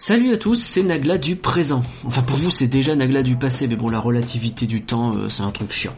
Salut à tous, c'est Nagla du présent. Enfin pour vous c'est déjà Nagla du passé, mais bon la relativité du temps euh, c'est un truc chiant.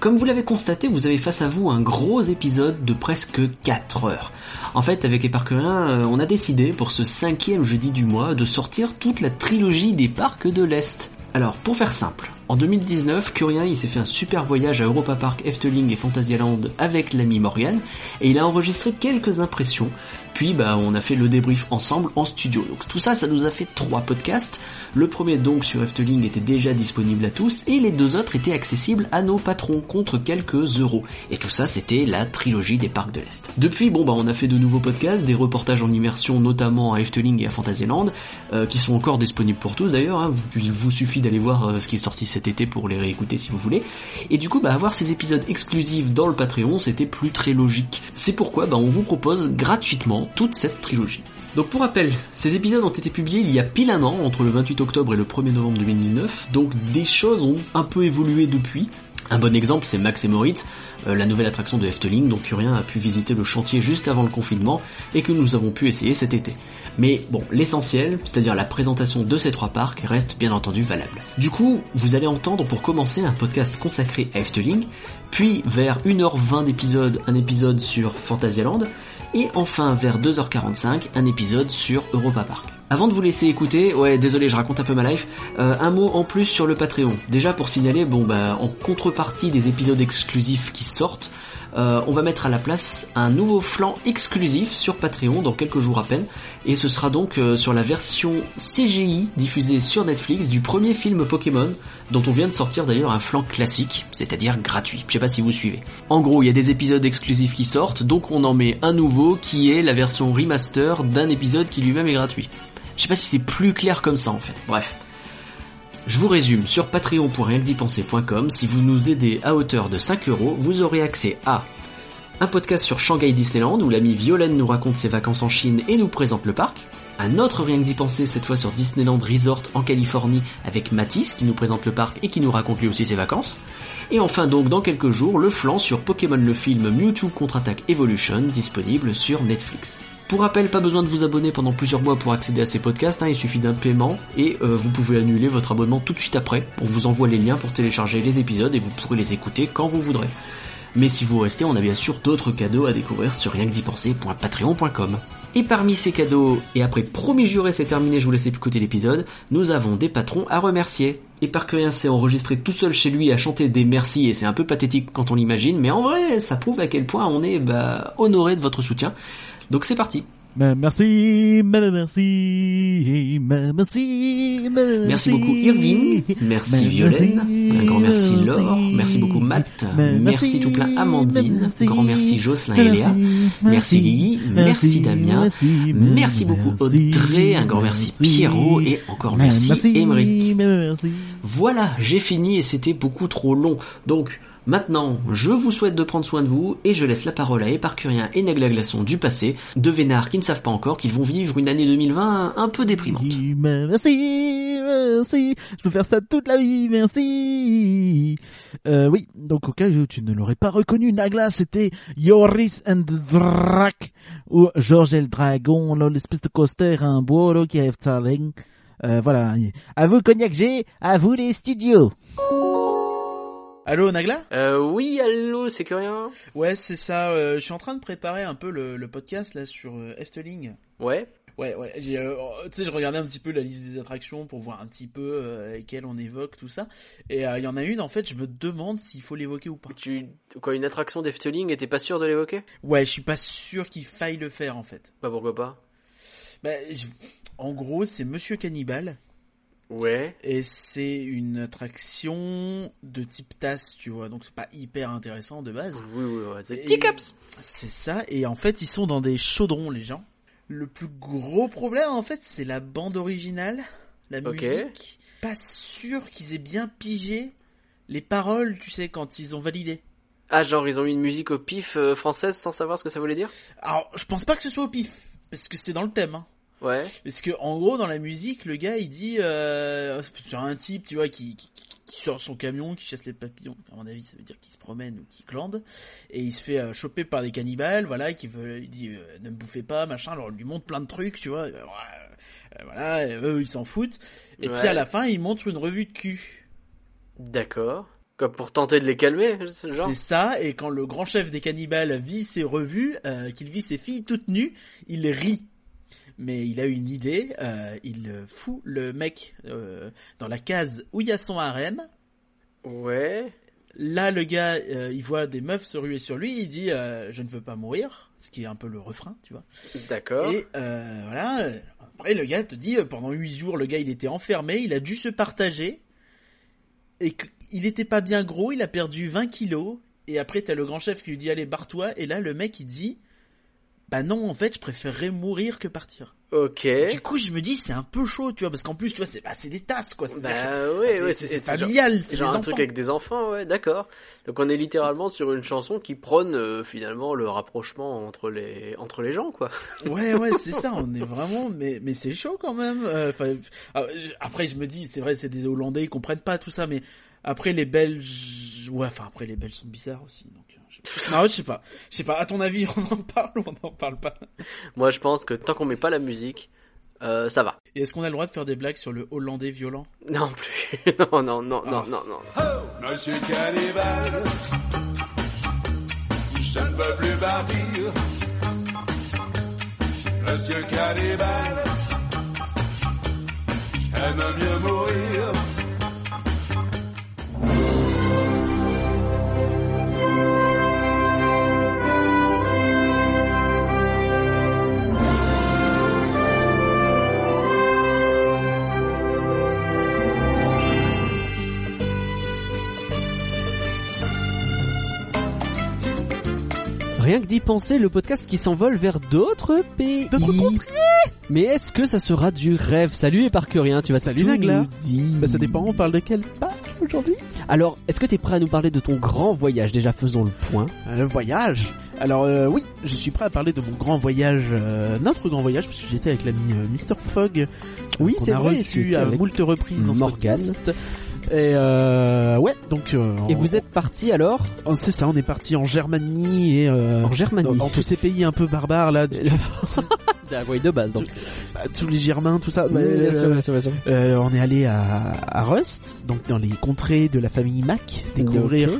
Comme vous l'avez constaté, vous avez face à vous un gros épisode de presque 4 heures. En fait avec Éparcurien, euh, on a décidé pour ce cinquième jeudi du mois de sortir toute la trilogie des parcs de l'Est. Alors pour faire simple, en 2019, Curien il s'est fait un super voyage à Europa Park, Efteling et Fantasyland avec l'ami Morgan et il a enregistré quelques impressions puis bah on a fait le débrief ensemble en studio. Donc tout ça, ça nous a fait trois podcasts. Le premier donc sur Efteling était déjà disponible à tous et les deux autres étaient accessibles à nos patrons contre quelques euros. Et tout ça, c'était la trilogie des parcs de l'Est. Depuis, bon bah on a fait de nouveaux podcasts, des reportages en immersion notamment à Efteling et à Fantasyland, euh, qui sont encore disponibles pour tous d'ailleurs. Hein. Il vous suffit d'aller voir euh, ce qui est sorti cet été pour les réécouter si vous voulez. Et du coup, bah avoir ces épisodes exclusifs dans le Patreon, c'était plus très logique. C'est pourquoi bah on vous propose gratuitement toute cette trilogie. Donc pour rappel, ces épisodes ont été publiés il y a pile un an, entre le 28 octobre et le 1er novembre 2019, donc des choses ont un peu évolué depuis. Un bon exemple, c'est Max et Moritz, euh, la nouvelle attraction de Efteling, dont Curien a pu visiter le chantier juste avant le confinement et que nous avons pu essayer cet été. Mais bon, l'essentiel, c'est-à-dire la présentation de ces trois parcs, reste bien entendu valable. Du coup, vous allez entendre pour commencer un podcast consacré à Efteling, puis vers 1h20 d'épisode, un épisode sur Fantasyland, et enfin vers 2h45 un épisode sur Europa Park. Avant de vous laisser écouter, ouais désolé je raconte un peu ma life, euh, un mot en plus sur le Patreon. Déjà pour signaler, bon bah en contrepartie des épisodes exclusifs qui sortent, euh, on va mettre à la place un nouveau flanc exclusif sur Patreon dans quelques jours à peine, et ce sera donc euh, sur la version CGI diffusée sur Netflix du premier film Pokémon, dont on vient de sortir d'ailleurs un flanc classique, c'est-à-dire gratuit. Je sais pas si vous suivez. En gros, il y a des épisodes exclusifs qui sortent, donc on en met un nouveau qui est la version remaster d'un épisode qui lui-même est gratuit. Je sais pas si c'est plus clair comme ça en fait. Bref. Je vous résume, sur patreon.rienquedipenser.com, si vous nous aidez à hauteur de 5 euros, vous aurez accès à un podcast sur Shanghai Disneyland où l'ami Violaine nous raconte ses vacances en Chine et nous présente le parc, un autre Rien que d'y penser cette fois sur Disneyland Resort en Californie avec Matisse qui nous présente le parc et qui nous raconte lui aussi ses vacances, et enfin donc dans quelques jours le flanc sur Pokémon le film Mewtwo Contre-Attaque Evolution disponible sur Netflix. Pour rappel, pas besoin de vous abonner pendant plusieurs mois pour accéder à ces podcasts, hein, il suffit d'un paiement et euh, vous pouvez annuler votre abonnement tout de suite après. On vous envoie les liens pour télécharger les épisodes et vous pourrez les écouter quand vous voudrez. Mais si vous restez, on a bien sûr d'autres cadeaux à découvrir sur rienquedipenser.patreon.com. Et parmi ces cadeaux, et après promis juré c'est terminé, je vous laisse écouter l'épisode, nous avons des patrons à remercier. Et Parkerien s'est enregistré tout seul chez lui à chanter des merci et c'est un peu pathétique quand on l'imagine, mais en vrai ça prouve à quel point on est bah, honoré de votre soutien. Donc c'est parti. Merci, merci, merci, merci beaucoup Irvine, merci Violaine, un grand merci Laure, merci beaucoup Matt, merci tout plein Amandine, grand merci Jocelyn et Léa, merci. Guigui, merci Damien, merci beaucoup Audrey, un grand merci Pierrot. Et encore merci Émeric. Voilà, j'ai fini et c'était beaucoup trop long. Donc Maintenant, je vous souhaite de prendre soin de vous et je laisse la parole à Éparcurien et Nagla Glaçon du passé, de Vénards qui ne savent pas encore qu'ils vont vivre une année 2020 un peu déprimante. Merci, merci, je peux faire ça toute la vie, merci. Euh, oui, donc au cas où tu ne l'aurais pas reconnu, Nagla, c'était Yoris and Drak, ou Georges el Dragon, l'espèce de coaster, un bois qui a euh, voilà. À vous Cognac G, à vous les studios. Allô Nagla? Euh, Oui, allô, c'est que rien Ouais, c'est ça. Euh, je suis en train de préparer un peu le, podcast là sur euh, Efteling. Ouais. Ouais, ouais. Euh, tu sais, je regardais un petit peu la liste des attractions pour voir un petit peu lesquelles on évoque tout ça. Et il y en a une, en fait, je me demande s'il faut l'évoquer ou pas. Tu, quoi, une attraction d'Efteling, et t'es pas sûr de l'évoquer? Ouais, je suis pas sûr qu'il faille le faire en fait. Bah pourquoi pas? Bah, en gros, c'est Monsieur Cannibal. Ouais. Et c'est une attraction de type tasse, tu vois. Donc c'est pas hyper intéressant de base. Oui, oui, ouais. C'est C'est ça. Et en fait, ils sont dans des chaudrons, les gens. Le plus gros problème, en fait, c'est la bande originale, la musique. Pas sûr qu'ils aient bien pigé les paroles, tu sais, quand ils ont validé. Ah, genre ils ont mis une musique au pif euh, française sans savoir ce que ça voulait dire? Alors, je pense pas que ce soit au pif, parce que c'est dans le thème. Hein. Ouais. Parce que en gros dans la musique, le gars il dit euh, sur un type, tu vois, qui, qui, sort son camion, qui chasse les papillons. À mon avis, ça veut dire qu'il se promène ou qu'il glande et il se fait euh, choper par des cannibales, voilà, qui veut, il dit euh, ne me bouffez pas, machin. Alors il lui montre plein de trucs, tu vois. Euh, voilà, eux ils s'en foutent. Et puis à la fin, ils montrent une revue de cul. D'accord. Comme pour tenter de les calmer, ce genre. C'est ça, et quand le grand chef des cannibales vit ses revues, euh, qu'il vit ses filles toutes nues, il rit. Mais il a une idée, euh, il fout le mec euh, dans la case où il y a son harem. Ouais. Là, le gars, euh, il voit des meufs se ruer sur lui, il dit je ne veux pas mourir, ce qui est un peu le refrain, tu vois. D'accord. Et voilà. Après, le gars te dit, pendant huit jours, le gars, il était enfermé, il a dû se partager. Et il était pas bien gros, il a perdu 20 kilos. Et après, t'as le grand chef qui lui dit, allez, barre-toi. Et là, le mec, il dit, bah non, en fait, je préférerais mourir que partir. Ok. Du coup, je me dis, c'est un peu chaud, tu vois, parce qu'en plus, tu vois, c'est bah, c'est des tasses, quoi. Bah ouais, c'est- ouais, c'est familial, c'est genre un enfants. truc avec des enfants, ouais, d'accord. Donc on est littéralement sur une chanson qui prône euh, finalement le rapprochement entre les entre les gens, quoi. Ouais, ouais, c'est ça. On est vraiment, mais mais c'est chaud quand même. Euh, enfin, euh, après, je me dis, c'est vrai, c'est des Hollandais, ils comprennent pas tout ça, mais après les Belges, ouais, enfin après les Belges sont bizarres aussi. Donc. Non, je sais pas, je sais pas. À ton avis, on en parle ou on n'en parle pas? Moi, je pense que tant qu'on met pas la musique, euh, ça va. Et est-ce qu'on a le droit de faire des blagues sur le Hollandais violent? Non plus. non, non, non, non, Ah. non, non. Oh, monsieur Cannibal, je ne veux plus partir. Monsieur Cannibal, j'aime mieux mourir. Rien que d'y penser, le podcast qui s'envole vers d'autres pays. D'autres contrées Mais est-ce que ça sera du rêve? Salut et rien, tu vas Salut tout nous dire. Bah ça dépend. On parle de quel parc aujourd'hui? Alors, est-ce que t'es prêt à nous parler de ton grand voyage? Déjà, faisons le point. Le voyage? Alors euh, oui, je suis prêt à parler de mon grand voyage, euh, notre grand voyage, parce que j'étais avec l'ami euh, Mr Fogg. Oui, c'est vrai, reçu à avec moult reprises dans ce podcast. Et euh, ouais, donc euh, Et on- vous êtes parti alors c'est ça, on est parti en Germanie et euh, en Germanie dans, tous ces pays un peu barbares là, oui, de base donc. bah, tous les Germains, tout ça. Oui, bah, bien sûr, euh, bien sûr, bien sûr. euh, on est allé à, à Rust, donc dans les contrées de la famille Mac, découvrir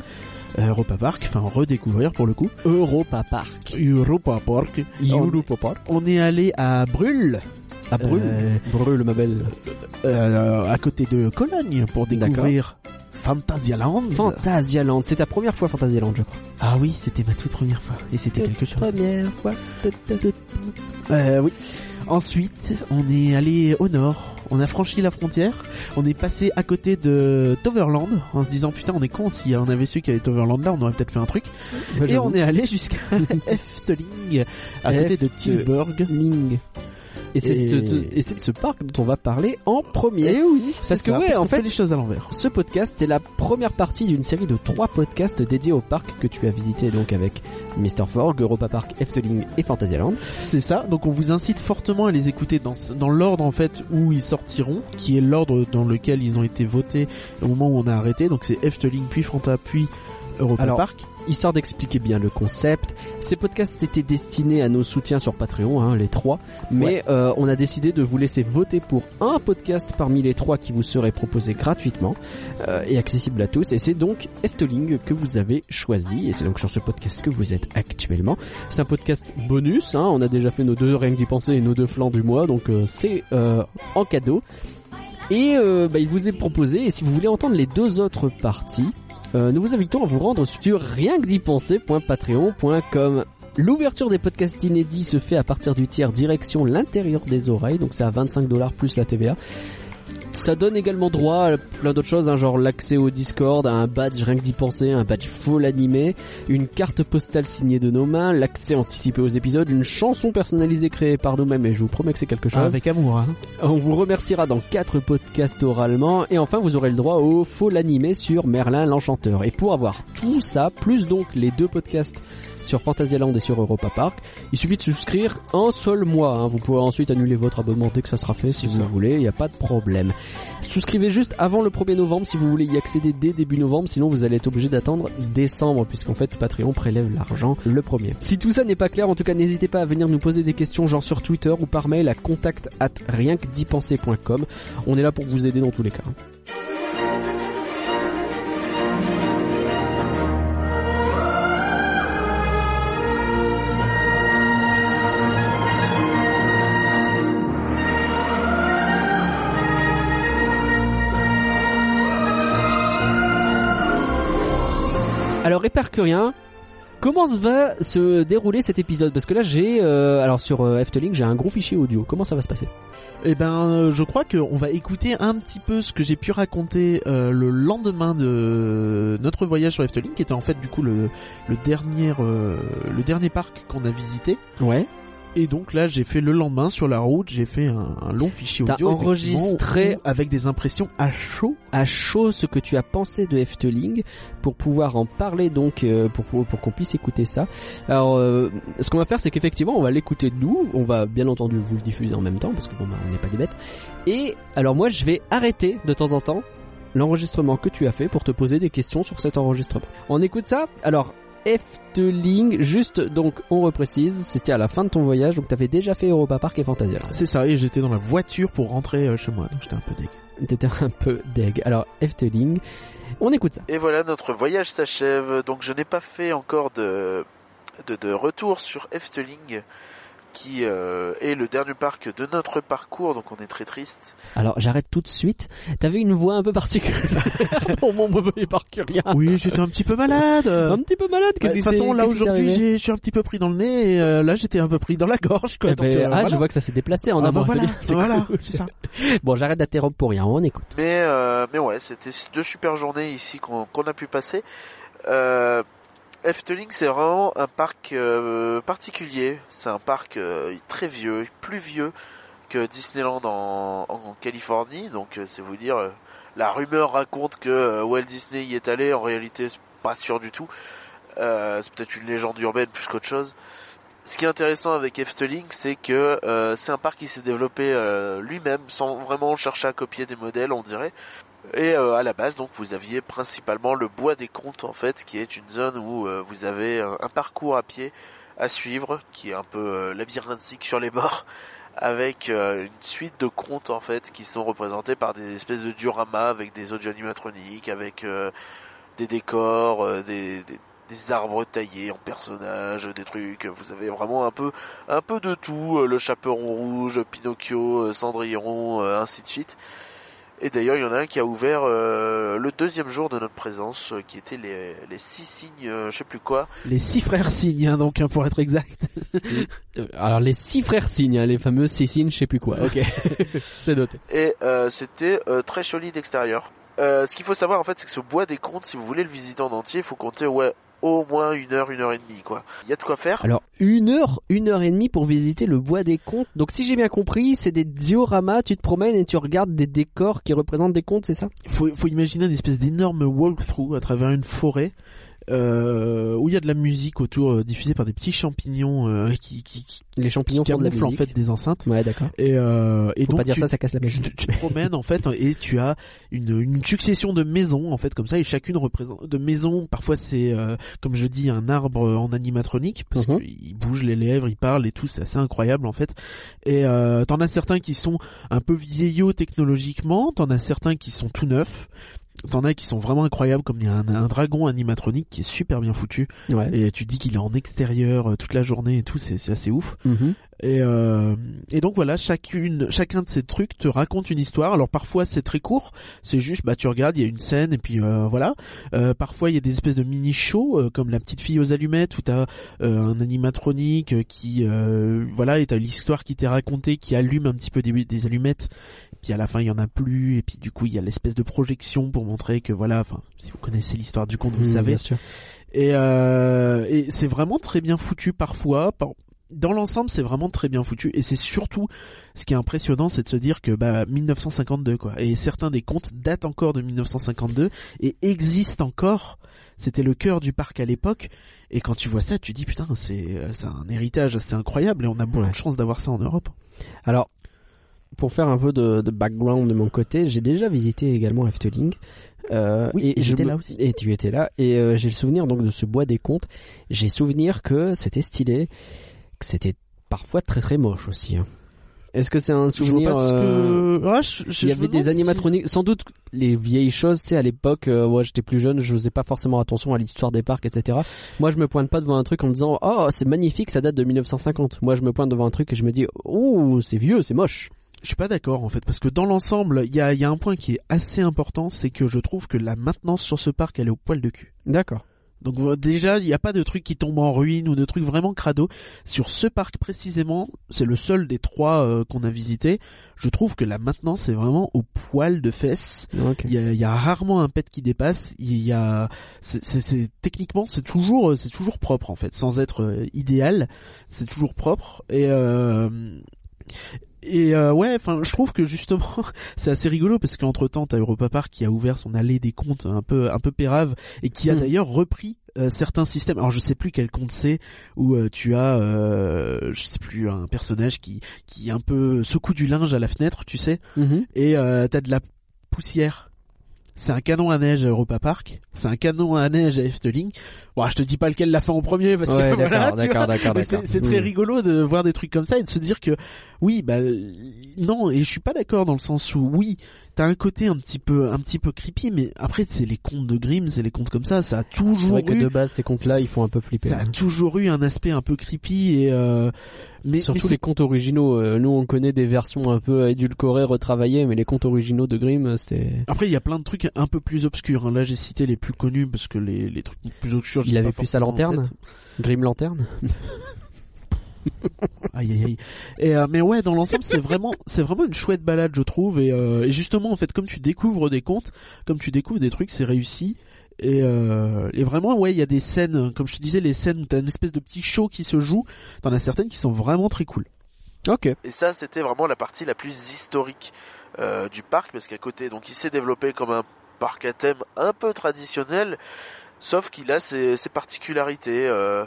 euh, Europa Park, enfin redécouvrir pour le coup. Europa Park. Europa Park. Europa Park. on est allé à Brûle, À Brûle. Euh, Brûle, ma belle. euh, à côté de Cologne, pour découvrir Phantasialand. Phantasialand. C'est ta première fois Phantasialand, je crois. Ah oui, c'était ma toute première fois, et c'était quelque chose. Première fois. Euh, oui. Ensuite, on est allé au nord. On a franchi la frontière. On est passé à côté de Toverland en se disant putain on est con si on avait su qu'il y avait Toverland là on aurait peut-être fait un truc. Et on est allé jusqu'à Efteling à côté de Tilburg. Et c'est ce, de ce parc dont on va parler en premier. Et oui, Parce que ça, ouais, en qu'on fait- les choses à l'envers. Ce podcast est la première partie d'une série de trois podcasts dédiés au parc que tu as visité donc avec Mr. Forg, Europa Park, Efteling et Phantasialand. C'est ça. Donc on vous incite fortement à les écouter dans dans l'ordre en fait où ils sortiront, qui est l'ordre dans lequel ils ont été votés au moment où on a arrêté. Donc c'est Efteling puis Fanta puis Europa Alors, Park. Histoire d'expliquer bien le concept, ces podcasts étaient destinés à nos soutiens sur Patreon, hein, les trois, mais euh, on a décidé de vous laisser voter pour un podcast parmi les trois qui vous serait proposé gratuitement euh, et accessible à tous, et c'est donc Efteling que vous avez choisi, et c'est donc sur ce podcast que vous êtes actuellement. C'est un podcast bonus, hein, on a déjà fait nos deux rien que d'y penser et nos deux flancs du mois, donc euh, c'est euh, en cadeau. Et euh, bah, il vous est proposé, et si vous voulez entendre les deux autres parties, nous vous invitons à vous rendre sur rien que d'y penser.patreon.com. L'ouverture des podcasts inédits se fait à partir du tiers direction l'intérieur des oreilles, donc c'est à 25 dollars plus la TVA. Ça donne également droit à plein d'autres choses, hein, genre l'accès au Discord, à un badge rien que d'y penser, un badge full animé, une carte postale signée de nos mains, l'accès anticipé aux épisodes, une chanson personnalisée créée par nous-mêmes, et je vous promets que c'est quelque chose. Avec amour. Hein. On vous remerciera dans quatre podcasts oralement et enfin vous aurez le droit au faux l'animé sur Merlin l'Enchanteur. Et pour avoir tout ça, plus donc les deux podcasts sur Fantasyland et sur Europa Park, il suffit de souscrire un seul mois. hein. Vous pourrez ensuite annuler votre abonnement dès que ça sera fait si C'est vous ça. voulez, il n'y a pas de problème. Souscrivez juste avant le 1er novembre si vous voulez y accéder dès début novembre, sinon vous allez être obligé d'attendre décembre puisqu'en fait Patreon prélève l'argent le premier. Si tout ça n'est pas clair, en tout cas n'hésitez pas à venir nous poser des questions genre sur Twitter ou par mail à contact at. On est là pour vous aider dans tous les cas. Alors Hypercurien, comment se va se dérouler cet épisode? Parce que là j'ai, euh, alors sur euh, Efteling j'ai un gros fichier audio. Comment ça va se passer? Eh ben, euh, je crois qu'on va écouter un petit peu ce que j'ai pu raconter euh, le lendemain de notre voyage sur Efteling, qui était en fait du coup le, le dernier le dernier parc qu'on a visité. Ouais. Et donc là, j'ai fait le lendemain sur la route, j'ai fait un, un long fichier T'as audio enregistré- effectivement, où- avec des impressions à chaud. À chaud ce que tu as pensé de Efteling pour pouvoir en parler donc euh, pour pour, qu'on puisse écouter ça. Alors euh, ce qu'on va faire c'est qu'effectivement on va l'écouter de nous, on va bien entendu vous le diffuser en même temps parce que bon bah, on n'est pas des bêtes. Et alors moi je vais arrêter de temps en temps l'enregistrement que tu as fait pour te poser des questions sur cet enregistrement. On écoute ça? Alors Efteling, juste donc on reprécise, c'était à la fin de ton voyage, donc t'avais déjà fait Europa Park et Fantasia. C'est ça, et j'étais dans la voiture pour rentrer euh, chez moi, donc j'étais un peu deg. T'étais un peu deg. Alors Efteling, on écoute ça. Et voilà, notre voyage s'achève. Donc je n'ai pas fait encore de, de, de retour sur Efteling, qui euh, est le dernier parc de notre parcours, donc on est très triste. Alors j'arrête tout de suite. T'avais une voix un peu particulière pour mon mauvais parcurien. Oui, j'étais un petit peu malade. Un petit peu malade. Bah, de toute façon, là aujourd'hui, je suis un petit peu pris dans le nez, et euh, là j'étais un peu pris dans la gorge. Quoi, Eh donc, ben, euh, ah, voilà. je vois que ça s'est déplacé en Ah, amont. bah, voilà, c'est voilà, cool. c'est ça. Bon, j'arrête d'interrompre pour rien. On écoute. Mais euh, mais ouais, c'était deux super journées ici qu'on qu'on a pu passer. Euh, Efteling, c'est vraiment un parc euh, particulier. C'est un parc euh, très vieux, plus vieux que Disneyland en, Californie. Donc euh, c'est vous dire, euh, la rumeur raconte que euh, Walt Disney y est allé. En réalité, c'est pas sûr du tout. Euh, c'est peut-être une légende urbaine plus qu'autre chose. Ce qui est intéressant avec Efteling, c'est que c'est un parc qui s'est développé lui-même sans vraiment chercher à copier des modèles, on dirait. Et euh, à la base, donc, vous aviez principalement le bois des contes, en fait, qui est une zone où euh, vous avez un, parcours à pied à suivre, qui est un peu euh, labyrinthique sur les bords, avec euh, une suite de contes, en fait, qui sont représentés par des espèces de dioramas avec des audio animatroniques, avec des décors, des, des, des arbres taillés en personnages, des trucs. Vous avez vraiment un peu, un peu de tout. Le chaperon rouge, Pinocchio, Cendrillon, ainsi de suite. Et d'ailleurs, il y en a un qui a ouvert euh, le deuxième jour de notre présence, euh, qui était les, les six signes, euh, je sais plus quoi. Les six frères signes, hein, donc, hein, pour être exact. Euh, Alors les six frères signes, hein, les fameux six signes, je sais plus quoi. Ok, c'est noté. Et euh, c'était euh, très joli d'extérieur. Euh, ce qu'il faut savoir, en fait, c'est que ce bois des contes, si vous voulez le visiter en entier, il faut compter, ouais, au moins une heure, une heure et demie, quoi. Il y a de quoi faire. Alors une heure, une heure et demie pour visiter le bois des contes. Donc si j'ai bien compris, c'est des dioramas. Tu te promènes et tu regardes des décors qui représentent des contes, c'est ça? Faut, faut imaginer une espèce d'énorme walkthrough à travers une forêt euh, où il y a de la musique autour euh, diffusée par des petits champignons euh, qui, qui, qui, Les champignons qui font de la camouflent en musique. fait des enceintes. Ouais, d'accord. Et, euh, et Faut donc pas dire tu, ça, ça casse la tu, magie. te- tu te promènes en fait et tu as une, une succession de maisons en fait comme ça et chacune représente de maisons. Parfois c'est euh, comme je dis un arbre en animatronique parce Mhm. qu'il bouge les lèvres, il parle et tout. C'est assez incroyable en fait. Et euh, t'en as certains qui sont un peu vieillots technologiquement, t'en as certains qui sont tout neufs. T'en as qui sont vraiment incroyables, comme il y a un, un dragon animatronique qui est super bien foutu. Ouais. Et tu dis qu'il est en extérieur euh, toute la journée et tout, c'est assez ouf. Mhm. Et, euh, et donc voilà, chacune, chacun de ces trucs te raconte une histoire. Alors parfois c'est très court, c'est juste bah tu regardes, il y a une scène et puis euh, voilà. Euh, parfois il y a des espèces de mini shows euh, comme la petite fille aux allumettes où t'as euh, un animatronique qui euh, voilà et t'as l'histoire qui t'est racontée qui allume un petit peu des, des allumettes. Puis à la fin il y en a plus et puis du coup il y a l'espèce de projection pour montrer que voilà, enfin si vous connaissez l'histoire du conte vous Mhm, savez. Bien sûr. Et, euh, et c'est vraiment très bien foutu parfois. Par- Dans l'ensemble, c'est vraiment très bien foutu. Et c'est surtout, ce qui est impressionnant, c'est de se dire que bah 1952 quoi. Et certains des contes datent encore de 1952 et existent encore. C'était le cœur du parc à l'époque. Et quand tu vois ça, tu dis putain, c'est c'est un héritage assez incroyable et on a beaucoup Ouais. de chance d'avoir ça en Europe. Alors, pour faire un peu de, de background de mon côté, j'ai déjà visité également Efteling. Euh, Oui, et je j'étais là aussi. Et tu étais là. Et euh, j'ai le souvenir donc de ce bois des contes. J'ai souvenir que c'était stylé, que c'était parfois très très moche aussi. hein. Est-ce que c'est un souvenir pas ce euh, que... Je- je- Il y avait des si- animatroniques, sans doute les vieilles choses, tu sais, à l'époque, euh, ouais, j'étais plus jeune, je faisais pas forcément attention à l'histoire des parcs, etc. Moi, je me pointe pas devant un truc en me disant, oh, c'est magnifique, ça date de 1950. Moi, je me pointe devant un truc et je me dis, oh, c'est vieux, c'est moche. Je suis pas d'accord en fait parce que dans l'ensemble, il y a, y a un point qui est assez important, c'est que je trouve que la maintenance sur ce parc elle est au poil de cul. D'accord. Donc déjà, il n'y a pas de truc qui tombe en ruine ou de trucs vraiment crado. Sur ce parc précisément, c'est le seul des trois euh, qu'on a visité. Je trouve que la maintenance est vraiment au poil de fesses. Il y a, il y a rarement un pet qui dépasse. Il y a, c'est- techniquement, c'est toujours, euh, c'est toujours propre en fait, sans être euh, idéal. C'est toujours propre et euh, et euh, ouais, enfin, je trouve que justement, c'est assez rigolo parce qu'entre temps, t'as Europa Park qui a ouvert son allée des comptes un peu, un peu pérave et qui a Mm. d'ailleurs repris euh, certains systèmes. Alors je sais plus quel compte c'est où euh, tu as, euh, je sais plus, un personnage qui, qui un peu secoue du linge à la fenêtre, tu sais Mhm. et euh, t'as de la poussière. C'est un canon à neige à Europa Park, c'est un canon à neige à Efteling. Bon, je te dis pas lequel l'a fait en premier parce Ouais, que voilà, c'est très Mm. rigolo de voir des trucs comme ça et de se dire que oui, bah euh, non, et je suis pas d'accord dans le sens où oui, t'as un côté un petit peu un petit peu creepy, mais après c'est les contes de Grimm, c'est les contes comme ça, ça a C'est toujours vrai que eu de base, ces contes-là, ils font un peu flipper. ça a hein. toujours eu un aspect un peu creepy et euh, mais Surtout mais les contes originaux. euh, nous, on connaît des versions un peu édulcorées, retravaillées, mais les contes originaux de Grimm, c'était. Après, il y a plein de trucs un peu plus obscurs. hein. Là, j'ai cité les plus connus parce que les, les trucs plus obscurs. Il avait plus sa lanterne. Grimm lanterne? Aïe aïe aïe. Et euh, mais ouais, dans l'ensemble, c'est vraiment, c'est vraiment une chouette balade, je trouve. Et, euh, et justement, en fait, comme tu découvres des contes, comme tu découvres des trucs, c'est réussi. Et, euh, et vraiment, ouais, il y a des scènes, comme je te disais, les scènes où t'as une espèce de petit show qui se joue. T'en as certaines qui sont vraiment très cool. Ok. Et ça, c'était vraiment la partie la plus historique euh, du parc, parce qu'à côté, donc il s'est développé comme un parc à thème un peu traditionnel, sauf qu'il a ses, ses particularités. euh.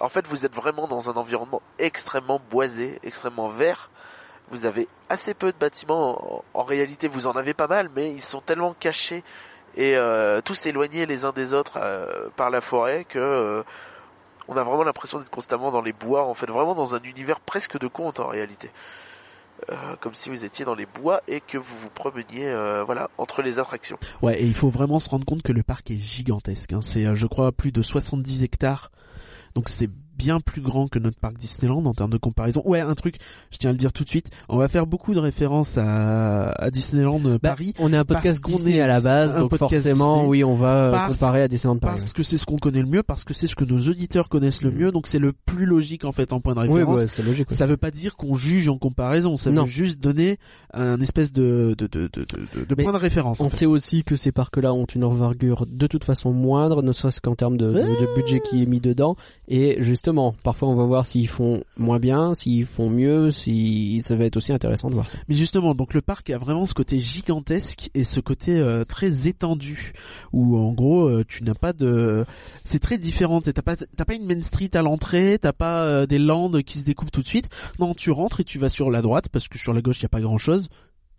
En fait, vous êtes vraiment dans un environnement extrêmement boisé, extrêmement vert. Vous avez assez peu de bâtiments. En, réalité, vous en avez pas mal, mais ils sont tellement cachés et euh, tous éloignés les uns des autres euh, par la forêt que euh, on a vraiment l'impression d'être constamment dans les bois, en fait, vraiment dans un univers presque de conte en réalité. Comme si vous étiez dans les bois et que vous vous promeniez, voilà, entre les attractions. Ouais, et il faut vraiment se rendre compte que le parc est gigantesque. Hein. C'est, je crois, plus de 70 hectares. Donc c'est bien plus grand que notre parc Disneyland en termes de comparaison. Ouais, un truc, je tiens à le dire tout de suite, on va faire beaucoup de références à, à Disneyland euh, Bah, Paris. on est un podcast qu'on est à la base, donc forcément, Disney. oui, on va euh, Parce- comparer à Disneyland Paris. Parce que c'est ce qu'on connaît le mieux, parce que c'est ce que nos auditeurs connaissent le mieux, donc c'est le plus logique en fait en point de Oui, référence. ouais, c'est logique. ouais. Ça veut pas dire qu'on juge en comparaison, ça Non. veut juste donner un espèce de de de de, point de référence. en On fait. sait aussi que ces parcs-là ont une envergure de toute façon moindre, ne serait-ce qu'en termes de budget qui est mis dedans. Et justement, parfois on va voir s'ils font moins bien, s'ils font mieux, si ça va être aussi intéressant de voir. Mais justement, donc le parc a vraiment ce côté gigantesque et ce côté euh, très étendu où en gros euh, tu n'as pas de, c'est très différent. T'as pas t'as pas une main street à l'entrée, t'as pas euh, des landes qui se découpent tout de suite. Non, tu rentres et tu vas sur la droite parce que sur la gauche il y a pas grand chose.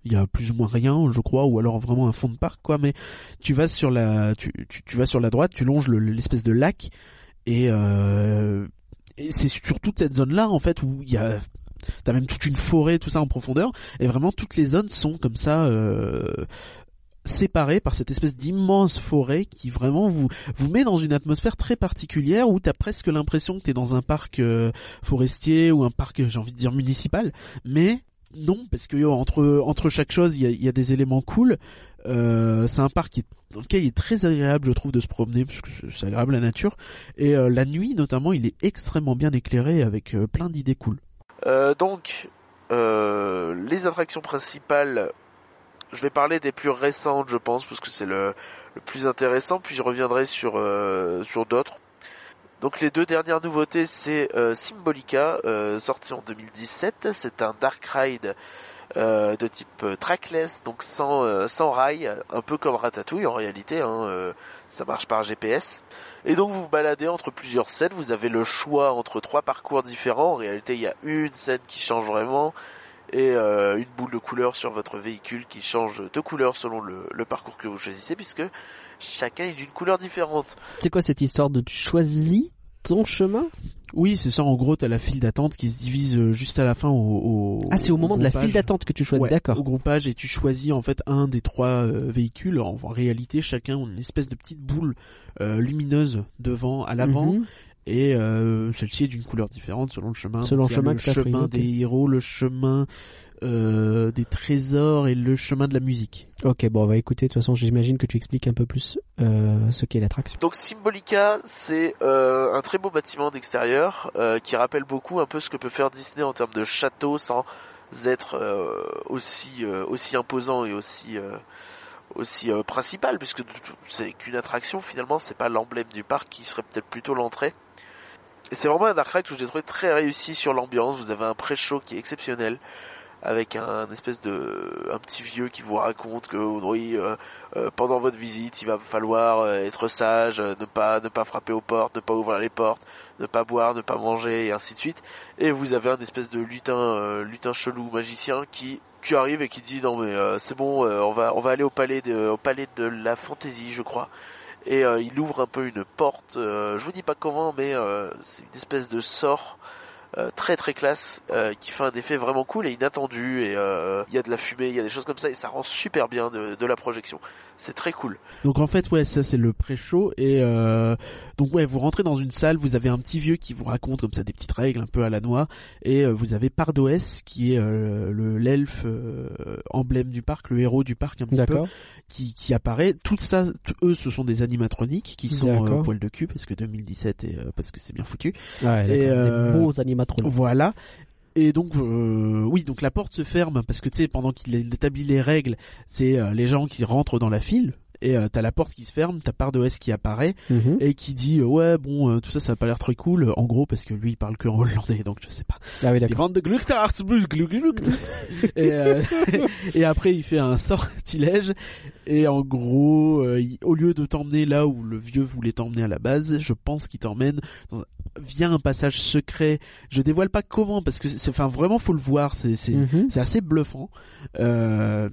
Il y a plus ou moins rien, je crois, ou alors vraiment un fond de parc, quoi. Mais tu vas sur la, tu, tu, vas sur la droite, tu longes le- l'espèce de lac et, c'est sur toute cette zone-là en fait où il y a T'as même toute une forêt, tout ça en profondeur, et vraiment toutes les zones sont comme ça euh, séparées par cette espèce d'immense forêt qui vraiment vous vous met dans une atmosphère très particulière où t'as presque l'impression que t'es dans un parc euh, forestier ou un parc, j'ai envie de dire municipal, mais non parce que entre entre chaque chose il y a, y a des éléments cool. Euh, c'est un parc qui dans lequel il est très agréable, je trouve, de se promener parce que c'est- agréable la nature. Et euh, la nuit, notamment, il est extrêmement bien éclairé avec euh, plein d'idées cool. Euh, donc, les attractions principales, je vais parler des plus récentes, je pense, parce que c'est le, le plus intéressant, puis je reviendrai sur, sur d'autres. Donc les deux dernières nouveautés, c'est Symbolica, sorti en 2017. C'est un dark ride euh, de type euh, trackless, donc sans, euh, sans rail, un peu comme Ratatouille en réalité. Hein, euh, ça marche par GPS. Et donc vous vous baladez entre plusieurs scènes. Vous avez le choix entre trois parcours différents. En réalité, il y a une scène qui change vraiment. et euh, une boule de couleur sur votre véhicule qui change de couleur selon le, le parcours que vous choisissez puisque chacun est d'une couleur différente. C'est quoi cette histoire de tu choisis ton chemin? Oui, c'est ça. En gros, t'as la file d'attente qui se divise euh, juste à la fin au. au Ah, c'est au moment de la file d'attente que tu choisis, Ouais, d'accord. Au groupage et tu choisis en fait un des trois euh, véhicules. En, en réalité, chacun a une espèce de petite boule euh, lumineuse devant, à l'avant, Mhm. et euh, celle-ci est d'une couleur différente selon le chemin. Selon Donc, le chemin le chemin des héros, le chemin euh, des trésors et le chemin de la musique. Ok, bon, on va écouter. De toute façon, j'imagine que tu expliques un peu plus euh, ce qu'est l'attraction. Donc Symbolica, c'est euh, un très beau bâtiment d'extérieur euh, qui rappelle beaucoup un peu ce que peut faire Disney en termes de château sans être euh, aussi euh, aussi imposant et aussi euh, aussi euh, principal puisque c'est qu'une attraction finalement, c'est pas l'emblème du parc qui serait peut-être plutôt l'entrée. Et c'est vraiment un dark ride que j'ai trouvé très réussi sur l'ambiance. Vous avez un pré-show qui est exceptionnel avec un, espèce de un petit vieux qui vous raconte que oui euh, euh, pendant votre visite il va falloir euh, être sage euh, ne pas ne pas frapper aux portes ne pas ouvrir les portes ne pas boire ne pas manger et ainsi de suite. Et vous avez un espèce de lutin lutin chelou magicien qui qui arrive et qui dit non mais c'est bon on va on va aller au palais de au palais de la fantaisie je crois. Et il ouvre un peu une porte euh, je vous dis pas comment mais euh, c'est une espèce de sort très très classe euh, qui fait un effet vraiment cool et inattendu et euh, il y a de la fumée il y a des choses comme ça et ça rend super bien de, de la projection c'est très cool Donc en fait, ouais, ça c'est le pré-show et euh, donc ouais, vous rentrez dans une salle, vous avez un petit vieux qui vous raconte comme ça des petites règles un peu à la noix et euh, vous avez Pardoès qui est euh, le l'elfe euh, emblème du parc, le héros du parc un petit peu, qui, qui apparaît. Tout ça, eux, ce sont des animatroniques qui sont euh, poil de cul parce que 2017 et euh, parce que c'est bien foutu. Ouais, Et, euh, Des beaux animatroniques. Voilà. Et donc euh, oui, donc la porte se ferme parce que tu sais pendant qu'il établit les règles, c'est euh, les gens qui rentrent dans la file et euh, t'as la porte qui se ferme, t'as Pardoès qui apparaît Mhm. et qui dit euh, ouais bon euh, tout ça ça a pas l'air très cool en gros parce que lui il parle que en hollandais donc je sais pas. Ah oui, Il vend de et, euh, et après il fait un sortilège et en gros euh, il- au lieu de t'emmener là où le vieux voulait t'emmener à la base, je pense qu'il t'emmène dans un- via un passage secret. Je dévoile pas comment parce que c'est enfin vraiment faut le voir, c'est c'est Mhm. c'est assez bluffant. Euh,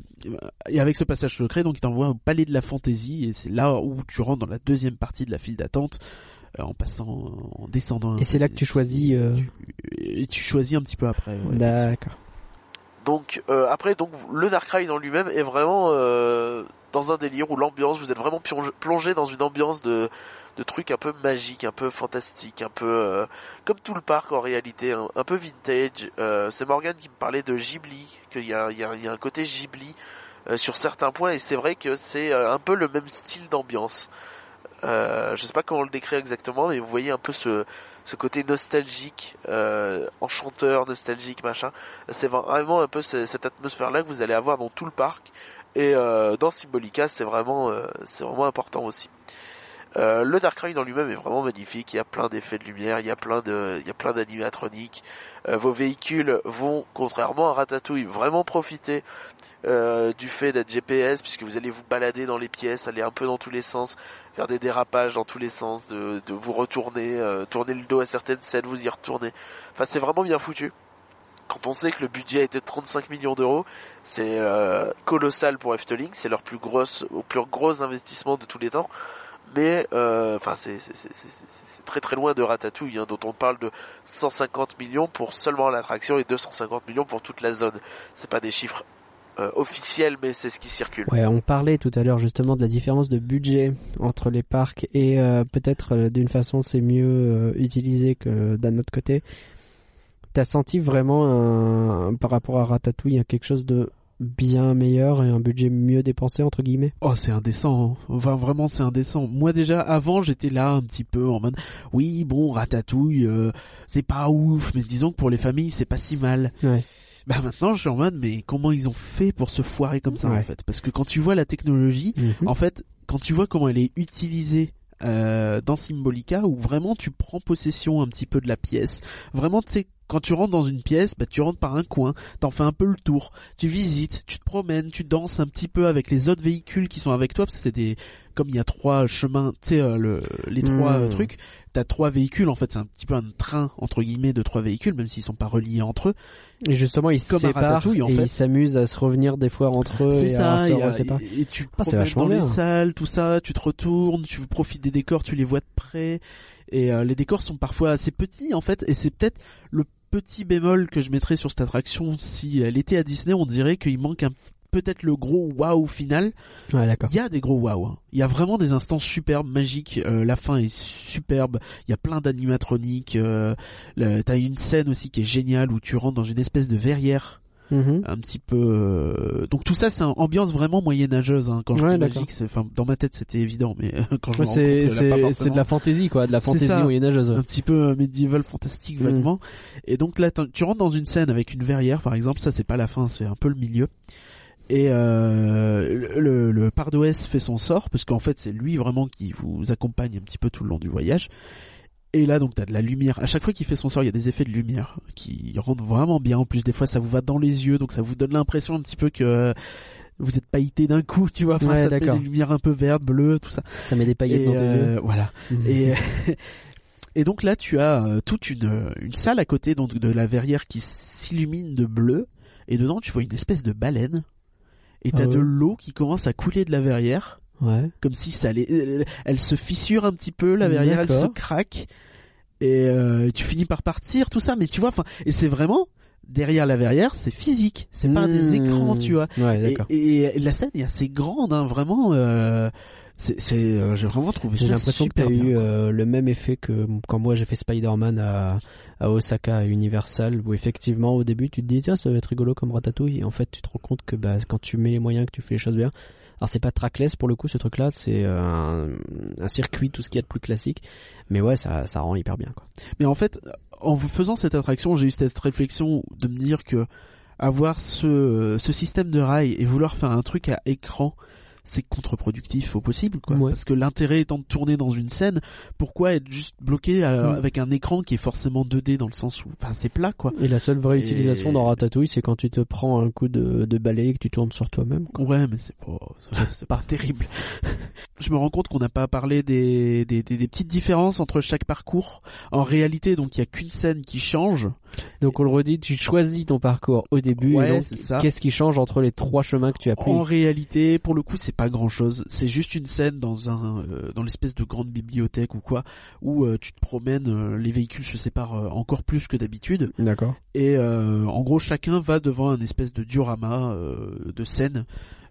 et avec ce passage secret, donc il t'envoie au palais de la fantaisie et c'est là où tu rentres dans la deuxième partie de la file d'attente euh, en passant, en descendant. un Et c'est là que tu choisis. euh, Et tu choisis un petit peu après. ouais, D'accord. Donc euh, après donc le Dark Ride en lui-même est vraiment euh, dans un délire où l'ambiance vous êtes vraiment plongé, dans une ambiance de trucs un peu magiques, un peu fantastiques, un peu euh, comme tout le parc en réalité, un, un peu vintage. Euh, c'est Morgan qui me parlait de Ghibli, qu'il y a, un côté Ghibli euh, sur certains points et c'est vrai que c'est euh, un peu le même style d'ambiance. Euh, je sais pas comment le décrire exactement, mais vous voyez un peu ce ce côté nostalgique, enchanteur, nostalgique, machin. C'est vraiment un peu ce- cette atmosphère-là que vous allez avoir dans tout le parc. Et euh, dans Symbolica, c'est vraiment, euh, c'est vraiment important aussi. Euh, le Dark Ride en lui-même est vraiment magnifique. Il y a plein d'effets de lumière, il y a plein de, il y a plein d'animatroniques. Euh, vos véhicules vont, contrairement à Ratatouille, vraiment profiter euh, du fait d'être GPS, puisque vous allez vous balader dans les pièces, aller un peu dans tous les sens, faire des dérapages dans tous les sens, de, de vous retourner, euh, tourner le dos à certaines scènes, vous y retourner. Enfin, c'est vraiment bien foutu. Quand on sait que le budget était de 35 millions d'euros, c'est euh, colossal pour Efteling, c'est leur plus grosse, au plus gros investissement de tous les temps. Mais euh, enfin, c'est c'est- très très loin de Ratatouille, hein, dont on parle de 150 millions pour seulement l'attraction et 250 millions pour toute la zone. C'est pas des chiffres euh, officiels, mais c'est ce qui circule. Ouais, on parlait tout à l'heure justement de la différence de budget entre les parcs et euh, peut-être euh, d'une façon c'est mieux euh, utilisé que d'un autre côté. T'as senti vraiment un, par rapport à Ratatouille hein, quelque chose de bien meilleur et un budget mieux dépensé entre guillemets? Oh, c'est indécent. hein. Enfin, vraiment, c'est indécent. Moi, déjà, avant, j'étais là un petit peu en mode, oui, bon, ratatouille, euh, c'est pas ouf, mais disons que pour les familles, c'est pas si mal. Ouais. Bah maintenant, je suis en mode, mais comment ils ont fait pour se foirer comme ça, en fait? Parce que quand tu vois la technologie, en fait, quand tu vois comment elle est utilisée euh, dans Symbolica, où vraiment tu prends possession un petit peu de la pièce, vraiment, tu sais, Quand tu rentres dans une pièce, bah, tu rentres par un coin, t'en fais un peu le tour, tu visites, tu te promènes, tu danses un petit peu avec les autres véhicules qui sont avec toi, parce que c'est des, comme il y a trois chemins, tu sais, euh, le, les trois euh, trucs, t'as trois véhicules, en fait, c'est un petit peu un train, entre guillemets, de trois véhicules, même s'ils sont pas reliés entre eux. Et justement, ils se séparent et fait. ils s'amusent à se revenir des fois entre eux. C'est et à ça, et, séparer. et- et tu Ah, promènes dans les bien. salles, tout ça, tu te retournes, tu profites des décors, tu les vois de près, et euh, les décors sont parfois assez petits en fait, et c'est peut-être le petit bémol que je mettrais sur cette attraction. Si elle était à Disney, on dirait qu'il manque un peut-être le gros waouh final. Ouais, d'accord. Il y a des gros waouh. hein. Il y a vraiment des instants superbes, magiques. Euh, la fin est superbe. Il y a plein d'animatroniques. Euh, T'as une scène aussi qui est géniale où tu rentres dans une espèce de verrière Mhm. un petit peu euh, donc tout ça c'est une ambiance vraiment moyenâgeuse hein. quand je Ouais, dis magique c'est enfin dans ma tête c'était évident mais euh, quand je Ouais, c'est c'est de la fantaisie quoi, de la fantaisie moyenâgeuse. ouais. un petit peu euh, médiéval fantastique Mm. vaguement et donc là tu rentres dans une scène avec une verrière par exemple ça c'est pas la fin c'est un peu le milieu et euh, le, le, le Pardoès fait son sort parce qu'en fait c'est lui vraiment qui vous accompagne un petit peu tout le long du voyage et là donc t'as de la lumière. À chaque fois qu'il fait son sort il y a des effets de lumière qui rendent vraiment bien. En plus des fois ça vous va dans les yeux donc ça vous donne l'impression un petit peu que euh, vous êtes pailleté d'un coup tu vois. Enfin Ouais, ça met des lumières un peu vertes bleues tout ça. Ça met des paillettes et dans tes euh, voilà. Yeux. Mhm. et et donc là, tu as euh, toute une une salle à côté donc de la verrière qui s'illumine de bleu. Et dedans tu vois une espèce de baleine. Et t'as Ah de ouais. l'eau qui commence à couler de la verrière Ouais. comme si ça allait elle, elle se fissure un petit peu la verrière elle se craque et euh, tu finis par partir tout ça mais tu vois enfin et c'est vraiment derrière la verrière c'est physique c'est pas des Mmh. écrans tu vois Ouais, et, d'accord. et la scène est assez grande hein, vraiment euh, c'est euh, j'ai vraiment trouvé J'ai l'impression que t'as bien, eu euh, le même effet que quand moi j'ai fait Spider-Man à, à Osaka à Universal où effectivement au début tu te dis tiens ça va être rigolo comme Ratatouille et en fait tu te rends compte que bah, quand tu mets les moyens que tu fais les choses bien alors c'est pas trackless pour le coup ce truc là c'est euh, un, circuit tout ce qu'il y a de plus classique mais ouais ça, ça rend hyper bien quoi. Mais en fait, en faisant cette attraction, j'ai eu cette réflexion de me dire que avoir ce, ce système de rail et vouloir faire un truc à écran, c'est contre-productif au possible, quoi. Ouais. Parce que l'intérêt étant de tourner dans une scène, pourquoi être juste bloqué à- Mm. avec un écran qui est forcément 2D dans le sens où, enfin, c'est plat, quoi. Et la seule vraie Et- utilisation dans Ratatouille c'est quand tu te prends un coup de, de balai et que tu tournes sur toi-même. quoi. Ouais, mais c'est pas, c'est pas terrible. Je me rends compte qu'on n'a pas parlé des, des, des, des petites différences entre chaque parcours. En réalité, donc, il y a qu'une scène qui change. Donc on le redit, tu choisis ton parcours au début Ouais, qu'est-ce qui change entre les trois chemins que tu as pris En réalité, pour le coup, c'est pas grand chose. C'est juste une scène dans un, euh, dans l'espèce de grande bibliothèque ou quoi, où euh, tu te promènes, euh, les véhicules se séparent euh, encore plus que d'habitude, D'accord. et euh, en gros, chacun va devant un espèce de diorama euh, de scènes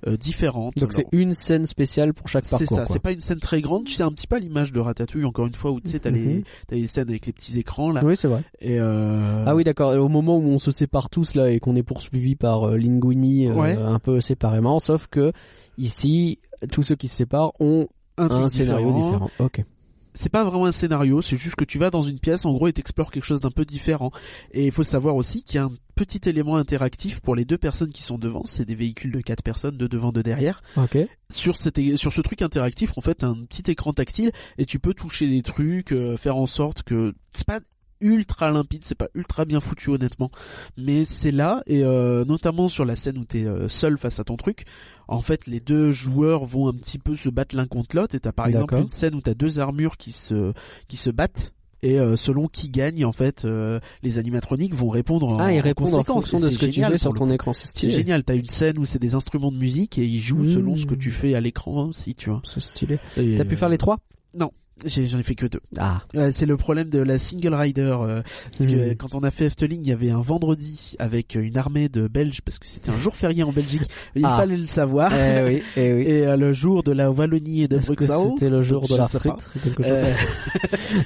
euh, différentes. Donc c'est une scène spéciale pour chaque c'est parcours. ça, quoi. c'est pas une scène très grande, tu sais un petit peu à l'image de Ratatouille, encore une fois, où tu sais, t'as les, Mhm. t'as les scènes avec les petits écrans là, Oui, c'est vrai. et euh, Ah oui, d'accord. Au moment où on se sépare tous là et qu'on est poursuivi par euh, Linguini euh, Ouais. un peu séparément, sauf que ici, tous ceux qui se séparent ont un, scénario différent. Ok. C'est pas vraiment un scénario, c'est juste que tu vas dans une pièce en gros et t'explores quelque chose d'un peu différent. Et il faut savoir aussi qu'il y a un petit élément interactif pour les deux personnes qui sont devant, c'est des véhicules de quatre personnes, de devant, de derrière. Ok. Sur ce truc interactif, en fait, un petit écran tactile et tu peux toucher des trucs, euh, faire en sorte que c'est pas ultra limpide, c'est pas ultra bien foutu honnêtement, mais c'est là et euh, notamment sur la scène où t'es euh, seul face à ton truc, en fait les deux joueurs vont un petit peu se battre l'un contre l'autre et t'as par exemple une scène où t'as deux armures qui se qui se battent et euh, selon qui gagne en fait euh, les animatroniques vont répondre en, Ah, ils répondent en fonction de ce que tu fais sur ton écran. C'est génial, t'as une scène où c'est des instruments de musique et ils jouent Mmh. selon ce que tu fais à l'écran aussi, tu vois. C'est stylé. T'as pu faire les trois? J'ai- J'en ai fait que deux. Ah. Ouais, c'est le problème de la single rider. euh, parce que quand on a fait Efteling, il y avait un vendredi avec euh, une armée de Belges parce que c'était un jour férié en Belgique. Il Ah. fallait le savoir. eh oui, eh oui. Et euh, le jour de la Wallonie et de Bruxelles. c'était le jour donc de la frite quelque chose euh,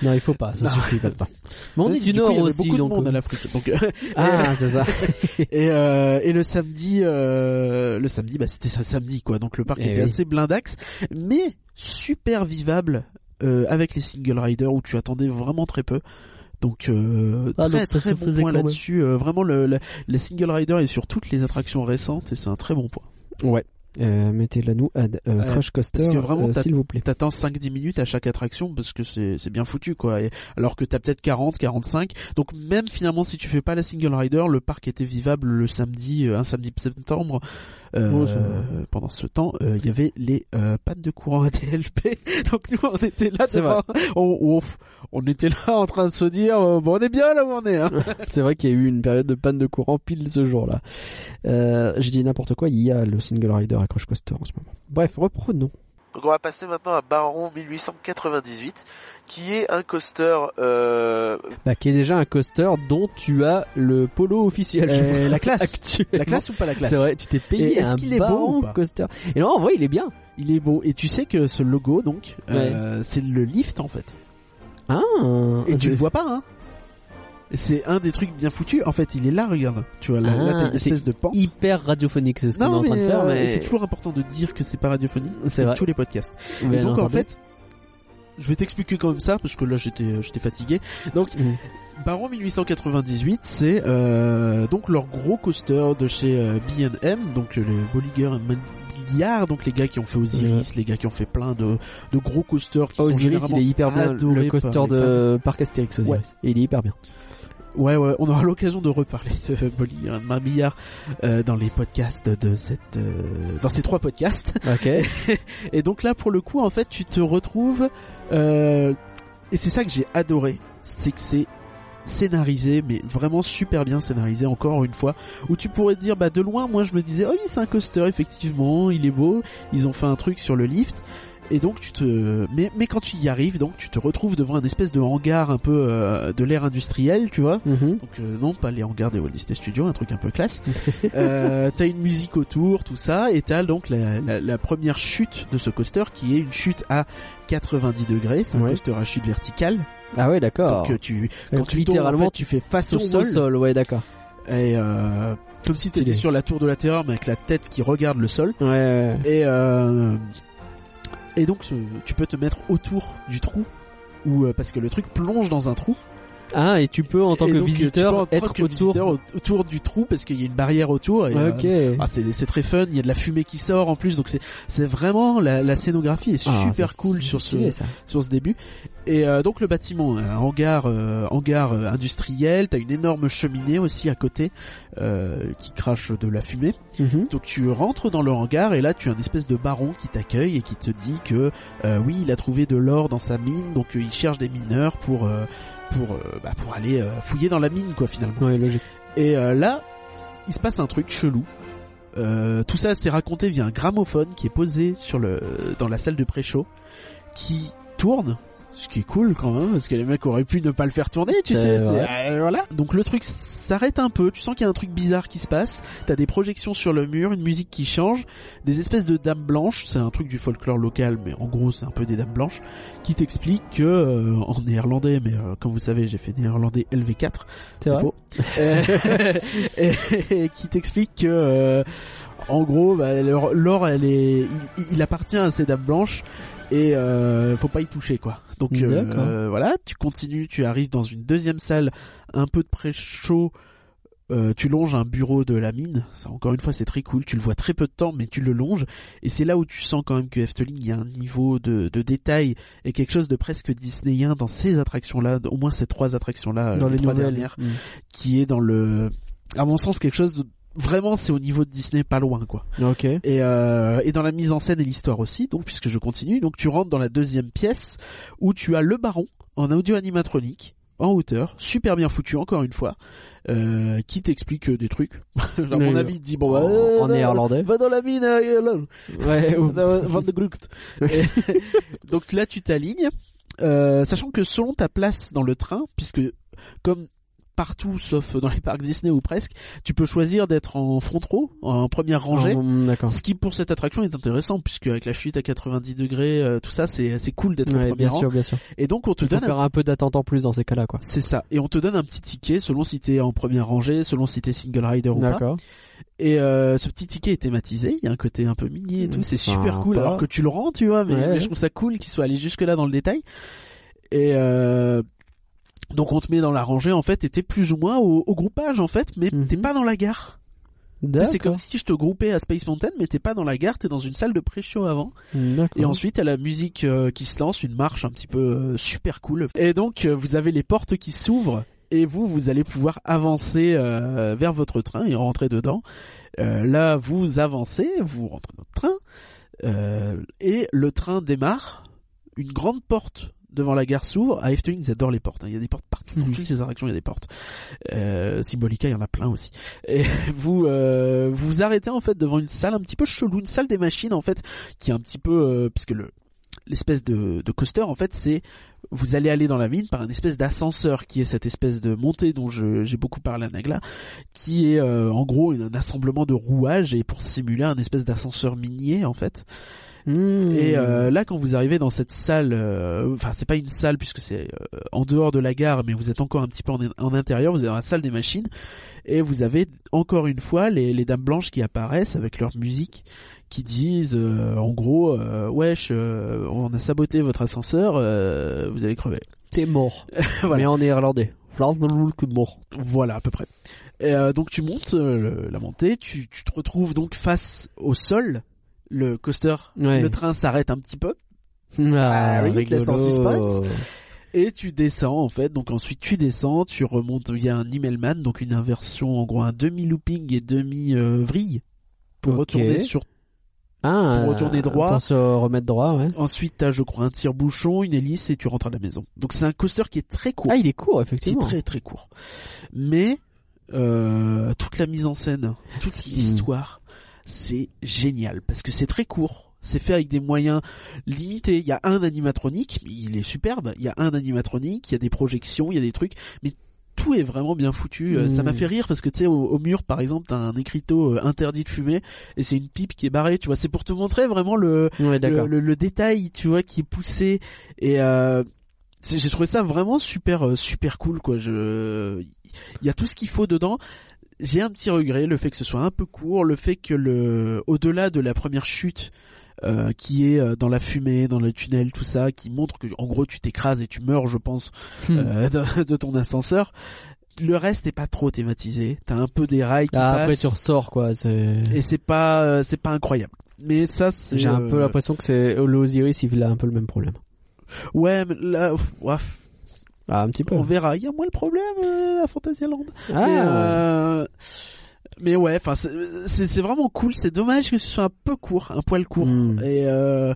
Non, il faut pas, ça non. suffit maintenant. Mais on est du Nord aussi, beaucoup donc. de monde à l'Afrique. Donc, Ah, c'est ça. et, euh, et le samedi, euh, le samedi, bah c'était samedi quoi. Donc le parc Eh était oui. assez blindax, mais super vivable euh, avec les single riders où tu attendais vraiment très peu. Donc euh, Ah, très donc ça très bon point là-dessus. Euh, vraiment le, le, les single riders est sur toutes les attractions récentes et c'est un très bon point. Ouais. Euh, Mettez-la nous à euh, Crush Coaster, parce que vraiment, euh, s'il vous plaît. T'attends 5-10 minutes à chaque attraction parce que c'est c'est bien foutu quoi. Et alors que t'as peut-être 40, 45. Donc même finalement si tu fais pas la single rider, le parc était vivable le samedi, euh, un samedi septembre. Euh, Oh, pendant ce temps, euh, il y avait les euh, pannes de courant ADLP. Donc nous on était là C'est devant, on, on, on était là en train de se dire bon on est bien là où on est. Hein. C'est vrai qu'il y a eu une période de panne de courant pile ce jour-là. Euh, je dis n'importe quoi, il y a le single rider à Crush Coaster en ce moment. Bref, reprenons. Donc on va passer maintenant à Baron 1898, qui est un coaster euh, Bah, qui est déjà un coaster dont tu as le polo officiel. Euh, la classe. La classe ou pas la classe C'est vrai, tu t'es payé est-ce un qu'il est beau Baron ou pas coaster. Et non, en vrai, il est bien. Il est beau et tu sais que ce logo donc euh, c'est le lift en fait. Ah, Et tu le vois pas, hein C'est un des trucs bien foutus. En fait, il est là, regarde. Tu vois, là, Ah, là t'as une c'est espèce de pente. hyper radiophonique, c'est ce qu'on est en train de faire, euh, mais c'est toujours important de dire que c'est pas radiophonique. C'est vrai. Tous les podcasts. Mais Et donc, en fait, je vais t'expliquer comme ça, parce que là, j'étais, j'étais fatigué. Donc, Mm. Baron 1898, c'est euh, donc leur gros coaster de chez euh, B&M, donc euh, les Bolliger Mobiliard, donc les gars qui ont fait Osiris, les gars qui ont fait plein de, de gros coasters qui Oh, sont Osiris, il est hyper bien. Le coaster de Parc Astérix Osiris. Et il est hyper bien. Ouais, ouais, on aura l'occasion de reparler de Bolliger Mobiliard euh, dans les podcasts de cette, euh, dans ces trois podcasts. Ok. Et donc là, pour le coup, en fait, tu te retrouves, euh, et c'est ça que j'ai adoré, c'est que c'est scénarisé, mais vraiment super bien scénarisé encore une fois, où tu pourrais te dire, bah de loin, moi je me disais, oh oui, c'est un coaster, effectivement, il est beau, ils ont fait un truc sur le lift, et donc tu te, mais mais quand tu y arrives, donc tu te retrouves devant un espèce de hangar un peu euh, de l'ère industrielle, tu vois. Mhm. Donc euh, non, pas les hangars des Walt Disney Studios, un truc un peu classe. euh, t'as une musique autour, tout ça, et t'as donc la, la, la première chute de ce coaster qui est une chute à 90 degrés. C'est un Ouais. coaster à chute verticale. Ah ouais, d'accord. Donc tu, Donc, quand tu littéralement, tombes, en fait, tu fais face au sol, au sol, ouais, d'accord. et euh, comme si t'étais sur la tour de la terreur, mais avec la tête qui regarde le sol. Ouais, ouais. Et euh, et donc euh, tu peux te mettre autour du trou. Ou euh, parce que le truc plonge dans un trou. Ah, et tu peux en tant que donc, visiteur être autour. visiteur, autour du trou parce qu'il y a une barrière autour. Et, euh, ah, c'est très fun. Il y a de la fumée qui sort en plus, donc c'est c'est vraiment la, la scénographie est Ah, super cool sur ce stylé, sur ce début. Et euh, donc le bâtiment, un hangar euh, hangar euh, industriel. T'as une énorme cheminée aussi à côté euh, qui crache de la fumée. Mhm. Donc tu rentres dans le hangar et là tu as un espèce de baron qui t'accueille et qui te dit que euh, oui il a trouvé de l'or dans sa mine donc euh, il cherche des mineurs pour euh, pour bah, pour aller fouiller dans la mine quoi finalement. Ouais, logique. Et euh, là il se passe un truc chelou. Euh, tout ça c'est raconté via un gramophone qui est posé sur le dans la salle de pré-show qui tourne ce qui est cool quand même parce que les mecs auraient pu ne pas le faire tourner tu sais euh, voilà. Donc le truc s'arrête un peu. Tu sens qu'il y a un truc bizarre qui se passe. T'as des projections sur le mur une musique qui change. Des espèces de dames blanches c'est un truc du folklore local mais en gros c'est un peu des dames blanches qui t'expliquent que euh, en néerlandais mais euh, comme vous savez j'ai fait néerlandais LV4 C'est faux. Euh, et, et qui t'explique que euh, en gros bah, l'or l'or, elle est il, il appartient à ces dames blanches et euh, faut pas y toucher quoi donc euh, euh, voilà tu continues tu arrives dans une deuxième salle un peu de pré-chaud euh, tu longes un bureau de la mine, ça encore une fois c'est très cool, tu le vois très peu de temps mais tu le longes. Et c'est là où tu sens quand même que Efteling il y a un niveau de, de détail et quelque chose de presque disneyen dans ces attractions là, au moins ces trois attractions là, Dans les trois nouvelles. dernières Mhm. qui est dans le à mon sens quelque chose de- vraiment c'est au niveau de Disney pas loin quoi Ok. et, euh, et dans la mise en scène et l'histoire aussi donc puisque je continue donc tu rentres dans la deuxième pièce où tu as le baron en audio animatronique en hauteur super bien foutu encore une fois euh, qui t'explique euh, des trucs à mon te dit bon bah, euh, en va- néerlandais. va dans la mine euh, là. Ouais, ou- Van- Van de Grucht. Et- donc là tu t'alignes euh, sachant que selon ta place dans le train puisque comme partout sauf dans les parcs Disney ou presque tu peux choisir d'être en front row en première rangée Oh, D'accord. ce qui pour cette attraction est intéressant puisque avec la chute à 90 degrés euh, tout ça c'est c'est cool d'être Ouais, premier bien rang sûr, bien sûr. et donc on te Il donne un faire un peu d'attente en plus dans ces cas-là, quoi. c'est ça. Et on te donne un petit ticket selon si t'es en première rangée, selon si t'es single rider ou pas. Et euh, ce petit ticket est thématisé. Il y a un côté un peu mini et tout. C'est super cool. Alors que tu le rends, tu vois. Mais, Ouais, mais ouais. je trouve ça cool qu'il soit allé jusque là dans le détail. Et euh, donc on te met dans la rangée en fait. Et t'es plus ou moins au, au groupage en fait, mais Mhm. t'es pas dans la gare. C'est comme si je te groupais à Space Mountain, mais t'es pas dans la gare, t'es dans une salle de pré-show avant. D'accord. Et ensuite, t'as la musique euh, qui se lance, une marche un petit peu euh, super cool. Et donc, euh, vous avez les portes qui s'ouvrent et vous, vous allez pouvoir avancer euh, vers votre train et rentrer dedans. Euh, là, vous avancez, vous rentrez dans le train euh, et le train démarre. Une grande porte devant la gare s'ouvre. À Efteling, ils adorent les portes. hein. Il y a des portes partout. Dans Mhm. toutes ces attractions, il y a des portes. Euh, Symbolica, il y en a plein aussi. Et vous euh, vous arrêtez en fait devant une salle un petit peu chelou, une salle des machines en fait, qui est un petit peu euh, puisque le l'espèce de, de coaster en fait c'est vous allez aller dans la mine par un espèce d'ascenseur qui est cette espèce de montée dont j'ai beaucoup parlé à Nagla qui est euh, en gros un assemblement de rouages et pour simuler un espèce d'ascenseur minier en fait Hmm. et euh, là, quand vous arrivez dans cette salle, euh, enfin c'est pas une salle puisque c'est euh, en dehors de la gare, mais vous êtes encore un petit peu en, en intérieur. Vous êtes dans la salle des machines et vous avez encore une fois les, les dames blanches qui apparaissent avec leur musique, qui disent euh, en gros, euh, wesh, euh, on a saboté votre ascenseur, euh, vous allez crever. T'es mort. Voilà. Mais en mort. Voilà à peu près. Et, euh, donc tu montes la montée, tu, tu te retrouves donc face au sol. Le coaster, Ouais. le train s'arrête un petit peu. Ah, oui, il te laisse en rigolo. suspense. Et tu descends en fait, donc ensuite tu descends, tu remontes, il y a un Immelman, donc une inversion en gros un demi-looping et demi-vrille pour Ok. retourner sur... Ah, Pour retourner droit. Pour se remettre droit, ouais. Ensuite t'as je crois un tire-bouchon, une hélice et tu rentres à la maison. Donc c'est un coaster qui est très court, Ah, il est court, qui est effectivement. très très court. Mais euh, toute la mise en scène, toute Hmm. l'histoire, c'est génial parce que c'est très court. C'est fait avec des moyens limités. Il y a un animatronique, mais il est superbe. Il y a un animatronique, il y a des projections, il y a des trucs, mais tout est vraiment bien foutu. Euh, Ça Mm. m'a fait rire parce que tu sais au, au mur par exemple t'as un écriteau euh, interdit de fumer et c'est une pipe qui est barrée. Tu vois, c'est pour te montrer vraiment le Ouais, le, le, le détail, tu vois, qui est poussé et euh, j'ai trouvé ça vraiment super euh, super cool quoi. Je il y a tout ce qu'il faut dedans. J'ai un petit regret, le fait que ce soit un peu court, le fait que le au-delà de la première chute euh, qui est euh, dans la fumée, dans le tunnel, tout ça, qui montre que en gros tu t'écrases et tu meurs, je pense, Hmm. euh, de, de ton ascenseur. Le reste est pas trop thématisé. T'as un peu des rails qui Ah, après passent tu ressors quoi. Et c'est pas euh, c'est pas incroyable. Mais ça c'est J'ai un peu euh, l'impression que c'est Osiris, il a un peu le même problème. ouais, mais là ouais, Ah, un petit peu. on verra. Il y a moins le problème euh, à Fantasyland. Ah. Mais, euh, mais ouais, enfin c'est vraiment cool. C'est dommage que ce soit un peu court, un poil court. Hmm. Et euh,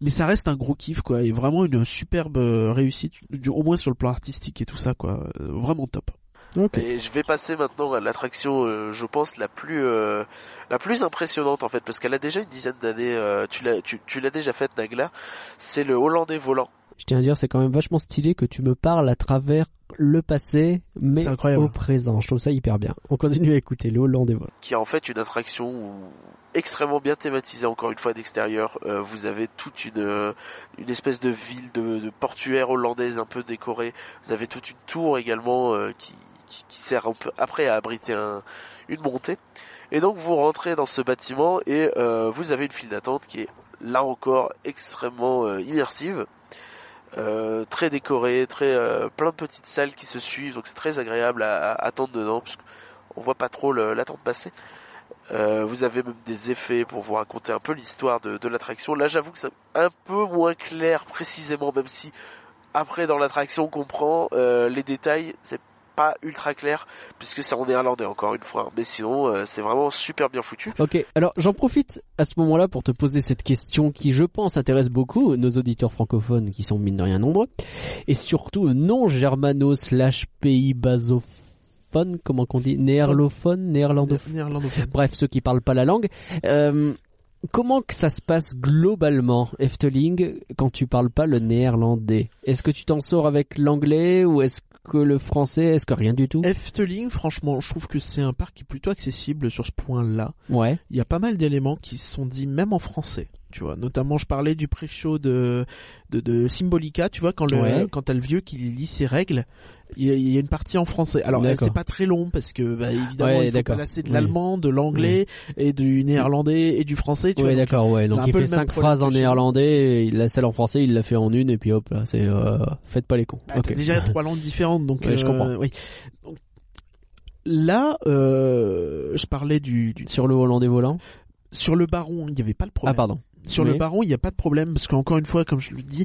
mais ça reste un gros kiff quoi. Et vraiment une superbe euh, réussite, du- au moins sur le plan artistique et tout ça quoi. Vraiment top. Et je vais passer maintenant à l'attraction, euh, je pense la plus euh, la plus impressionnante en fait, parce qu'elle a déjà une dizaine d'années. euh, tu l'as tu, tu l'as déjà faite, Nagla. C'est le Hollandais volant. Je tiens à dire, c'est quand même vachement stylé que tu me parles à travers le passé, mais au présent. Je trouve ça hyper bien. On continue à écouter le Hollandais voilà. qui est en fait une attraction où- extrêmement bien thématisée encore une fois d'extérieur. Euh, vous avez toute une euh, une espèce de ville de, de portuaire hollandaise un peu décorée. Vous avez toute une tour également euh, qui, qui qui sert un peu après à abriter un, une montée. Et donc vous rentrez dans ce bâtiment et euh, vous avez une file d'attente qui est là encore extrêmement euh, immersive. Euh, très décorée, très euh, plein de petites salles qui se suivent, donc c'est très agréable à, attendre dedans, parce qu'on voit pas trop l'attente passer. Euh, vous avez même des effets pour vous raconter un peu l'histoire de, de l'attraction. Là, j'avoue que c'est un peu moins clair précisément, même si après dans l'attraction on comprend euh, les détails, c'est pas ultra clair puisque c'est en néerlandais encore une fois. Mais sinon, euh, c'est vraiment super bien foutu. Ok, alors j'en profite à ce moment-là pour te poser cette question qui, je pense, intéresse beaucoup nos auditeurs francophones qui sont mine de rien nombreux, et surtout non germano slash pays basophone, comment qu'on dit, néerlophone, néerlandophone. Néerlandophone. bref, ceux qui parlent pas la langue. Euh, comment que ça se passe globalement, Efteling, quand tu parles pas le néerlandais? Est-ce que tu t'en sors avec l'anglais ou est-ce que le français Est-ce que rien du tout? Efteling, franchement, je trouve que c'est un parc qui est plutôt accessible sur ce point-là. Ouais. Il y a pas mal d'éléments qui sont dits même en français. Tu vois, notamment je parlais du pré-show de, de de Symbolica, tu vois quand le Ouais. quand t'as le vieux qui lit ses règles, il y a, une partie en français. Alors c'est pas très long parce que bah, évidemment Ouais, il faut placer de Oui. l'allemand, de l'anglais et du néerlandais et du français. Tu Oui, donc, d'accord, ouais. Donc il fait le cinq phrases en néerlandais, et la celle en français, il l'a fait en une, et puis hop, là, c'est euh, faites pas les cons. Bah, ok. t'as déjà trois langues différentes, donc Ouais, je euh, comprends. oui. Donc, là, euh, je parlais du, du- Sur le hollandais volant. sur le baron, il n'y avait pas de Ah problème. pardon. Sur le baron, il n'y a pas de problème parce qu'encore une fois, comme je le dis,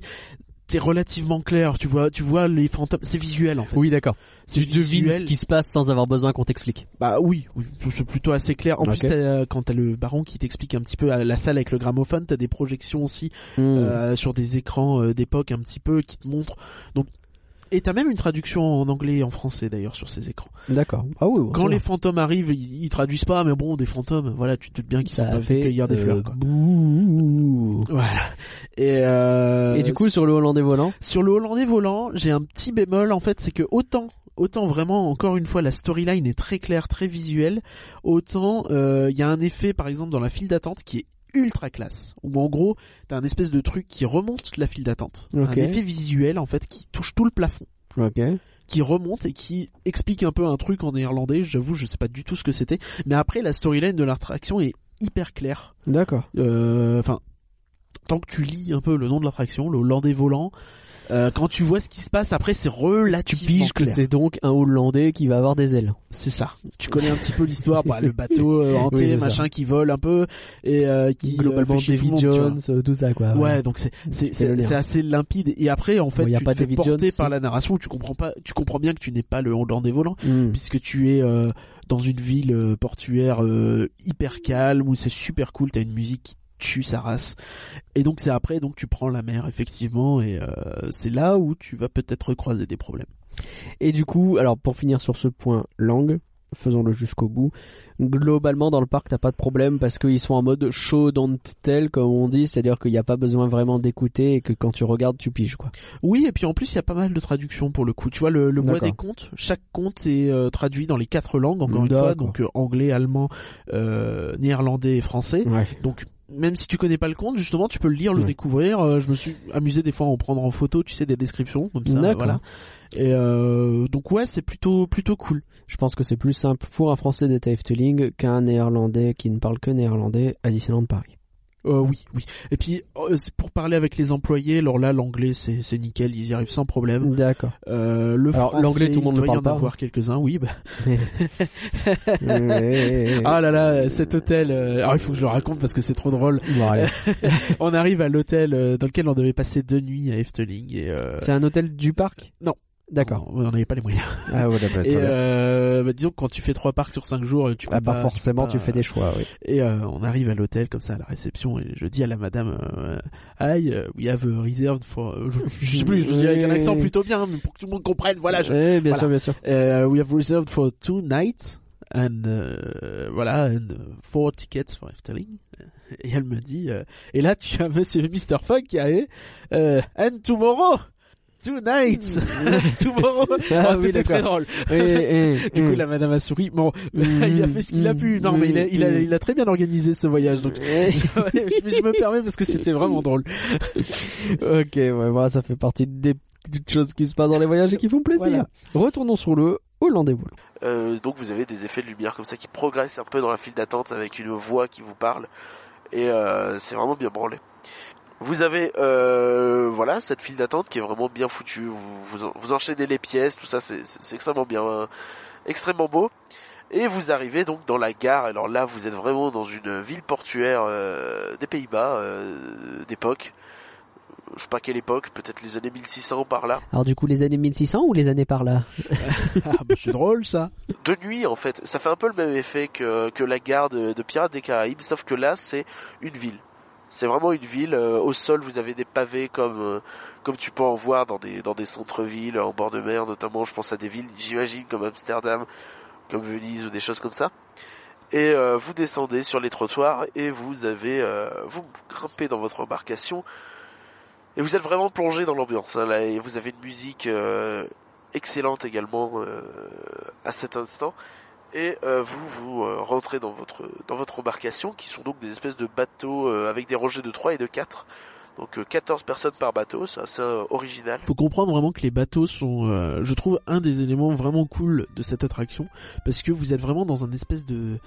c'est relativement clair. Tu vois, tu vois les fantômes, c'est visuel en fait. Oui d'accord. C'est Tu devines visuel. ce qui se passe sans avoir besoin qu'on t'explique. Bah oui, oui, c'est plutôt assez clair. En plus, euh, quand t'as le baron qui t'explique un petit peu à la salle avec le gramophone, t'as des projections aussi Hmm. euh, sur des écrans euh, d'époque un petit peu qui te montrent. Donc, et t'as même une traduction en anglais et en français d'ailleurs sur ces écrans. D'accord. Ah oui. bon, Quand les fantômes arrivent, ils, ils traduisent pas, mais bon, des fantômes, voilà, tu te doutes bien qu'ils sont pas fait cueillir des euh, fleurs. Quoi. bouh. Voilà. Et, euh, Et du coup sur le hollandais volant. Sur le Hollandais volant, j'ai un petit bémol en fait, c'est que autant autant vraiment encore une fois la storyline est très claire, très visuelle, autant euh, il y a un effet par exemple dans la file d'attente qui est ultra classe où en gros t'as un espèce de truc qui remonte la file d'attente. Un effet visuel en fait qui touche tout le plafond. Qui remonte et qui explique un peu un truc en néerlandais j'avoue je sais pas du tout ce que c'était. Mais après la storyline de l'attraction est hyper claire. D'accord. euh, enfin tant que tu lis un peu le nom de l'attraction le hollandais volant euh, quand tu vois ce qui se passe après c'est Tu relativement piges que c'est donc un hollandais qui va avoir des ailes. c'est ça tu connais un petit peu l'histoire bah, le bateau euh, hanté Oui, c'est ça. machin qui vole un peu et euh, qui Globalement euh, fait chier tout David le monde, tu. Jones, euh, tout ça quoi. Ouais, donc c'est c'est assez limpide et après en fait Bon, y a tu pas te fais David porter Jones, par la narration tu comprends pas tu comprends bien que tu n'es pas le hollandais volant Hmm. puisque tu es dans une ville portuaire hyper calme où c'est super cool, t'as une musique qui tue sa race. Et donc c'est après donc tu prends la mer effectivement et euh, c'est là où tu vas peut-être croiser des problèmes. Et du coup, alors pour finir sur ce point langue, faisons-le jusqu'au bout. Globalement dans le parc t'as pas de problème parce qu'ils sont en mode show don't tell comme on dit, c'est-à-dire qu'il n'y a pas besoin vraiment d'écouter et que quand tu regardes tu piges quoi. Oui et puis en plus il y a pas mal de traductions pour le coup. Tu vois le, le bois des contes, chaque conte est euh, traduit dans les quatre langues encore une fois, donc euh, anglais, allemand, euh, néerlandais et français. Ouais. Donc même si tu connais pas le conte, justement, tu peux le lire, le Ouais. découvrir. Euh, je me suis amusé des fois à en prendre en photo, tu sais, des descriptions comme ça. Voilà. Et euh, donc ouais, c'est plutôt plutôt cool. Je pense que c'est plus simple pour un français d'être à Efteling qu'un néerlandais qui ne parle que néerlandais à Disneyland Paris. Euh, oui, oui. Et puis euh, c'est pour parler avec les employés, alors là l'anglais c'est c'est nickel, ils y arrivent sans problème. D'accord. Euh, le Alors, français, l'anglais, tout le monde il y en pas. avoir quelques-uns, oui. Bah. Ah là là, cet hôtel. euh, Alors il faut que je le raconte parce que c'est trop drôle. Bon, allez. On arrive à l'hôtel dans lequel on devait passer deux nuits à Efteling et. Euh... C'est un hôtel du parc? Non. D'accord. On n'avait pas les moyens. Ah ouais, d'accord. Et euh, bah, disons que quand tu fais trois parcs sur cinq jours, tu peux Ah pas- forcément tu pas- fais des choix, oui. Et euh, on arrive à l'hôtel comme ça à la réception et je dis à la madame, euh, Hi, uh, we have a reserved for. euh, Je, je sais plus, je dis avec un accent plutôt bien, mais pour que tout le monde comprenne. Voilà, je, Eh, bien voilà. sûr, bien sûr. Uh, we have reserved for two nights and uh, voilà and four tickets for Efteling. Et elle me dit euh, et là tu as Monsieur Mr Fogg qui arrive euh, and tomorrow two nights tomorrow. Ah Oh, oui, C'était très d'accord. drôle. Eh, eh, Du coup eh. la madame a souri. Bon, Mm, il a fait ce qu'il a pu. Non mais il a, il a, il a très bien organisé ce voyage. Donc je, je me permets parce que c'était vraiment drôle. ok, ouais, voilà, ça fait partie des petites choses qui se passent dans les voyages et qui font plaisir. Voilà. Retournons sur le Hollandais volant. Euh, donc vous avez des effets de lumière comme ça qui progressent un peu dans la file d'attente avec une voix qui vous parle et euh, c'est vraiment bien branlé. Vous avez euh, voilà cette file d'attente qui est vraiment bien foutue. Vous, vous, en- vous enchaînez les pièces, tout ça c'est extrêmement bien, extrêmement beau. Et vous arrivez donc dans la gare. Alors là, vous êtes vraiment dans une ville portuaire euh, des Pays-Bas euh, d'époque. Je sais pas quelle époque, peut-être les années 1600 par là. Alors du coup, les années 1600 ou les années par là? Ah bah c'est drôle ça. de nuit en fait. Ça fait un peu le même effet que, que la gare de, de Pirates des Caraïbes, sauf que là c'est une ville. C'est vraiment une ville. euh, au sol vous avez des pavés comme euh, comme tu peux en voir dans des dans des centres-villes en bord de mer, notamment. Je pense à des villes, j'imagine comme Amsterdam, comme Venise ou des choses comme ça. Et euh, vous descendez sur les trottoirs et vous avez vous grimpez dans votre embarcation et vous êtes vraiment plongé dans l'ambiance. hein, là, et vous avez une musique excellente également à cet instant. Et euh, vous vous euh, rentrez dans votre dans votre embarcation, qui sont donc des espèces de bateaux euh, avec des rangées de 3 et de 4. Donc euh, 14 personnes par bateau, c'est assez euh, original. Faut comprendre vraiment que les bateaux sont, euh, je trouve, un des éléments vraiment cool de cette attraction, parce que vous êtes vraiment dans un espèce de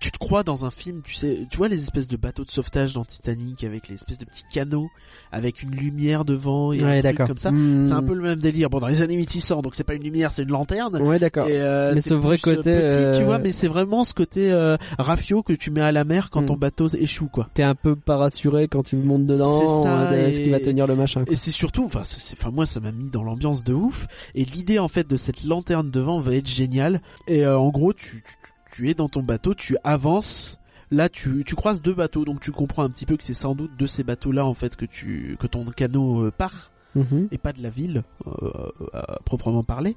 tu te crois dans un film, tu sais, tu vois les espèces de bateaux de sauvetage dans Titanic avec les espèces de petits canaux avec une lumière devant et un truc comme ça. Hmm. C'est un peu le même délire. Bon, dans les années 1600, donc c'est pas une lumière, c'est une lanterne. Ouais, d'accord. Et, euh, Mais c'est ce vrai euh, côté, petit, tu euh, vois, mais c'est vraiment ce côté euh, rafio que tu mets à la mer quand Hmm. ton bateau échoue, quoi. T'es un peu pas rassuré quand tu montes dedans. C'est ça, euh, Est-ce et- qu'il va tenir le machin quoi. Et c'est surtout, enfin, moi ça m'a mis dans l'ambiance de ouf. Et l'idée en fait de cette lanterne devant va être géniale. Et euh, en gros, tu, tu, tu es dans ton bateau, tu avances. Là, tu, tu croises deux bateaux, donc tu comprends un petit peu que c'est sans doute de ces bateaux-là en fait que tu que ton canot euh, part Mhm. et pas de la ville euh, à proprement parler.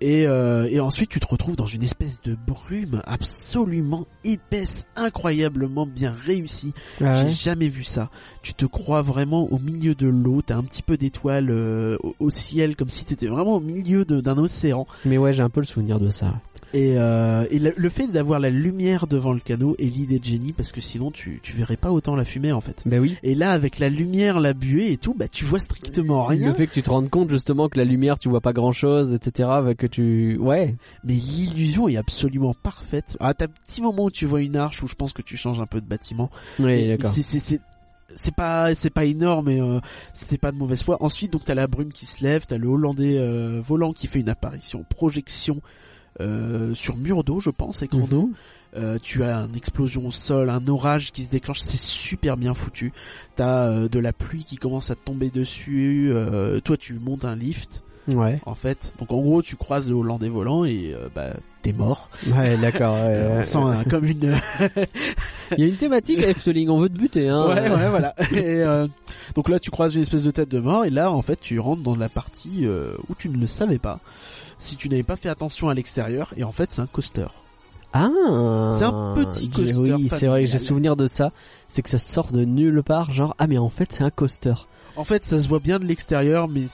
Et, euh, et ensuite, tu te retrouves dans une espèce de brume absolument épaisse, incroyablement bien réussie. Ah J'ai ouais. jamais vu ça. Tu te crois vraiment au milieu de l'eau, t'as un petit peu d'étoiles euh, au, au ciel, comme si t'étais vraiment au milieu d'un océan. Mais ouais, j'ai un peu le souvenir de ça. Et, euh, et le, le fait d'avoir la lumière devant le canot est l'idée de génie parce que sinon tu, tu verrais pas autant la fumée en fait. Ben oui. Et là avec la lumière, la buée et tout, bah tu vois strictement rien. Le fait que tu te rendes compte justement que la lumière, tu vois pas grand chose, etc. bah, Que tu, ouais. Mais l'illusion est absolument parfaite. Ah t'as un petit moment où tu vois une arche où je pense que tu changes un peu de bâtiment. Oui, d'accord. C'est c'est pas c'est pas énorme mais euh, c'était pas de mauvaise foi. Ensuite donc t'as la brume qui se lève, t'as le Hollandais euh, volant qui fait une apparition projection euh, sur mur d'eau je pense écran d'eau. Mhm. Euh, tu as une explosion au sol, un orage qui se déclenche, c'est super bien foutu. T'as de la pluie qui commence à te tomber dessus. toi tu montes un lift Ouais. en fait. Donc en gros tu croises le Hollandais volant et euh, bah t'es mort. Ouais, d'accord. ouais, Euh, sent un- comme une Il y a une thématique à Efteling, on veut te buter, hein. Ouais, ouais, voilà. Et euh, donc là, tu croises une espèce de tête de mort, et là, en fait, tu rentres dans la partie euh, où tu ne le savais pas, si tu n'avais pas fait attention à l'extérieur, et en fait, c'est un coaster. Ah. C'est un petit J'ai- coaster Oui, c'est vrai que j'ai souvenir de ça. C'est que ça sort de nulle part, genre, ah mais en fait c'est un coaster. En fait, ça se voit bien de l'extérieur, mais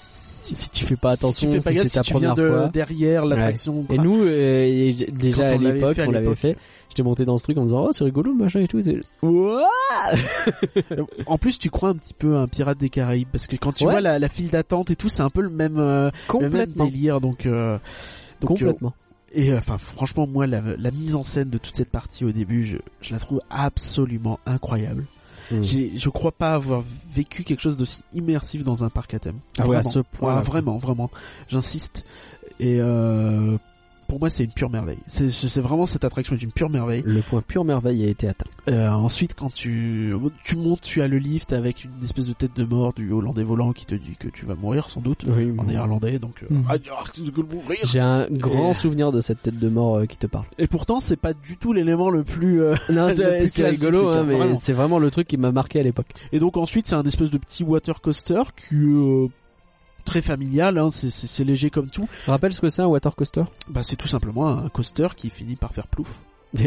si, Si tu fais pas si attention, tu fais pas si gaffe, c'est ta si première de fois. derrière l'attraction, Et bah, nous, euh, et déjà à l'époque, on l'avait fait. J'étais monté dans ce truc en me disant, oh c'est rigolo, machin et tout. en plus, tu crois un petit peu à un pirate des Caraïbes, parce que quand tu Ouais. vois la, la file d'attente et tout, c'est un peu le même, euh, le même Complètement. délire, donc. euh, donc, Complètement. Et euh, enfin, franchement, moi, la, la mise en scène de toute cette partie au début, je, je la trouve absolument incroyable. Mm. J'ai, je crois pas avoir vécu quelque chose d'aussi immersif dans un parc à thème. Ah ouais, à ce point. Ouais, vraiment, vraiment. J'insiste. Et euh, pour moi, c'est une pure merveille. C'est, vraiment cette attraction est une pure merveille. Le point pure merveille a été atteint. Euh, ensuite, quand tu tu montes, tu as le lift avec une espèce de tête de mort du Hollandais volant qui te dit que tu vas mourir sans doute. Oui, En néerlandais, donc euh, Mhm. ah. J'ai un grand Et- souvenir de cette tête de mort euh, qui te parle. Et pourtant, c'est pas du tout l'élément le plus. euh, Non, Le c'est rigolo, hein, hein, mais vraiment. c'est vraiment le truc qui m'a marqué à l'époque. Et donc ensuite, c'est un espèce de petit water coaster qui euh, très familial. Hein, c'est, léger comme tout. Rappelle ce que c'est un water coaster? Bah, c'est tout simplement un coaster qui finit par faire plouf,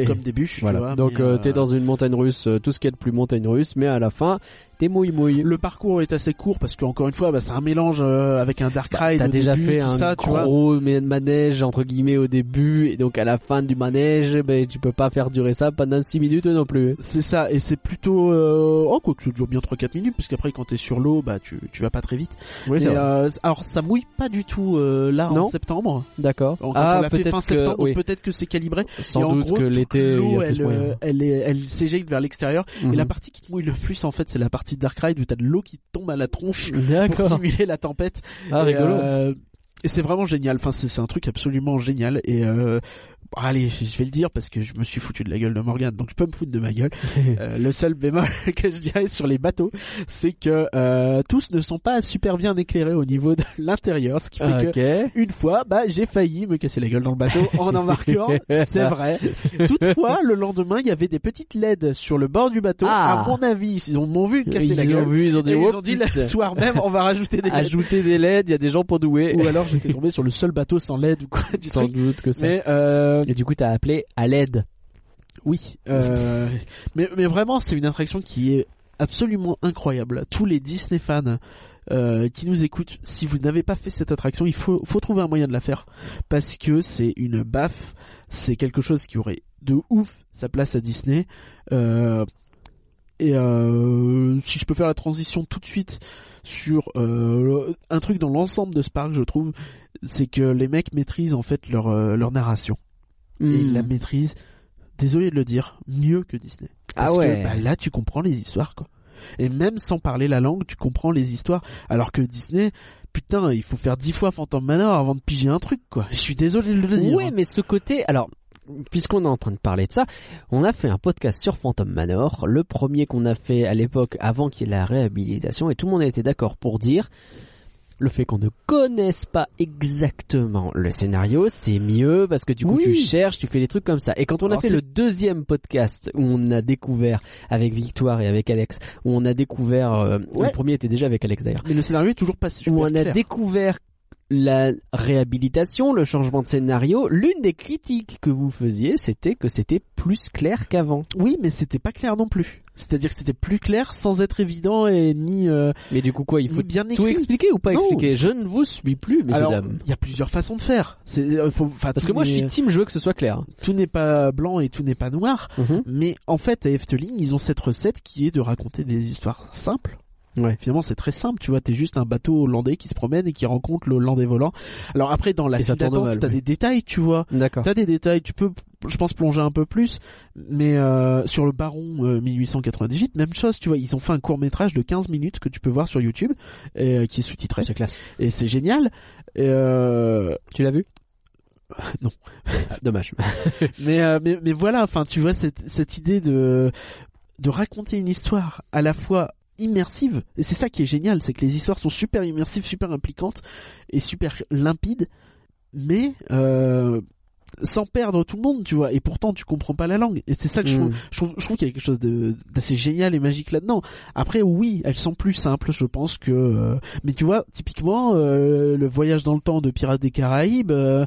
comme des bûches. tu Voilà. vois, Donc euh, euh, t'es dans une montagne russe, euh, tout ce qu'il y a de plus montagne russe, mais à la fin, t'es mouille mouille. Le parcours est assez court parce qu'encore une fois, bah, c'est un mélange euh, avec un dark Bah, ride. T'as déjà début, fait un ça, tu vois. gros ma- manège entre guillemets au début, et donc à la fin du manège, ben tu peux pas faire durer ça pendant 6 minutes non plus. C'est ça, et c'est plutôt... Euh... Oh, quoi que ça dure bien 3-4 minutes, puisqu'après quand t'es sur l'eau, bah tu, tu vas pas très vite. Oui, Mais, euh, alors ça mouille pas du tout euh, là Non. en septembre. D'accord. Ah, peut-être fin que, oui. peut-être que c'est calibré. Sans et en doute gros, que l'été, l'eau, elle, euh, elle, elle s'éjecte vers l'extérieur. Et Mhm. la partie qui te mouille le plus, en fait, c'est la partie Dark Ride où t'as de l'eau qui tombe à la tronche pour simuler la tempête. Ah, et, rigolo. euh, et c'est vraiment génial. Enfin, c'est un truc absolument génial. Et euh, allez, je vais le dire parce que je me suis foutu de la gueule de Morgan, donc je peux me foutre de ma gueule. Euh, le seul bémol que je dirais sur les bateaux, c'est que euh, tous ne sont pas super bien éclairés au niveau de l'intérieur, ce qui fait que ok. une fois, bah, j'ai failli me casser la gueule dans le bateau en embarquant, c'est vrai. Toutefois, le lendemain, il y avait des petites LED sur le bord du bateau. Ah. À mon avis, ils ont m'ont vu me casser la Ils ont gueule. vu, ils ont dit, oh, ils ont dit putain. le soir même, on va rajouter des LED. ajouter des LED, il y a des gens pour douer. Ou alors j'étais tombé sur le seul bateau sans LED ou quoi du Sans truc. doute que ça. Mais euh, Et du coup, t'as appelé à l'aide. oui, euh, mais mais vraiment, c'est une attraction qui est absolument incroyable. Tous les Disney fans euh, qui nous écoutent, si vous n'avez pas fait cette attraction, il faut faut trouver un moyen de la faire parce que c'est une baffe. C'est quelque chose qui aurait de ouf sa place à Disney. Euh, et euh, si je peux faire la transition tout de suite sur euh, un truc dans l'ensemble de ce parc, je trouve, c'est que les mecs maîtrisent en fait leur euh, leur narration et Hmm. ils la maîtrisent désolé de le dire, mieux que Disney. Ah ouais. que bah, là, tu comprends les histoires, quoi. Et même sans parler la langue, tu comprends les histoires. Alors que Disney, putain, il faut faire dix fois Phantom Manor avant de piger un truc, quoi. Je suis désolé de le dire. Ouais, hein. mais ce côté, alors, puisqu'on est en train de parler de ça, on a fait un podcast sur Phantom Manor, le premier qu'on a fait à l'époque avant qu'il y ait la réhabilitation, et tout le monde a été d'accord pour dire le fait qu'on ne connaisse pas exactement le scénario, c'est mieux parce que du coup Oui. tu cherches, tu fais des trucs comme ça. Et quand on a Alors, fait le deuxième podcast où on a découvert avec Victoire et avec Alex, où on a découvert, euh, Ouais. le premier était déjà avec Alex d'ailleurs, Mais le scénario est toujours pas super où on a clair. découvert la réhabilitation, le changement de scénario, l'une des critiques que vous faisiez, c'était que c'était plus clair qu'avant. Oui, mais c'était pas clair non plus. C'est-à-dire que c'était plus clair sans être évident et ni, euh, Mais du coup quoi, il faut bien tout écrit. expliquer ou pas Non. expliquer? Je ne vous suis plus, messieurs Alors, dames. il y a plusieurs façons de faire. Euh, faut, Parce que moi je suis team, je veux que ce soit clair. tout n'est pas blanc et tout n'est pas noir. Mhm. Mais en fait, à Efteling, ils ont cette recette qui est de raconter des histoires simples. Ouais. Finalement, c'est très simple, tu vois, t'es juste un bateau hollandais qui se promène et qui rencontre le hollandais volant. Alors après, dans la file d'attente, t'as oui. des détails, tu vois. D'accord. T'as des détails, tu peux, je pense, plonger un peu plus. Mais euh, sur le Baron euh, 1898, même chose, tu vois, ils ont fait un court métrage de 15 minutes que tu peux voir sur YouTube, et, euh, qui est sous-titré, C'est classe. et c'est génial. Et, euh, Tu l'as vu? Non. Ah, dommage. mais, euh, mais mais voilà, enfin, tu vois cette cette idée de de raconter une histoire à la fois immersive et c'est ça qui est génial, c'est que les histoires sont super immersives, super impliquantes et super limpides, mais euh, sans perdre tout le monde, tu vois. Et pourtant, tu comprends pas la langue. Et c'est ça que je trouve, Mm. je trouve, je trouve qu'il y a quelque chose d'assez génial et magique là-dedans. Après, oui, elles sont plus simples, je pense que. euh, mais tu vois, typiquement, euh, le voyage dans le temps de Pirates des Caraïbes, euh,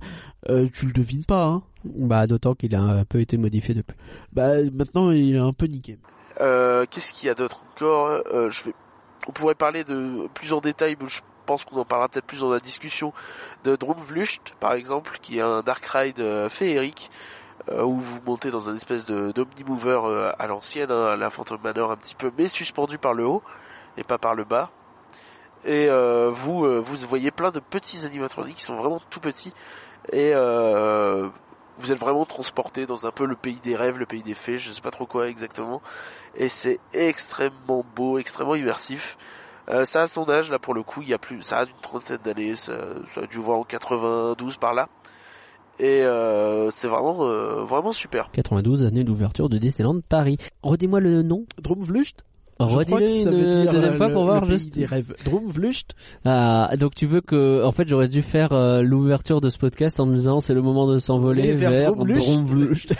euh, tu le devines pas. Hein. Bah d'autant qu'il a un peu été modifié depuis. Bah maintenant, il est un peu niqué. Euh, Qu'est-ce qu'il y a d'autre encore Euh, Je vais. On pourrait parler de plus en détail, mais je pense qu'on en parlera peut-être plus dans la discussion de Drumvlucht, par exemple, qui est un dark ride euh, féerique euh, où vous montez dans un espèce de d'omnimover à l'ancienne, hein, la Phantom Manor un petit peu, mais suspendu par le haut et pas par le bas. Et vous vous voyez plein de petits animatroniques qui sont vraiment tout petits et euh, vous êtes vraiment transporté dans un peu le pays des rêves, le pays des fées, je sais pas trop quoi exactement. Et c'est extrêmement beau, extrêmement immersif. Euh, ça a son âge là pour le coup, il y a plus, ça a une trentaine d'années, ça, ça a dû voir en 92 par là. Et euh, c'est vraiment euh, vraiment super. 92 année d'ouverture de Disneyland Paris. Redis-moi le nom. Drumvlucht Redis-le une deuxième euh, fois le- pour voir le pays juste. des rêves. Drumvlucht Ah, donc tu veux que, en fait, j'aurais dû faire euh, l'ouverture de ce podcast en me disant c'est le moment de s'envoler vers vers Drumvlucht.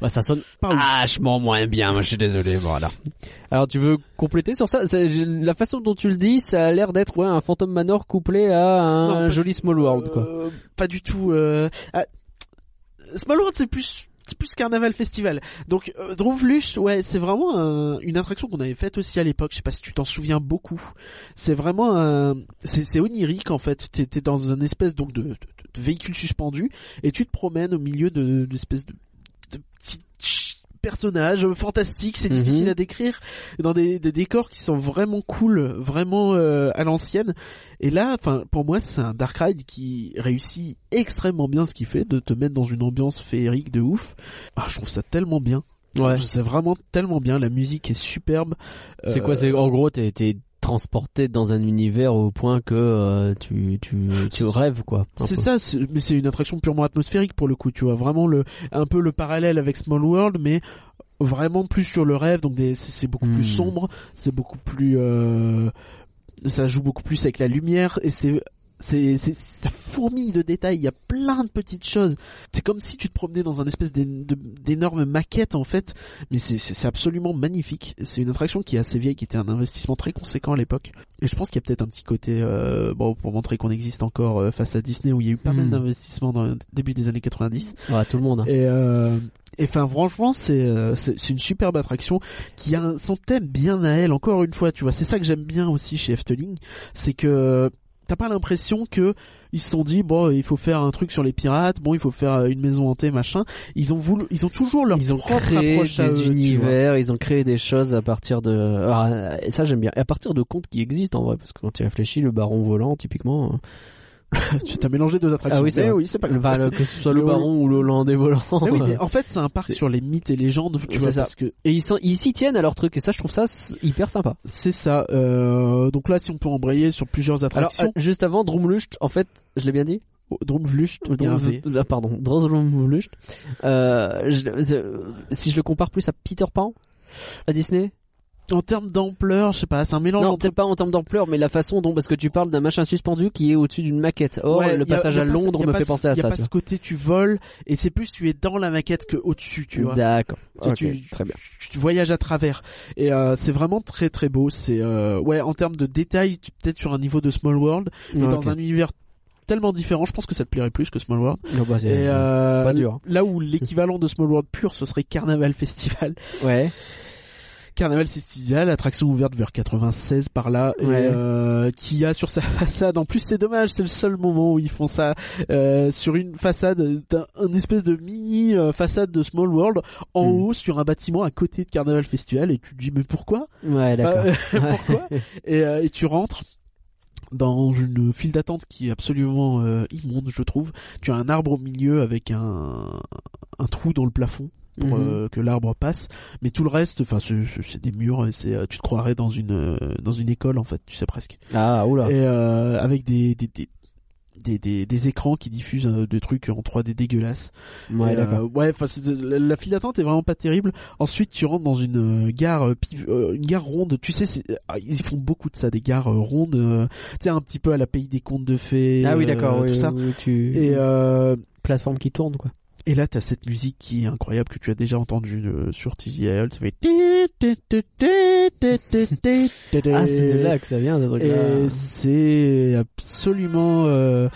Bah, ça sonne vachement moins bien. Moi, je suis désolé. Voilà. Alors, tu veux compléter sur ça? La façon dont tu le dis, ça a l'air d'être ouais, un Phantom Manor couplé à un Non, joli Small World, quoi. Euh, pas du tout. Euh... ah, Small World, c'est plus c'est plus carnaval festival. Donc euh, Drumvlucht, ouais, c'est vraiment un- une attraction qu'on avait faite aussi à l'époque. Je sais pas si tu t'en souviens beaucoup. C'est vraiment un, c'est onirique en fait. T'es dans un espèce donc de, véhicule suspendu et tu te promènes au milieu de d'espèces de, de petits ch- personnages fantastiques. C'est Mhm. difficile à décrire dans des, des décors qui sont vraiment cool, vraiment euh, à l'ancienne. Et là, enfin, pour moi, c'est un Dark Ride qui réussit extrêmement bien ce qu'il fait, de te mettre dans une ambiance féerique de ouf. Ah, je trouve ça tellement bien. Ouais. C'est vraiment tellement bien. La musique est superbe. C'est Euh, quoi C'est en gros, t'es transporté dans un univers au point que euh, tu tu tu rêves quoi. C'est ça, c'est- mais c'est une attraction purement atmosphérique pour le coup, tu vois. Vraiment le, un peu le parallèle avec Small World, mais vraiment plus sur le rêve. Donc c'est beaucoup Hmm. plus sombre, c'est beaucoup plus, euh, ça joue beaucoup plus avec la lumière et c'est c'est c'est ça fourmille de détails. Il y a plein de petites choses. C'est comme si tu te promenais dans un espèce d'énorme maquette en fait. Mais c'est c'est c'est absolument magnifique. C'est une attraction qui est assez vieille, qui était un investissement très conséquent à l'époque. Et je pense qu'il y a peut-être un petit côté euh, bon pour montrer qu'on existe encore euh, face à Disney où il y a eu pas Hmm. mal d'investissements dans le début des années 90. Ouais, tout le monde. hein. Et euh, et enfin franchement c'est euh, c'est c'est une superbe attraction qui a un- son thème bien à elle encore une fois tu vois c'est ça que j'aime bien aussi chez Efteling c'est que t'as pas l'impression que ils se sont dit bon il faut faire un truc sur les pirates bon il faut faire euh, une maison hantée machin ils ont voulu ils ont toujours leur Ils ont propre créé approche à des eux, univers, ils ont créé des choses à partir de. Ah, ça j'aime bien. À partir de contes qui existent en vrai, parce que quand tu réfléchis, le Baron volant, typiquement, euh, tu t'as mélangé deux attractions. Ah oui, Mais oui, c'est pas. Enfin, le- que ce soit le Le- baron ou le Hollandais volant. Mais oui, mais en fait, c'est un parc sur les mythes et légendes, tu vois, ça. parce que Et ils sont- ils s'y tiennent à leur truc et ça je trouve ça hyper sympa. c'est ça. Euh, donc là, si on peut embrayer sur plusieurs Alors attractions, euh, juste avant Drumlucht, en fait, je l'ai bien dit oh, Drumvlucht, ah, pardon, Drumlucht. Euh, je- si je le compare plus à Peter Pan à Disney En termes d'ampleur, je sais pas, c'est un mélange Non, entre peut-être pas en termes d'ampleur, mais la façon dont parce que tu parles d'un machin suspendu qui est au-dessus d'une maquette. Or Ouais, le a- passage a à pas- Londres y a me pas fait ce- penser à y a ça. pas tu ce côté tu voles et c'est plus tu es dans la maquette que au-dessus, tu vois. D'accord. Tu- Ok, tu- très bien. Tu, tu voyages à travers et euh, c'est vraiment très très beau. C'est euh, ouais en termes de détails, peut-être sur un niveau de Small World, mais dans un univers tellement différent. Je pense que ça te plairait plus que Small World. Non, bah, Et euh, pas dur. là où l'équivalent de Small World pur, ce serait Carnaval Festival. Ouais. Carnaval Festival, attraction ouverte vers 96 par là, et euh, qui a sur sa façade. En plus, c'est dommage, c'est le seul moment où ils font ça euh, sur une façade, un espèce de mini euh, façade de Small World en Hmm. haut sur un bâtiment à côté de Carnaval Festival, et tu te dis mais pourquoi? Ouais, d'accord. Pourquoi? Et, et tu rentres dans une file d'attente qui est absolument euh, immonde, je trouve. Tu as un arbre au milieu avec un, un trou dans le plafond pour Mhm. euh, que l'arbre passe, mais tout le reste, enfin, c'est- des murs. et C'est, euh, tu te croirais dans une euh, dans une école en fait, tu sais presque. Ah, oula. Et euh, avec des des, des des, des, des écrans qui diffusent euh, des trucs en 3D dégueulasses. Ouais, euh, ouais, la, la file d'attente est vraiment pas terrible. Ensuite, tu rentres dans une euh, gare, euh, euh, une gare ronde. Tu sais, ah, ils font beaucoup de ça, des gares euh, rondes. euh, tu sais, un petit peu à la pays des contes de fées. Ah oui, euh, d'accord. tout oui, ça. oui, tu... Et euh, plateforme qui tourne, quoi. Et là, t'as cette musique qui est incroyable que tu as déjà entendue euh, sur TJL. Ça fait. Ah, c'est de là que ça vient, ce truc-là. Et c'est absolument euh,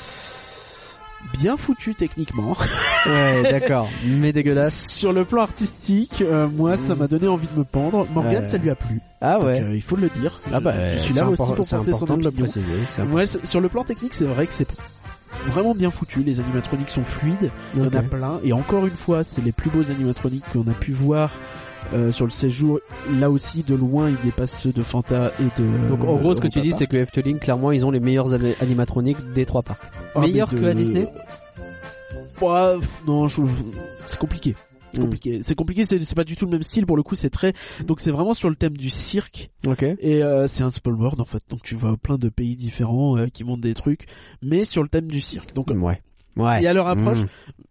bien foutu techniquement. Ouais, d'accord. Mais dégueulasse. Sur le plan artistique, euh, moi, ça Mm. m'a donné envie de me pendre. Morgane, Ouais. ça lui a plu. Ah ouais. euh, il faut le dire. Ah bah, je suis là aussi pour porter son opinion. Moi, sur le plan technique, c'est vrai que c'est vraiment bien foutu. Les animatroniques sont fluides. Il y en a plein. Et encore une fois, c'est les plus beaux animatroniques qu'on a pu voir euh, sur le séjour. Là aussi, de loin, ils dépassent ceux de Fanta et de. Donc en gros, ce que tu dis, c'est que Efteling, clairement, ils ont les meilleurs ani- animatroniques des trois parcs. Ah, Meilleurs que à Disney? Ouais, pff, non, je- c'est compliqué. C'est compliqué. C'est compliqué. C'est pas du tout le même style pour le coup. C'est très. Donc c'est vraiment sur le thème du cirque. Ok. Et euh, c'est un spoil world en fait. Donc tu vois plein de pays différents euh, qui montrent des trucs, mais sur le thème du cirque. Donc Ouais. Ouais. et à leur approche. Mm.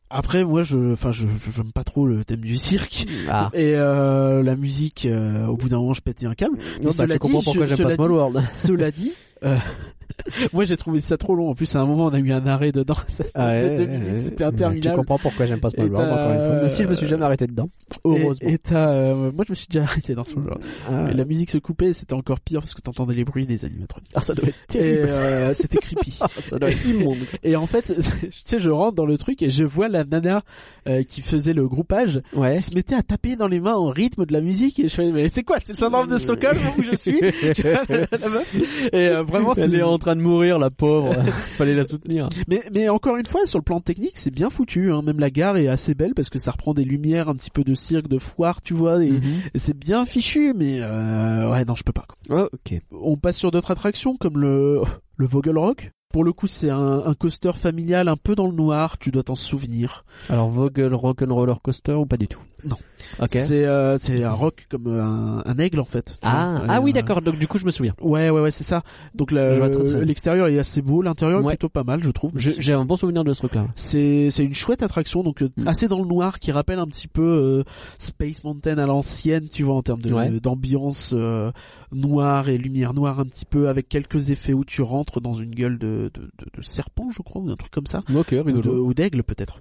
Après, moi, je, enfin, je, j'aime pas trop le thème du cirque. Ah. Et euh, la musique, euh, au bout d'un moment, je pétais un câble. Non, bah, cela tu comprends pourquoi j'aime pas Small World. Cela dit, euh, moi, j'ai trouvé ça trop long. En plus, à un moment, on a eu un arrêt dedans. Ah de ouais, deux minutes, ouais. c'était Tu interminable. comprends pourquoi j'aime pas World, t'as- encore une fois. Même si je me suis jamais arrêté dedans. Heureusement. Et, et t'as, euh, moi, je me suis déjà arrêté dans ce genre. Ah. Et la musique se coupait, c'était encore pire parce que t'entendais les bruits des animatroniques. Ah, ça doit être terrible. euh, c'était creepy. Ah, ça doit être immonde. Et en fait, tu sais, je rentre dans le truc et je vois la nana euh, qui faisait le groupage Ouais. qui se mettait à taper dans les mains en rythme de la musique et je fais mais c'est quoi c'est le syndrome de Stockholm où je suis? Tu et euh, vraiment Elle est en train de mourir, la pauvre. Fallait la soutenir. mais mais encore une fois sur le plan technique c'est bien foutu hein. même la gare est assez belle parce que ça reprend des lumières un petit peu de cirque de foire tu vois et, et c'est bien fichu mais euh, ouais non je peux pas quoi. Oh, ok. on passe sur d'autres attractions comme le le Vogel Rock pour le coup c'est un, un coaster familial un peu dans le noir tu dois t'en souvenir Alors, Vogel Rock'n'Roller Coaster ou pas du tout? Non. Ok. c'est euh, c'est un rock comme euh, un, un aigle en fait Ah, vois. ah oui, Euh, d'accord. Donc, du coup, je me souviens. Ouais, ouais, ouais, c'est ça. Donc l'extérieur est assez beau, l'intérieur est plutôt pas mal, je trouve. J'ai un bon souvenir de ce truc-là. C'est c'est une chouette attraction, donc euh, Mm. assez dans le noir, qui rappelle un petit peu euh, Space Mountain à l'ancienne, tu vois, en termes de Ouais. d'ambiance euh, noire et lumière noire un petit peu, avec quelques effets où tu rentres dans une gueule de, de, de, de serpent, je crois, ou un truc comme ça, Ok, ou de- rigolo. ou d'aigle peut-être.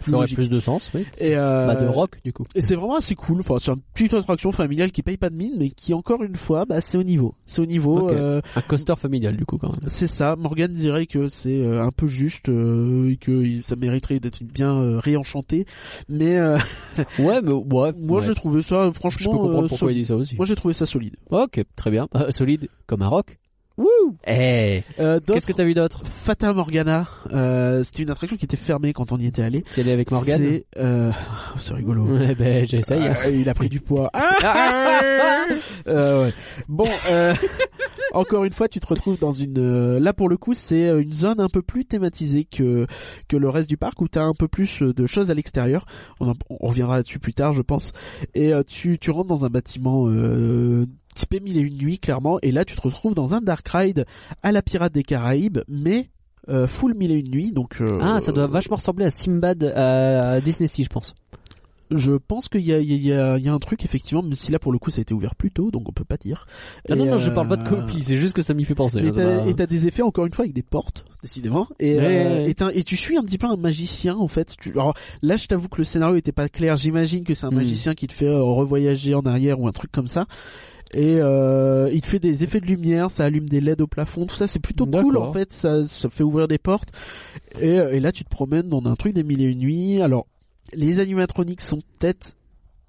Plus Ça aurait logique. plus de sens, oui. Et euh, Bah, de rock, du coup. et c'est vraiment assez cool. Enfin, c'est une petite attraction familiale qui paye pas de mine, mais qui encore une fois, bah, c'est au niveau. C'est au niveau. Euh, Un coaster familial, du coup, quand même. C'est ça. Morgan dirait que c'est euh, un peu juste euh, et que ça mériterait d'être bien réenchanté. Mais Ouais, mais ouais. moi, ouais. j'ai trouvé ça Je franchement. peux comprendre pourquoi il dit ça aussi. Moi, j'ai trouvé ça solide. Ok, très bien. Solide comme un rock. Wouh Eh, euh, qu'est-ce que t'as vu d'autre Fata Morgana. Euh, C'était une attraction qui était fermée quand on y était allé. C'est allé avec Morgan C'est euh, c'est rigolo. Ouais, ben, j'essaye. Ah, il a pris du poids. Ah Euh, ouais. Bon, euh, encore une fois, tu te retrouves dans une. euh, là pour le coup, c'est euh, une zone un peu plus thématisée que que le reste du parc où t'as un peu plus euh, de choses à l'extérieur. On, en- on reviendra là-dessus plus tard, je pense. Et tu tu rentres dans un bâtiment. Euh, typé mille et une nuits clairement et là tu te retrouves dans un dark ride à la pirate des Caraïbes mais full mille et une nuits donc Ah, ça doit vachement ressembler à Simbad à Disney Sea, je pense. Je pense qu'il y a, il y, a, il y a un truc effectivement même si là pour le coup ça a été ouvert plus tôt donc on peut pas dire Ah non, Et, non, je parle pas de euh, copie, c'est juste que ça m'y fait penser. Hein, ça t'as- va. et t'as des effets encore une fois avec des portes, décidément. Et, Ouais, euh, et, tu suis un petit peu un magicien en fait. Tu, alors là, je t'avoue que le scénario était pas clair. J'imagine que c'est un Hmm. magicien qui te fait euh, revoyager en arrière ou un truc comme ça. Et euh, il te fait des effets de lumière, ça allume des LED au plafond, tout ça c'est plutôt cool en fait. Ça, ça fait ouvrir des portes. Et, euh, et là, tu te promènes dans un truc des mille et une nuits. Alors les animatroniques sont peut-être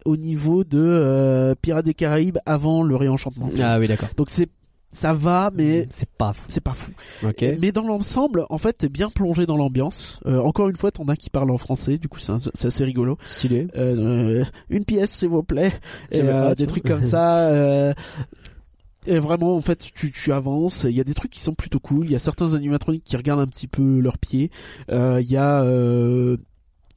au niveau de euh, Pirates des Caraïbes avant le réenchantement. Ah oui, d'accord. Donc c'est ça va, mais c'est pas fou. c'est pas fou. Ok. Mais dans l'ensemble, en fait, t'es bien plongé dans l'ambiance. Euh, encore une fois, t'en as qui parlent en français, du coup, c'est assez rigolo. Stylé. Euh, une pièce, s'il vous plaît. Et, euh, des trucs comme ça. euh, et vraiment, en fait, tu, tu avances. Il y a des trucs qui sont plutôt cool. Il y a certains animatroniques qui regardent un petit peu leurs pieds. Euh, Il y a, euh,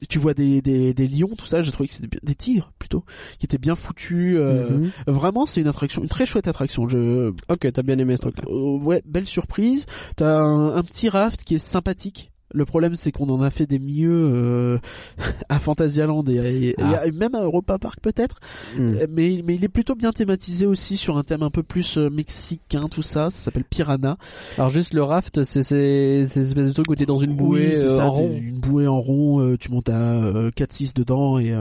tu vois des, des, des lions, tout ça. J'ai trouvé que c'était des tigres plutôt, qui étaient bien foutus. euh, Mhm. Vraiment, c'est une attraction, une très chouette attraction. Je, Ok, t'as bien aimé ce truc-là. euh, ouais, belle surprise. T'as un, un petit raft qui est sympathique. Le problème, c'est qu'on en a fait des mieux euh, à Fantasyland et, et- Ah. et même à Europa Park peut-être. Hmm. Euh, Mais, mais il est plutôt bien thématisé aussi sur un thème un peu plus euh, mexicain, tout ça. Ça s'appelle Piranha. Alors juste le raft, c'est c'est c'est espèce de truc où t'es dans une bouée Oui, euh, ça, en rond Une bouée en rond. euh, tu montes à euh, 4-6 dedans et,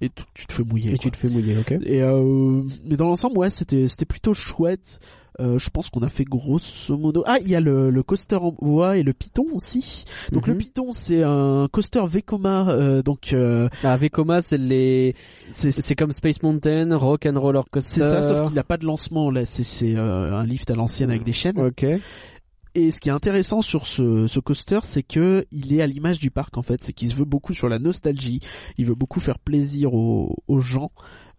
et tu, te fais mouiller. et quoi. tu te fais mouiller, ok. Et mais dans l'ensemble, ouais, c'était c'était plutôt chouette. Euh, je pense qu'on a fait grosso modo. Ah, il y a le, le coaster en bois et le Python aussi. Donc Mhm. le Python, c'est un coaster Vekoma. Euh, donc euh, Ah, Vekoma, c'est les, c'est c'est comme Space Mountain, Rock and Roller Coaster. c'est ça, sauf qu'il a pas de lancement là. C'est c'est euh, un lift à l'ancienne avec des chaînes. Ok. Et ce qui est intéressant sur ce, ce coaster, c'est que il est à l'image du parc en fait. C'est qu'il se veut beaucoup sur la nostalgie. Il veut beaucoup faire plaisir aux, aux gens.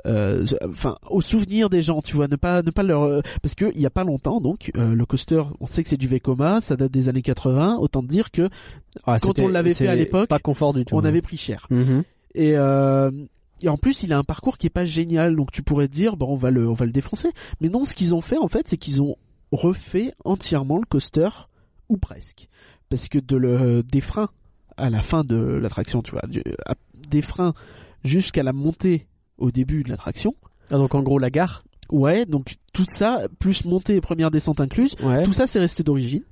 Euh, enfin aux souvenirs des gens tu vois ne pas ne pas leur euh, parce que il y a pas longtemps donc euh, le coaster on sait que c'est du Vekoma ça date des années 80 autant te dire que Ah, Quand on l'avait fait à l'époque, pas confort du tout. on avait pris cher Mhm. et euh, et en plus il a un parcours qui est pas génial donc tu pourrais te dire bon on va le on va le défoncer mais non ce qu'ils ont fait en fait c'est qu'ils ont refait entièrement le coaster ou presque parce que de le des freins à la fin de l'attraction tu vois du- à- des freins jusqu'à la montée au début de l'attraction Ah, donc en gros la gare. ouais donc tout ça plus montée et première descente incluse Ouais. tout ça c'est resté d'origine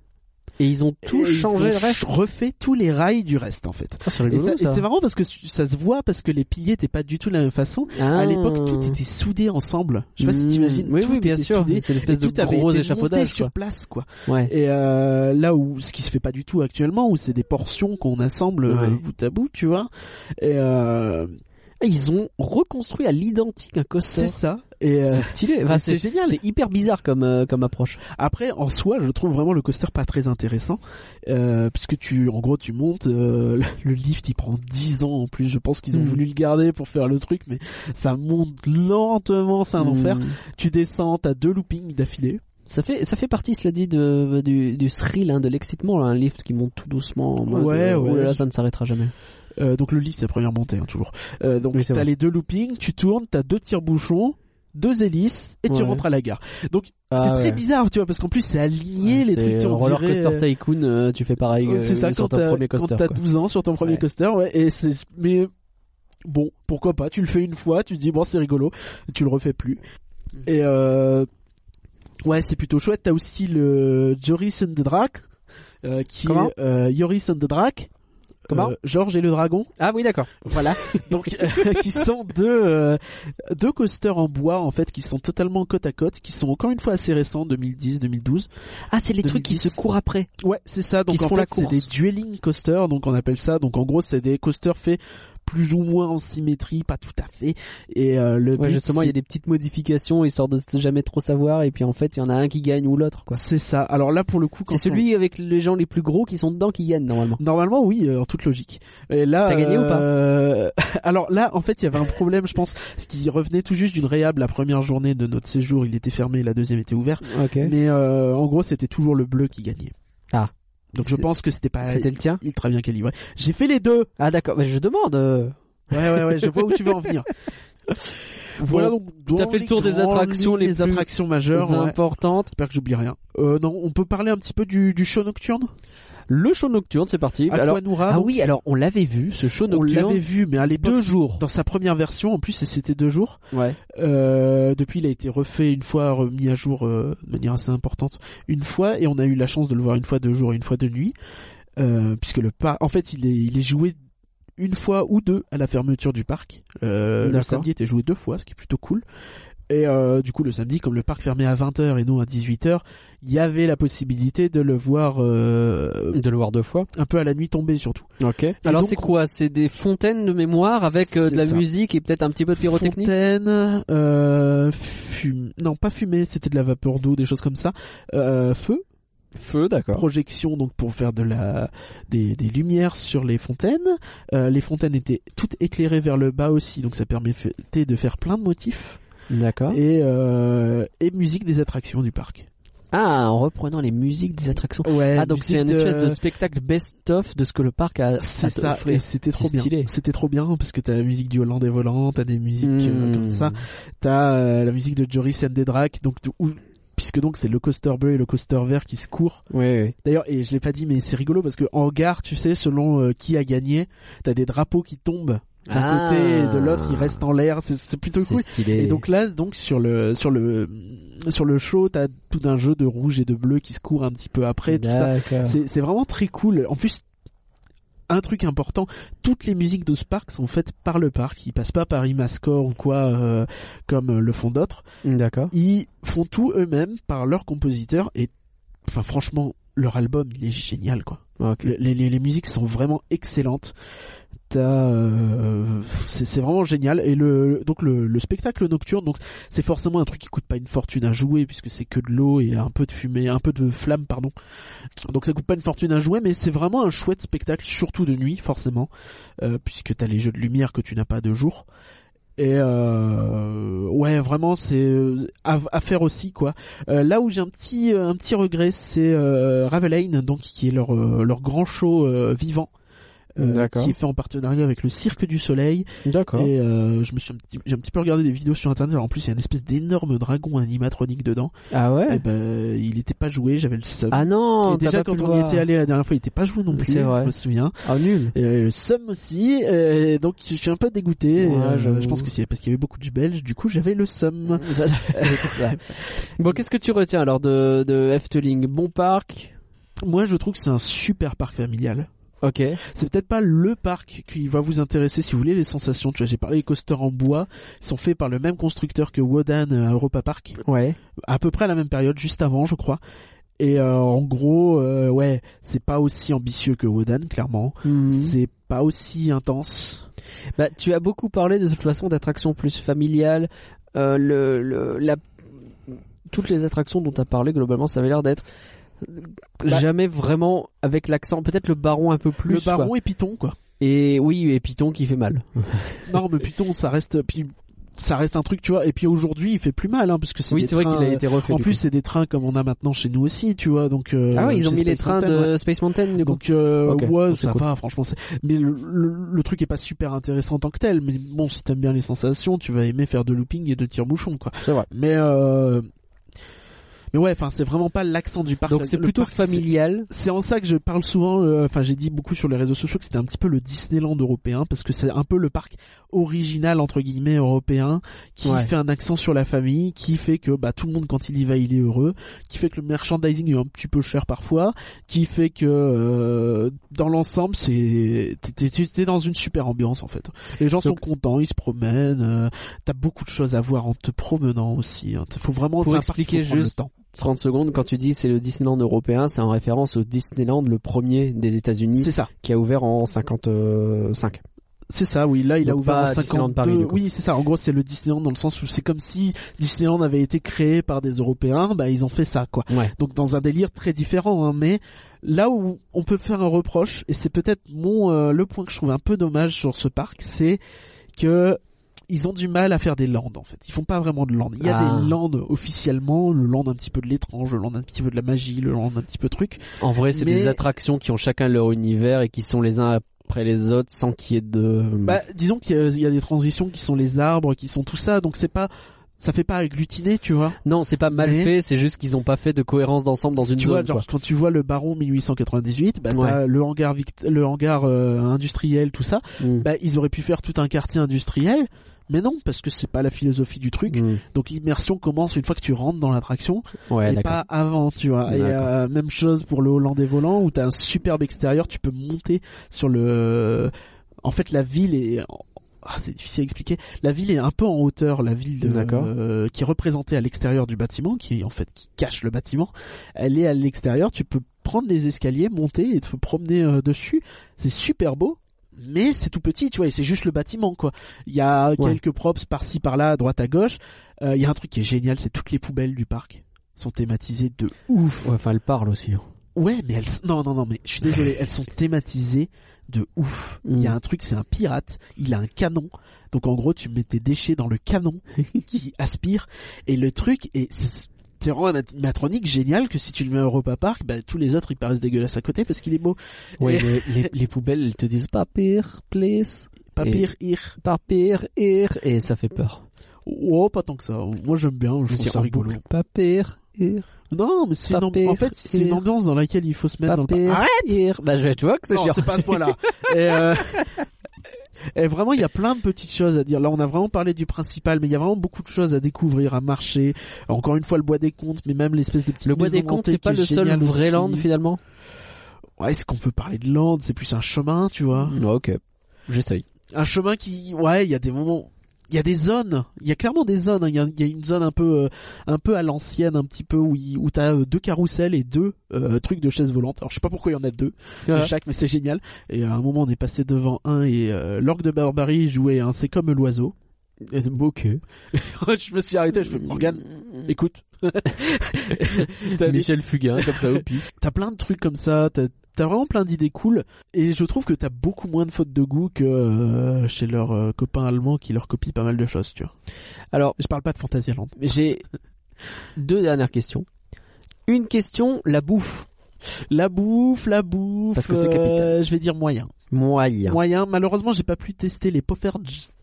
Et ils ont tout Et ils changé ont le reste. refait tous les rails du reste en fait Ah, c'est et, c'est marrant parce que ça se voit parce que les piliers étaient pas du tout de la même façon Ah. à l'époque tout était soudé ensemble je sais pas si Hmm. t'imagines Oui, tout oui, bien était sûr. soudé C'est l'espèce de gros été échafaudage, sur quoi. place quoi Ouais. et euh, là où ce qui se fait pas du tout actuellement où c'est des portions qu'on assemble euh, Ouais. bout à bout tu vois et euh, Ils ont reconstruit à l'identique un coaster. c'est ça et euh, C'est stylé. Enfin, c'est génial C'est hyper bizarre comme euh, comme approche. après en soi je trouve vraiment le coaster pas très intéressant euh, puisque tu en gros tu montes le- lift il prend 10 ans en plus je pense qu'ils ont Hmm. voulu le garder pour faire le truc mais ça monte lentement c'est un enfer Hmm. tu descends t'as deux loopings d'affilée Ça fait ça fait partie cela dit de du du thrill hein, de l'excitement là, un lift qui monte tout doucement en mode Ouais, ouais. oh là là, ça ne s'arrêtera jamais. Euh, donc le lift c'est la première montée hein, toujours. Euh, donc Oui, t'as les deux loopings, tu tournes, t'as deux tire-bouchons, deux hélices et tu rentres à la gare. Donc Ah, c'est très bizarre tu vois parce qu'en plus c'est aligné Ouais, les trucs tu roller dirait, coaster euh, tycoon, euh, tu fais pareil c'est ça sur quand ton t'as premier quand coaster. t'as quoi. 12 ans sur ton premier coaster ouais et c'est mais bon pourquoi pas tu le fais une fois tu te dis bon c'est rigolo tu le refais plus Mm. et euh, ouais c'est plutôt chouette t'as aussi le Joris and the Drac euh, qui Comment? est euh, Joris and the Drac Comment euh, Georges et le dragon Ah oui d'accord. voilà donc euh, qui sont deux euh, deux coasters en bois en fait qui sont totalement côte à côte qui sont encore une fois assez récents 2010 2012 Ah c'est les trucs qui 2010. se courent après. ouais c'est ça donc Qui en font fait c'est des dueling coasters donc on appelle ça donc en gros c'est des coasters faits plus ou moins en symétrie, pas tout à fait. Et euh, le Ouais, but, justement, il y a des petites modifications histoire de jamais trop savoir et puis en fait, il y en a un qui gagne ou l'autre quoi. c'est ça. Alors là, pour le coup, C'est on- celui avec les gens les plus gros qui sont dedans qui gagne normalement. Normalement, oui, euh, en toute logique. Et là, T'as gagné ou pas euh, Alors là, en fait, il y avait un problème, je pense, ce qui revenait tout juste d'une réhab la première journée de notre séjour. Il était fermé, la deuxième était ouverte. Ok. Mais euh, en gros, c'était toujours le bleu qui gagnait. Ah. Donc je pense que c'était pas C'était le tien ultra bien calibré. J'ai fait les deux. Ah d'accord, mais je demande. euh, Ouais, ouais, ouais, je vois où tu veux en venir. Voilà donc. t'as fait le tour des attractions les attractions majeures. importantes. J'espère que j'oublie rien. Euh, non, on peut parler un petit peu du, du show nocturne? Le show nocturne, c'est parti. alors, ah oui, alors on l'avait vu, ce show on nocturne. l'avait vu, mais à l'époque, deux jours. dans sa première version, en plus, c'était deux jours. Ouais. Euh, depuis, il a été refait une fois, remis à jour euh, de manière assez importante une fois, et on a eu la chance de le voir une fois de jour et une fois de nuit, euh, puisque le parc, en fait, il est, il est joué une fois ou deux à la fermeture du parc. Euh, le samedi était joué deux fois, ce qui est plutôt cool. Et euh, du coup, le samedi, comme le parc fermait à 20h et non à 18h, il y avait la possibilité de le voir euh, De le voir deux fois. un peu à la nuit tombée surtout. Ok. Alors donc, c'est quoi? C'est des fontaines de mémoire avec euh, de la ça. musique et peut-être un petit peu de pyrotechnie. Fontaine, euh, fume, non pas fumée, c'était de la vapeur d'eau, des choses comme ça. Euh, feu, Feu, d'accord. projection donc pour faire de la des, des lumières sur les fontaines. Euh, les fontaines étaient toutes éclairées vers le bas aussi, donc ça permettait de faire plein de motifs D'accord. et euh, et musique des attractions du parc. Ah, en reprenant les musiques des attractions. Ouais. Ah donc c'est une espèce de spectacle best-of de ce que le parc a. c'est ça, et c'était trop C'est bien. stylé. C'était trop bien parce que t'as la musique du Hollandais volant, t'as des musiques euh, Hmm. comme ça. T'as euh, la musique de Joris and the Drac, donc où- puisque donc c'est le coaster bleu et le coaster vert qui se courent. Oui, oui. D'ailleurs, et je l'ai pas dit, mais c'est rigolo parce que en gare, tu sais, selon euh, qui a gagné, t'as des drapeaux qui tombent d'un Ah. côté et de l'autre, ils restent en l'air. C'est, plutôt cool. stylé. Et donc là, donc sur le sur le sur le show, t'as tout un jeu de rouge et de bleu qui se court un petit peu après, tout ça. C'est vraiment très cool. En plus, un truc important, toutes les musiques de ce parc sont faites par le parc. Ils passent pas par Imascore ou quoi euh, comme euh, le font d'autres. D'accord. Ils font tout eux-mêmes par leurs compositeurs et enfin franchement leur album il est génial quoi. Le- les, les musiques sont vraiment excellentes. Euh, c'est vraiment génial. Et le donc le, le spectacle nocturne donc c'est forcément un truc qui coûte pas une fortune à jouer puisque c'est que de l'eau et un peu de fumée un peu de flamme pardon. Donc ça coûte pas une fortune à jouer mais c'est vraiment un chouette spectacle surtout de nuit forcément euh, puisque t'as les jeux de lumière que tu n'as pas de jour. Et euh, ouais vraiment c'est euh, à, à faire aussi quoi. Là où j'ai un petit un petit regret, c'est euh, donc qui est leur leur grand show vivant. Euh, qui est fait en partenariat avec le Cirque du Soleil D'accord. et euh, je me suis un petit, j'ai un petit peu regardé des vidéos sur internet alors en plus il y a une espèce d'énorme dragon animatronique dedans Ah ouais. et ben il était pas joué j'avais le seum Ah non. et déjà quand on y était allé la dernière fois il était pas joué non plus C'est vrai. je me souviens Ah nul. et euh, le seum aussi et donc je suis un peu dégoûté Ouais, euh, je pense que c'est parce qu'il y avait beaucoup de belges du coup j'avais le seum bon, qu'est-ce que tu retiens alors de, de Efteling? Bon parc? moi je trouve que c'est un super parc familial Ok. c'est peut-être pas le parc qui va vous intéresser si vous voulez les sensations. Tu vois, j'ai parlé des coasters en bois, ils sont faits par le même constructeur que Wodan à Europa Park, Ouais. à peu près à la même période, juste avant, je crois. Et euh, en gros, euh, ouais, c'est pas aussi ambitieux que Wodan, clairement. Mhm. C'est pas aussi intense. Bah, tu as beaucoup parlé de toute façon d'attractions plus familiales. Euh, le, le, la, toutes les attractions dont tu as parlé, globalement, ça avait l'air d'être Bah- jamais vraiment avec l'accent. Peut-être le baron un peu plus. le baron quoi. et Python, quoi. Et oui, et Python qui fait mal. non, mais Python, ça reste, puis ça reste un truc, tu vois. Et puis aujourd'hui, il fait plus mal, hein, parce que c'est Oui, c'est vrai trains, qu'il a été refait. En plus, c'est des trains comme on a maintenant chez nous aussi, tu vois. Donc euh, ah oui, ils ont mis les Space trains Mountain, ouais. de Space Mountain du coup. Donc euh, ouais, ça cool. va, franchement. c'est- Mais le, le, le truc est pas super intéressant en tant que tel. Mais bon, si t'aimes bien les sensations, tu vas aimer faire de looping et de tire-bouchon, quoi. C'est vrai. Mais euh... mais ouais, enfin, c'est vraiment pas l'accent du parc. Donc c'est plutôt parc, familial. C'est en ça que je parle souvent. euh, Enfin, j'ai dit beaucoup sur les réseaux sociaux que c'était un petit peu le Disneyland européen parce que c'est un peu le parc original entre guillemets européen qui Ouais. fait un accent sur la famille, qui fait que bah tout le monde quand il y va il est heureux, qui fait que le merchandising est un petit peu cher parfois, qui fait que euh, dans l'ensemble c'est t'es- dans une super ambiance en fait. Les gens sont contents, ils se promènent. euh, T'as beaucoup de choses à voir en te promenant aussi. Hein. Faut vraiment Pour expliquer prendre le juste- temps. 30 secondes, quand tu dis c'est le Disneyland européen, c'est en référence au Disneyland, le premier des États-Unis, C'est ça. qui a ouvert en 55. C'est ça, oui. Là, il a ouvert en Disneyland 52. Paris, oui, c'est ça. En gros, c'est le Disneyland dans le sens où c'est comme si Disneyland avait été créé par des Européens. Bah, ils ont fait ça, quoi. Ouais. Donc dans un délire très différent, hein, mais là où on peut faire un reproche, et c'est peut-être mon euh, le point que je trouve un peu dommage sur ce parc, c'est que ils ont du mal à faire des lands en fait. Ils font pas vraiment de lands. Il y a Ah. des lands officiellement, le land un petit peu de l'étrange, le land un petit peu de la magie, le land un petit peu truc. En vrai, c'est Mais- des attractions qui ont chacun leur univers et qui sont les uns après les autres sans qu'il y ait de. Bah disons qu'il y, a- il y a des transitions qui sont les arbres, qui sont tout ça, donc c'est pas ça fait pas agglutiner, tu vois. Non, c'est pas mal Mais- fait, c'est juste qu'ils ont pas fait de cohérence d'ensemble dans une tu vois, zone. genre, quoi. quand tu vois le Baron 1898, bah, Ouais. le hangar, vict- le hangar euh, industriel, tout ça. Mm. bah ils auraient pu faire tout un quartier industriel mais non parce que c'est pas la philosophie du truc Mm. donc l'immersion commence une fois que tu rentres dans l'attraction Ouais, et pas avant tu vois et euh, même chose pour le Hollandais volant où t'as un superbe extérieur tu peux monter sur le en fait la ville est ah, c'est difficile à expliquer. La ville est un peu en hauteur, la ville de- D'accord. euh, qui est représentée à l'extérieur du bâtiment, qui en fait qui cache le bâtiment. Elle est à l'extérieur. Tu peux prendre les escaliers, monter et te promener euh, dessus. C'est super beau, mais c'est tout petit, tu vois. Et c'est juste le bâtiment, quoi. Il y a Ouais. quelques props par-ci par-là, à droite à gauche. Euh, Il y a un truc qui est génial, c'est toutes les poubelles du parc sont thématisées de ouf. Ouais, enfin, elle parle aussi. hein. Ouais, mais elles, non, non, non, mais je suis désolé, elles sont thématisées de ouf. Il y a Mm. un truc, c'est un pirate, il a un canon. Donc en gros, tu mets tes déchets dans le canon qui aspire. Et le truc, est, c'est c'est vraiment un animatronique génial que si tu le mets à Europa Park, bah, tous les autres ils paraissent dégueulasses à côté parce qu'il est beau. Ouais, Et- mais les, les poubelles, elles te disent papier, please, Pas pire, ir. et ça fait peur. Oh, pas tant que ça. Moi j'aime bien, je trouve ça rigolo. boucle. Papier, ir, Non, mais c'est une, en fait, c'est une ambiance dans laquelle il faut se mettre dans le. Arrête! ir. Bah, je, tu vois que c'est chiant. c'est pas à ce point-là. et, euh, et vraiment, il y a plein de petites choses à dire. Là, on a vraiment parlé du principal, mais il y a vraiment beaucoup de choses à découvrir, à marcher. Encore une fois, le bois des comptes, mais même l'espèce de petite Le bois des comptes, hantée c'est pas le seul vrai land finalement. Ouais, est-ce qu'on peut parler de land? C'est plus un chemin, tu vois. Ouais, ok. J'essaye. Un chemin qui, ouais, il y a des moments. Il y a des zones, il y a clairement des zones. hein. Il y, a, y une zone un peu, euh, un peu à l'ancienne, un petit peu où, il- où t'as euh, deux carousels et deux euh, trucs de chaises volantes. Alors je sais pas pourquoi il y en a deux. de chaque, mais c'est génial. Et à un moment, on est passé devant un et l'orgue de Barbarie jouait un C'est comme l'oiseau. Ok. je me suis arrêté, je fais Morgane, écoute. Michel Fugain, comme ça au pif. T'as plein de trucs comme ça, t'as t'as vraiment plein d'idées cool. Et je trouve que t'as beaucoup moins de fautes de goût que euh, chez leurs euh, copains allemands qui leur copient pas mal de choses, tu vois. Alors, Je parle pas de Fantasyland. j'ai deux dernières questions. Une question, la bouffe. La bouffe, la bouffe. Parce que c'est euh, capital. je vais dire moyen. Moyen. Moyen. Malheureusement, j'ai pas pu tester les Poffertjes,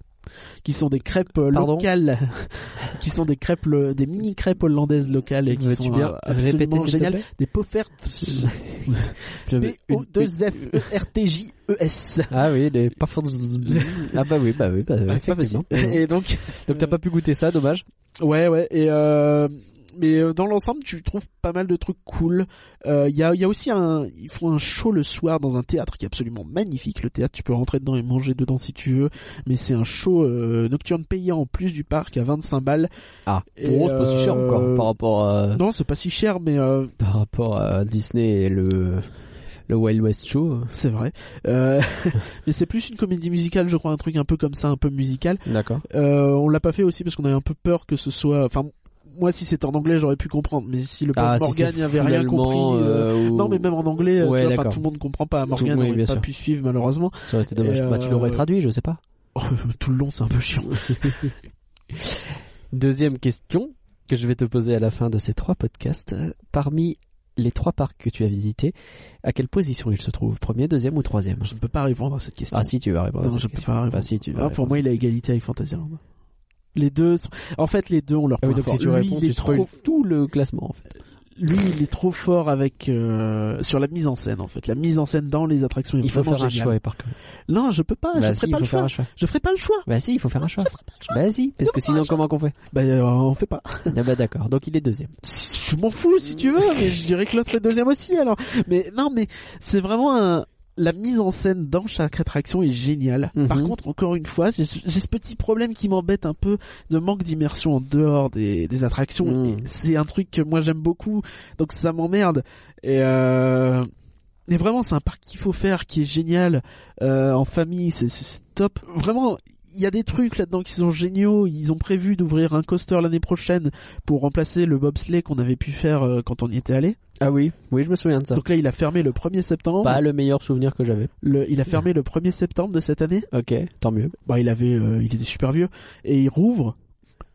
qui sont des crêpes euh, Pardon locales, qui sont des crêpes, des mini crêpes hollandaises locales et qui Veux-tu sont bien euh, absolument géniales. Des Poffertjes. Je- P O 2 F E R T J E S. Ah oui, les parfums. Ah bah oui, bah oui, bah, Ah, c'est pas facile. Et donc, Donc t'as pas pu goûter ça, dommage. ouais, ouais. Et euh, mais euh, dans l'ensemble, tu trouves pas mal de trucs cool. Euh, Il y a, y a aussi un, ils font un show le soir dans un théâtre qui est absolument magnifique. Le théâtre, tu peux rentrer dedans et manger dedans si tu veux. Mais c'est un show euh, nocturne payant en plus du parc à 25 balles. Ah, bon, c'est pas si cher euh, encore par rapport à, Non, c'est pas si cher, mais euh, par rapport à Disney et le le Wild West Show. c'est vrai. Euh, mais c'est plus une comédie musicale, je crois, un truc un peu comme ça, un peu musical. D'accord. Euh, on l'a pas fait aussi parce qu'on avait un peu peur que ce soit. Enfin, moi, si c'était en anglais, j'aurais pu comprendre. Mais si le Ah, si Morgan n'y avait rien compris. euh, euh, ou- Non, mais même en anglais, euh, Ouais, tu vois, enfin, d'accord. tout le monde comprend pas. Morgan oui, n'aurait pas sûr. pu suivre malheureusement. Ça aurait été dommage. Bah, tu l'aurais euh, traduit, je sais pas. Tout le long, c'est un peu chiant. Deuxième question que je vais te poser à la fin de ces trois podcasts. Euh, Parmi les trois parcs que tu as visités, à quelle position ils se trouvent? Premier, deuxième ou troisième? Je ne peux pas répondre à cette question. Ah si, tu vas répondre. à non, cette je peux pas répondre. Bah si, tu vas Ah, pour moi, il a égalité avec Fantasyland. Les deux, sont- en fait, les deux ont leur Ah oui, point donc fort. si tu Lui, réponds, il est tu trop tout le classement en fait. lui il est trop fort avec euh, sur la mise en scène en fait la mise en scène dans les attractions est Il faut faire un choix par contre. non je peux pas Bah je si, ferai pas le faire choix un choix. je ferai pas le choix Bah si, il faut faire un choix. Bah si, parce que sinon comment qu'on fait bah euh, on fait pas Ah bah d'accord, donc il est deuxième. Si- je m'en fous si tu veux mais je dirais que l'autre est deuxième aussi alors mais non mais c'est vraiment un la mise en scène dans chaque attraction est géniale. Mhm. Par contre, encore une fois, j'ai ce petit problème qui m'embête un peu de manque d'immersion en dehors des, des attractions. Mhm. C'est un truc que moi j'aime beaucoup, donc ça m'emmerde. Et euh, mais vraiment, c'est un parc qu'il faut faire, qui est génial euh, en famille, c'est top. Vraiment, il y a des trucs là-dedans qui sont géniaux. Ils ont prévu d'ouvrir un coaster l'année prochaine pour remplacer le bobsleigh qu'on avait pu faire euh, quand on y était allé. Ah oui, oui, je me souviens de ça. Donc là, il a fermé le 1er septembre. Pas le meilleur souvenir que j'avais. Le- il a fermé le 1er septembre de cette année. Ok, tant mieux. Bah, il avait, euh, il était super vieux et il rouvre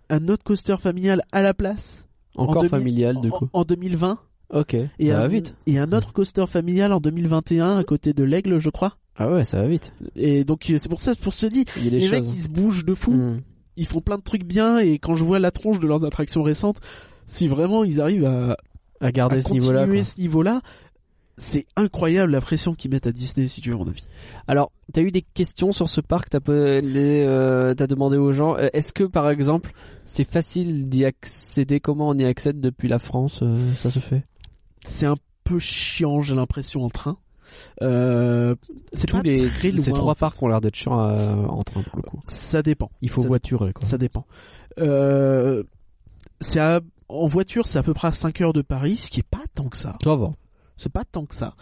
un autre coaster familial à la place. Encore demi- familial du en- coup. En 2020. Ok, Et ça un, va vite. Et un autre coaster familial en 2021 à côté de l'Aigle, je crois. Ah ouais, ça va vite. Et donc euh, c'est pour ça, pour se dire, Il y a des les mecs choses. ils se bougent de fou, Hmm. ils font plein de trucs bien et quand je vois la tronche de leurs attractions récentes, si vraiment ils arrivent à, À garder à ce niveau-là. continuer quoi. ce niveau-là, c'est incroyable la pression qu'ils mettent à Disney si tu veux mon avis. Alors, t'as eu des questions sur ce parc, t'as euh, demandé aux gens, euh, est-ce que par exemple, c'est facile d'y accéder? Comment on y accède depuis la France euh, Ça se fait? C'est un peu chiant j'ai l'impression en train. Euh, c'est Tous les ces trois parcs ont l'air d'être chiants en train pour le coup. Ça dépend. Il faut Ça voiturer quoi. Ça dépend. Euh, c'est à- en voiture, c'est à peu près à 5 heures de Paris, ce qui est pas tant que ça. Ça va. C'est pas tant que ça.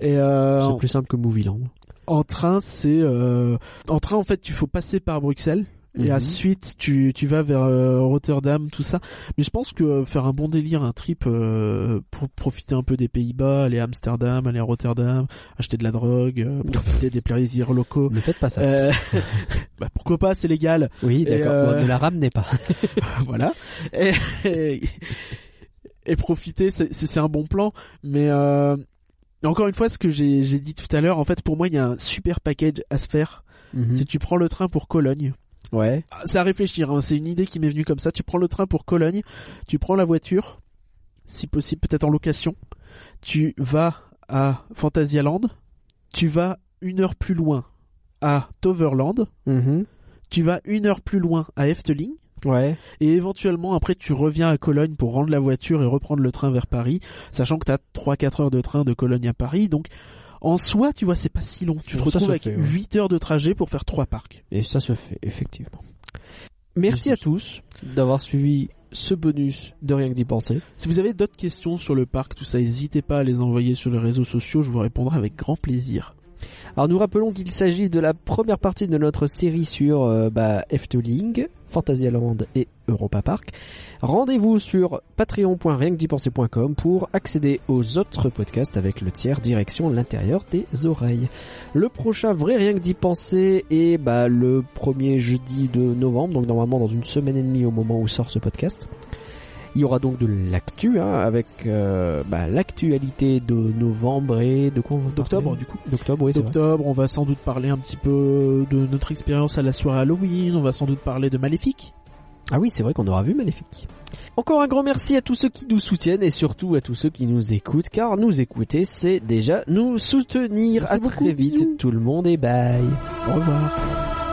Et euh, C'est en, plus simple que Movieland. en train, c'est en train en fait, il faut passer par Bruxelles. Et Mhm. ensuite, tu, tu vas vers euh, Rotterdam, tout ça. Mais je pense que euh, faire un bon délire, un trip euh, pour profiter un peu des Pays-Bas, aller à Amsterdam, aller à Rotterdam, acheter de la drogue, euh, profiter des plaisirs locaux. Ne faites pas ça. Euh, bah pourquoi pas, c'est légal. oui, d'accord. euh, Bon, ne la ramenez pas. voilà. Et, et, et profiter, c'est un bon plan. Mais euh, encore une fois, ce que j'ai j'ai dit tout à l'heure, en fait, pour moi, il y a un super package à se faire. Mhm. Si tu prends le train pour Cologne, Ouais. Ah, c'est à réfléchir. hein, c'est une idée qui m'est venue comme ça. Tu prends le train pour Cologne, tu prends la voiture, si possible, peut-être en location. Tu vas à Fantasyland, tu vas une heure plus loin à Toverland, Mhm. tu vas une heure plus loin à Efteling. Ouais. et éventuellement après tu reviens à Cologne pour rendre la voiture et reprendre le train vers Paris, sachant que t'as 3-4 heures de train de Cologne à Paris, donc en soi tu vois c'est pas si long, tu te retrouves avec fait, ouais. 8 heures de trajet pour faire trois parcs. Et ça se fait, effectivement. Merci Merci. à tous d'avoir suivi ce bonus de rien que d'y penser. Si vous avez d'autres questions sur le parc, tout ça, n'hésitez pas à les envoyer sur les réseaux sociaux, je vous répondrai avec grand plaisir. Alors nous rappelons qu'il s'agit de la première partie de notre série sur euh, bah, Efteling, Fantasyland et Europa Park. Rendez-vous sur patreon.rienquedipenser.com pour accéder aux autres podcasts avec le tiers direction l'intérieur des oreilles. Le prochain vrai rien que d'y penser est bah, le premier jeudi de novembre, donc normalement dans une semaine et demie au moment où sort ce podcast. Il y aura donc de l'actu hein, avec euh, bah, l'actualité de novembre et de D'octobre du coup. D'octobre, oui. D'octobre, on va sans doute parler un petit peu de notre expérience à la soirée Halloween, on va sans doute parler de Maléfique. Ah oui, c'est vrai qu'on aura vu Maléfique. Encore un grand merci à tous ceux qui nous soutiennent et surtout à tous ceux qui nous écoutent, car nous écouter, c'est déjà nous soutenir. Merci à beaucoup, très vite, bisous. tout le monde et bye. Au revoir.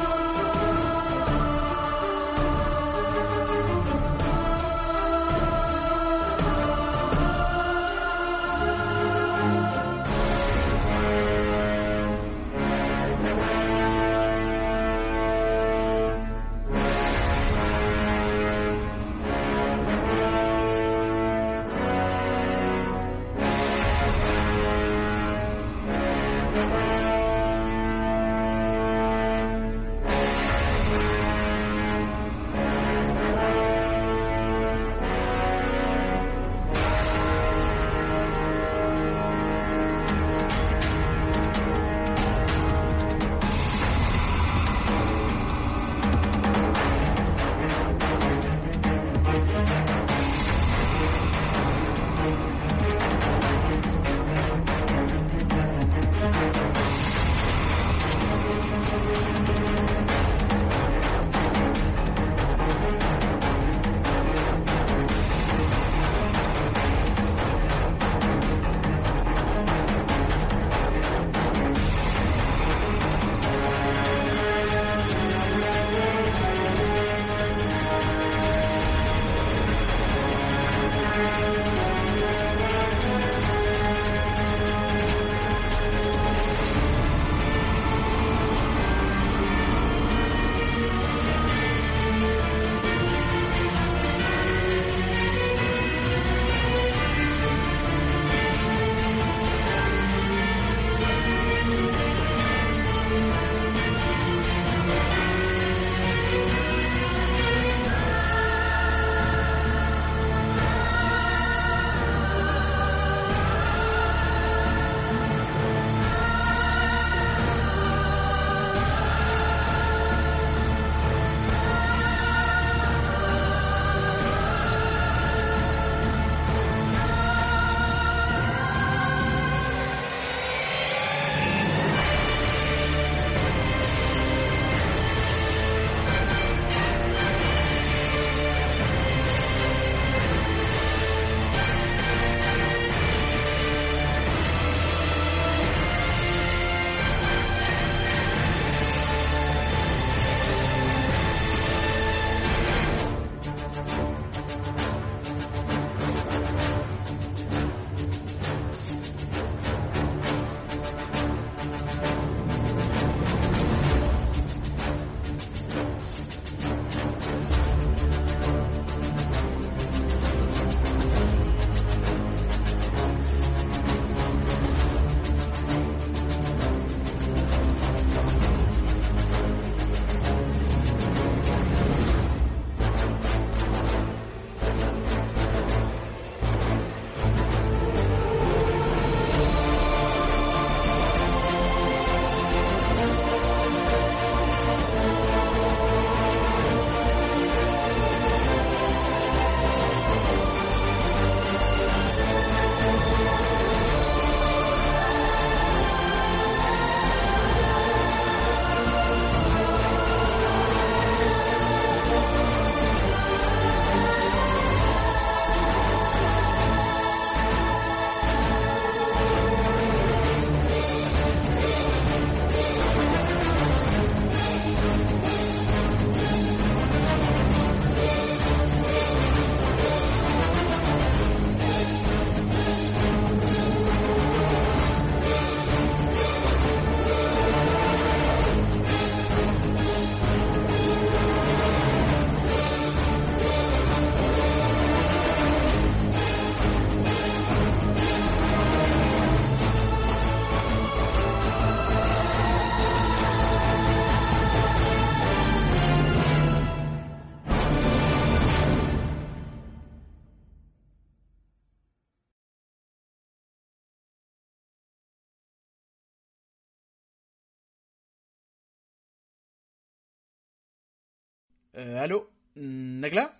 Allô Hmm, Nagla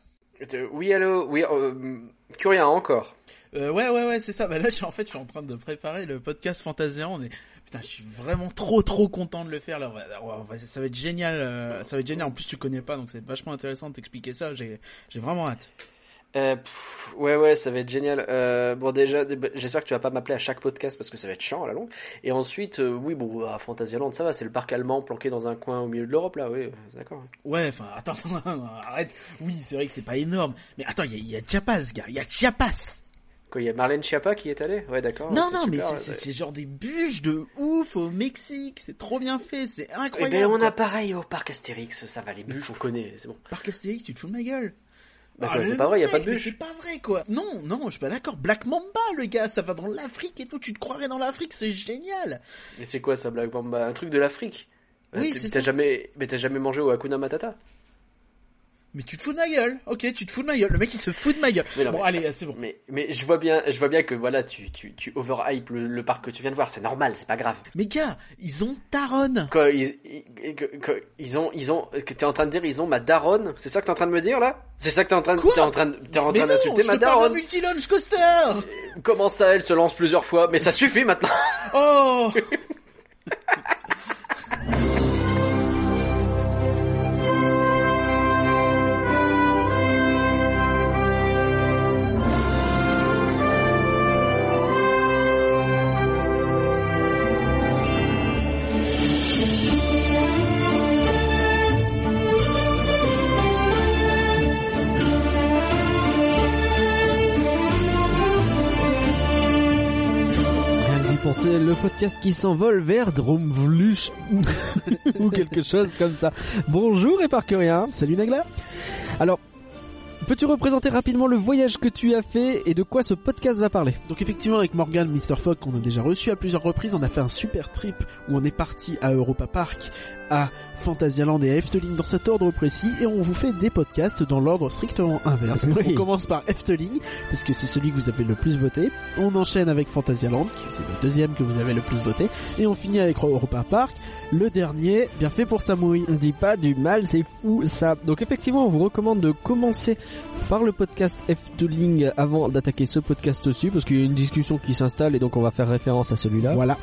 Euh, Oui, allô, oui, euh, Curien encore. euh, Ouais, ouais, ouais, c'est ça. Bah là, je suis, en fait, je suis en train de préparer le podcast Fantasia. On est, putain, je suis vraiment trop, trop content de le faire. Là, ça va être génial. euh, ça va être génial. En plus, tu connais pas, donc ça va être vachement intéressant de t'expliquer ça. J'ai vraiment hâte. Euh, pff, ouais, ouais, ça va être génial. Euh, bon, déjà, bah, j'espère que tu vas pas m'appeler à chaque podcast parce que ça va être chiant à la longue. Et ensuite, euh, oui, bon, à Fantasyland, ça va, c'est le parc allemand planqué dans un coin au milieu de l'Europe, là, oui, d'accord. Ouais, enfin, attends, attends, arrête. Oui, c'est vrai que c'est pas énorme, mais attends, il y a, il y a Chiapas, gars. Il y a Chiapas. Quoi, il y a Marlène Schiappa qui est allée? Ouais, d'accord. non, non, mais c'est, ouais. genre des bûches de ouf au Mexique. C'est trop bien fait. C'est Eh incroyable. ben, on quoi. a pareil au parc Astérix, ça va, les bûches, on connaît, c'est bon. Parc Astérix, tu te fous de ma gueule. Bah, Ah, c'est pas vrai, y a pas de mais bûches. C'est pas vrai, quoi. Non, non, je suis pas d'accord. Black Mamba, le gars, ça va dans l'Afrique et tout. Tu te croirais dans l'Afrique, c'est génial. Mais c'est quoi ça, Black Mamba? Un truc de l'Afrique? Oui, Euh, c'est t'as ça. jamais, mais t'as jamais mangé au Hakuna Matata? Mais tu te fous de ma gueule. Ok, tu te fous de ma gueule. Le mec, il se fout de ma gueule. Mais non, bon, mais- allez, c'est bon. Mais, mais je vois bien, je vois bien que voilà, tu, tu, tu overhype le, le parc que tu viens de voir, c'est normal, c'est pas grave. Mais gars, ils ont Taron. Quoi, ils, ils, que- ils ont, ils ont, que t'es en train de dire, ils ont ma daronne C'est ça que t'es en train de me dire là? C'est ça que t'es en train de, Quoi? t'es en train t'es en Mais train d'insulter ma daronne multi-launch coaster. Comment ça, elle se lance plusieurs fois? Mais ça suffit maintenant Oh podcast qui s'envole vers Dromvluch ou quelque chose comme ça. Bonjour et rien. Salut Nagla. Alors, peux-tu représenter rapidement le voyage que tu as fait et de quoi ce podcast va parler? Donc effectivement avec Morgan, Mr. Fogg qu'on a déjà reçu à plusieurs reprises, on a fait un super trip où on est parti à Europa Park, à Fantasyland et à Efteling dans cet ordre précis et on vous fait des podcasts dans l'ordre strictement inverse. Oui. On commence par Efteling parce que c'est celui que vous avez le plus voté. On enchaîne avec Fantasyland qui est le deuxième que vous avez le plus voté et on finit avec Europa Park, le dernier bien fait pour Samouille. Dis pas du mal, c'est fou ça. Donc effectivement, on vous recommande de commencer par le podcast Efteling avant d'attaquer ce podcast dessus parce qu'il y a une discussion qui s'installe et donc on va faire référence à celui-là. Voilà.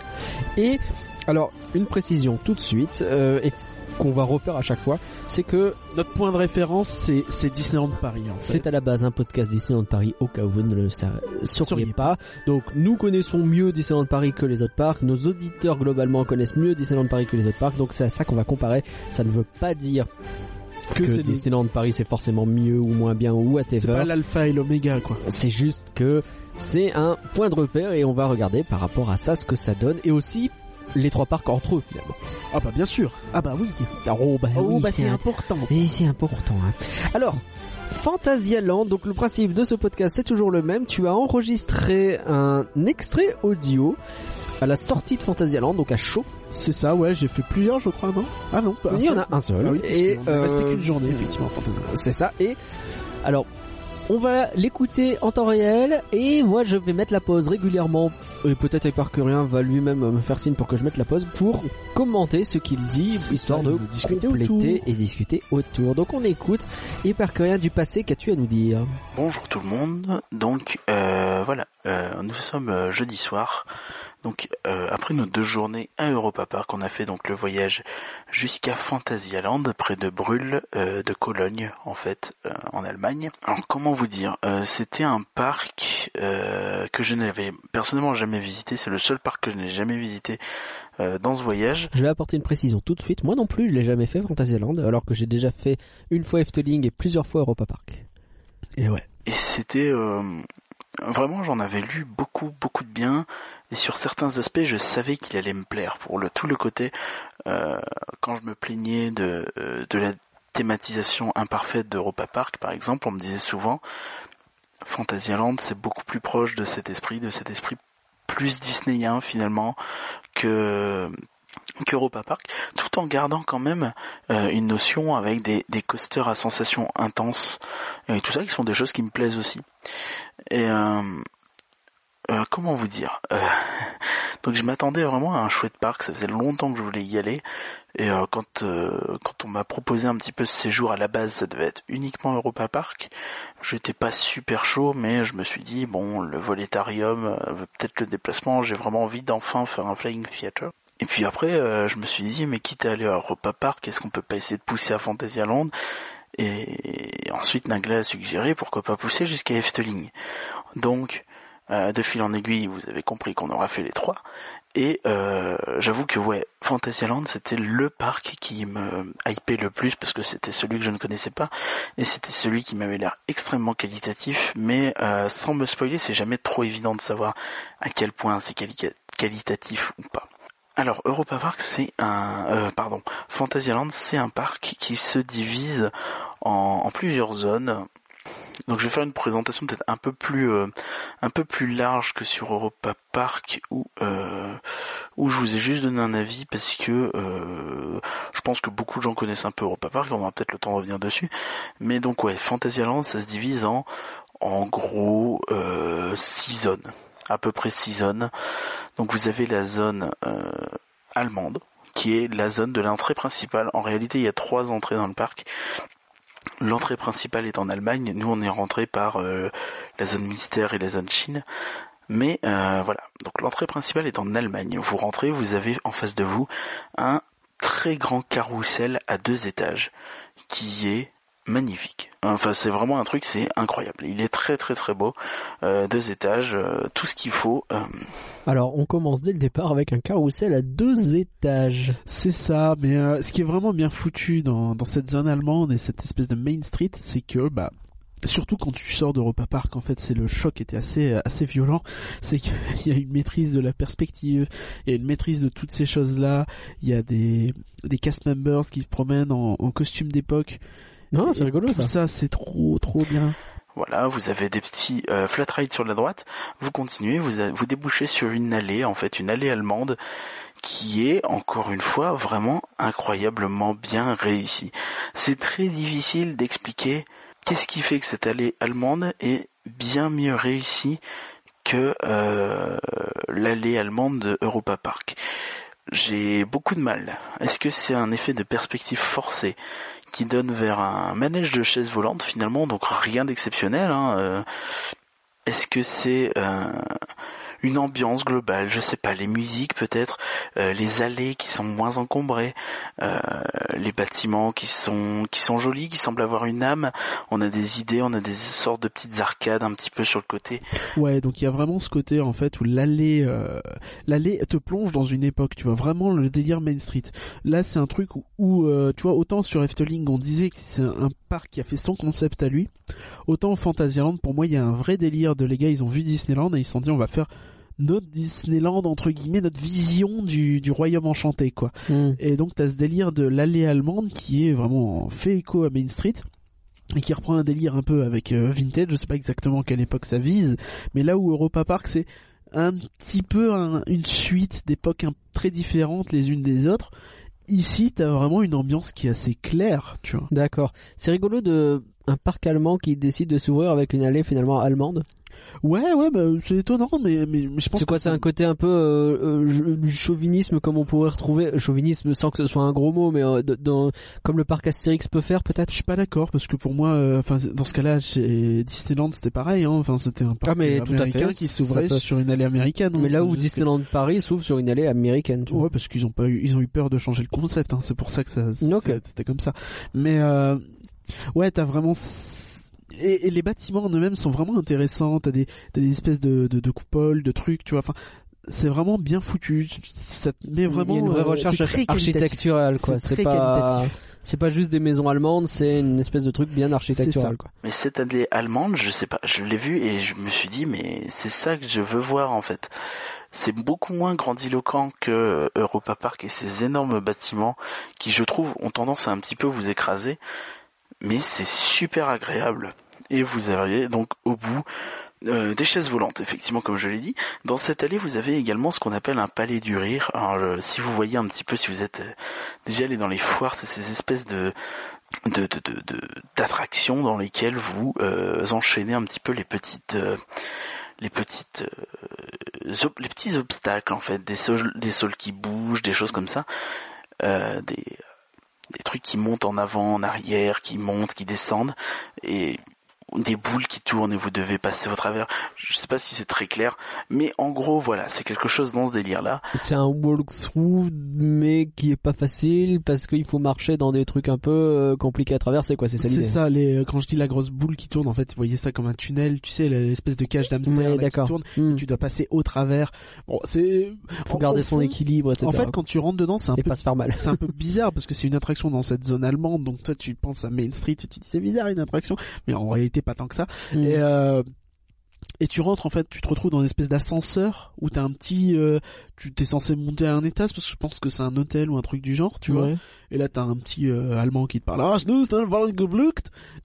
Et alors, une précision tout de suite euh, et qu'on va refaire à chaque fois, c'est que Notre point de référence c'est Disneyland Paris en fait. c'est à la base un podcast Disneyland Paris au cas où vous ne le sa- sauriez pas. Donc nous connaissons mieux Disneyland Paris que les autres parcs, nos auditeurs globalement connaissent mieux Disneyland Paris que les autres parcs, donc c'est à ça qu'on va comparer. Ça ne veut pas dire que, que Disneyland Paris c'est forcément mieux ou moins bien ou c'est pas whatever. l'alpha et l'oméga quoi. C'est juste que c'est un point de repère et on va regarder par rapport à ça ce que ça donne et aussi les trois parcs entre eux finalement. Ah bah bien sûr. Ah bah oui. Oh bah, Oh oui, bah c'est important. c'est important. Hein. Alors, Fantasyland, donc le principe de ce podcast c'est toujours le même. Tu as enregistré un extrait audio à la sortie de Fantasyland, donc à chaud. C'est ça, ouais, j'ai fait plusieurs, je crois, non? Ah non, pas un Il y en a un seul. Ah oui, et euh... restait qu'une journée, effectivement, c'est ça. Et alors, on va l'écouter en temps réel et moi je vais mettre la pause régulièrement. Et peut-être Hypercurien va lui-même me faire signe pour que je mette la pause pour commenter ce qu'il dit, histoire ça, de discuter compléter autour. et discuter autour. Donc on écoute Hypercurien du passé, qu'as-tu à nous dire? Bonjour tout le monde. Donc euh, voilà, euh, nous sommes euh, jeudi soir. Donc euh, après nos deux journées à Europa Park, on a fait donc le voyage jusqu'à Phantasialand, près de Brühl, euh, de Cologne en fait, euh, en Allemagne. Alors comment vous dire Euh, C'était un parc euh, que je n'avais personnellement jamais visité. C'est le seul parc que je n'ai jamais visité euh, dans ce voyage. Je vais apporter une précision tout de suite. Moi non plus, je l'ai jamais fait Fantasyland, alors que j'ai déjà fait une fois Efteling et plusieurs fois Europa Park. Et ouais. Et c'était euh, vraiment, j'en avais lu beaucoup, beaucoup de bien. Et sur certains aspects, je savais qu'il allait me plaire. Pour le tout le côté, euh, quand je me plaignais de euh, de la thématisation imparfaite d'Europa Park, par exemple, on me disait souvent, Fantasyland, c'est beaucoup plus proche de cet esprit, de cet esprit plus disneyen finalement que qu'Europa Park, tout en gardant quand même euh, une notion avec des, des coasters à sensations intenses et tout ça qui sont des choses qui me plaisent aussi. Et euh, euh, comment vous dire Euh, Donc je m'attendais vraiment à un chouette parc, ça faisait longtemps que je voulais y aller. Et euh, quand quand on m'a proposé un petit peu ce séjour à la base, ça devait être uniquement Europa Park. J'étais pas super chaud, mais je me suis dit bon, le volétarium, peut-être le déplacement, j'ai vraiment envie d'enfin faire un flying theater. Et puis après, je me suis dit mais quitte à aller à Europa Park, est-ce qu'on peut pas essayer de pousser à Fantasyland? Et ensuite Nagla a suggéré pourquoi pas pousser jusqu'à Efteling. Donc euh, de fil en aiguille, vous avez compris qu'on aura fait les trois. Et euh, j'avoue que ouais, Fantasyland c'était le parc qui me hypait le plus parce que c'était celui que je ne connaissais pas et c'était celui qui m'avait l'air extrêmement qualitatif. Mais euh, sans me spoiler, c'est jamais trop évident de savoir à quel point c'est quali- qualitatif ou pas. Alors Europa Park c'est un euh, pardon Fantasyland c'est un parc qui se divise en plusieurs zones. Donc je vais faire une présentation peut-être un peu plus euh, un peu plus large que sur Europa Park où euh, où je vous ai juste donné un avis parce que euh, je pense que beaucoup de gens connaissent un peu Europa Park, on aura peut-être le temps de revenir dessus. Mais donc ouais, Fantasyland ça se divise en en gros euh, six zones, à peu près six zones. Donc vous avez la zone euh, allemande qui est la zone de l'entrée principale. En réalité, il y a trois entrées dans le parc. L'entrée principale est en Allemagne. Nous, on est rentré par euh, la zone mystère et la zone Chine. Mais euh, voilà. Donc l'entrée principale est en Allemagne. Vous rentrez, vous avez en face de vous un très grand carrousel à deux étages qui est magnifique. Enfin, c'est vraiment un truc, c'est incroyable. Il est très très très beau. Euh, deux étages, euh, tout ce qu'il faut. Euh, Alors, on commence dès le départ avec un carrousel à deux étages. C'est ça, mais euh, ce qui est vraiment bien foutu dans, dans cette zone allemande et cette espèce de Main Street, c'est que bah surtout quand tu sors d'Europa Park, en fait, c'est le choc était assez assez violent. C'est qu'il y a une maîtrise de la perspective, il y a une maîtrise de toutes ces choses-là. Il y a des des cast members qui se promènent en, en costume d'époque. Non, c'est rigolo tout ça. ça, c'est trop trop bien. Voilà, vous avez des petits euh, flat rides sur la droite. Vous continuez, vous a- vous débouchez sur une allée, en fait, une allée allemande qui est encore une fois vraiment incroyablement bien réussie. C'est très difficile d'expliquer qu'est-ce qui fait que cette allée allemande est bien mieux réussie que euh, l'allée allemande de Europa Park. J'ai beaucoup de mal. Est-ce que c'est un effet de perspective forcée qui donne vers un manège de chaises volantes finalement, donc rien d'exceptionnel. Hein, euh, Est-ce que c'est euh, une ambiance globale Je sais pas, les musiques peut-être, euh, les allées qui sont moins encombrées, euh, les bâtiments qui sont qui sont jolis, qui semblent avoir une âme. On a des idées, on a des sortes de petites arcades un petit peu sur le côté. Ouais, donc il y a vraiment ce côté en fait où l'allée, euh, l'allée te plonge dans une époque. Tu vois vraiment le délire Main Street. Là, c'est un truc où, où, euh, tu vois, autant sur Efteling on disait que c'est un parc qui a fait son concept à lui, autant Fantasyland pour moi il y a un vrai délire de les gars ils ont vu Disneyland et ils se sont dit on va faire notre Disneyland entre guillemets notre vision du, du royaume enchanté quoi. Hmm. Et donc t'as ce délire de l'allée allemande qui est vraiment fait écho à Main Street et qui reprend un délire un peu avec euh, Vintage, je sais pas exactement quelle époque ça vise, mais là où Europa Park c'est un petit peu un- une suite d'époques très différentes les unes des autres. Ici, t'as vraiment une ambiance qui est assez claire, tu vois. D'accord. C'est rigolo de un parc allemand qui décide de s'ouvrir avec une allée finalement allemande. Ouais, ouais, bah, c'est étonnant, mais, mais, mais je pense C'est quoi C'est un côté un peu euh, euh, chauvinisme comme on pourrait retrouver chauvinisme sans que ce soit un gros mot, mais euh, dans, comme le parc Astérix peut faire peut-être? Je suis pas d'accord parce que pour moi, euh, enfin dans ce cas-là, chez Disneyland c'était pareil, hein. Enfin c'était un parc Ah, mais tout à américain fait, qui s'ouvrait peut- sur une allée américaine. hein. Mais là où que- Disneyland Paris s'ouvre sur une allée américaine. Tu vois. Ouais, parce qu'ils ont pas eu, ils ont eu peur de changer le concept. Hein. C'est pour ça que ça, Ok. ça- c'était comme ça. Mais euh, ouais, t'as vraiment et, et les bâtiments en eux-mêmes sont vraiment intéressants. T'as des, t'as des espèces de, de, de coupoles, de trucs, tu vois. Enfin, c'est vraiment bien foutu. Ça te met vraiment. Il y a une vraie euh, recherche très architecturale quoi. C'est C'est très pas qualitatif. c'est pas juste des maisons allemandes, c'est une espèce de truc bien architectural quoi. Mais cette allée allemande, je sais pas, je l'ai vue et je me suis dit, mais c'est ça que je veux voir en fait. C'est beaucoup moins grandiloquent que euh, Europa Park et ces énormes bâtiments qui, je trouve, ont tendance à un petit peu vous écraser. Mais c'est super agréable. Et vous avez donc au bout euh, des chaises volantes, effectivement, comme je l'ai dit. Dans cette allée, vous avez également ce qu'on appelle un palais du rire. Alors, si vous voyez un petit peu, si vous êtes euh, déjà allé dans les foires, c'est ces espèces de de de d'attractions dans lesquelles vous euh, enchaînez un petit peu les petites euh, les petites les petits obstacles en fait, des sols, des sols qui bougent, des choses comme ça, des des trucs qui montent en avant, en arrière, qui montent, qui descendent, et des boules qui tournent et vous devez passer au travers. Je sais pas si c'est très clair, mais en gros voilà, c'est quelque chose dans ce délire là. C'est un walkthrough, mais qui est pas facile parce qu'il faut marcher dans des trucs un peu euh, compliqués à traverser, quoi. C'est ça C'est ça, les, euh, quand je dis la grosse boule qui tourne, en fait, vous voyez ça comme un tunnel, tu sais, l'espèce de cage d'hamster Ouais, qui tourne, Hmm. tu dois passer au travers. Bon, c'est... Faut en- garder son fond, équilibre, etc. En fait, quand tu rentres dedans, c'est un et peu pas se faire mal. c'est un peu bizarre parce que c'est une attraction dans cette zone allemande, donc toi tu penses à Main Street et tu dis c'est bizarre une attraction, mais en réalité pas tant que ça. Hmm. Et euh, et tu rentres en fait, tu te retrouves dans une espèce d'ascenseur où t'as un petit, euh, tu t'es censé monter à un étage parce que je pense que c'est un hôtel ou un truc du genre, tu vois. Et là t'as un petit euh, allemand qui te parle, ah,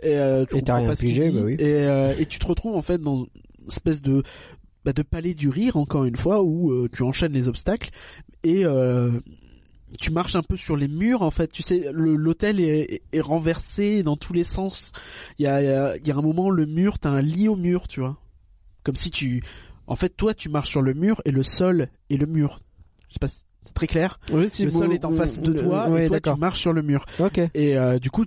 et euh, tu Et comprends pas ce qu'il dit. bah oui. Et et tu te retrouves en fait dans une espèce de bah, de palais du rire encore une fois où tu enchaînes les obstacles et tu marches un peu sur les murs en fait. Tu sais l'hôtel est, est renversé dans tous les sens. Il y a, il y a il y a un moment le mur t'as un lit au mur tu vois. Comme si tu en fait toi tu marches sur le mur et le sol est le mur. Je sais pas c'est très clair. Oui, si le sol est en face de toi et toi tu marches sur le mur. Ok. et euh, du coup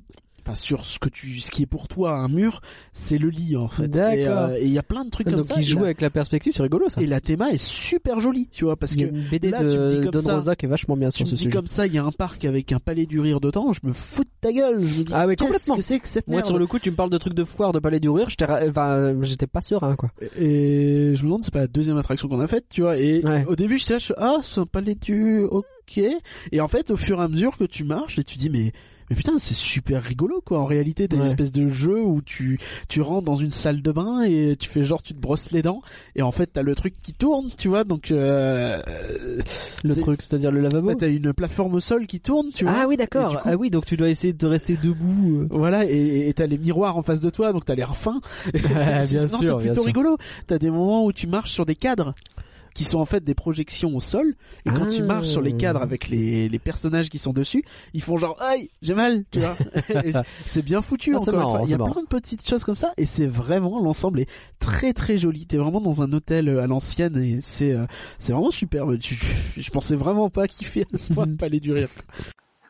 enfin sur ce que tu ce qui est pour toi un mur c'est le lit en fait et euh, il y a plein de trucs comme Donc ça il et joue avec la perspective, c'est rigolo ça. et la théma est super jolie tu vois parce que une BD là, tu me dis de comme Don ça, Rosa qui est vachement bien sur ce sujet. comme ça, il y a un parc avec un palais du rire dedans, je me fous de ta gueule. Je me dis, Ah ouais, complètement. que cette Moi sur le coup, tu me parles de trucs de foire, de palais du rire, j'étais, enfin, j'étais pas serein quoi. Et je me demande, c'est pas la deuxième attraction qu'on a faite, tu vois. Et Ouais. au début, j'étais là, ah, c'est un palais du, ok. Et en fait, au fur et à mesure que tu marches, et tu dis, mais, mais putain, c'est super rigolo, quoi. En réalité, t'as une espèce de jeu où tu, tu rentres dans une salle de bain et tu fais genre, tu te brosses les dents. Et en fait, t'as le truc qui tourne, tu vois. Donc, euh, Le c'est- truc, c'est-à-dire le lavabo. bah, t'as une plateforme au sol qui tourne, tu vois. Ah oui, d'accord. coup- Ah oui, donc tu dois essayer de rester debout. euh. Voilà, et t'as les miroirs en face de toi, donc t'as l'air fin. C'est- bien non, sûr, c'est plutôt rigolo. T'as des moments où tu marches sur des cadres qui sont en fait des projections au sol, et quand Ah. tu marches sur les cadres avec les, les personnages qui sont dessus, ils font genre aïe, j'ai mal, tu vois. C'est- bien foutu. Ah, encore marrant. Il y a marrant. plein de petites choses comme ça, et c'est vraiment l'ensemble est très très joli. T'es vraiment dans un hôtel euh, à l'ancienne, et c'est euh, c'est vraiment superbe. Tu, je pensais vraiment pas kiffer à ce point de palais du rire.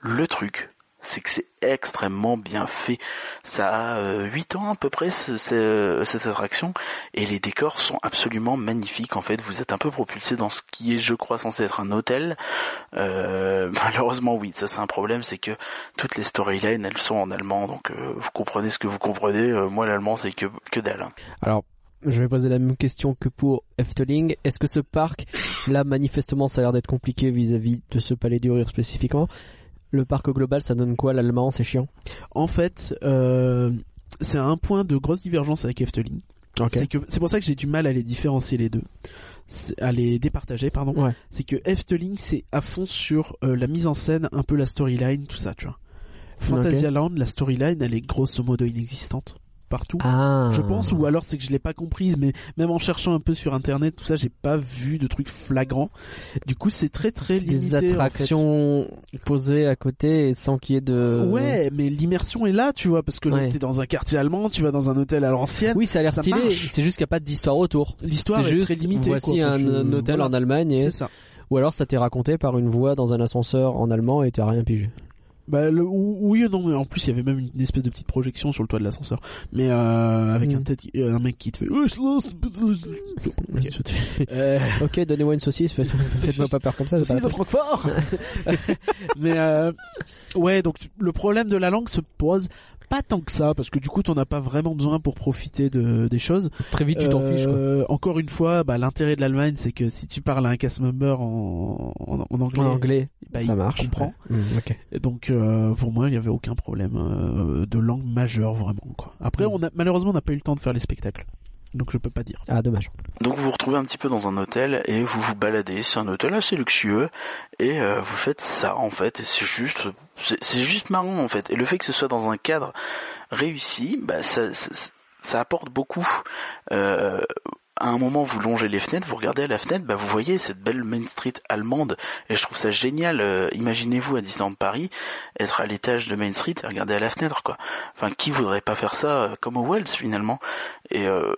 Le truc, c'est que c'est extrêmement bien fait. Ça a euh, 8 ans à peu près ce- ce- cette attraction et les décors sont absolument magnifiques. En fait, vous êtes un peu propulsé dans ce qui est, je crois, censé être un hôtel. Euh, malheureusement, oui, ça c'est un problème, c'est que toutes les storylines elles sont en allemand, donc euh, vous comprenez ce que vous comprenez. Euh, moi, l'allemand c'est que que dalle. hein. Alors, je vais poser la même question que pour Efteling. Est-ce que ce parc, là, manifestement, ça a l'air d'être compliqué vis-à-vis de ce palais du rire spécifiquement? Le parc au global, ça donne quoi l'allemand C'est chiant? En fait, euh, c'est un point de grosse divergence avec Efteling. Ok. C'est pour ça que j'ai du mal à les différencier les deux, à les départager pardon. Ouais. C'est que Efteling c'est à fond sur euh, la mise en scène, un peu la storyline, tout ça, tu vois. Fantasyland, la storyline, elle est grosso modo inexistante partout. Ah. Je pense, ou alors c'est que je l'ai pas comprise, mais même en cherchant un peu sur internet, tout ça, j'ai pas vu de trucs flagrants. Du coup, c'est très très limité. des en fait. attractions posées à côté et sans qu'il y ait de. Ouais, mais l'immersion est là, tu vois, parce que là, Ouais. t'es dans un quartier allemand, tu vas dans un hôtel à l'ancienne. Oui, ça a l'air stylé. C'est juste qu'il n'y a pas d'histoire autour. L'histoire C'est est juste, très limitée. voici quoi. un, Je- un hôtel voilà. en Allemagne, et... C'est ça. ou alors ça t'est raconté par une voix dans un ascenseur en allemand et t'as rien pigé. Bah, le, ou- oui, non, mais en plus, il y avait même une espèce de petite projection sur le toit de l'ascenseur. Mais, euh, avec Mm. un, tête, euh, un mec qui te fait, Ok. euh, ok, donnez-moi une saucisse, faites- faites-moi pas peur comme ça. c'est saucisse de Francfort! mais, euh, ouais, donc, le problème de la langue se pose pas tant que ça, parce que du coup, t'en as pas vraiment besoin pour profiter de, des choses. Très vite, tu t'en fiches. Quoi. Euh, Encore une fois, bah, l'intérêt de l'Allemagne, c'est que si tu parles à un cast member en, en, en anglais, En anglais, bah, ça il marche. comprend. Ouais. Mm. Et donc euh, pour moi il n'y avait aucun problème euh, de langue majeure vraiment quoi. Après Mm. on a malheureusement on n'a pas eu le temps de faire les spectacles. Donc je peux pas dire. Ah, dommage. Donc vous vous retrouvez un petit peu dans un hôtel et vous vous baladez. C'est un hôtel assez luxueux et euh, vous faites ça en fait. Et c'est juste, c'est c'est juste marrant en fait. Et le fait que ce soit dans un cadre réussi, bah ça, ça, ça apporte beaucoup. Euh, à un moment, vous longez les fenêtres, vous regardez à la fenêtre, bah vous voyez cette belle Main Street allemande, et je trouve ça génial. Euh, Imaginez-vous à Disneyland Paris être à l'étage de Main Street et regarder à la fenêtre, quoi. Enfin, qui voudrait pas faire ça euh, comme au Wells finalement? Et euh,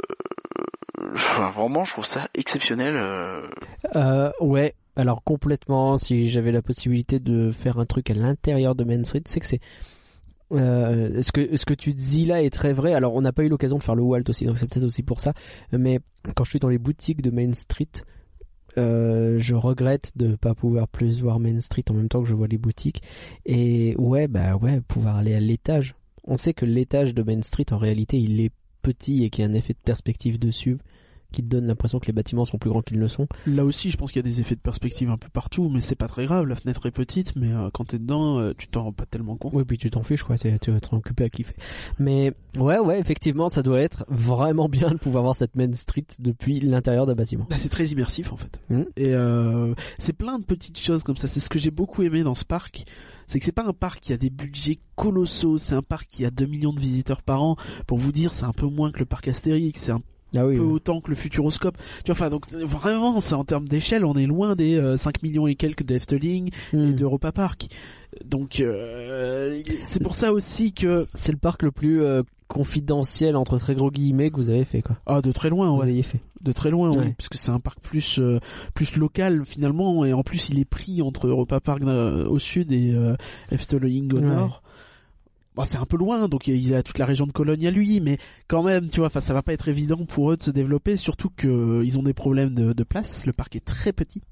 vraiment, je trouve ça exceptionnel. Euh, ouais, alors complètement, si j'avais la possibilité de faire un truc à l'intérieur de Main Street, c'est que c'est... Euh, ce que ce que tu dis là est très vrai. Alors on n'a pas eu l'occasion de faire le Walt aussi, donc c'est peut-être aussi pour ça. Mais quand je suis dans les boutiques de Main Street, euh, je regrette de pas pouvoir plus voir Main Street en même temps que je vois les boutiques. Et ouais, bah ouais, pouvoir aller à l'étage. On sait que l'étage de Main Street, en réalité, il est petit et qu'il y a un effet de perspective dessus qui te donne l'impression que les bâtiments sont plus grands qu'ils ne sont. Là aussi, je pense qu'il y a des effets de perspective un peu partout, mais c'est pas très grave. La fenêtre est petite, mais euh, quand t'es dedans, euh, tu t'en rends pas tellement compte. Oui, puis tu t'en fiches, quoi. Vas t'en occuper à kiffer. Mais ouais, ouais, effectivement, ça doit être vraiment bien de pouvoir voir cette Main Street depuis l'intérieur d'un bâtiment. Bah, c'est très immersif en fait. Mhm. Et euh, c'est plein de petites choses comme ça. C'est ce que j'ai beaucoup aimé dans ce parc. C'est que c'est pas un parc qui a des budgets colossaux. C'est un parc qui a 2 millions de visiteurs par an. Pour vous dire, c'est un peu moins que le parc Astérix. C'est un Ah oui. peu oui. autant que le Futuroscope. Tu vois, enfin, donc vraiment, c'est en termes d'échelle, on est loin des euh, 5 millions et quelques d'Efteling et Hmm. d'Europa Park. Donc, euh, c'est pour ça aussi que C'est le parc le plus euh, confidentiel entre très gros guillemets que vous avez fait, quoi. ah de très loin, Vous ouais, ayez fait. de très loin, oui, parce que c'est un parc plus euh, plus local finalement, et en plus il est pris entre Europa Park euh, au sud et euh, Efteling au Ouais. nord. Bon, c'est un peu loin, donc il a toute la région de Cologne à lui, mais quand même, tu vois, enfin, ça va pas être évident pour eux de se développer, surtout que euh, ils ont des problèmes de, de place. Le parc est très petit.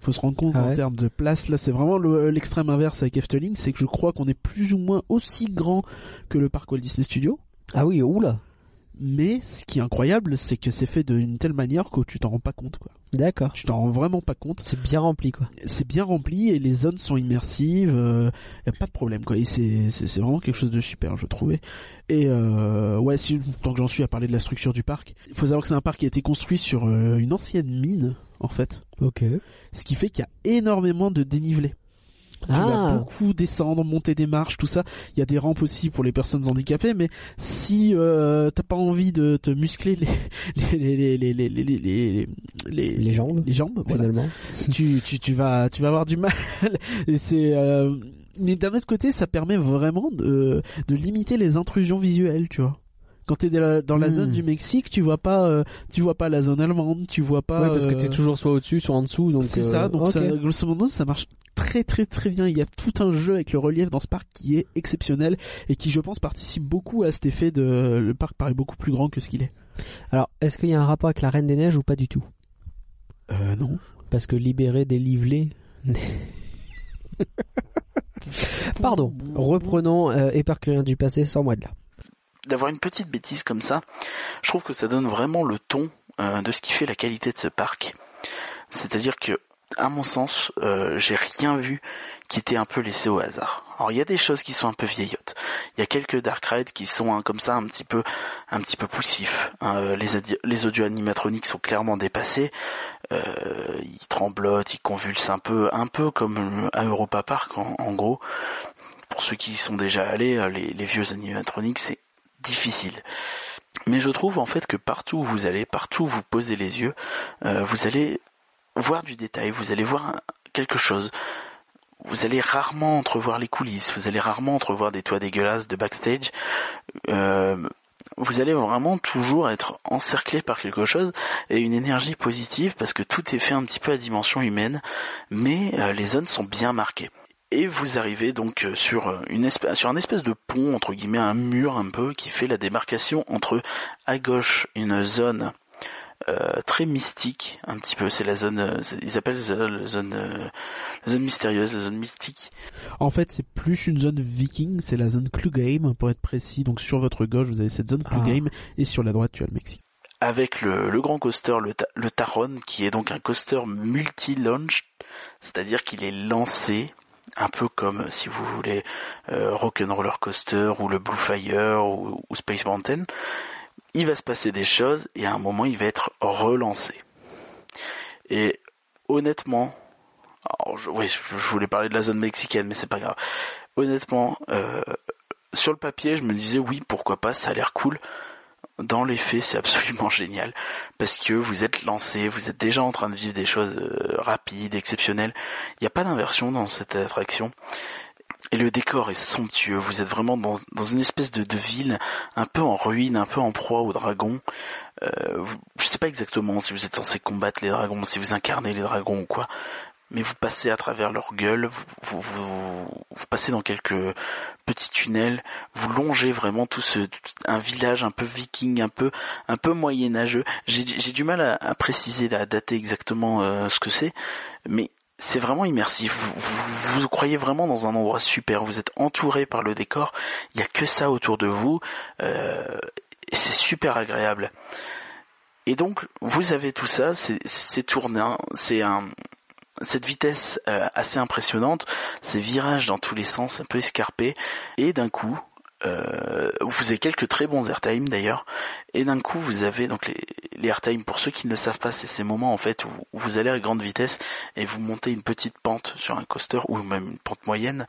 Faut se rendre compte Ah en termes de place, là, c'est vraiment le- l'extrême inverse avec Efteling, c'est que je crois qu'on est plus ou moins aussi grand que le parc Walt Disney Studios. Ah oui, oula. Mais ce qui est incroyable, c'est que c'est fait d'une telle manière que tu t'en rends pas compte, quoi. D'accord. Tu t'en rends vraiment pas compte. C'est bien rempli, quoi. C'est bien rempli et les zones sont immersives. euh, y a pas de problème, quoi. Et c'est c'est c'est vraiment quelque chose de super, je trouvais. Et euh, ouais, si tant que j'en suis à parler de la structure du parc, il faut savoir que c'est un parc qui a été construit sur euh, une ancienne mine, en fait. Ok. Ce qui fait qu'il y a énormément de dénivelé. Tu vas ah. beaucoup descendre, monter des marches, tout ça. Il y a des rampes aussi pour les personnes handicapées, mais si euh, t'as pas envie de te muscler les les les les les les les, les, les jambes, les finalement, tu, tu tu vas tu vas avoir du mal. C'est euh, mais d'un autre côté, ça permet vraiment de limiter les intrusions visuelles, tu vois. Quand t'es dans la, dans la Hmm. zone du Mexique, tu vois pas euh, tu vois pas la zone allemande, tu vois pas. ouais, parce que euh, t'es toujours soit au-dessus, soit en dessous, donc. c'est euh, ça, donc ok. ça, grosso modo, ça marche très très très bien. Il y a tout un jeu avec le relief dans ce parc qui est exceptionnel et qui, je pense, participe beaucoup à cet effet de le parc paraît beaucoup plus grand que ce qu'il est. Alors, est-ce qu'il y a un rapport avec la Reine des Neiges ou pas du tout? Euh, non. Parce que libérer des livelets. Pardon. Reprenons euh, du passé sans moi de là. D'avoir une petite bêtise comme ça, je trouve que ça donne vraiment le ton euh, de ce qui fait la qualité de ce parc. C'est-à-dire que, à mon sens, euh, j'ai rien vu qui était un peu laissé au hasard. Alors il y a des choses qui sont un peu vieillottes. Il y a quelques dark rides qui sont hein, comme ça un petit peu, un petit peu poussifs. hein. Euh, les, audio animatroniques sont clairement dépassés. Euh, ils tremblotent, ils convulsent un peu, un peu comme à Europa Park en, gros. Pour ceux qui sont déjà allés, euh, les, les vieux animatroniques, c'est difficile. Mais je trouve en fait que partout où vous allez, partout où vous posez les yeux, euh, vous allez voir du détail, vous allez voir quelque chose. Vous allez rarement entrevoir les coulisses, vous allez rarement entrevoir des toits dégueulasses de backstage. Euh, vous allez vraiment toujours être encerclé par quelque chose et une énergie positive parce que tout est fait un petit peu à dimension humaine, mais euh, les zones sont bien marquées. Et vous arrivez donc euh, sur euh, une espèce, sur un espèce de pont entre guillemets, un mur un peu qui fait la démarcation entre à gauche une zone euh, très mystique, un petit peu. C'est la zone, euh, ils appellent ça la zone, euh, la zone mystérieuse, la zone mystique. En fait, c'est plus une zone viking, c'est la zone Clugame, pour être précis. Donc sur votre gauche, vous avez cette zone Ah. Clugame, et sur la droite, tu as le Mexique. avec le, le grand coaster, le, Ta- le Taron, qui est donc un coaster multi-launch, c'est-à-dire qu'il est lancé un peu comme si vous voulez euh, Rock'n'Roller Coaster ou le Blue Fire ou, Space Mountain. Il va se passer des choses et à un moment il va être relancé. Et honnêtement, alors, je, oui, je voulais parler de la zone mexicaine, mais c'est pas grave. Honnêtement, euh, sur le papier, je me disais oui, pourquoi pas, ça a l'air cool dans les faits, c'est absolument génial parce que vous êtes lancé, vous êtes déjà en train de vivre des choses euh, rapides, exceptionnelles. Il n'y a pas d'inversion dans cette attraction. et le décor est somptueux. Vous êtes vraiment dans, une espèce de, de ville un peu en ruine, un peu en proie aux dragons. Euh, vous, je sais pas exactement si vous êtes censé combattre les dragons, si vous incarnez les dragons ou quoi, mais vous passez à travers leur gueule, vous, vous, passez dans quelques petits tunnels, vous longez vraiment tout ce un village un peu viking, un peu un peu moyenâgeux. J'ai du mal à, préciser, à dater exactement euh, ce que c'est, mais c'est vraiment immersif. Vous, vous, croyez vraiment dans un endroit super. Vous êtes entouré par le décor. Il y a que ça autour de vous. Euh, c'est super agréable. Et donc, vous avez tout ça. C'est tournant. C'est un cette vitesse euh, assez impressionnante, ces virages dans tous les sens, un peu escarpés, et d'un coup, euh, vous avez quelques très bons airtime d'ailleurs, et d'un coup vous avez donc les, airtime pour ceux qui ne le savent pas, c'est ces moments en fait où, vous allez à grande vitesse et vous montez une petite pente sur un coaster ou même une pente moyenne,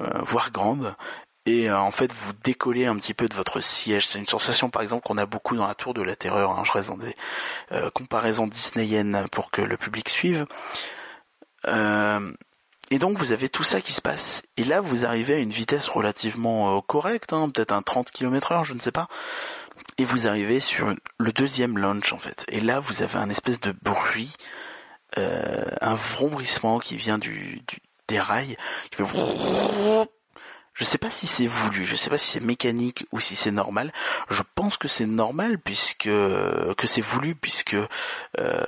euh, voire grande. Et en fait, vous décollez un petit peu de votre siège. C'est une sensation, par exemple, qu'on a beaucoup dans la Tour de la Terreur. hein. Je reste dans des comparaisons disneyennes pour que le public suive. Euh, et donc vous avez tout ça qui se passe. Et là vous arrivez à une vitesse relativement euh, correcte, hein, peut-être un 30 km heure, je ne sais pas. Et vous arrivez sur le deuxième launch en fait. Et là vous avez un espèce de bruit, euh, un vrombrissement qui vient du, du- des rails. Qui fait je sais pas si c'est voulu, je sais pas si c'est mécanique ou si c'est normal. Je pense que c'est normal puisque que c'est voulu puisque euh,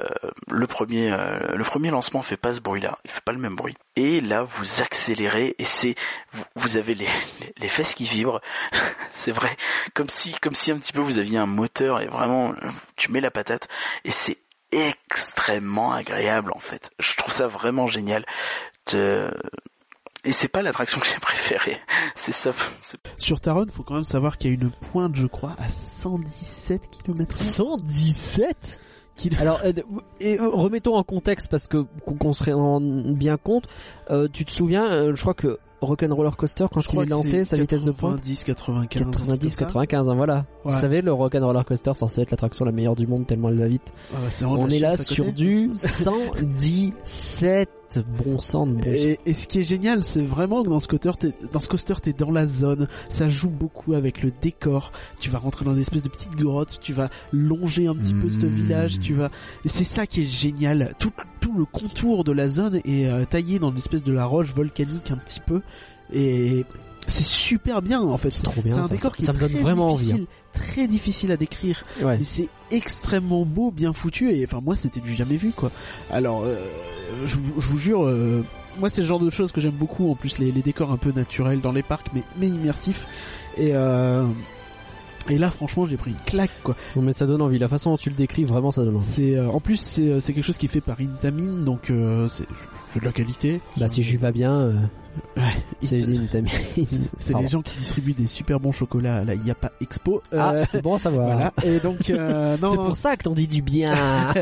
le premier euh, le premier lancement fait pas ce bruit-là, il fait pas le même bruit. Et là vous accélérez et c'est vous, vous avez les, les fesses qui vibrent. c'est vrai, comme si comme si un petit peu vous aviez un moteur et vraiment tu mets la patate et c'est extrêmement agréable en fait. Je trouve ça vraiment génial. Et c'est pas l'attraction que j'ai préférée. C'est ça. Sur Taron, faut quand même savoir qu'il y a une pointe, je crois, à 117 km 117 Alors, euh, et, euh, remettons en contexte parce que qu'on se rende bien compte. Euh, tu te souviens, euh, je crois que Rock'n'Roller Coaster quand il est lancé, sa vitesse de pointe 90, 95. 90, 95, hein, voilà. Ouais. Vous savez, le Rock'n'Roller Coaster censé être l'attraction la meilleure du monde tellement elle va vite. Ah bah, On est là sur du 117 bon sang de bon sang. Et, et ce qui est génial, c'est vraiment que dans ce coaster, t'es, dans ce coaster, t'es dans la zone. Ça joue beaucoup avec le décor. Tu vas rentrer dans des espèces de petites grottes. Tu vas longer un petit peu ce Mmh. village. Tu vas. et c'est ça qui est génial. Tout, tout le contour de la zone est euh, taillé dans une espèce de la roche volcanique un petit peu. Et c'est super bien en fait. C'est trop bien. C'est un ça, décor qui ça est me donne très vraiment difficile, envie. très difficile à décrire. Ouais. C'est extrêmement beau, bien foutu. Et enfin, moi, c'était du jamais vu, quoi. Alors, euh, je, vous- je vous jure, euh, moi, c'est le genre de choses que j'aime beaucoup. En plus, les, les décors un peu naturels dans les parcs, mais, mais immersifs. Et, euh, et là, franchement, j'ai pris une claque, quoi. Mais ça donne envie. La façon dont tu le décris, vraiment, ça donne envie. C'est, euh, en plus, c'est, euh, c'est quelque chose qui est fait par Intamin, donc euh, c'est, c'est de la qualité. Bah, si j'y vais bien, euh, Ouais, c'est les gens qui distribuent des super bons chocolats à la Yapa Expo. Ah, Euh, c'est bon à savoir. voilà. Et donc, euh, C'est pour ça que t'en dis du bien.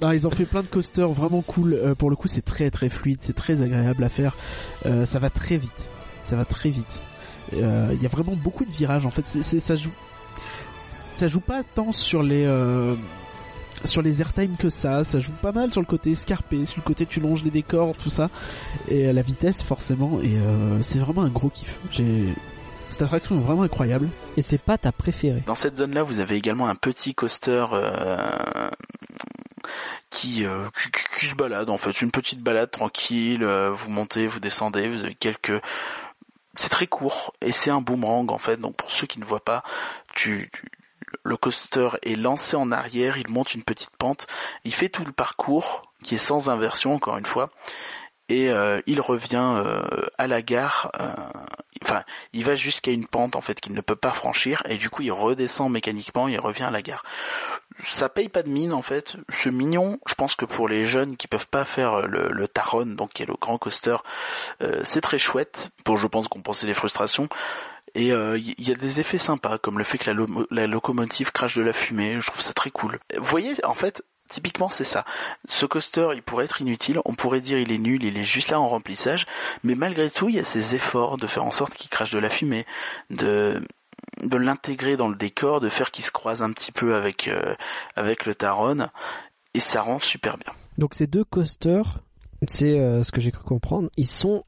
Non, ils ont fait plein de coasters vraiment cool. Euh, pour le coup, c'est très très fluide, c'est très agréable à faire. Ça va très vite. Ça va très vite. Il y a vraiment beaucoup de virages. En fait, c'est, ça joue. Ça joue pas tant sur les sur les airtime que ça. Ça joue pas mal sur le côté escarpé, sur le côté tu longes les décors, tout ça, et euh, la vitesse forcément. Et euh, c'est vraiment un gros kiff. J'ai cette attraction est vraiment incroyable. Et c'est pas ta préférée. Dans cette zone-là, vous avez également un petit coaster euh, qui, euh, qui, qui- qui se balade. En fait, une petite balade tranquille. euh, vous montez, vous descendez. Vous avez quelques. C'est très court et c'est un boomerang en fait. Donc pour ceux qui ne voient pas, tu, tu- le coaster est lancé en arrière. Il monte une petite pente. Il fait tout le parcours qui est sans inversion encore une fois. Et euh, il revient euh, à la gare. euh, enfin, il va jusqu'à une pente en fait qu'il ne peut pas franchir et du coup il redescend mécaniquement et il revient à la gare. Ça paye pas de mine en fait, c'est mignon. Je pense que pour les jeunes qui peuvent pas faire le, le Taron, donc qui est le grand coaster, c'est très chouette pour je pense compenser les frustrations. Et il euh, y, a des effets sympas comme le fait que la locomotive crache de la fumée. Je trouve ça très cool. Vous voyez en fait. Typiquement, c'est ça. Ce coaster, il pourrait être inutile. On pourrait dire il est nul, il est juste là en remplissage. Mais malgré tout, il y a ces efforts de faire en sorte qu'il crache de la fumée, de de l'intégrer dans le décor, de faire qu'il se croise un petit peu avec euh, avec le Taron, et ça rend super bien. Donc ces deux coasters, c'est euh, ce que j'ai cru comprendre, ils sont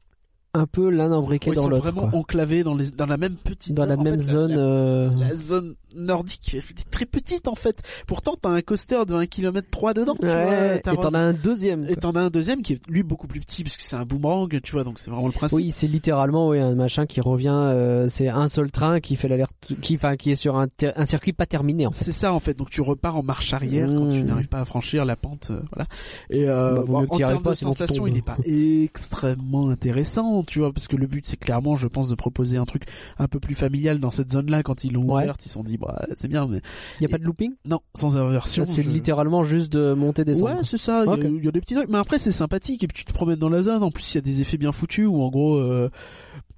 un peu l'un imbriqué Ouais, ils dans sont l'autre. vraiment quoi. enclavés dans les dans la même petite Dans la zone. En même fait, zone. la, euh, la zone nordique très petite en fait. Pourtant t'as un coaster de 1 km 3 dedans. Tu vois, Ouais, t'as et t'en as un deuxième. Et quoi. t'en as un deuxième qui est lui beaucoup plus petit parce que c'est un boomerang, tu vois, donc c'est vraiment le principe. Oui, c'est littéralement oui, un machin qui revient. euh, c'est un seul train qui fait l'alerte, qui, enfin, qui est sur un, un circuit pas terminé en fait. C'est ça en fait, donc tu repars en marche arrière quand tu Mmh. n'arrives pas à franchir la pente, euh, voilà. Et euh, Bah, bon, en termes de sensation, il est pas extrêmement intéressant, tu vois, parce que le but c'est clairement, je pense, de proposer un truc un peu plus familial dans cette zone-là. Quand ils l'ont Ouais. ouverte, ils se sont dit, bah c'est bien, mais Il y a pas de looping? non, sans inversion. C'est je- littéralement juste de monter descendre. Ouais, c'est ça. Il y a- Ok. il y, a des petits trucs, mais après c'est sympathique et puis tu te promènes dans la zone. En plus, il y a des effets bien foutus où en gros, euh,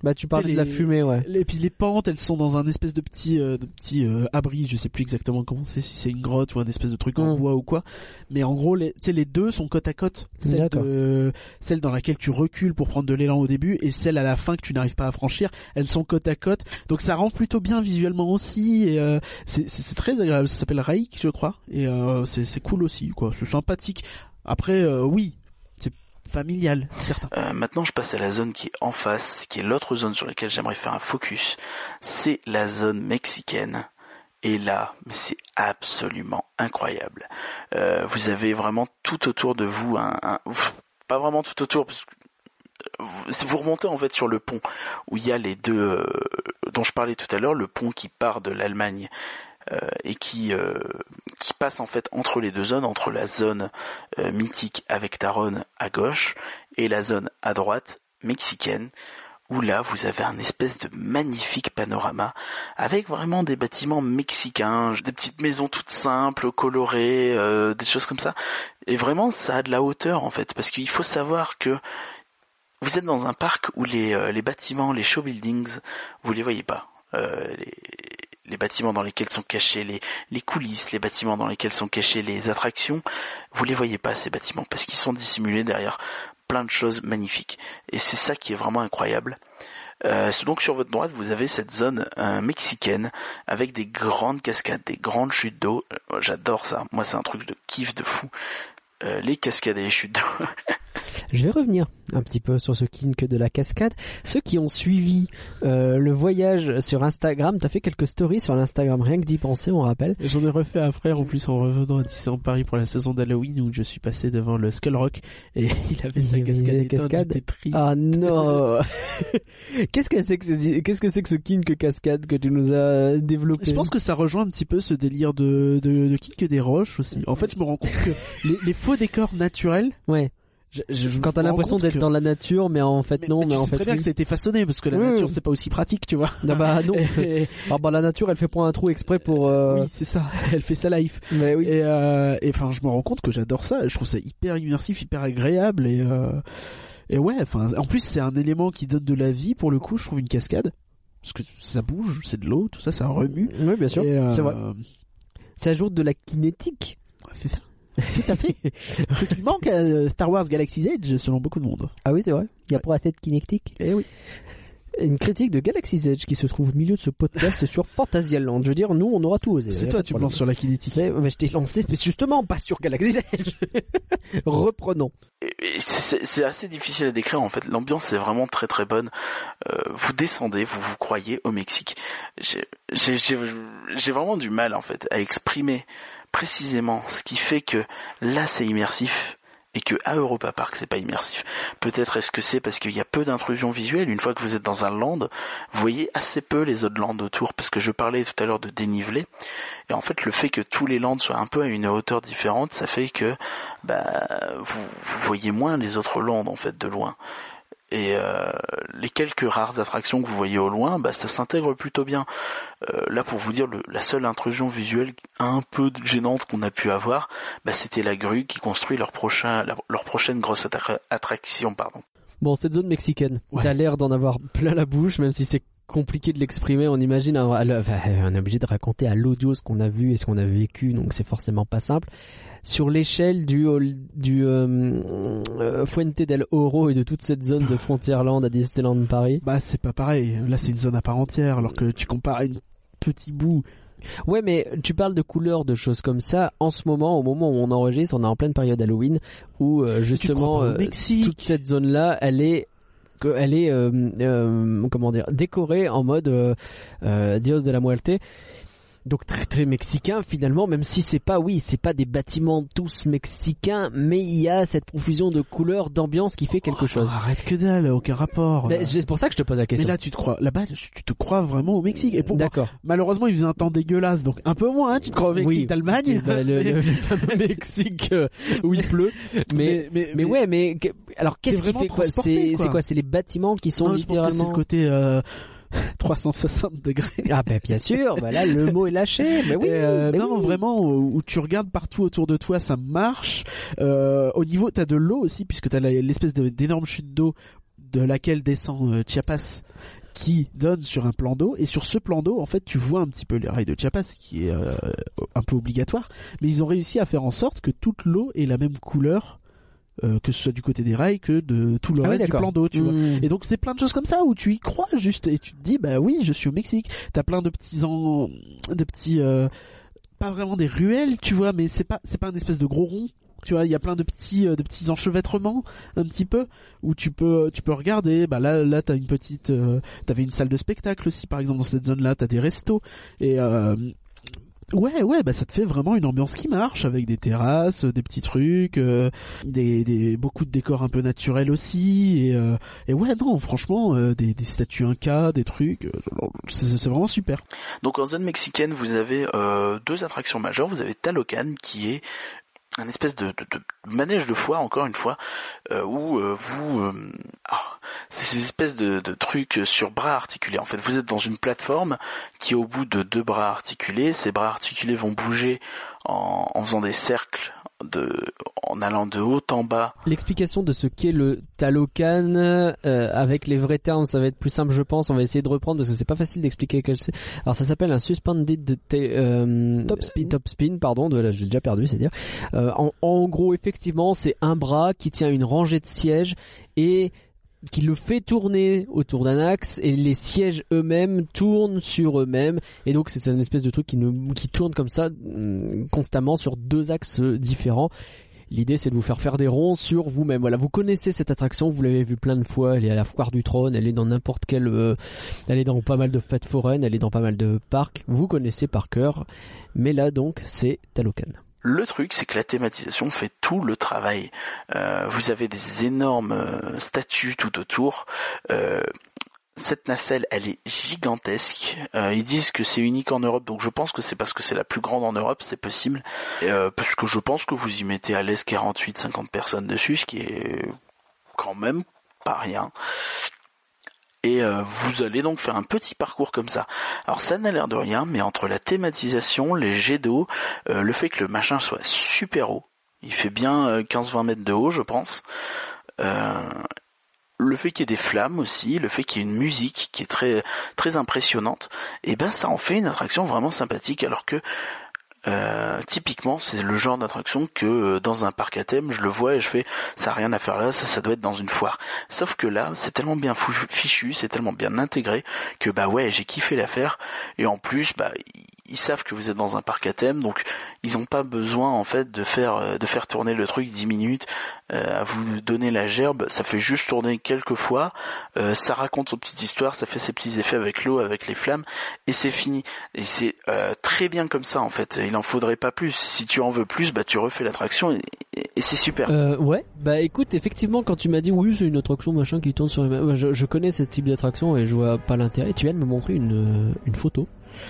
Bah tu parlais de la fumée, ouais. Et puis les pentes, elles sont dans un espèce de petit, euh, de petit euh, abri. Je sais plus exactement comment c'est, si c'est une grotte ou un espèce de truc en Mm. bois ou quoi. Mais en gros, les, tu sais, les deux sont côte à côte. Celle, de, celle dans laquelle tu recules pour prendre de l'élan au début et celle à la fin que tu n'arrives pas à franchir. Elles sont côte à côte. Donc ça rend plutôt bien visuellement aussi. Et euh, c'est, c'est, c'est très agréable. Ça s'appelle Raik, je crois. Et euh, c'est, c'est cool aussi, quoi. C'est sympathique. Après, euh, oui, c'est familial, c'est certain. Euh, maintenant, je passe à la zone qui est en face, qui est l'autre zone sur laquelle j'aimerais faire un focus. C'est la zone mexicaine. Et là, c'est absolument incroyable. Euh, vous avez vraiment tout autour de vous un, pas vraiment tout autour, parce que vous, vous remontez en fait sur le pont où il y a les deux euh, dont je parlais tout à l'heure, le pont qui part de l'Allemagne euh, et qui euh, qui passe en fait entre les deux zones, entre la zone euh, mythique avec Taron à gauche et la zone à droite mexicaine où là vous avez un espèce de magnifique panorama avec vraiment des bâtiments mexicains, des petites maisons toutes simples, colorées, euh, des choses comme ça. Et vraiment ça a de la hauteur en fait parce qu'il faut savoir que vous êtes dans un parc où les, euh, les bâtiments, les show buildings, vous les voyez pas. Euh, les, les bâtiments dans lesquels sont cachés les, coulisses, les bâtiments dans lesquels sont cachées les attractions, vous les voyez pas ces bâtiments parce qu'ils sont dissimulés derrière plein de choses magnifiques. Et c'est ça qui est vraiment incroyable. Euh, donc sur votre droite, vous avez cette zone euh, mexicaine avec des grandes cascades, des grandes chutes d'eau. Euh, J'adore ça. Moi, c'est un truc de kiff de fou. Euh, les cascades et les chutes d'eau. Je vais revenir un petit peu sur ce kink de la cascade. Ceux qui ont suivi euh, le voyage sur Instagram, t'as fait quelques stories sur l'Instagram, rien que d'y penser, on rappelle. J'en ai refait un frère en plus en revenant à Disneyland Paris pour la saison d'Halloween où je suis passé devant le Skull Rock et il avait Il sa cascade cascades. j'étais triste. Ah non Qu'est-ce que c'est que ce, qu'est-ce que c'est que ce kink cascade que tu nous as développé Je pense que ça rejoint un petit peu ce délire de, de, de kick des roches aussi. En fait, je me rends compte que les, les faux décors naturels, Ouais. je, je- Quand t'as l'impression d'être que- dans la nature, mais en fait mais, non, mais mais, tu en sais fait très bien oui. que ça a été façonné parce que la Oui, nature oui. c'est pas aussi pratique, tu vois. Ah bah non. Et- Ah bah la nature, elle fait pas un trou exprès pour. euh, Oui, c'est ça. Elle fait sa life. Mais oui. Et euh, et enfin, je me rends compte que j'adore ça. Je trouve ça hyper immersif, hyper agréable et euh, et ouais. Enfin, en plus, c'est un élément qui donne de la vie pour le coup. Je trouve une cascade parce que ça bouge, c'est de l'eau, tout ça, ça remue. Oui, bien sûr. C'est vrai. Ça ajoute de la kinétique. C'est ça. Tout à fait. Ce qui manque à Star Wars Galaxy's Edge, selon beaucoup de monde. Ah oui, c'est vrai. Il y a pas assez de kinétique. Eh oui. Une critique de Galaxy's Edge qui se trouve au milieu de ce podcast sur Fantasyland. Je veux dire, nous, on aura tout osé. C'est toi, tu me lances sur la kinétique. C'est- mais je t'ai lancé, mais justement, pas sur Galaxy's Edge. Reprenons. C'est assez difficile à décrire en fait. L'ambiance est vraiment très très bonne. Euh, vous descendez, vous vous croyez au Mexique. J'ai- J'ai j'ai- j'ai vraiment du mal en fait à exprimer précisément ce qui fait que là c'est immersif et que à Europa Park c'est pas immersif. Peut-être est-ce que c'est parce qu'il y a peu d'intrusion visuelle. Une fois que vous êtes dans un land, vous voyez assez peu les autres lands autour parce que je parlais tout à l'heure de dénivelé. Et en fait, le fait que tous les lands soient un peu à une hauteur différente, ça fait que bah vous, voyez moins les autres lands en fait de loin. Et euh, les quelques rares attractions que vous voyez au loin, bah ça s'intègre plutôt bien. Euh, là, pour vous dire, le- la seule intrusion visuelle un peu gênante qu'on a pu avoir, bah, c'était la grue qui construit leur prochain, leur prochaine grosse attra- attraction, pardon. Bon, cette zone mexicaine, Ouais. t'as l'air d'en avoir plein la bouche, même si c'est compliqué de l'exprimer. On imagine, on est obligé de raconter à l'audio ce qu'on a vu et ce qu'on a vécu, donc c'est forcément pas simple. Sur l'échelle du du euh, euh, Fuente del Oro et de toute cette zone de Frontierland à Disneyland Paris. Bah, c'est pas pareil. Là, c'est une zone à part entière, alors que tu compares à une petit bout. Ouais, mais tu parles de couleurs, de choses comme ça. En ce moment, au moment où on enregistre, on est en pleine période Halloween, où euh, justement toute cette zone-là, elle est qu'elle est euh, euh, comment dire décorée en mode euh, Dios de la Muerte. Donc très très mexicain finalement, même si c'est pas oui, c'est pas des bâtiments tous mexicains, mais il y a cette profusion de couleurs, d'ambiance qui fait quelque chose. Oh, arrête que dalle, aucun rapport. Mais C'est pour ça que je te pose la Mais question. là, tu te crois, là-bas, tu te crois vraiment au Mexique. Et pour moi, D'accord. malheureusement, il faisait un temps dégueulasse, donc un peu moins, hein, tu te crois au Mexique Oui. d'Allemagne. Bah, le, le- le Mexique euh, où il pleut. Mais, mais, mais ouais, mais alors qu'est-ce qui fait quoi? C'est quoi. c'est les bâtiments qui sont Non, je pense que c'est littéralement. le côté euh, 360 degrés. Ah ben bien sûr, bah là le mot est lâché. Mais oui. Euh, mais non, oui. vraiment, où où tu regardes partout autour de toi, ça marche. Euh, au niveau, t'as de l'eau aussi, puisque t'as l'espèce d'énorme chute d'eau de laquelle descend euh, Chiapas qui donne sur un plan d'eau et sur ce plan d'eau en fait tu vois un petit peu les rails de Chiapas qui est euh, un peu obligatoire mais ils ont réussi à faire en sorte que toute l'eau ait la même couleur euh, que ce soit du côté des rails que de tout le Ah oui, reste du plan d'eau tu vois Mmh. et donc c'est plein de choses comme ça où tu y crois juste et tu te dis bah oui je suis au Mexique. T'as plein de petits en... de petits euh, pas vraiment des ruelles tu vois mais c'est pas c'est pas un espèce de gros rond. Tu vois, il y a plein de petits euh, de petits enchevêtrements un petit peu où tu peux tu peux regarder. Bah là là t'as une petite euh, t'avais une salle de spectacle aussi par exemple dans cette zone là t'as des restos et euh, Ouais, ouais, bah ça te fait vraiment une ambiance qui marche avec des terrasses, euh, des petits trucs, euh, des, des beaucoup de décors un peu naturels aussi et euh, et ouais non franchement euh, des, des statues Inca, des trucs, euh, c'est vraiment super. Donc en zone mexicaine, vous avez euh, deux attractions majeures. Vous avez Talocan qui est un espèce de, manège de foire, encore une fois, euh, où euh, vous... euh, ah, c'est ces espèces de, de trucs sur bras articulés. En fait, vous êtes dans une plateforme qui est au bout de deux bras articulés. Ces bras articulés vont bouger en, en faisant des cercles, de, en allant de haut en bas. L'explication de ce qu'est le Talocan euh, avec les vrais termes, ça va être plus simple, je pense. On va essayer de reprendre parce que c'est pas facile d'expliquer quel c'est. Alors ça s'appelle un suspended euh, Top spin. Top spin, pardon. De là, j'ai déjà perdu, c'est dire. Euh, en, en gros, effectivement, c'est un bras qui tient une rangée de sièges et qui le fait tourner autour d'un axe et les sièges eux-mêmes tournent sur eux-mêmes et donc c'est une espèce de truc qui, tourne comme ça hum, constamment sur deux axes différents L'idée c'est de vous faire faire des ronds sur vous-même. Voilà, vous connaissez cette attraction, vous l'avez vue plein de fois. Elle est à la foire du trône, elle est dans n'importe quel, euh, elle est dans pas mal de fêtes foraines, elle est dans pas mal de parcs. Vous connaissez par cœur. Mais là donc c'est Talocan. Le truc, c'est que la thématisation fait tout le travail. Euh, vous avez des énormes euh, statues tout autour. Euh, cette nacelle, elle est gigantesque. Ils disent que c'est unique en Europe, donc je pense que c'est parce que c'est la plus grande en Europe, c'est possible. Parce que je pense que vous y mettez à l'aise 48-50 personnes dessus, ce qui est quand même pas rien. Et euh, vous allez donc faire un petit parcours comme ça. Alors ça n'a l'air de rien, mais entre la thématisation, les jets d'eau, euh, le fait que le machin soit super haut, il fait bien euh, 15-20 mètres de haut, je pense. Euh, le fait qu'il y ait des flammes aussi, le fait qu'il y ait une musique qui est très très impressionnante, et ben ça en fait une attraction vraiment sympathique. Alors que euh, typiquement, c'est le genre d'attraction que euh, dans un parc à thème, je le vois et je fais, ça a rien à faire là, ça, ça doit être dans une foire. Sauf que là, c'est tellement bien fichu, c'est tellement bien intégré que bah ouais, j'ai kiffé l'affaire. Et en plus, bah ils- savent que vous êtes dans un parc à thème, donc ils ont pas besoin en fait de faire euh, de faire tourner le truc 10 minutes, euh, à vous donner la gerbe. Ça fait juste tourner quelques fois. euh, ça raconte une petite histoire, ça fait ses petits effets avec l'eau, avec les flammes, et c'est fini. Et c'est euh, très bien comme ça en fait. Il en faudrait pas plus. Si tu en veux plus, bah tu refais l'attraction et, c'est super. Euh, ouais, bah écoute, effectivement, quand tu m'as dit oui, c'est une attraction machin qui tourne sur les mêmes, je, je connais ce type d'attraction et je vois pas l'intérêt. Tu viens de me montrer une, une photo.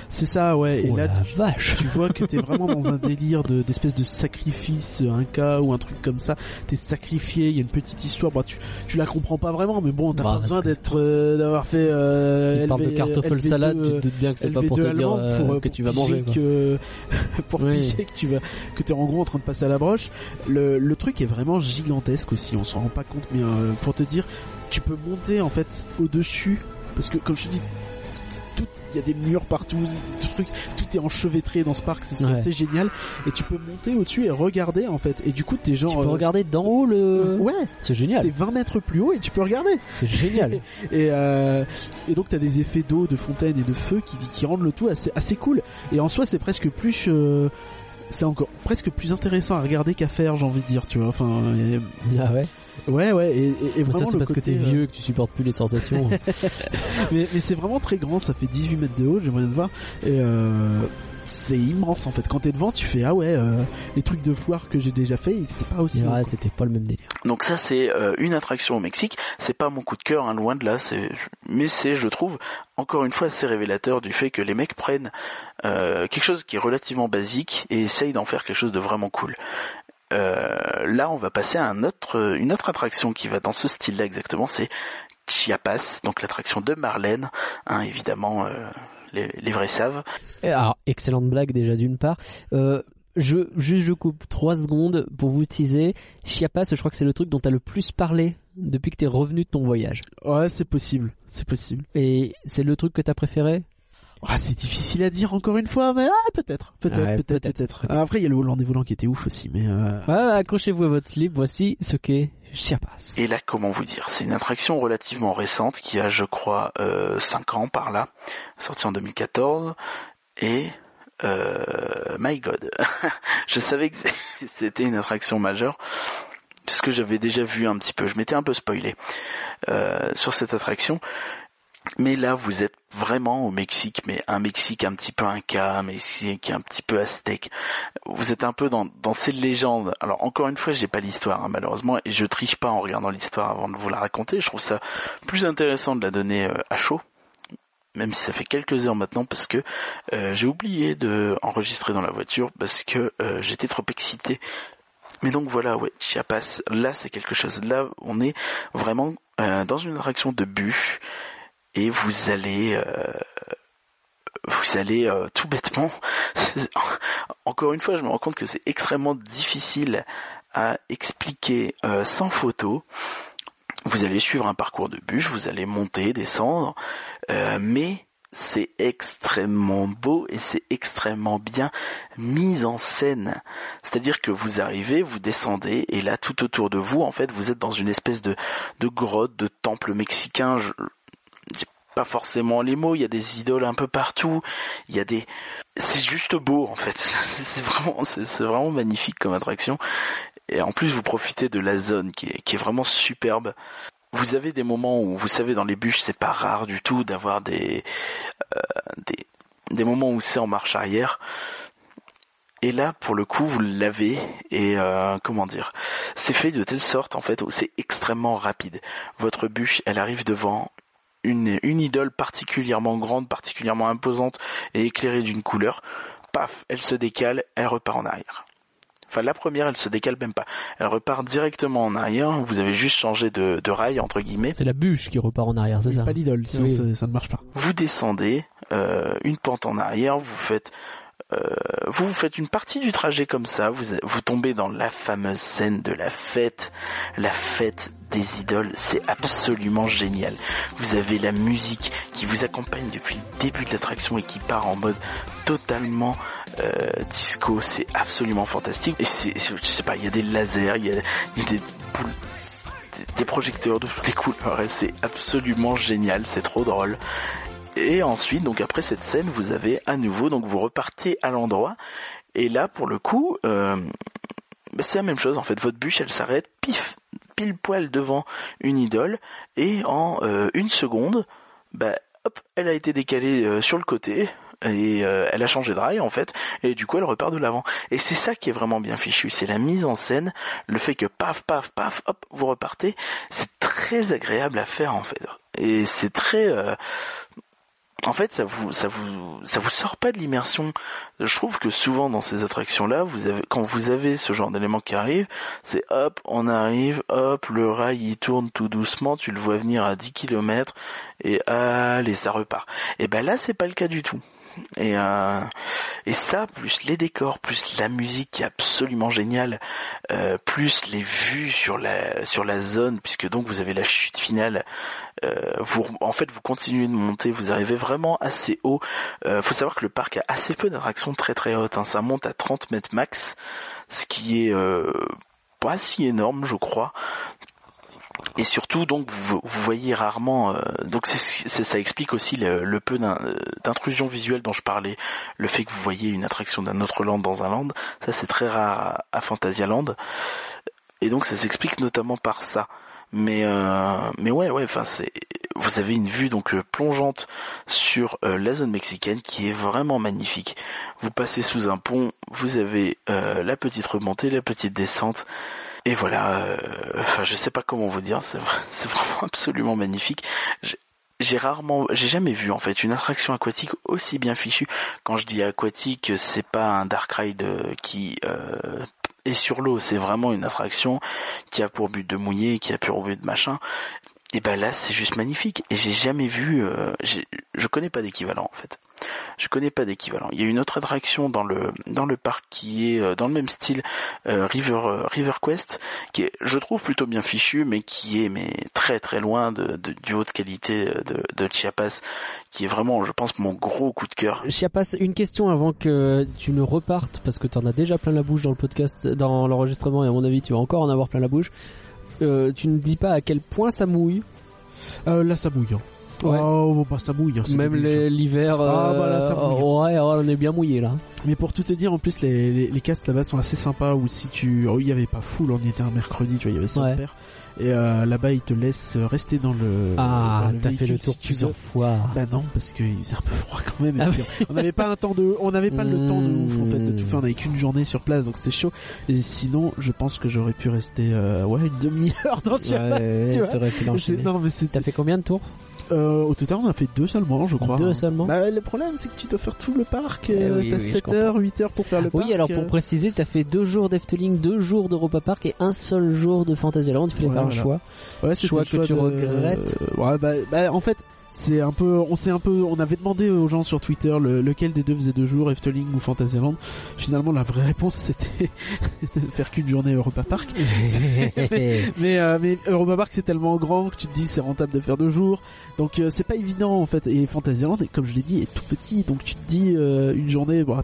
C'est ça, ouais. Et oh là, tu, vache. tu vois que t'es vraiment dans un délire de d'espèce de sacrifice inca ou un truc comme ça. T'es sacrifié. Il y a une petite histoire. Bah, tu tu la comprends pas vraiment, mais bon, t'as Bah, pas besoin d'être euh, d'avoir fait. Euh, te parle de LV cartoffel LV2, salade, tu te doutes bien que c'est pas LV2 pour te dire euh, pour, euh, que tu vas manger. que pour Oui. piger que tu vas que t'es en gros en train de passer à la broche. Le le truc est vraiment gigantesque aussi. On s'en rend pas compte, mais euh, pour te dire, tu peux monter en fait au dessus parce que comme je te dis. Tout, y a des murs partout, des trucs, tout est enchevêtré dans ce parc, c'est Ouais. assez génial. Et tu peux monter au-dessus et regarder en fait. Et du coup, t'es genre. Tu peux euh, regarder d'en haut le. Ouais, C'est t'es génial. 20 mètres plus haut et tu peux regarder. C'est génial. Et, euh, et donc t'as des effets d'eau, de fontaine et de feu qui, qui rendent le tout assez, assez cool. Et en soi c'est presque plus... euh, c'est encore presque plus intéressant à regarder qu'à faire, j'ai envie de dire, tu vois. Enfin, ah ouais. Ouais, ouais, et, et, vraiment ça c'est parce que côté, t'es euh, vieux que tu supportes plus les sensations. mais, mais c'est vraiment très grand, ça fait 18 mètres de haut, j'ai moyen de voir. Et euh, c'est immense en fait. Quand t'es devant, tu fais ah ouais, euh, les trucs de foire que j'ai déjà fait, ils étaient pas aussi. ouais, c'était pas le même délire. Donc ça c'est euh, une attraction au Mexique. C'est pas mon coup de cœur, hein, loin de là. C'est mais c'est je trouve encore une fois assez révélateur du fait que les mecs prennent euh, quelque chose qui est relativement basique et essayent d'en faire quelque chose de vraiment cool. Euh, là on va passer à un autre une autre attraction qui va dans ce style-là exactement. C'est Chiapas, donc l'attraction de Marlène. Hein, évidemment euh, les, les vrais savent. Et Alors, excellente blague déjà d'une part. Euh, je, juste je coupe trois secondes pour vous teaser. Chiapas, je crois que c'est le truc dont t'as le plus parlé depuis que t'es revenu de ton voyage. Ouais, c'est possible, c'est possible. Et c'est le truc que t'as préféré? Ah, c'est difficile à dire encore une fois, mais ah, peut-être, peut-être, Ouais, peut-être, peut-être. peut-être. Ah, Après, il y a le volant qui était ouf aussi, mais euh... Ouais, accrochez-vous à votre slip, voici ce qu'est Chiapas. Et là, comment vous dire C'est une attraction relativement récente qui a, je crois, euh, 5 ans par là, sortie en 2014. Et euh, my God, je savais que c'était une attraction majeure parce que j'avais déjà vu un petit peu. Je m'étais un peu spoilé euh, sur cette attraction. Mais là, vous êtes vraiment au Mexique, mais un Mexique un petit peu inca, un Mexique un petit peu aztèque. Vous êtes un peu dans, dans ces légendes. Alors encore une fois, j'ai pas l'histoire hein, malheureusement, et je triche pas en regardant l'histoire avant de vous la raconter. Je trouve ça plus intéressant de la donner euh, à chaud, même si ça fait quelques heures maintenant, parce que euh, j'ai oublié de enregistrer dans la voiture parce que euh, j'étais trop excité. Mais donc voilà, ouais, Chiapas, là c'est quelque chose. Là, on est vraiment euh, dans une attraction de bûche et vous allez euh, vous allez euh, tout bêtement encore une fois je me rends compte que c'est extrêmement difficile à expliquer euh, sans photo vous allez suivre un parcours de bûche vous allez monter descendre euh, mais c'est extrêmement beau et c'est extrêmement bien mis en scène. C'est-à-dire que vous arrivez, vous descendez et là tout autour de vous, en fait, vous êtes dans une espèce de, grotte, de temple mexicain. Pas forcément les mots, il y a des idoles un peu partout, il y a des, c'est juste beau en fait. C'est vraiment, c'est, vraiment magnifique comme attraction. Et en plus, vous profitez de la zone qui est, qui est vraiment superbe. Vous avez des moments où, vous savez, dans les bûches, c'est pas rare du tout d'avoir des, euh, des, des moments où c'est en marche arrière. Et là, pour le coup, vous l'avez et euh, comment dire, c'est fait de telle sorte en fait c'est extrêmement rapide. Votre bûche, elle arrive devant une, une idole particulièrement grande, particulièrement imposante et éclairée d'une couleur. Paf, elle se décale, elle repart en arrière. Enfin, la première, elle se décale même pas. Elle repart directement en arrière. Vous avez juste changé de, de rail entre guillemets. C'est la bûche qui repart en arrière, c'est ça pas l'idole, sinon Oui. ça, ça ne marche pas. Vous descendez euh, une pente en arrière. Vous faites vous, vous faites une partie du trajet comme ça. Vous vous tombez dans la fameuse scène de la fête, la fête des idoles. C'est absolument génial. Vous avez la musique qui vous accompagne depuis le début de l'attraction et qui part en mode totalement euh, disco. C'est absolument fantastique. Et c'est, je sais pas, il y a des lasers, il y a, des, des projecteurs de toutes les couleurs. Et c'est absolument génial. C'est trop drôle. Et ensuite, donc après cette scène, vous avez à nouveau, donc vous repartez à l'endroit. Et là, pour le coup, euh, bah, c'est la même chose. En fait, votre bûche, elle s'arrête, pif, pile poil devant une idole, et en euh, une seconde, bah, hop, elle a été décalée euh, sur le côté. Et euh, elle a changé de rail en fait, et du coup elle repart de l'avant. Et c'est ça qui est vraiment bien fichu, c'est la mise en scène, le fait que paf paf paf, hop, vous repartez, c'est très agréable à faire en fait. Et c'est très, euh, en fait, ça vous, ça vous, ça vous sort pas de l'immersion. Je trouve que souvent dans ces attractions-là, vous avez, quand vous avez ce genre d'éléments qui arrivent, c'est hop, on arrive, hop, le rail il tourne tout doucement, tu le vois venir à 10 km et allez, ça repart. Et ben là, c'est pas le cas du tout. Et euh, et ça, plus les décors, plus la musique qui est absolument géniale, euh, plus les vues sur la sur la zone, puisque donc vous avez la chute finale. Euh, vous en fait vous continuez de monter, vous arrivez vraiment assez haut. Euh, faut savoir que le parc a assez peu d'attractions très très hautes. hein. Ça monte à 30 mètres max, ce qui est pas si énorme, je crois. Et surtout, donc, vous, voyez rarement. euh, donc, ça explique aussi le, peu euh, d'intrusion visuelle dont je parlais. Le fait que vous voyez une attraction d'un autre land dans un land, ça c'est très rare à, à Phantasialand. et donc ça s'explique notamment par ça. Mais euh, mais ouais ouais enfin c'est vous avez une vue donc euh, plongeante sur euh, la zone mexicaine qui est vraiment magnifique. Vous passez sous un pont, vous avez la petite remontée, la petite descente. Et voilà, euh, enfin je sais pas comment vous dire, c'est vra- c'est vraiment absolument magnifique. J'ai- rarement, j'ai jamais vu en fait une attraction aquatique aussi bien fichue. Quand je dis aquatique, c'est pas un dark ride euh, qui euh, est sur l'eau, c'est vraiment une attraction qui a pour but de mouiller, qui a pour but de machin. Et ben là, c'est juste magnifique. Et j'ai jamais vu, euh, je connais pas d'équivalent en fait. Je connais pas d'équivalent. Il y a une autre attraction dans le dans le parc qui est euh, dans le même style, euh, River euh, River Quest, qui est, je trouve plutôt bien fichu, mais qui est mais très très loin de, de du haut de qualité euh, de, de Chiapas, qui est vraiment, je pense, mon gros coup de cœur. Chiapas, une question avant que tu ne repartes, parce que t'en as déjà plein la bouche dans le podcast, dans l'enregistrement, et à mon avis tu vas encore en avoir plein la bouche. Euh, tu ne dis pas à quel point ça mouille? Euh, là, ça mouille. hein. Ouais. Oh, bah ça mouille. hein, Même les- l'hiver, Ah, euh, bah là, ça mouille. ouais, ouais, on est bien mouillé là. Mais pour tout te dire, en plus, les, les, les castes là-bas sont assez sympas. Ou si tu, oh, il y avait pas full, on y était un mercredi, tu vois, il y avait ça Ouais. père. Et euh, là-bas, ils te laissent rester dans le. Ah, t'as fait le tour si plusieurs fois. Bah non, parce qu'il faisait un peu froid quand même. Ah puis, on n'avait pas un temps de, on n'avait pas le temps de ouf en fait de tout faire. On avait qu'une journée sur place, donc c'était chaud. Et sinon, je pense que j'aurais pu rester, euh, ouais, une demi-heure dans le Chiapas, Ouais, tu vois. pu. Non, mais. T'as fait combien de tours? Euh, au total, on a fait deux seulement, je crois. Deux seulement Bah, le problème, c'est que tu dois faire tout le parc. Eh euh, oui, T'as oui, je 7 heures, 8 heures pour faire le parc. Oui, alors pour euh. préciser, t'as fait deux jours d'Efteling, deux jours d'Europa Park et un seul jour de Fantasyland. Il fallait Ouais, faire voilà. le choix. Ouais, c'était Choix le que tu de- regrettes Ouais, bah, bah, en fait, c'est un peu, on s'est un peu, on avait demandé aux gens sur Twitter le- lequel des deux faisait deux jours, Efteling ou Fantasyland. Finalement, la vraie réponse c'était de faire qu'une journée Europa Park. Mais euh, mais Europa Park c'est tellement grand que tu te dis c'est rentable de faire deux jours. Donc euh, c'est pas évident en fait. Et Fantasyland, comme je l'ai dit, est tout petit. Donc tu te dis euh, une journée, bon,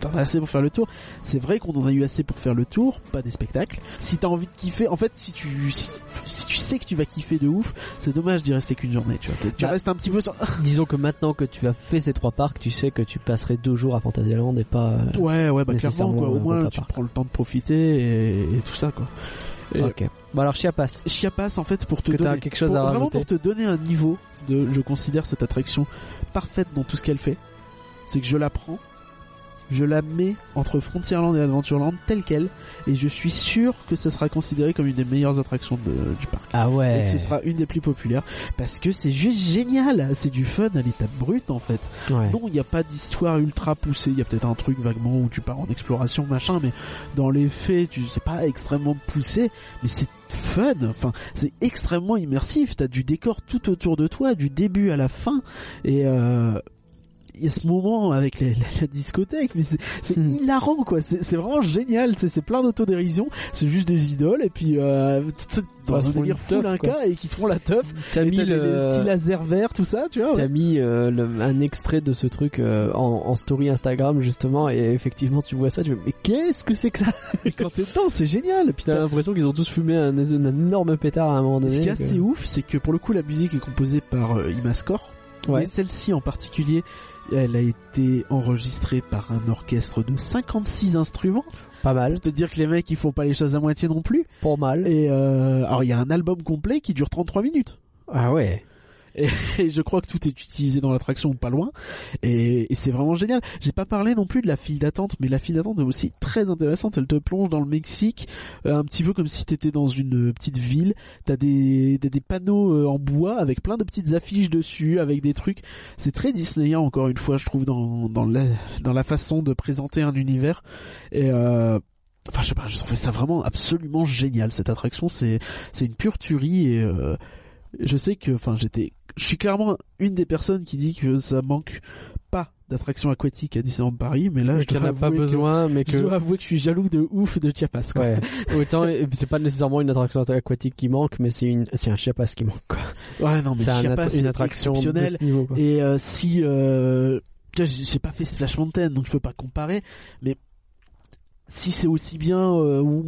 t'en as assez pour faire le tour. C'est vrai qu'on en a eu assez pour faire le tour, pas des spectacles. Si t'as envie de kiffer, en fait, si tu si, si tu sais que tu vas kiffer de ouf, c'est dommage d'y rester qu'une journée. Tu vois, T'es- tu Bah, restes un petit peu sur. Disons que maintenant que tu as fait ces trois parcs, tu sais que tu passerais deux jours à Fantasyland et pas. euh, Ouais, ouais, bah clairement quoi. Au euh, moins tu prends le temps de profiter et, et tout ça quoi. Et- Ok. Bon alors Chiapas. Chiapas en fait pour te que donner quelque chose pour- à vraiment rajouter pour te donner un niveau de je considère cette attraction parfaite dans tout ce qu'elle fait c'est que je la prends je la mets entre Frontierland et Adventureland telle quelle et je suis sûr que ce sera considéré comme une des meilleures attractions de- du parc Ah et ouais. que ce sera une des plus populaires parce que c'est juste génial c'est du fun à l'état brut en fait Ouais. non, il n'y a pas d'histoire ultra poussée. Il y a peut-être un truc vaguement où tu pars en exploration, machin, mais dans les faits, tu c'est pas extrêmement poussé, mais c'est fun. Enfin, c'est extrêmement immersif. T'as du décor tout autour de toi, du début à la fin, et euh, il y a ce moment avec les- la, la discothèque, mais c'est Hmm. hilarant quoi. C'est vraiment génial. C'est plein d'autodérision. C'est juste des idoles et puis euh, dans un délire quoi. cas et qui se font la teuf. T'as mis le. petits lasers verts, tout ça, tu vois. T'as mis euh, un extrait de ce truc euh, en, story Instagram justement et effectivement tu vois ça tu mais qu'est-ce que c'est que ça? Quand t'es dedans, c'est génial. Et puis T'as l'impression qu'ils ont tous fumé un, énorme pétard à un moment donné. Ce qui est assez ouf, c'est que pour le coup, la musique est composée par euh, Imascore. Ouais. Mais celle-ci en particulier, elle a été enregistrée par un orchestre de 56 instruments. Pas mal, Pour te dire que les mecs, ils font pas les choses à moitié non plus. pas mal. Et euh, alors, il y a un album complet qui dure 33 minutes. Ah ouais. Et je crois que tout est utilisé dans l'attraction ou pas loin. Et, c'est vraiment génial. J'ai pas parlé non plus de la file d'attente, mais la file d'attente est aussi très intéressante. Elle te plonge dans le Mexique, euh, un petit peu comme si t'étais dans une euh, petite ville. T'as des, des, panneaux euh, en bois avec plein de petites affiches dessus, avec des trucs. C'est très Disneyen encore une fois, je trouve, dans, dans, la, dans la façon de présenter un univers. Et euh, Enfin, je sais pas, je trouvais ça vraiment absolument génial cette attraction. C'est c'est une pure tuerie et euh, je sais que, enfin, j'étais, je suis clairement une des personnes qui dit que ça manque pas d'attractions aquatiques à Disneyland Paris, mais là, je dois en a pas que- besoin mais Je que dois avouer que je suis jaloux de ouf de Chiapas. Quoi. Ouais. Autant c'est pas nécessairement une attraction aquatique qui manque mais c'est une c'est un Chiapas qui manque quoi. Ouais, non, mais C'est un att- une attraction de ce niveau quoi. Et euh, si, euh, j'ai pas fait Splash Mountain, donc je peux pas comparer, mais si c'est aussi bien euh, ou,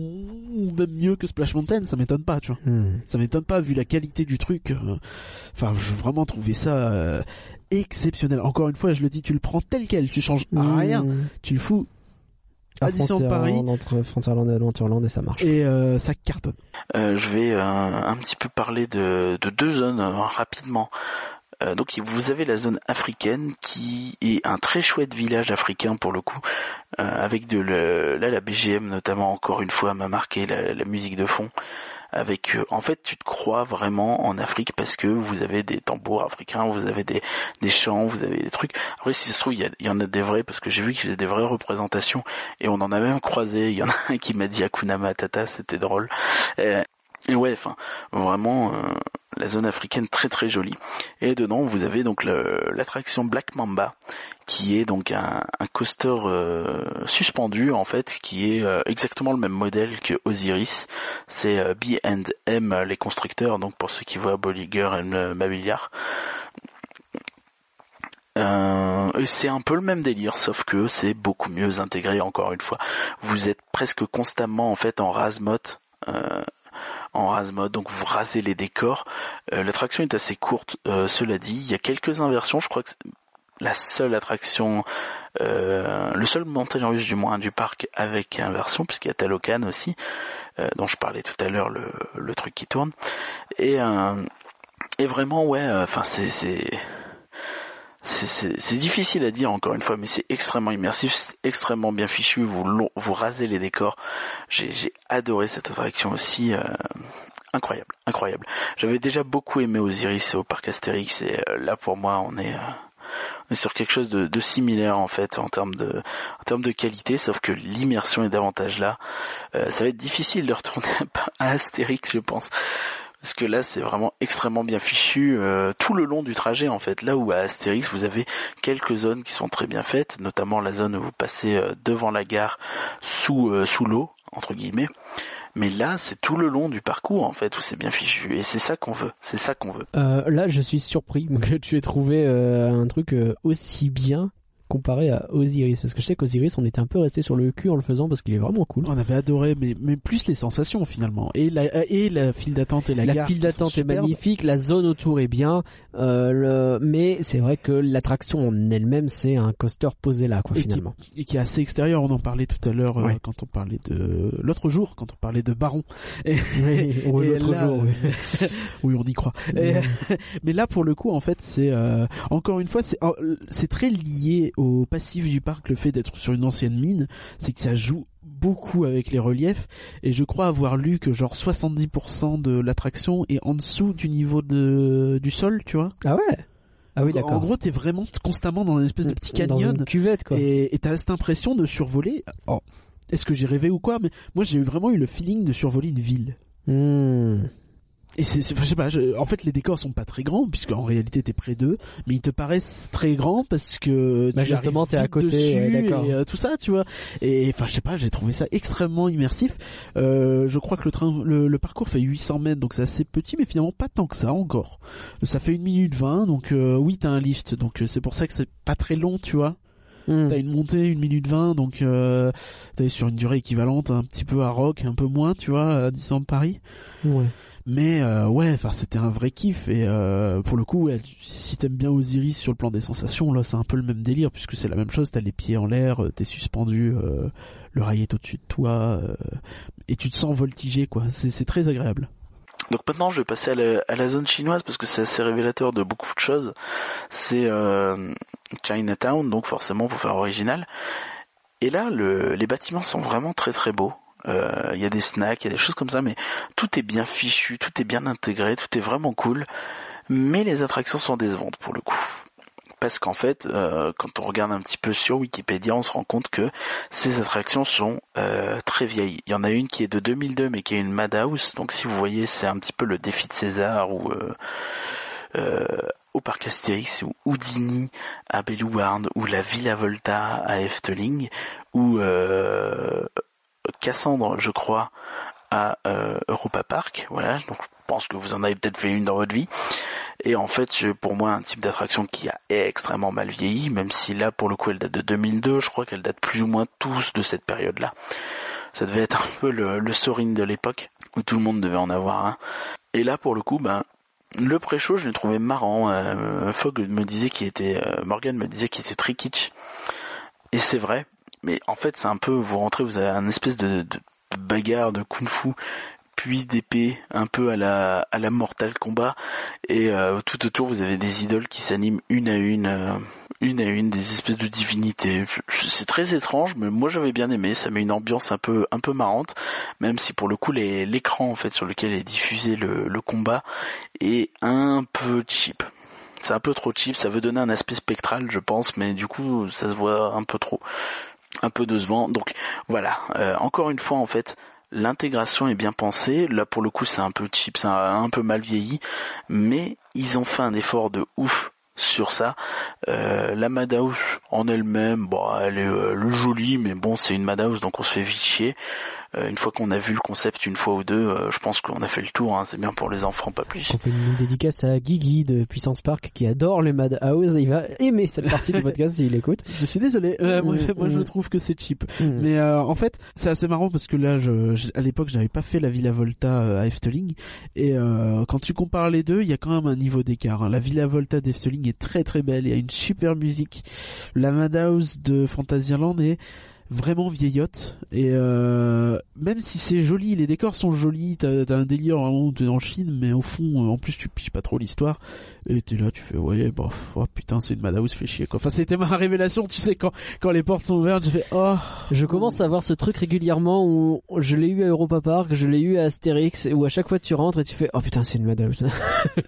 ou même mieux que Splash Mountain, ça m'étonne pas, tu vois. Hmm. Ça m'étonne pas vu la qualité du truc. euh, Enfin, je vraiment trouvé ça euh, exceptionnel. Encore une fois, je le dis, tu le prends tel quel, tu changes Hmm. rien, tu le fous À Disneyland Paris. Entre Frontierland et Adventureland et ça marche. Et euh, ça cartonne. Euh, je vais euh, un petit peu parler de, de deux zones euh, rapidement. Euh, donc vous avez la zone africaine qui est un très chouette village africain pour le coup, euh, avec de là la BGM notamment encore une fois m'a marqué la, musique de fond. Avec euh, en fait tu te crois vraiment en Afrique parce que vous avez des tambours africains, vous avez des, des chants, vous avez des trucs. Après si ça se trouve il y, y en a des vrais parce que j'ai vu qu'il y avait des vraies représentations et on en a même croisé. Il y en a un qui m'a dit Hakuna Matata, c'était drôle. Et ouais, enfin vraiment euh, la zone africaine très très jolie. Et dedans, vous avez donc l'attraction Black Mamba, qui est donc un, coaster euh, suspendu en fait, qui est euh, exactement le même modèle que Osiris. C'est euh, B&M les constructeurs, donc pour ceux qui voient Bolliger et Mabillard. Euh, c'est un peu le même délire, sauf que c'est beaucoup mieux intégré. Encore une fois, vous êtes presque constamment en fait en en rase mode, donc vous rasez les décors. Euh, L'attraction est assez courte, euh, cela dit. Il y a quelques inversions. Je crois que la seule attraction, euh, le seul montagne russe du moins du parc avec inversion, puisqu'il y a Talocan aussi, euh, dont je parlais tout à l'heure, le, le truc qui tourne. Et, euh, et vraiment, ouais, euh, enfin c'est c'est c'est- difficile à dire encore une fois, mais c'est extrêmement immersif, extrêmement bien fichu. Vous vous rasez les décors. J'ai adoré cette attraction aussi. euh, incroyable, incroyable. J'avais déjà beaucoup aimé Osiris au parc Astérix et euh, là pour moi on est euh, sur quelque chose de, de similaire en fait en termes de en termes de qualité, sauf que l'immersion est davantage là. Euh, ça va être difficile de retourner à Astérix, je pense. Parce que là, c'est vraiment extrêmement bien fichu euh, tout le long du trajet en fait. Là où à Astérix, vous avez quelques zones qui sont très bien faites, notamment la zone où vous passez euh, devant la gare sous euh, sous l'eau entre guillemets. Mais là, c'est tout le long du parcours en fait où c'est bien fichu et c'est ça qu'on veut. C'est ça qu'on veut. Euh, là, je suis surpris que tu aies trouvé un truc aussi bien comparé à Osiris, parce que je sais qu'Osiris, on était un peu resté sur le cul en le faisant parce qu'il est vraiment cool. On avait adoré, mais, mais plus les sensations finalement. Et la, et la file d'attente et la, La gare file qui d'attente est magnifique, la zone autour est bien, euh, le... mais c'est vrai que l'attraction en elle-même, c'est un coaster posé là, quoi, Et qui- finalement. et qui est assez extérieur. On en parlait tout à l'heure euh, quand on parlait de l'autre jour, quand on parlait de Baron. Et, Oui, et l'autre là, jour, oui. oui, on y croit. Et- mais là, pour le coup, en fait, c'est euh, encore une fois, c'est c'est très lié au passif du parc, le fait d'être sur une ancienne mine, c'est que ça joue beaucoup avec les reliefs et je crois avoir lu que genre 70% de l'attraction est en dessous du niveau de du sol, tu vois. Ah ouais? Ah oui, d'accord. En gros, t'es vraiment constamment dans une espèce de petit Dans canyon une cuvette, quoi. et et t'as cette impression de survoler. Oh, est-ce que j'ai rêvé ou quoi? Mais moi, j'ai vraiment eu le feeling de survoler une ville. Hmm. Et c'est, je sais pas. je- en fait, les décors sont pas très grands puisque en réalité t'es près d'eux, mais ils te paraissent très grands parce que Bah, tu justement, t'es à côté, dessus ouais, d'accord. et euh, tout ça, tu vois. Et enfin, je sais pas, j'ai trouvé ça extrêmement immersif. Euh, je crois que le train, le, le parcours fait 800 mètres, donc c'est assez petit, mais finalement pas tant que ça encore. Ça fait une minute 20, donc euh, oui, t'as un lift, donc euh, c'est pour ça que c'est pas très long, tu vois. Hmm. T'as une montée, une minute 20, donc euh, t'es sur une durée équivalente un petit peu à Rock, un peu moins, tu vois, à Disneyland Paris. Ouais. Mais euh, ouais, enfin c'était un vrai kiff et euh, pour le coup, si t'aimes bien Osiris sur le plan des sensations, là c'est un peu le même délire puisque c'est la même chose. T'as les pieds en l'air, euh, t'es suspendu, euh, le rail est au-dessus de toi euh, et tu te sens voltiger quoi. C'est très agréable. Donc maintenant, je vais passer à la, à la zone chinoise parce que c'est assez révélateur de beaucoup de choses. C'est euh, Chinatown, donc forcément pour faire original. Et là, le, les bâtiments sont vraiment très très beaux. Euh, Il y a des snacks, il y a des choses comme ça, mais tout est bien fichu, tout est bien intégré, tout est vraiment cool. Mais les attractions sont décevantes pour le coup. Parce qu'en fait, euh, quand on regarde un petit peu sur Wikipédia, on se rend compte que ces attractions sont euh, très vieilles. Il y en a une qui est de 2002, mais qui est une Madhouse. Donc si vous voyez, c'est un petit peu le défi de César ou euh, au parc Astérix ou Houdini à Bellouarn ou la Villa Volta à Efteling ou Cassandre, je crois, à euh, Europa Park. Voilà, donc je pense que vous en avez peut-être fait une dans votre vie. Et en fait, c'est pour moi un type d'attraction qui a extrêmement mal vieilli, même si là, pour le coup, elle date de 2002. Je crois qu'elle date plus ou moins tous de cette période-là. Ça devait être un peu le, le Sorin de l'époque, où tout le monde devait en avoir un. Et là, pour le coup, ben, le pré-show, je l'ai trouvé marrant. Euh, Fogg me disait qu'il était, euh, Morgan me disait qu'il était très kitsch. Et c'est vrai. Mais en fait c'est un peu, vous rentrez, vous avez un espèce de, bagarre de kung-fu puis d'épée un peu à la à la Mortal Kombat. Et euh, tout autour vous avez des idoles qui s'animent une à une euh, une à une des espèces de divinités. C'est très étrange mais moi j'avais bien aimé. Ça met une ambiance un peu un peu marrante même si pour le coup l'écran en fait sur lequel est diffusé le, le combat est un peu cheap. C'est un peu trop cheap. Ça veut donner un aspect spectral je pense mais du coup ça se voit un peu trop un peu de ce vent donc voilà Euh, encore une fois en fait l'intégration est bien pensée. Là, pour le coup, c'est un peu cheap, c'est un, peu mal vieilli, mais ils ont fait un effort de ouf sur ça. Euh, la Madhouse en elle-même, bon, elle est euh, jolie, mais bon, c'est une Madhouse, donc on se fait vite chier. Euh, une fois qu'on a vu le concept une fois ou deux, euh, je pense qu'on a fait le tour. hein. c'est bien pour les enfants, pas plus. On fait une dédicace à Guigui de Puissance Park qui adore les Madhouse. Il va aimer cette partie du podcast s'il écoute. Je suis désolé. Euh, moi, Mm, moi, je mm. trouve que c'est cheap. Hmm. Mais euh, en fait, c'est assez marrant parce que là, je, je- à l'époque, j'avais pas fait la Villa Volta euh, à Efteling, et euh, quand tu compares les deux, il y a quand même un niveau d'écart. hein. La Villa Volta d'Efteling est très très belle, il y a une super musique. La Madhouse de Fantasyland est vraiment vieillotte et euh, même si c'est joli, les décors sont jolis, t'as as un délire vraiment où t'es en Chine, mais au fond, euh, en plus tu piges pas trop l'histoire et t'es là, tu fais ouais, bah oh, putain, c'est une Madhouse, fait chier quoi. Enfin, c'était ma révélation, tu sais quand quand les portes sont ouvertes, j'ai fait oh Je commence à avoir ce truc régulièrement où je l'ai eu à Europa Park, je l'ai eu à Astérix, où à chaque fois tu rentres et tu fais oh putain c'est une Madhouse.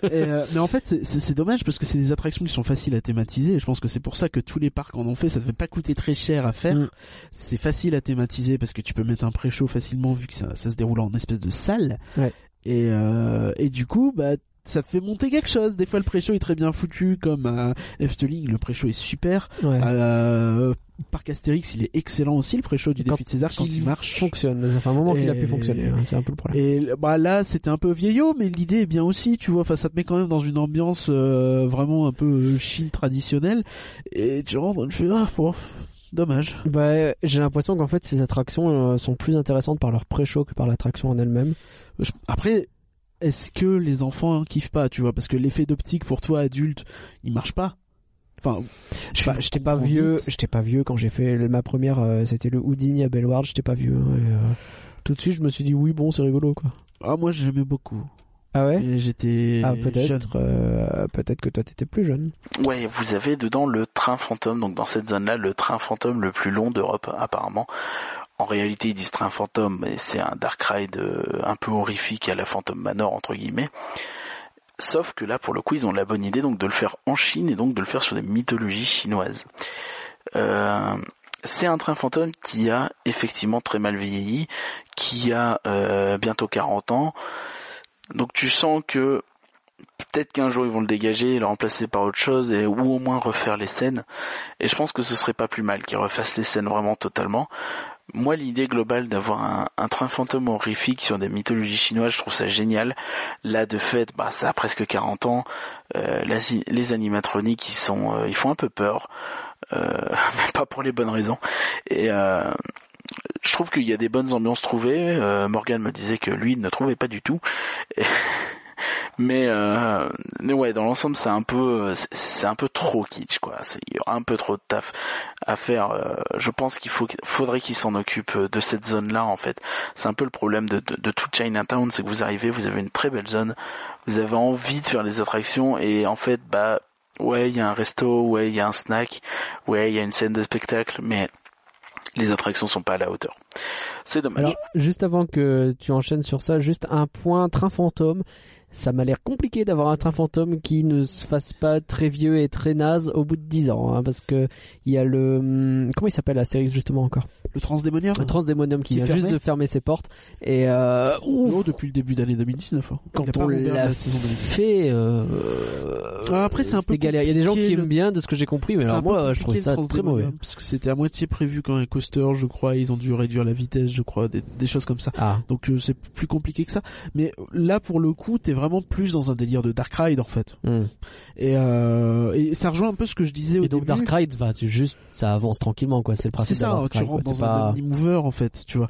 Euh, mais en fait, c'est- c'est c'est dommage parce que c'est des attractions qui sont faciles à thématiser. Et je pense que c'est pour ça que tous les parcs en ont fait. Ça ne fait pas coûter très cher à faire. Mm. C'est facile à thématiser parce que tu peux mettre un pré-show facilement vu que ça, ça se déroule en espèce de salle. Ouais. Et, euh, et du coup, bah ça te fait monter quelque chose. Des fois, le pré-show est très bien foutu, comme à Efteling, le pré-show est super. Ouais. Euh, Parc Astérix, il est excellent aussi, le pré-show du Quand défi de César, quand il marche. fonctionne, mais ça fait un moment qu'il a pu fonctionner, hein, c'est un peu le problème. Et bah là, c'était un peu vieillot, mais l'idée est bien aussi, tu vois. Enfin, ça te met quand même dans une ambiance euh, vraiment un peu euh, Chine traditionnelle. Et tu rentres, tu fais ah, bon, dommage. Bah, j'ai l'impression qu'en fait ces attractions euh, sont plus intéressantes par leur pré-show que par l'attraction en elle-même. Après, est-ce que les enfants hein, kiffent pas, tu vois? Parce que l'effet d'optique pour toi adulte, il marche pas. Enfin, pas, j'étais pas comprends vieux, j'étais pas vieux quand j'ai fait ma première, euh, c'était le Houdini à Bellward, j'étais pas vieux. hein, et, euh, tout de suite, je me suis dit oui, bon, c'est rigolo quoi. Ah, moi j'aimais beaucoup. Ah ouais. J'étais Ah jeune. peut-être, euh, peut-être que toi t'étais plus jeune. Ouais, vous avez dedans le train fantôme, donc dans cette zone-là, le train fantôme le plus long d'Europe apparemment. En réalité, ils disent train fantôme, mais c'est un dark ride euh, un peu horrifique à la Phantom Manor entre guillemets. Sauf que là, pour le coup, ils ont la bonne idée donc de le faire en Chine et donc de le faire sur des mythologies chinoises. Euh, c'est un train fantôme qui a effectivement très mal vieilli, qui a euh, bientôt 40 ans. Donc tu sens que peut-être qu'un jour ils vont le dégager et le remplacer par autre chose et ou au moins refaire les scènes. Et je pense que ce serait pas plus mal qu'ils refassent les scènes vraiment totalement. Moi, l'idée globale d'avoir un, train fantôme horrifique sur des mythologies chinoises, je trouve ça génial. Là, de fait, bah, ça a presque 40 ans. Euh, les animatroniques, ils sont, euh, ils font un peu peur, euh, mais pas pour les bonnes raisons. Et je trouve qu'il y a des bonnes ambiances trouvées. Euh, Morgan me disait que lui il ne trouvait pas du tout. Mais, euh, mais ouais, dans l'ensemble, c'est un peu, c'est- un peu trop kitsch, quoi. C'est- Il y aura un peu trop de taf à faire. euh, je pense qu'il faut, faudrait qu'il s'en occupe de cette zone-là, en fait. C'est un peu le problème de, de, de tout Chinatown, c'est que vous arrivez, vous avez une très belle zone, vous avez envie de faire les attractions, et en fait, bah, ouais, il y a un resto, ouais, il y a un snack, ouais, il y a une scène de spectacle, mais les attractions sont pas à la hauteur. C'est dommage. Alors, juste avant que tu enchaînes sur ça, juste un point train fantôme. Ça m'a l'air compliqué d'avoir un train fantôme qui ne se fasse pas très vieux et très naze au bout de 10 ans, hein, parce que il y a le hum, comment il s'appelle Astérix justement encore? Le Transdémonium Le Transdémonium qui, Qui vient juste de fermer ses portes et euh, ouf, Oh, depuis le début d'année 2019. hein. Quand on l'a la saison 2019. fait, euh, Ah, après, c'est un peu galère. Il y a des gens qui aiment bien de ce que j'ai compris, mais C'est alors moi je trouvais compliqué, ça très mauvais. Parce que c'était à moitié prévu quand un coaster, je crois, ils ont dû réduire la vitesse, je crois, des, des choses comme ça. Ah, Donc euh, c'est plus compliqué que ça. Mais là, pour le coup, t'es vraiment plus dans un délire de Dark Ride en fait. hum. Et, euh, et ça rejoint un peu ce que je disais au et donc début. Dark Ride, va, tu juste ça avance tranquillement quoi. C'est le C'est principe. d'un ça, Dark tu rentres dans pas. un omnimover en fait, tu vois.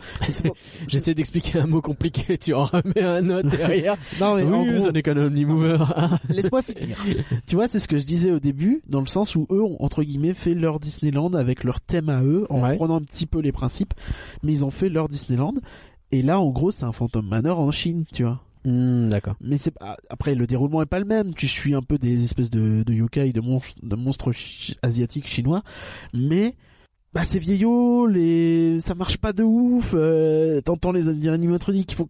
J'essaie d'expliquer un mot compliqué, tu en remets un autre derrière. Non mais en oui, gros, ce n'est qu'un omnimover. laisse-moi finir. tu vois, c'est ce que je disais au début, dans le sens où eux ont entre guillemets fait leur Disneyland avec leur thème à eux, en Ouais. prenant un petit peu les principes, mais ils ont fait leur Disneyland. Et là, en gros, c'est un Phantom Manor en Chine, tu vois. Hmm, D'accord. Mais c'est pas- après le déroulement est pas le même. Tu suis un peu des espèces de, de yokai, de monstres, de monstres chi- asiatiques chinois, mais bah c'est vieillot, les ça marche pas de ouf. Euh, T'entends les animatroniques qui font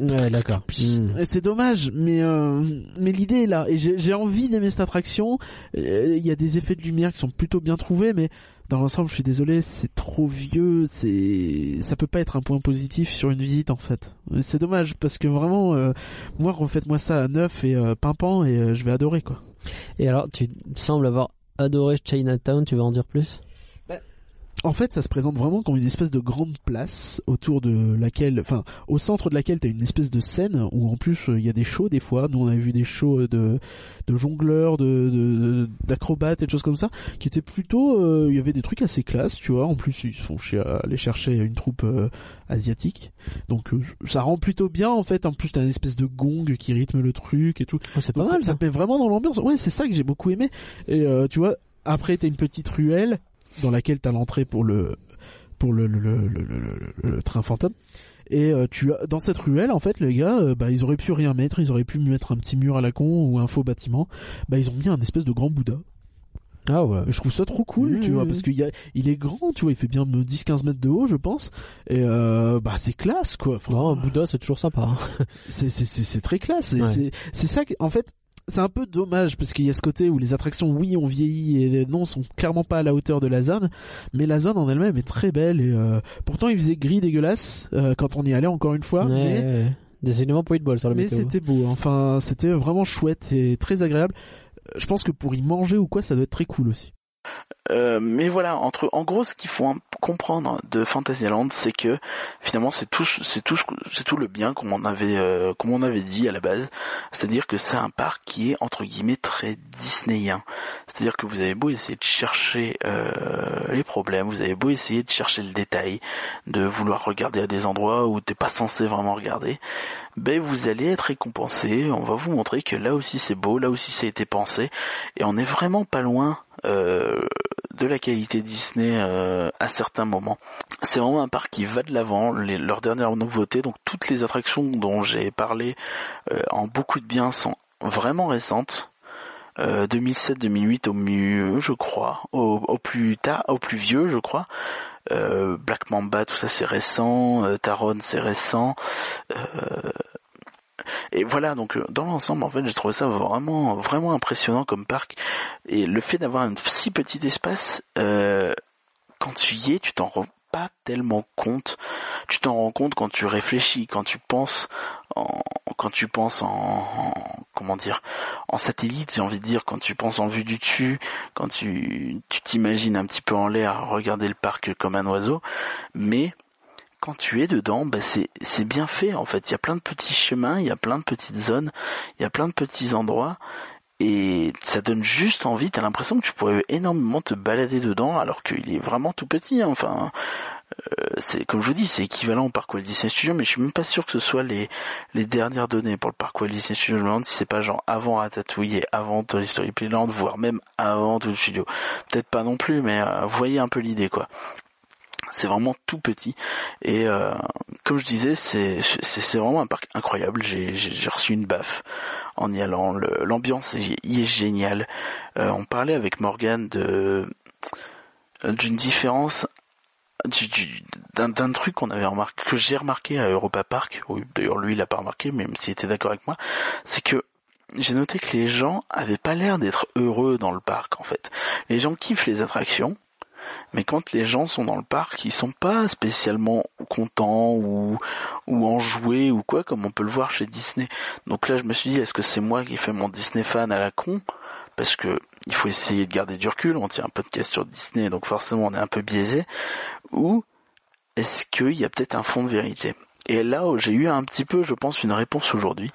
Ouais, d'accord. Hmm. C'est dommage, mais euh, mais l'idée est là et j'ai envie d'aimer cette attraction. Euh, Il y a des effets de lumière qui sont plutôt bien trouvés, mais dans l'ensemble, je suis désolé, c'est trop vieux. C'est ça peut pas être un point positif sur une visite en fait. C'est dommage parce que vraiment, euh, moi refaites-moi ça à neuf et euh, pimpant et euh, je vais adorer quoi. Et alors, tu sembles avoir adoré Chinatown, tu veux en dire plus? En fait, ça se présente vraiment comme une espèce de grande place autour de laquelle, enfin, au centre de laquelle t'as une espèce de scène où en plus euh, il y a des shows des fois. Nous, on avait vu des shows euh, de de jongleurs, de de- d'acrobates et de choses comme ça, qui étaient plutôt, euh, il y avait des trucs assez classe, tu vois. En plus, ils sont chez aller chercher une troupe euh, asiatique, donc euh, ça rend plutôt bien en fait. En plus, t'as une espèce de gong qui rythme le truc et tout. Oh, C'est pas mal ça, ça. met vraiment dans l'ambiance. Ouais, c'est ça que j'ai beaucoup aimé. Et euh, tu vois, après t'as une petite ruelle dans laquelle t'as l'entrée pour le pour le le, train fantôme. Et euh, tu as dans cette ruelle en fait les gars, euh, bah ils auraient pu rien mettre, ils auraient pu mettre un petit mur à la con ou un faux bâtiment. Bah ils ont mis un espèce de grand Bouddha. Ah ouais. Je trouve ça trop cool, Mmh, tu vois, parce qu'il y a, il est grand, tu vois, il fait bien 10-15 mètres de haut, je pense. Et euh, bah c'est classe quoi. Enfin, Oh, un Bouddha, c'est toujours sympa. hein. c'est c'est c'est très classe Ouais. c'est c'est ça en fait c'est un peu dommage parce qu'il y a ce côté où les attractions oui ont vieilli et non sont clairement pas à la hauteur de la zone mais la zone en elle-même est très belle et euh, pourtant il faisait gris dégueulasse euh, quand on y allait encore une fois Ouais, mais ouais. Décidément pas eu de bol sur le mais météo. c'était beau enfin c'était vraiment chouette et très agréable Euh, je pense que pour y manger ou quoi ça doit être très cool aussi Euh, mais voilà, entre en gros, ce qu'il faut comprendre de Fantasyland, c'est que finalement, c'est tout, c'est tout, c'est tout le bien qu'on avait, euh, comme on avait dit à la base. C'est-à-dire que c'est un parc qui est entre guillemets très disneyen. C'est-à-dire que vous avez beau essayer de chercher euh, les problèmes, vous avez beau essayer de chercher le détail, de vouloir regarder à des endroits où t'es pas censé vraiment regarder, ben vous allez être récompensé. On va vous montrer que là aussi c'est beau, là aussi ça a été pensé, et on est vraiment pas loin de la qualité Disney euh, à certains moments. C'est vraiment un parc qui va de l'avant. Leurs dernières nouveautés, donc toutes les attractions dont j'ai parlé euh, en beaucoup de bien sont vraiment récentes. Euh, 2007-2008 au mieux, je crois, au, plus tard, au plus vieux, je crois. Euh, Black Mamba, tout ça c'est récent. Euh, Taron, c'est récent. Euh, et voilà, donc euh, dans l'ensemble, en fait, j'ai trouvé ça vraiment, vraiment impressionnant comme parc. Et le fait d'avoir un si petit espace, euh, quand tu y es, tu t'en rends pas tellement compte. Tu t'en rends compte quand tu réfléchis, quand tu penses en, quand tu penses en, en- comment dire, en satellite, j'ai envie de dire, quand tu penses en vue du dessus, quand tu, tu t'imagines un petit peu en l'air, regarder le parc comme un oiseau. Mais, quand tu es dedans, bah c'est bien fait en fait. Il y a plein de petits chemins, il y a plein de petites zones, il y a plein de petits endroits et ça donne juste envie. T'as l'impression que tu pourrais énormément te balader dedans alors qu'il est vraiment tout petit. hein. Enfin, euh, c'est comme je vous dis, c'est équivalent au parc Walt Disney Studios, mais je suis même pas sûr que ce soit les dernières données pour le parc Walt Disney Studios. Je me demande si c'est pas genre avant Ratatouille et avant Toy Story Playland, voire même avant tout le studio. Peut-être pas non plus, mais euh, voyez un peu l'idée quoi c'est vraiment tout petit. Et euh, comme je disais c'est c'est vraiment un parc incroyable. J'ai j'ai reçu une baffe en y allant. L'ambiance y est géniale. Euh, on parlait avec Morgan de d'une différence du- du- d'un truc qu'on avait remarqué que j'ai remarqué à Europa Park. Oui, d'ailleurs lui il a pas remarqué même s'il était d'accord avec moi. C'est que j'ai noté que les gens avaient pas l'air d'être heureux dans le parc en fait. Les gens kiffent les attractions mais quand les gens sont dans le parc, ils sont pas spécialement contents ou ou enjoués ou quoi comme on peut le voir chez Disney. Donc là, je me suis dit, est-ce que c'est moi qui fais mon Disney fan à la con? Parce que il faut essayer de garder du recul. On tient un podcast sur Disney, donc forcément on est un peu biaisé. Ou est-ce qu'il y a peut-être un fond de vérité? Et là, j'ai eu un petit peu, je pense, une réponse aujourd'hui.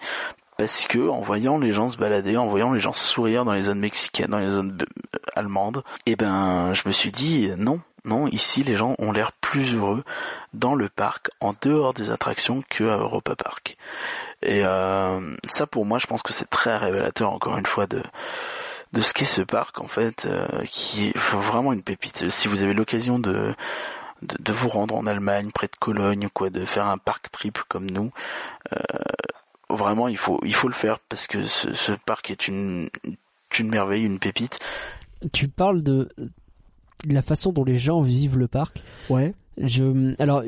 Parce que en voyant les gens se balader, en voyant les gens sourire dans les zones mexicaines, dans les zones euh, allemandes, eh ben, je me suis dit non. Non, ici les gens ont l'air plus heureux dans le parc, en dehors des attractions que à Europa Park. Et euh, ça pour moi je pense que c'est très révélateur encore une fois de de ce qu'est ce parc en fait, euh, qui est vraiment une pépite. Si vous avez l'occasion de, de, vous rendre en Allemagne, près de Cologne, quoi, de faire un parc trip comme nous, euh, vraiment il faut il faut le faire parce que ce, ce parc est une une merveille, une pépite. Tu parles de la façon dont les gens vivent le parc. Ouais. Je, alors,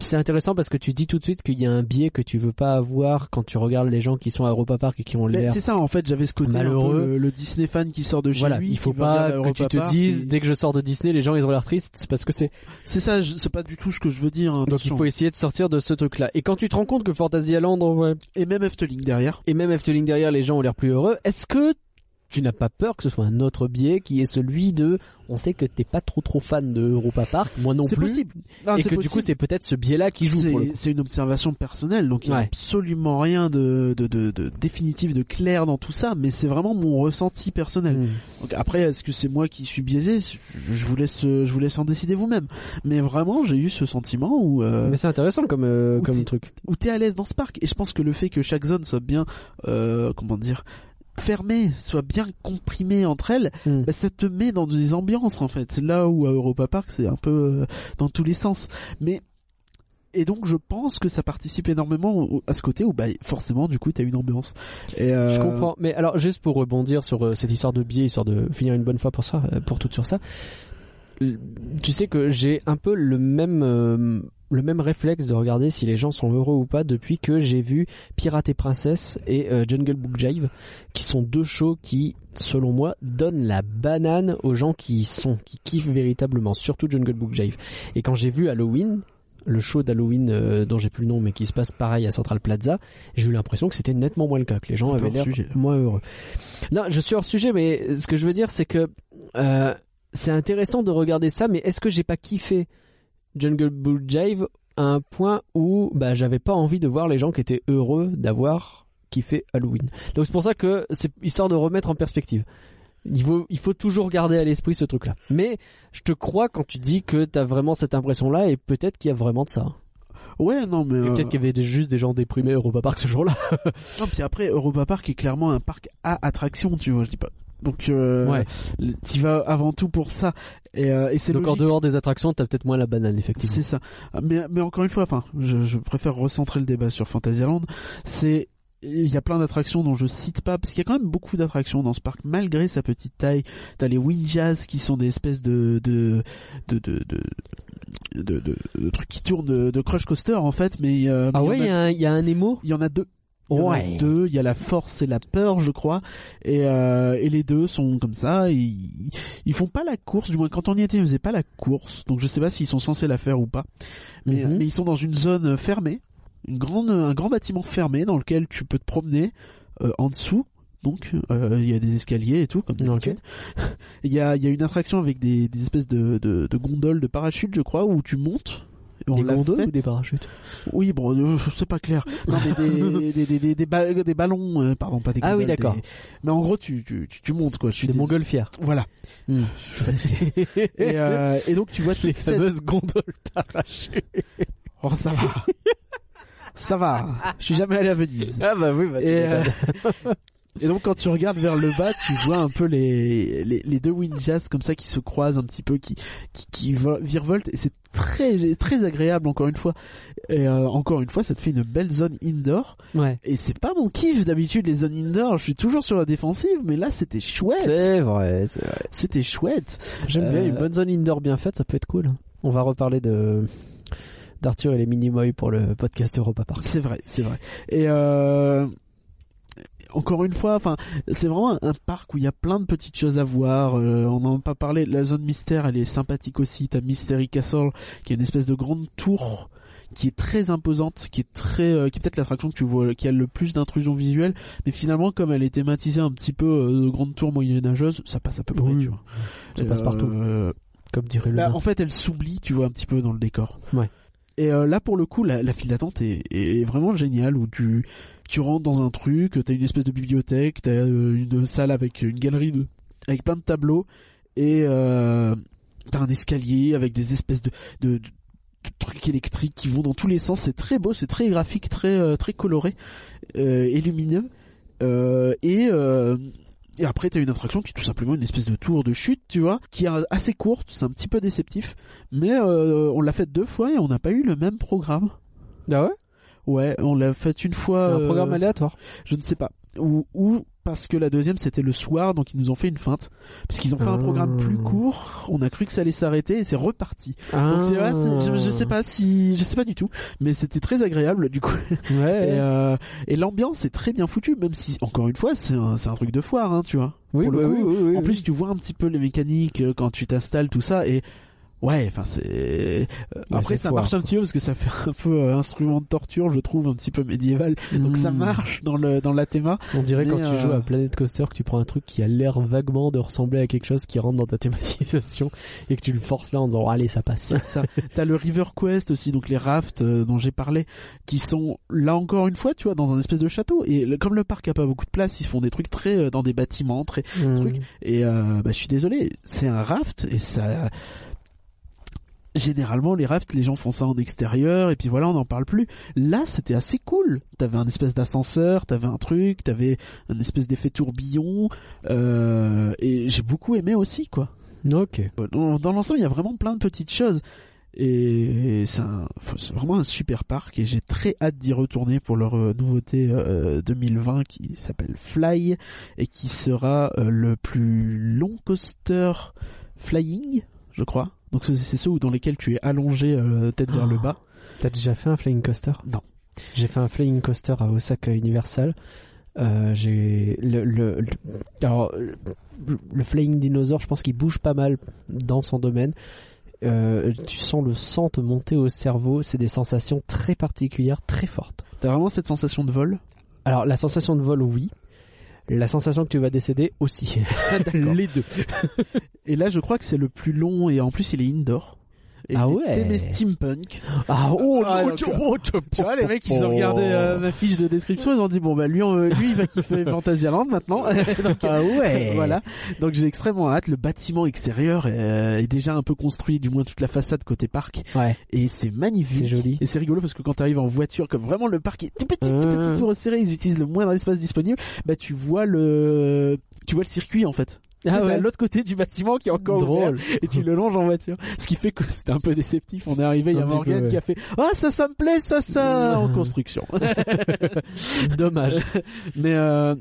c'est intéressant parce que tu dis tout de suite qu'il y a un biais que tu veux pas avoir quand tu regardes les gens qui sont à Europa Park et qui ont l'air. c'est ça en fait, j'avais ce côté un malheureux. peu le, le Disney fan qui sort de chez Voilà, lui. il faut pas que tu te Park dises et- dès que je sors de Disney, les gens ils ont l'air tristes, c'est parce que c'est. C'est ça, c'est pas du tout ce que je veux dire. hein, Donc il faut essayer de sortir de ce truc-là. Et quand tu te rends compte que Fantasyland, vrai, Et même Efteling derrière. et même Efteling derrière, les gens ont l'air plus heureux, est-ce que tu n'as pas peur que ce soit un autre biais qui est celui de, on sait que t'es pas trop trop fan de Europa Park, moi non C'est plus, possible. Non, et que du coup c'est peut-être ce biais-là qui joue C'est une observation personnelle, donc il y a Ouais. absolument rien de, de, de, de définitif, de clair dans tout ça, mais c'est vraiment mon ressenti personnel. Hmm. Donc après, est-ce que c'est moi qui suis biaisé? Je, vous laisse, je vous laisse en décider vous-même. Mais vraiment, j'ai eu ce sentiment où, euh, Mais c'est intéressant comme euh, comme truc. où t'es à l'aise dans ce parc. Et je pense que le fait que chaque zone soit bien, euh, comment dire, fermée, soit bien comprimée entre elles, Hmm. bah, ça te met dans des ambiances en fait. C'est là où à Europa Park c'est un peu euh, dans tous les sens. Mais et donc je pense que ça participe énormément à ce côté où bah forcément du coup t'as une ambiance. Et, euh, Je comprends. Mais alors, juste pour rebondir sur euh, cette histoire de biais, histoire de finir une bonne fois pour ça, pour tout sur ça. Tu sais que j'ai un peu le même le même réflexe de regarder si les gens sont heureux ou pas depuis que j'ai vu Pirate et Princesse et euh, Jungle Book Jive, qui sont deux shows qui, selon moi, donnent la banane aux gens qui y sont, qui kiffent véritablement, surtout Jungle Book Jive. Et quand j'ai vu Halloween, le show d'Halloween euh, dont j'ai plus le nom mais qui se passe pareil à Central Plaza, j'ai eu l'impression que c'était nettement moins le cas, que les gens avaient l'air moins heureux. Non, je suis hors sujet, mais ce que je veux dire, c'est que euh, c'est intéressant de regarder ça, mais est-ce que j'ai pas kiffé Jungle Book Jive à un point où bah, j'avais pas envie de voir les gens qui étaient heureux d'avoir kiffé Halloween. Donc c'est pour ça que c'est histoire de remettre en perspective. Il faut, il faut toujours garder à l'esprit ce truc-là. Mais je te crois quand tu dis que t'as vraiment cette impression-là et peut-être qu'il y a vraiment de ça. Ouais non mais euh, peut-être qu'il y avait des- juste des gens déprimés à Europa Park ce jour-là. non puis après Europa Park est clairement un parc à attraction tu vois je dis pas. Donc euh, Ouais. tu vas avant tout pour ça et, euh, et c'est Donc en logique. dehors des attractions, t'as peut-être moins la banane, effectivement. C'est ça. Mais, mais encore une fois, enfin, je, je préfère recentrer le débat sur Fantasyland. C'est il y a plein d'attractions dont je cite pas parce qu'il y a quand même beaucoup d'attractions dans ce parc malgré sa petite taille. T'as les Wind Jazz qui sont des espèces de de de de de, de, de- de trucs qui tournent de, crush coaster en fait, mais euh, Ah mais ouais, il y en a- a un- il y a un émo il y en a deux. Il y en a deux, il y a la force et la peur, je crois, et, euh, et les deux sont comme ça. Ils, ils font pas la course, du moins quand on y était, ils faisaient pas la course, donc je sais pas s'ils sont censés la faire ou pas. Mais, Mhm. mais ils sont dans une zone fermée, une grande, un grand bâtiment fermé dans lequel tu peux te promener euh, en dessous. Donc euh, il y a des escaliers et tout comme d'habitude. Il y a, il y a une attraction avec des, des espèces de, de, de gondoles de parachute, je crois, où tu montes. On Des gondoles ou des parachutes? Oui, bon, euh, c'est pas clair. Non, mais des, des, des, des, des, ba- des ballons, euh, pardon, pas des Ah oui, gondoles, d'accord. Mais en gros, tu, tu, tu, tu montes, quoi. Je suis Des montgolfières. Voilà. Hmm. Je suis fatigué. et, euh, et donc, tu vois Les cette... fameuses gondoles parachutes. Oh, ça va. ça va. Je suis jamais allé à Venise. Ah bah oui, bah tu Et. Et donc, quand tu regardes vers le bas, tu vois un peu les, les, les deux Windjazz comme ça qui se croisent un petit peu, qui, qui, qui vo- virevoltent. Et c'est très, très agréable, encore une fois. Et euh, encore une fois, ça te fait une belle zone indoor. Ouais. Et c'est pas mon kiff d'habitude les zones indoor. Je suis toujours sur la défensive, mais là c'était chouette. C'est vrai, c'est vrai. C'était chouette. J'aime bien Euh, une bonne zone indoor bien faite, ça peut être cool. On va reparler de d'Arthur et les Minimoy pour le podcast Europa Park. C'est vrai, c'est vrai. Et euh... encore une fois, enfin, c'est vraiment un, un parc où il y a plein de petites choses à voir. Euh, on n'en a pas parlé. La zone mystère, elle est sympathique aussi. T'as Mystery Castle, qui est une espèce de grande tour qui est très imposante, qui est très, euh, qui est peut-être l'attraction que tu vois, qui a le plus d'intrusion visuelle, mais finalement comme elle est thématisée un petit peu euh, de grande tour moyenâgeuse, ça passe à peu près. Oui. tu vois. Ça passe partout. Euh, Comme dirait le Bah, en fait, elle s'oublie, tu vois, un petit peu dans le décor. Ouais. Et euh, là, pour le coup, la, la file d'attente est, est vraiment géniale, où tu tu rentres dans un truc, t'as une espèce de bibliothèque, t'as euh, une salle avec une galerie de avec plein de tableaux, et euh, t'as un escalier avec des espèces de, de, de- trucs électriques qui vont dans tous les sens. C'est très beau, c'est très graphique, très euh, très coloré euh, et lumineux. Euh, et euh, et après, t'as une attraction qui est tout simplement une espèce de tour de chute, tu vois, qui est assez courte, c'est un petit peu déceptif, mais euh, on l'a fait deux fois et on n'a pas eu le même programme. Ah ouais? Ouais, on l'a fait une fois. Un programme euh, aléatoire. je ne sais pas. Ou, ou parce que la deuxième c'était le soir, donc ils nous ont fait une feinte. Parce qu'ils ont fait un Ah. programme plus court, on a cru que ça allait s'arrêter et c'est reparti. Ah. Donc c'est je, je sais pas si, je sais pas du tout, mais c'était très agréable du coup. Ouais. Et, euh, et l'ambiance est très bien foutue, même si encore une fois c'est un, c'est un truc de foire, hein, tu vois. oui, pour le bah coup, oui, oui, En plus tu vois un petit peu les mécaniques euh, quand tu t'installes tout ça et Ouais, enfin c'est. euh, Après ça foire, marche un petit peu parce que ça fait un peu euh, instrument de torture, je trouve un petit peu médiéval. Donc ça Hmm. marche dans le dans la théma. On dirait Mais, quand tu euh, joues à Planet Coaster que tu prends un truc qui a l'air vaguement de ressembler à quelque chose qui rentre dans ta thématisation et que tu le forces là en disant allez ça passe. Ça. T'as le River Quest aussi, donc les rafts euh, dont j'ai parlé, qui sont là encore une fois, tu vois, dans un espèce de château. Et le- comme le parc a pas beaucoup de place, ils font des trucs très euh, dans des bâtiments, très Hmm. truc. Et euh, bah, je suis désolé, c'est un raft et ça. Généralement, les rafts, les gens font ça en extérieur et puis voilà, on n'en parle plus. Là, c'était assez cool. T'avais un espèce d'ascenseur, t'avais un truc, t'avais un espèce d'effet tourbillon euh, et j'ai beaucoup aimé aussi, quoi. Ok. Dans, dans l'ensemble, il y a vraiment plein de petites choses. Et c'est vraiment un super parc et j'ai très hâte d'y retourner pour leur euh, nouveauté euh, 2020 qui s'appelle Fly et qui sera euh, le plus long coaster flying, je crois. Donc c'est ceux dans lesquels tu es allongé euh, tête vers le bas. T'as déjà fait un flying coaster? Non. J'ai fait un flying coaster à Osaka Universal. Euh, j'ai le, le, le- alors le flying dinosaure, je pense qu'il bouge pas mal dans son domaine. Euh, tu sens le sang te monter au cerveau, c'est des sensations très particulières, très fortes. T'as vraiment cette sensation de vol? Alors la sensation de vol, oui. La sensation que tu vas décéder aussi. D'accord. Les deux. Et là, je crois que c'est le plus long et en plus il est indoor. Et Ah ouais. T'aimais steampunk. Ah oh, Ah, non, donc, tu- euh, oh, tu- Tu vois, les mecs, ils ont regardé euh, ma fiche de description, ils ont dit bon bah lui, on- lui il va kiffer Fantasyland maintenant. Donc, Ah ouais. voilà. Donc j'ai extrêmement hâte. Le bâtiment extérieur est, euh, est déjà un peu construit, du moins toute la façade côté parc, Ouais. et c'est magnifique. C'est joli. Et c'est rigolo parce que quand tu arrives en voiture, comme vraiment le parc est tout petit, tout Euh. petit, tout resserré, ils utilisent le moindre espace disponible. Bah tu vois le, tu vois le circuit en fait. Ah T'es à ouais. l'autre côté du bâtiment qui est encore ouvert Drôle. et tu le longes en voiture. Ce qui fait que c'était un peu déceptif. On est arrivé, il y a peu, ouais. qui a fait Ah ça ça me plaît, ça ça en construction. Dommage. Mais euh,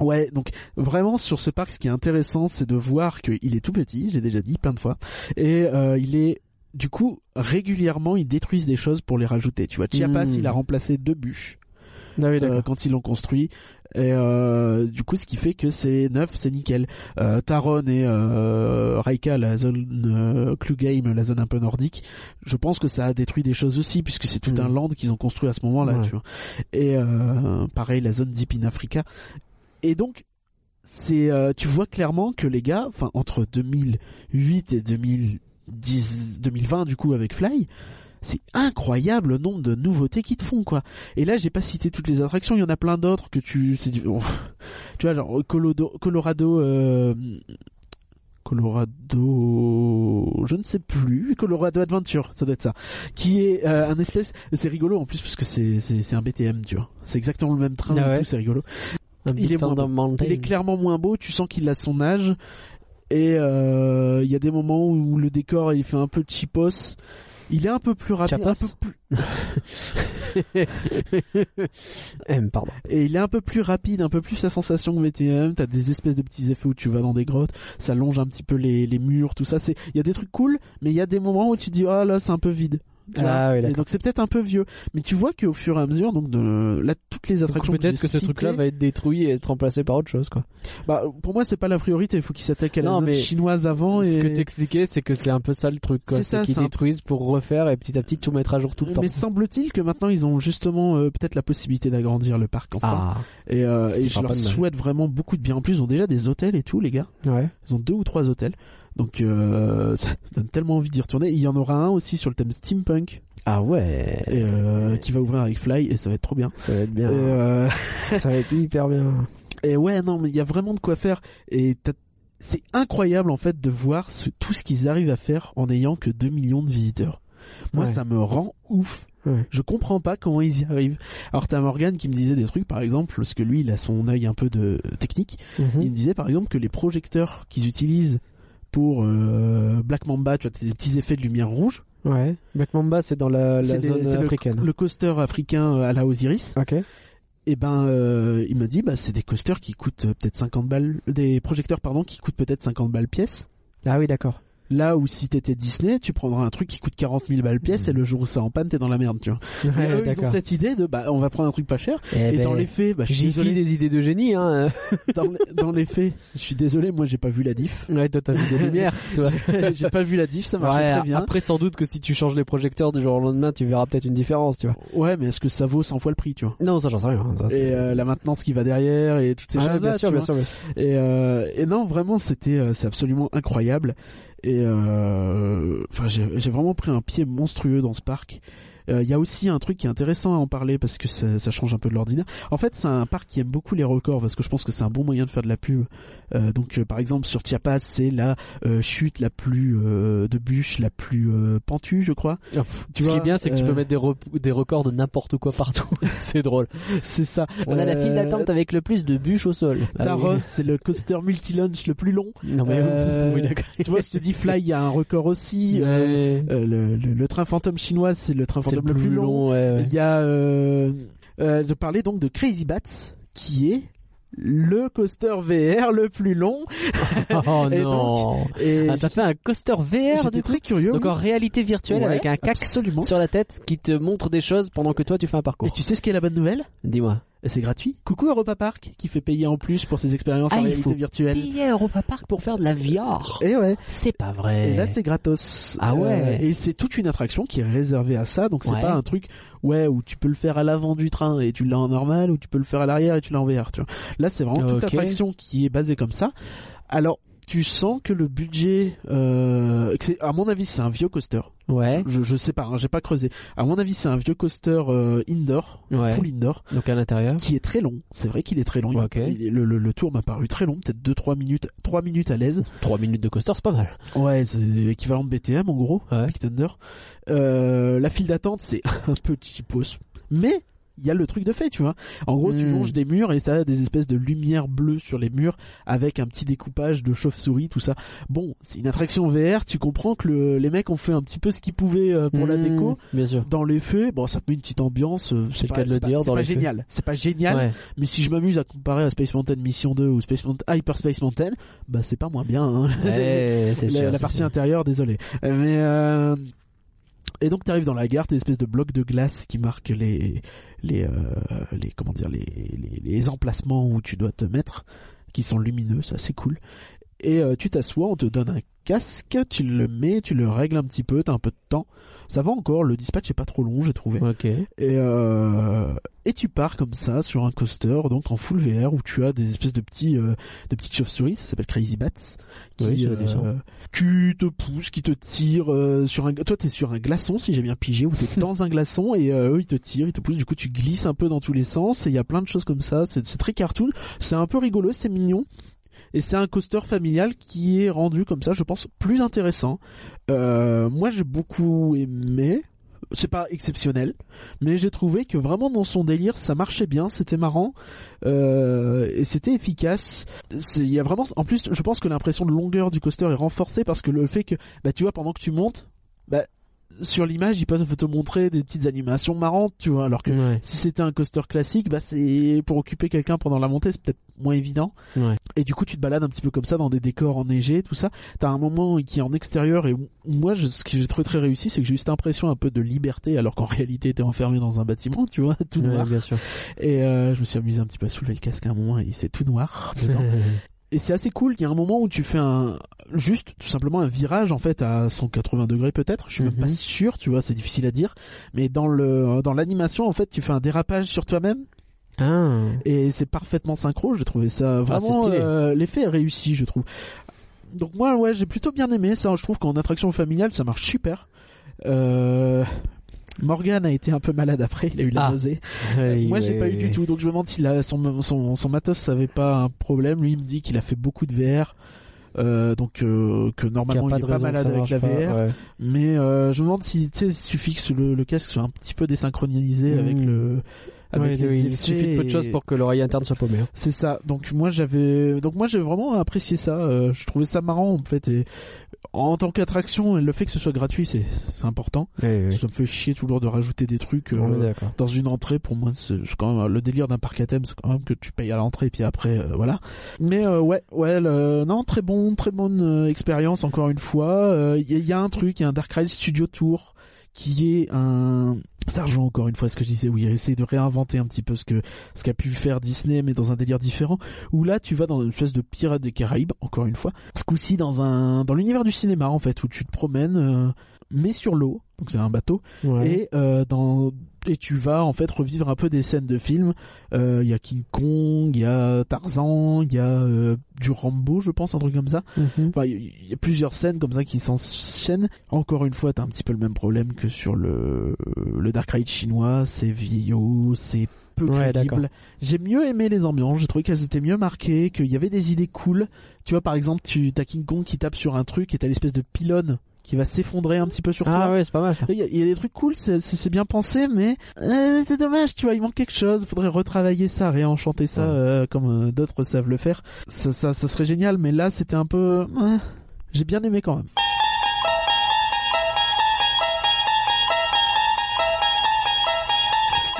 ouais, donc vraiment sur ce parc, ce qui est intéressant, c'est de voir qu'il est tout petit. J'ai déjà dit plein de fois, et euh, il est du coup régulièrement ils détruisent des choses pour les rajouter. Tu vois, Chiapas, Mm. il a remplacé deux bûches Ah oui, euh, quand ils l'ont construit. Et euh, du coup, ce qui fait que c'est neuf, c'est nickel. Euh, Taron et euh, Raika, la zone euh, Clue Game, la zone un peu nordique, je pense que ça a détruit des choses aussi, puisque c'est tout Mm. un land qu'ils ont construit à ce moment-là. Ouais. Tu vois. Et euh, pareil, la zone Deep in Africa. Et donc, c'est, euh, tu vois clairement que les gars, enfin entre 2008 et 2010, 2020 du coup avec Fly, c'est incroyable le nombre de nouveautés qu'ils te font quoi. Et là, j'ai pas cité toutes les attractions, il y en a plein d'autres que tu, c'est oh. tu vois genre Colorado, Colorado, euh, Colorado, je ne sais plus, Colorado Adventure, ça doit être ça, qui est euh, un espèce, c'est rigolo en plus parce que c'est c'est c'est un BTM, tu vois, c'est exactement le même train, Ah ouais. c'est rigolo. Un il est moins. Il est clairement moins beau, tu sens qu'il a son âge. Et euh, il y a des moments où le décor il fait un peu cheapos. Il est un peu plus rapide, un peu plus, M, pardon. et il est un peu plus rapide, un peu plus sa sensation que VTM. T'as des espèces de petits effets où tu vas dans des grottes, ça longe un petit peu les, les murs, tout ça. C'est, il y a des trucs cool, mais il y a des moments où tu te dis ah là c'est un peu vide. Tu vois Ah oui, et donc c'est peut-être un peu vieux, mais tu vois qu'au fur et à mesure, donc de là toutes les attractions peut-être que ce truc-là va être détruit et être remplacé par autre chose, quoi. bah pour moi c'est pas la priorité. Il faut qu'ils s'attaquent à la Non, zone mais chinoise avant Ce et que t'expliquais, c'est que c'est un peu ça le truc, quoi. C'est qu'ils un- détruisent pour refaire et petit à petit tout mettre à jour tout le temps. Mais semble-t-il que maintenant ils ont justement euh, peut-être la possibilité d'agrandir le parc enfin. Ah, Et, euh, Ce et je leur souhaite vraiment beaucoup de bien. En plus, ils ont déjà des hôtels et tout, les gars. ouais. Ils ont deux ou trois hôtels. Donc euh, ça donne tellement envie d'y retourner. Il y en aura un aussi sur le thème steampunk Ah ouais. et, euh, qui va ouvrir avec Fly et ça va être trop bien. Ça va être bien. Et, euh, ça va être hyper bien. et ouais, non, mais il y a vraiment de quoi faire. Et t'as- c'est incroyable en fait de voir ce- tout ce qu'ils arrivent à faire en n'ayant que 2 millions de visiteurs. Moi, Ouais. ça me rend ouf. Ouais. Je comprends pas comment ils y arrivent. Alors t'as Morgan qui me disait des trucs, par exemple, parce que lui, il a son œil un peu de technique. Mhm. Il me disait par exemple que les projecteurs qu'ils utilisent pour euh, Black Mamba, tu vois, t'as des petits effets de lumière rouge. Ouais. Black Mamba, c'est dans la, zone le- africaine. Le, coaster africain euh, à la Osiris. Ok. Et ben, euh, il m'a dit, bah c'est des coasters qui coûtent peut-être 50 balles, des projecteurs pardon, qui coûtent peut-être 50 balles pièce. Ah oui, d'accord. Là où si t'étais Disney, tu prendras un truc qui coûte 40 000 balles pièce et le jour où c'est en panne, t'es dans la merde, tu vois. Ouais, eux, ils ont cette idée de, bah, on va prendre un truc pas cher. Eh et ben, dans les faits, bah, je suis désolé. des idées de génie, hein. Dans, les- dans les faits, je suis désolé, moi j'ai pas vu la diff. Ouais, toi t'as vu des lumières, toi. j'ai pas vu la diff, ça marchait Ouais, très bien. Après, sans doute que si tu changes les projecteurs du jour au lendemain, tu verras peut-être une différence, tu vois. Ouais, mais est-ce que ça vaut 100 fois le prix, tu vois? Non, ça j'en sais rien. Ça, c'est- Et euh, la maintenance qui va derrière et toutes ces Ah, choses-là. bien sûr, bien sûr, bien sûr. Et, euh, et non, vraiment, c'était, euh, c'est absolument incroyable. Et euh, enfin, j'ai j'ai vraiment pris un pied monstrueux dans ce parc. Euh, Il y a aussi un truc qui est intéressant à en parler parce que ça, ça change un peu de l'ordinaire. En fait, c'est un parc qui aime beaucoup les records parce que je pense que c'est un bon moyen de faire de la pub. Euh, donc, euh, par exemple, sur Chiapas, c'est la euh, chute la plus euh, de bûche la plus euh, pentue, je crois. Tu Tu Ce qui vois, est bien, c'est que tu euh, peux mettre des, re- des records de n'importe quoi partout. c'est drôle. C'est ça. On a la Euh, file d'attente avec le plus de bûches au sol. Ah oui. Taron, c'est le coaster multi-launch le plus long. Non mais Euh, oui. Tu vois, je te dis Fly, il y a un record aussi. Euh, Ouais. euh, le, le, le train fantôme chinois, c'est le train c'est le plus long. ouais, ouais. Il y a, euh, euh, je parlais donc de Crazy Bats, qui est le coaster VR le plus long. Oh Et non. Et Ah, t'as fait un coaster VR j'étais très curieux. Donc oui. en réalité virtuelle Ouais, avec un casque absolument. sur la tête qui te montre des choses pendant que toi tu fais un Et parcours. tu sais ce qu'est la bonne nouvelle? Dis-moi. C'est gratuit. Coucou Europa Park, qui fait payer en plus pour ses expériences Ah, en il réalité virtuelle. Payer Europa Park pour faire de la VR. Et ouais. C'est pas vrai. Et là, c'est gratos. Ah ouais. Euh, et c'est toute une attraction qui est réservée à ça, donc c'est Ouais. pas un truc, ouais, où tu peux le faire à l'avant du train et tu l'as en normal, ou tu peux le faire à l'arrière et tu l'as en VR, tu vois. Là, c'est vraiment toute Ok. l'attraction qui est basée comme ça. Alors, tu sens que le budget, euh, que c'est, à mon avis, c'est un vieux coaster. Ouais. Je, je sais pas, hein, j'ai pas creusé. À mon avis, c'est un vieux coaster euh, indoor, Ouais. full indoor, Donc à l'intérieur. qui est très long. C'est vrai qu'il est très long. Il- Ok. il est- le, le, le tour m'a paru très long, peut-être 2-3 minutes, 3 minutes à l'aise. 3 minutes de coaster, c'est pas mal. Ouais, c'est l'équivalent de BTM en gros, Ouais. Big Thunder. Euh, la file d'attente c'est un peu cheapos, mais il y a le truc de fait, tu vois. En gros, tu Hmm. longes des murs et t'as des espèces de lumière bleue sur les murs avec un petit découpage de chauve-souris, tout ça. Bon, c'est une attraction VR, tu comprends que le- les mecs ont fait un petit peu ce qu'ils pouvaient euh, pour la Mmh, déco. Bien sûr. Dans les faits, bon, ça te met une petite ambiance. euh, C'est le pas- cas de le pas- dire, C'est dans pas faits. génial. C'est pas génial. Ouais. Mais si je m'amuse à comparer à Space Mountain Mission 2 ou Space Mountain, Hyper Space Mountain, bah c'est pas moins bien. Hein. Ouais, la, sûr. la c'est partie sûr. intérieure, désolé. Mais euh, et donc t'arrives dans la gare, t'as une espèce de bloc de glace qui marque les les euh, les comment dire les, les les emplacements où tu dois te mettre, qui sont lumineux, ça c'est cool. Et euh, tu t'assois, on te donne un casque, tu le mets, tu le règles un petit peu, t'as un peu de temps. Ça va encore, le dispatch est pas trop long, j'ai trouvé. Ok. Et, euh, et tu pars comme ça sur un coaster, donc en full VR, où tu as des espèces de petits, euh, de petites chauves-souris, ça s'appelle Crazy Bats, qui, Oui, euh, qui te poussent, qui te tirent euh, sur un. Toi, t'es sur un glaçon, si j'ai bien pigé, ou t'es dans un glaçon et euh, eux ils te tirent, ils te poussent. Du coup, tu glisses un peu dans tous les sens. Et il y a plein de choses comme ça. C'est c'est très cartoon. C'est un peu rigolo, c'est mignon. Et c'est un coaster familial qui est rendu comme ça, je pense, plus intéressant. Euh, moi, j'ai beaucoup aimé. C'est pas exceptionnel, mais j'ai trouvé que vraiment dans son délire, ça marchait bien, c'était marrant euh, et c'était efficace. Il y a vraiment, en plus, je pense que l'impression de longueur du coaster est renforcée parce que le fait que, bah, tu vois, pendant que tu montes, bah, sur l'image, ils peuvent te montrer des petites animations marrantes, tu vois, alors que Ouais. si c'était un coaster classique, bah c'est pour occuper quelqu'un pendant la montée, c'est peut-être moins évident. Ouais. Et du coup, tu te balades un petit peu comme ça dans des décors enneigés, tout ça. T'as un moment qui est en extérieur et moi, je- ce que j'ai trouvé très réussi, c'est que j'ai eu cette impression un peu de liberté, alors qu'en réalité, t'es enfermé dans un bâtiment, tu vois, tout Ouais, noir. bien sûr. Et euh, je me suis amusé un petit peu à soulever le casque à un moment et c'est tout noir dedans. Et c'est assez cool. Il y a un moment où tu fais un juste tout simplement un virage en fait à 180 degrés peut-être. Je suis même Mhm. pas sûr, tu vois, c'est difficile à dire. Mais dans le dans l'animation en fait, tu fais un dérapage sur toi-même ah. et c'est parfaitement synchro. J'ai trouvé ça Ah, vraiment euh, l'effet est réussi, je trouve. Donc moi ouais, j'ai plutôt bien aimé ça. Je trouve qu'en attraction familiale, ça marche super. Euh... Morgan a été un peu malade après, il a eu la Ah. nausée. Moi, j'ai pas eu du tout, donc je me demande si la- son, son, son matos avait pas un problème. Lui, il me dit qu'il a fait beaucoup de VR. euh, donc euh, que normalement il pas est pas malade avec la pas, VR. ouais. Mais euh, je me demande si tu sais, il suffit que le, le casque soit un petit peu désynchronisé Mhm. avec le. Avec les oui, il suffit de peu de choses pour que l'oreille interne soit paumée. hein. C'est ça. Donc moi j'avais, donc moi j'ai vraiment apprécié ça. Euh, je trouvais ça marrant en fait. Et en tant qu'attraction, le fait que ce soit gratuit, c'est c'est important. Oui, oui. Ça me fait chier toujours de rajouter des trucs. euh, dans une entrée pour moi c'est quand même le délire d'un parc à thème c'est quand même que tu payes à l'entrée et puis après euh, voilà mais euh, ouais ouais le- non très bon très bonne expérience encore une fois il y, a- y a un truc il y a un Dark Ride Studio Tour qui est un ça encore une fois ce que je disais où il essaie de réinventer un petit peu ce que ce qu'a pu faire Disney mais dans un délire différent où là tu vas dans une espèce de pirate des Caraïbes encore une fois ce coup-ci dans un dans l'univers du cinéma en fait où tu te promènes euh, mais sur l'eau donc c'est un bateau Ouais. et euh, dans et tu vas en fait revivre un peu des scènes de films. Euh, Il y a King Kong, il y a Tarzan, il y a euh, du Rambo, je pense, un truc comme ça. Mhm. Enfin, il y, a plusieurs scènes comme ça qui s'enchaînent. Encore une fois, t'as un petit peu le même problème que sur le le Dark Ride chinois. C'est vieillot, c'est peu Ouais, crédible. J'ai mieux aimé les ambiances. J'ai trouvé qu'elles étaient mieux marquées, qu'il y avait des idées cool. Tu vois, par exemple, tu t'as King Kong qui tape sur un truc et t'as l'espèce de pylône qui va s'effondrer un petit peu sur toi. Ah ouais, c'est pas mal ça. Il y, a, il y a des trucs cool, c'est- bien pensé, mais euh, c'est dommage, tu vois, il manque quelque chose. Faudrait retravailler ça, réenchanter ça Ouais. euh, comme euh, d'autres savent le faire. Ça, ça, ça serait génial, mais là, c'était un peu. J'ai bien aimé quand même.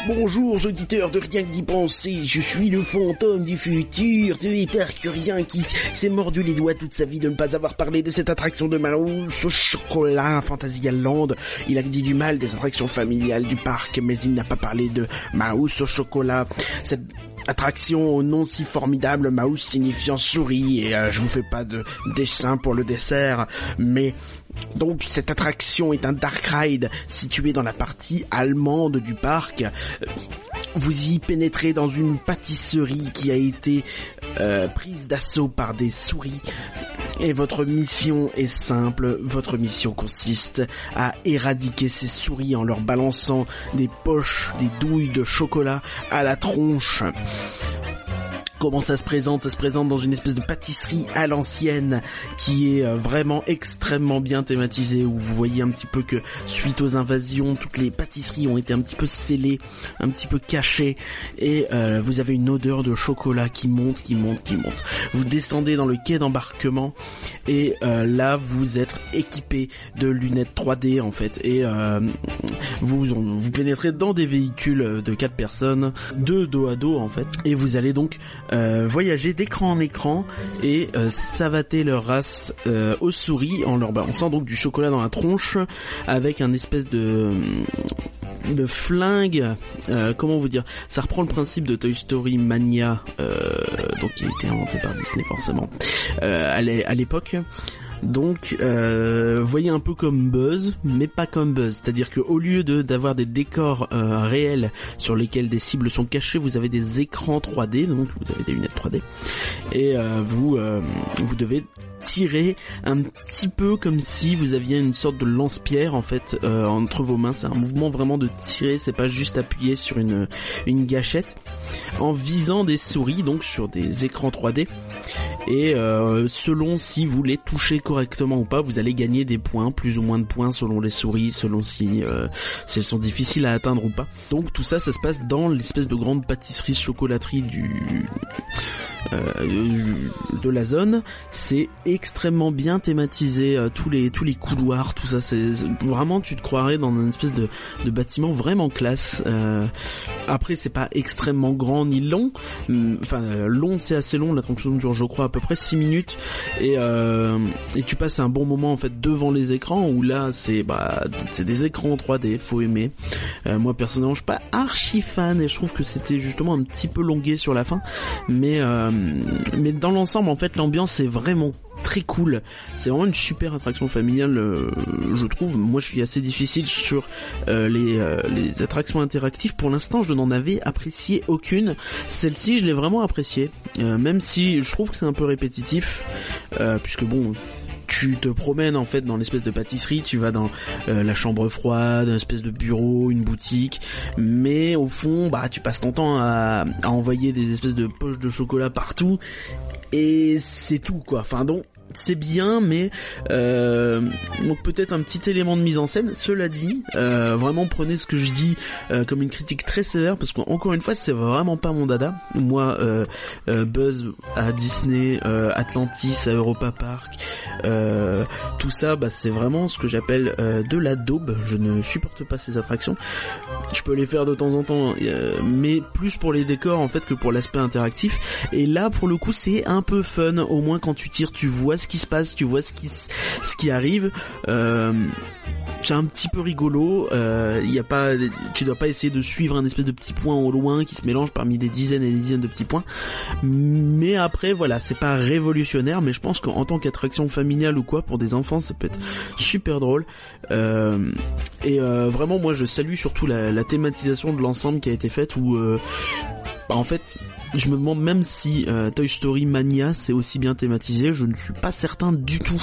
Bonjour auditeurs de Rien que d'y penser, je suis le fantôme du futur, ce hypercurien qui s'est mordu les doigts toute sa vie de ne pas avoir parlé de cette attraction de Mouse au chocolat Fantasyland. Il a dit du mal des attractions familiales du parc, mais il n'a pas parlé de Mouse au chocolat. Cette attraction au nom si formidable, Mouse signifiant souris, et euh, je vous fais pas de dessin pour le dessert, mais donc cette attraction est un dark ride situé dans la partie allemande du parc. Vous y pénétrez dans une pâtisserie qui a été euh, prise d'assaut par des souris. Et votre mission est simple, votre mission consiste à éradiquer ces souris en leur balançant des poches, des douilles de chocolat à la tronche. Comment ça se présente? Ça se présente dans une espèce de pâtisserie à l'ancienne qui est euh, vraiment extrêmement bien thématisée où vous voyez un petit peu que suite aux invasions, toutes les pâtisseries ont été un petit peu scellées, un petit peu cachées et euh, vous avez une odeur de chocolat qui monte, qui monte, qui monte. Vous descendez dans le quai d'embarquement et euh, là vous êtes équipé de lunettes 3D en fait et euh, vous vous pénétrez dans des véhicules de 4 personnes, deux dos à dos en fait et vous allez donc euh, voyager d'écran en écran et euh, savater leur race euh, aux souris en leur balançant donc du chocolat dans la tronche avec un espèce de de flingue euh, comment vous dire ça reprend le principe de Toy Story Mania donc qui a été inventé par Disney forcément euh, à l'époque donc, euh, voyez un peu comme Buzz, mais pas comme Buzz. C'est-à-dire que au lieu de d'avoir des décors euh, réels sur lesquels des cibles sont cachées, vous avez des écrans 3D, donc vous avez des lunettes 3D, et euh, vous euh, vous devez tirer un petit peu comme si vous aviez une sorte de lance-pierre en fait euh, entre vos mains. C'est un mouvement vraiment de tirer, c'est pas juste appuyer sur une une gâchette en visant des souris donc sur des écrans 3D et euh, selon si vous les touchez correctement ou pas, vous allez gagner des points, plus ou moins de points selon les souris, selon si, euh, si elles sont difficiles à atteindre ou pas. Donc tout ça, ça se passe dans l'espèce de grande pâtisserie chocolaterie du de la zone. C'est extrêmement bien thématisé, euh, tous les tous les couloirs, tout ça. C'est vraiment, tu te croirais dans une espèce de, de bâtiment vraiment classe. Euh, après, c'est pas extrêmement grand ni long. Hum, Enfin, euh, long, c'est assez long. La fonction dure, je crois, à peu près 6 minutes. Et euh, et tu passes un bon moment en fait devant les écrans où là, c'est bah c'est des écrans en 3D. Faut aimer. Euh, moi personnellement, je suis pas archi fan et je trouve que c'était justement un petit peu longué sur la fin. Mais euh, mais dans l'ensemble, en fait, l'ambiance est vraiment très cool. C'est vraiment une super attraction familiale, euh, je trouve. Moi, je suis assez difficile sur euh, les, euh, attractions interactives. Pour l'instant, je n'en avais apprécié aucune. Celle-ci, je l'ai vraiment appréciée, Euh, même si je trouve que c'est un peu répétitif, euh, puisque bon. Tu te promènes en fait dans l'espèce de pâtisserie, tu vas dans euh, la chambre froide, une espèce de bureau, une boutique, mais au fond, bah tu passes ton temps à, envoyer des espèces de poches de chocolat partout. Et c'est tout quoi. Enfin donc c'est bien, mais euh, donc peut-être un petit élément de mise en scène. Cela dit, euh, vraiment prenez ce que je dis euh, comme une critique très sévère, parce qu'encore une fois, c'est vraiment pas mon dada. Moi, euh, euh, Buzz à Disney, euh, Atlantis à Europa Park, tout ça, bah, c'est vraiment ce que j'appelle de la daube. Je ne supporte pas ces attractions. Je peux les faire de temps en temps, mais plus pour les décors en fait que pour l'aspect interactif. Et là, pour le coup, c'est un peu fun. Au moins, quand tu tires, tu vois ce qui se passe, tu vois ce qui ce qui arrive. Euh, c'est un petit peu rigolo. Euh, Il y a pas, tu dois pas essayer de suivre un espèce de petit point au loin qui se mélange parmi des dizaines et des dizaines de petits points. Mais après, voilà, c'est pas révolutionnaire, mais je pense qu'en tant qu'attraction familiale ou quoi pour des enfants, ça peut être super drôle. Euh, et euh, vraiment, moi, je salue surtout la, thématisation de l'ensemble qui a été faite où, euh, bah, en fait, je me demande même si euh, Toy Story Mania c'est aussi bien thématisé. Je ne suis pas certain du tout.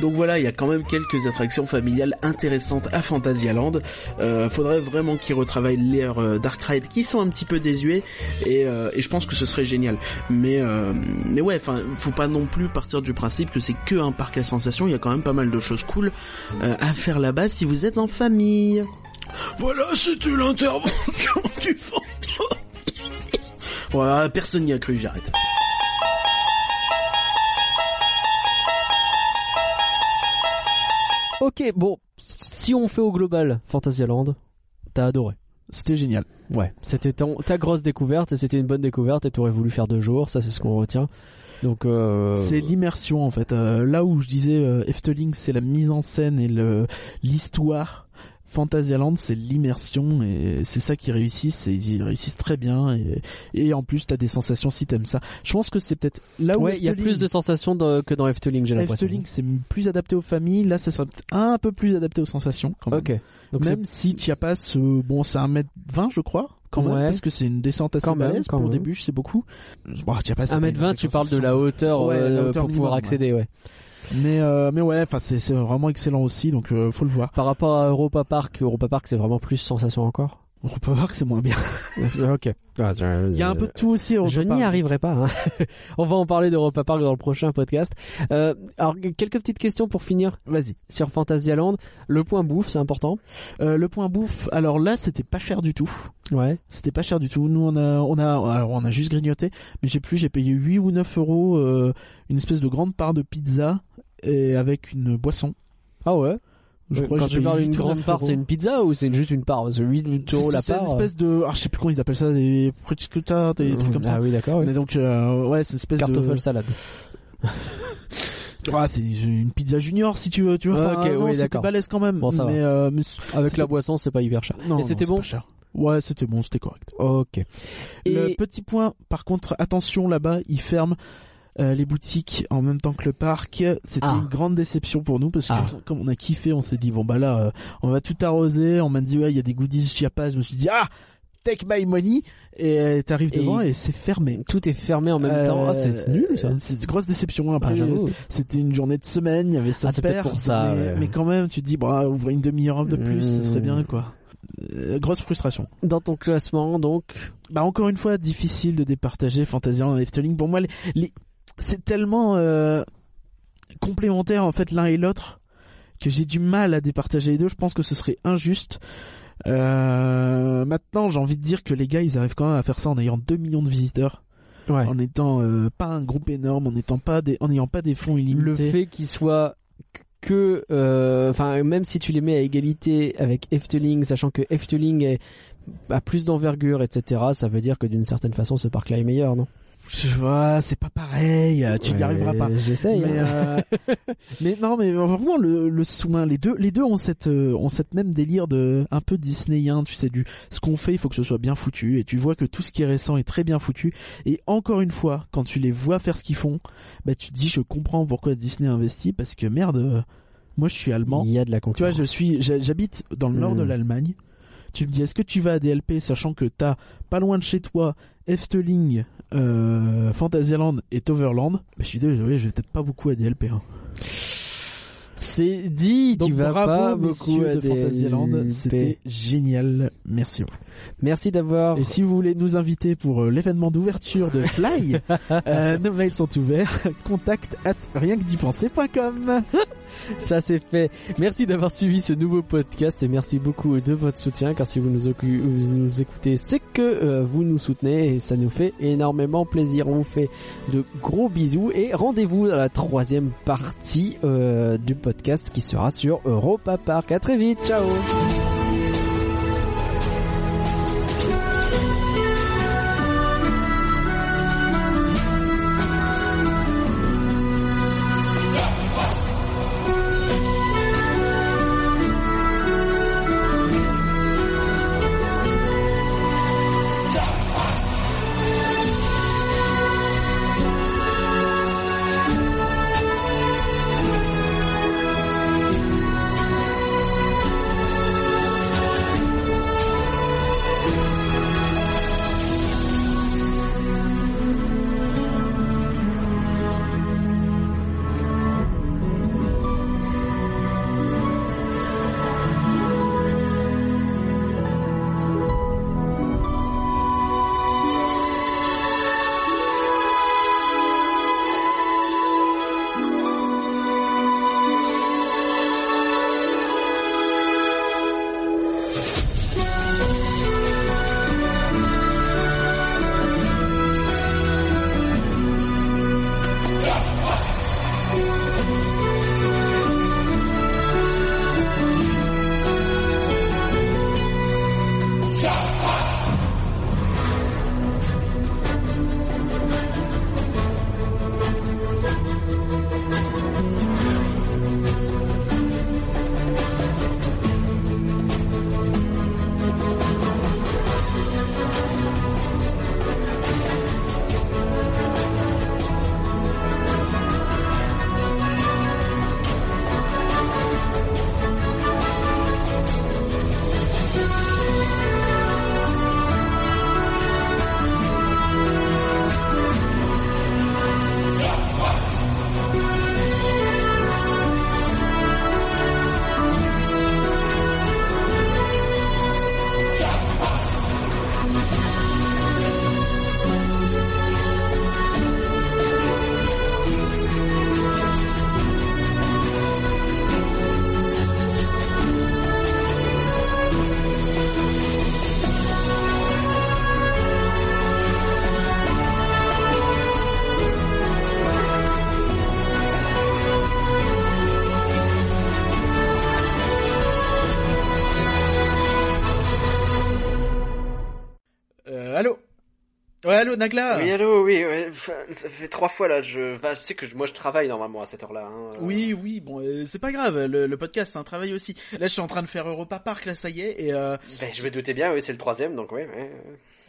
Donc voilà, il y a quand même quelques attractions familiales intéressantes à Fantasyland. Euh, faudrait vraiment qu'ils retravaillent l'air euh, Dark Ride qui sont un petit peu désuets et, euh, et je pense que ce serait génial. Mais euh, mais ouais, enfin, faut pas non plus partir du principe que c'est que un parc à sensations. Il y a quand même pas mal de choses cool à faire là-bas si vous êtes en famille. Voilà, c'était l'intervention du fantôme. Voilà, personne n'y a cru, j'arrête. Ok, bon, si on fait au global Fantasyland, t'as adoré. C'était génial. Ouais, c'était ton- ta grosse découverte et c'était une bonne découverte et t'aurais voulu faire deux jours, ça c'est ce qu'on retient. Donc euh... C'est l'immersion en fait. Euh, là où je disais euh, Efteling, c'est la mise en scène et le l'histoire. Fantasyland, c'est l'immersion et c'est ça qui réussissent et ils réussissent très bien et, et en plus t'as des sensations si t'aimes ça. Je pense que c'est peut-être là où ouais, il y a plus de sensations de- que dans Efteling, j'ai l'impression. Efteling c'est plus adapté aux familles, là ça sera un peu plus adapté aux sensations quand même. Ok. Donc même si Chiapas, euh, bon c'est 1m20 je crois quand même parce que c'est une descente assez balèze pour même. début c'est beaucoup. Bon, Chiapas, c'est pas une 1m20, tu parles de la hauteur, Ouais, la euh, hauteur pour minimum, pouvoir accéder, ouais. Mais euh, mais ouais, enfin c'est vraiment excellent aussi donc euh, faut le voir. Par rapport à Europa Park, Europa Park c'est vraiment plus sensation encore? On peut voir que c'est moins bien. ok. Il y a un peu de tout aussi. Europa Je n'y arriverai pas. hein. On va en parler d'Europa Park dans le prochain podcast. Euh, alors quelques petites questions pour finir Vas-y. sur Fantasyland. Le point bouffe, c'est important. Euh, le point bouffe. Alors là, c'était pas cher du tout. Ouais. C'était pas cher du tout. Nous, on a, on a, alors on a juste grignoté, mais j'ai plus, j'ai payé 8 ou 9 euros euh, une espèce de grande part de pizza et avec une boisson. Ah ouais. Je crois que Quand j'ai tu parles 8 d'une grande 9 part, c'est une pizza ou c'est juste une part C'est 8 C'est euros la c'est part. une espèce de, ah, je sais plus comment ils appellent ça, des prosciutto, des trucs comme Ah ça. oui, d'accord. Oui. Mais donc, euh, ouais, c'est une espèce Kartoffel de. salade. Ah, c'est une pizza junior si tu veux, tu vois. Ah, ok, non, oui, c'était balèze quand même. Bon, ça mais, euh, mais Avec la boisson, c'est pas hyper cher. non, Et c'était c'est bon pas cher. Ouais, c'était bon, c'était correct. Ok. Le Et petit point, par contre, attention là-bas, ils ferment euh, les boutiques en même temps que le parc. C'était Ah. une grande déception pour nous parce que Ah. comme on a kiffé, on s'est dit bon bah là, euh, on va tout arroser. On m'a dit ouais, il y a des goodies Chiapas. Je me suis dit ah, take my money et euh, t'arrives devant et c'est fermé. tout est fermé en même temps. Ah, c'est nul ça. Euh, C'est une grosse déception. Ah, Après, c'était une journée de semaine, il y avait ça Ah, pour ça, mais, ouais. mais quand même, tu te dis, ouvrir une demi-heure de plus, ça serait bien, quoi. Euh, grosse frustration. Dans ton classement, donc. Bah encore une fois, difficile de départager Fantasyland et Efteling. Pour moi, les, les- c'est tellement euh, complémentaire en fait l'un et l'autre que j'ai du mal à départager les deux. Je pense que ce serait injuste. Euh, maintenant, j'ai envie de dire que les gars, ils arrivent quand même à faire ça en ayant 2 millions de visiteurs, Ouais. en étant euh, pas un groupe énorme, en étant pas des, en ayant pas des fonds Le illimités. fait qu'il soit que, euh, enfin, même si tu les mets à égalité avec Efteling, sachant que Efteling a plus d'envergure, etc., ça veut dire que d'une certaine façon, ce parc-là est meilleur, non? Je vois, c'est pas pareil. euh, Tu n'y Ouais, arriveras pas. J'essaye. Mais, hein. euh, mais non, mais vraiment le, le sous-main, les deux, les deux ont cette, euh, ont cette même délire de un peu disneyen, tu sais, du ce qu'on fait, il faut que ce soit bien foutu, et tu vois que tout ce qui est récent est très bien foutu. Et encore une fois, quand tu les vois faire ce qu'ils font, bah tu te dis, je comprends pourquoi Disney investit, parce que merde, moi je suis allemand, Il y a de la tu vois, concurrence. je suis, j'ha- j'habite dans le nord Hmm. de l'Allemagne. Tu me dis, est-ce que tu vas à DLP, sachant que t'as pas loin de chez toi Efteling, euh, Fantasyland et Toverland bah, Je suis désolé, je vais peut-être pas beaucoup à DLP. Hein. C'est dit, Donc tu vas bravo, pas beaucoup à de Fantasyland, c'était génial. Merci beaucoup. Merci d'avoir. Et si vous voulez nous inviter pour euh, l'événement d'ouverture de Fly, euh, nos mails sont ouverts. Contact at rienquedipenser.com. Ça c'est fait. Merci d'avoir suivi ce nouveau podcast et merci beaucoup de votre soutien car si vous nous, écoutez c'est que euh, vous nous soutenez et ça nous fait énormément plaisir. On vous fait de gros bisous et rendez-vous dans la troisième partie euh, du podcast qui sera sur Europa Park. À très vite, ciao Ouais, allô, Nagla Oui, allô, oui, ouais, ça fait trois fois là, je, enfin, je sais que je- moi je travaille normalement à cette heure-là. Hein, euh. Oui, oui, bon, euh, c'est pas grave, le, le podcast c'est un travail aussi. Là, je suis en train de faire Europa Park, là, ça y est, et euh, Ben, je vais douter bien, oui, c'est le troisième, donc oui, ouais.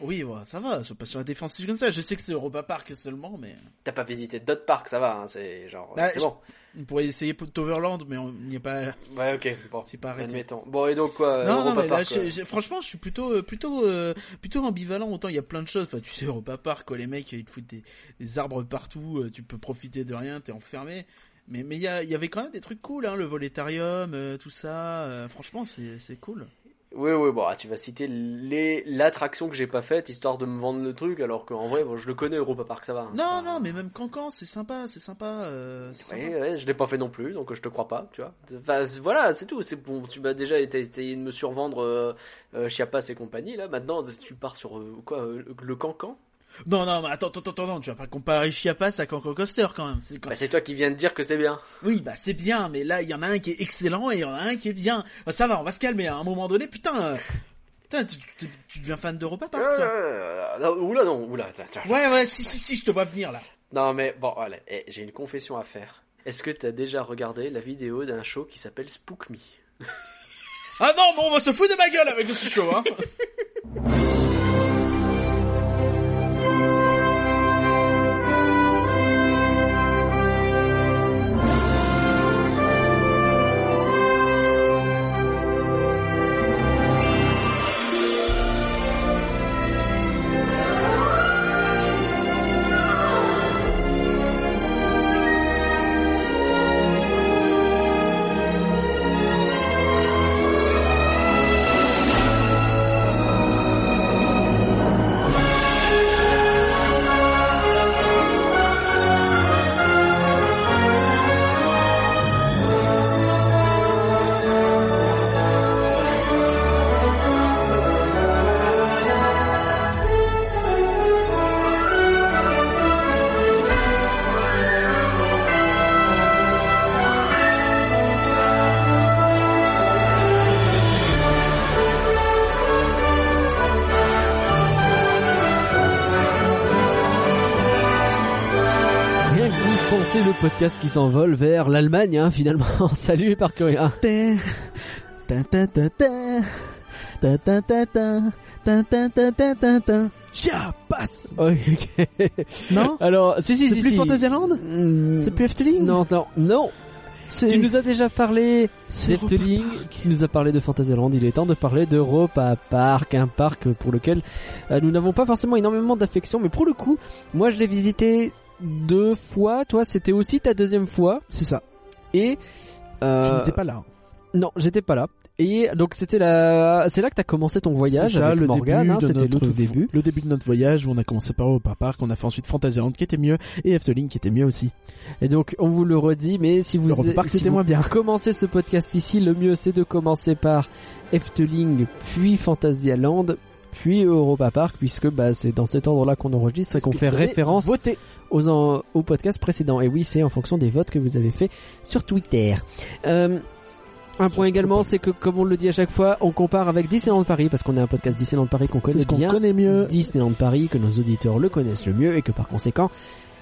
oui, ça va, sois pas sur la défensive comme ça. Je sais que c'est Europa Park seulement, mais T'as pas visité d'autres parcs, ça va, hein, c'est genre, Bah, c'est je- bon. On pourrait essayer Toverland, mais on n'y est pas. Ouais, ok, bon, C'est pas arrêté. admettons. Bon, et donc quoi, non, non, mais là, euh, franchement, je suis plutôt, euh, plutôt, euh, plutôt ambivalent. Autant il y a plein de choses. Enfin, tu sais, Europa Park, quoi, les mecs, ils te foutent des, des arbres partout. tu peux profiter de rien, t'es enfermé. Mais, mais il y, avait quand même des trucs cool, hein, le volétarium, euh, tout ça. euh, franchement, c'est, c'est cool. Oui, oui, bon, ah, tu vas citer les l'attraction que j'ai pas faite histoire de me vendre le truc, alors qu'en vrai, bon, je le connais Europa Park, ça va. hein, Non, pas- non, mais même Cancan, c'est sympa, c'est sympa. euh, c'est Ouais, sympa. ouais, je l'ai pas fait non plus, donc je te crois pas, tu vois. Enfin, voilà, c'est tout. C'est bon. Tu m'as déjà été- essayé de me survendre euh, euh, Chiapas et compagnie. Là, maintenant, tu pars sur euh, quoi euh, le cancan? Non, non, mais attends, attends, attends, non, tu vas pas comparer Chiapas à Cancan Coaster quand même. C'est quand- bah, C'est toi qui viens de dire que c'est bien. Oui, bah c'est bien, mais là, il y en a un qui est excellent et il y en a un qui est bien. Bah, ça va, on va se calmer. À un moment donné, putain, euh, putain, tu, tu- tu deviens fan d'Europa Park, toi Euh, oula, non, oula. Ouais, ouais, si, si, si, je te vois venir là. Non, mais bon, allez, eh, j'ai une confession à faire. Est-ce que t'as déjà regardé la vidéo d'un show qui s'appelle Spook Me? Ah non, mais on va se foutre de ma gueule avec ce show, hein. podcast qui s'envole vers l'Allemagne, hein, finalement. Salut par curieux. Ja, passe Ok. Non? Alors, si, si, si. C'est plus. Fantasyland? Hmm. C'est plus Efteling? Non, non, non Tu nous as déjà parlé d'Efteling, tu nous as parlé de Fantasyland, il est temps de parler d'Europa Park, un parc pour lequel euh, nous n'avons pas forcément énormément d'affection, mais pour le coup, moi je l'ai visité deux fois. Toi, c'était aussi ta deuxième fois. C'est ça. Et Tu euh, n'étais pas là. non, j'étais pas là. Et donc c'était la, c'est là que t'as commencé ton voyage C'est ça, avec le Morgane. début hein, c'était le tout début. Le début de notre voyage où on a commencé par Europa Park, on a fait ensuite Fantasyland qui était mieux et Efteling qui était mieux aussi. Et donc on vous le redit, mais si vous Europa Park si vous moins bien. commencez ce podcast ici, le mieux c'est de commencer par Efteling, puis Fantasyland, puis Europa Park, puisque bah, c'est dans cet ordre-là qu'on enregistre et qu'on fait référence aux, en, aux podcasts précédents. Et oui, c'est en fonction des votes que vous avez fait sur Twitter. Euh, un point également, c'est que comme on le dit à chaque fois, on compare avec Disneyland Paris, parce qu'on est un podcast Disneyland Paris qu'on connaît ce qu'on bien. connaît mieux. Disneyland Paris, que nos auditeurs le connaissent le mieux et que par conséquent,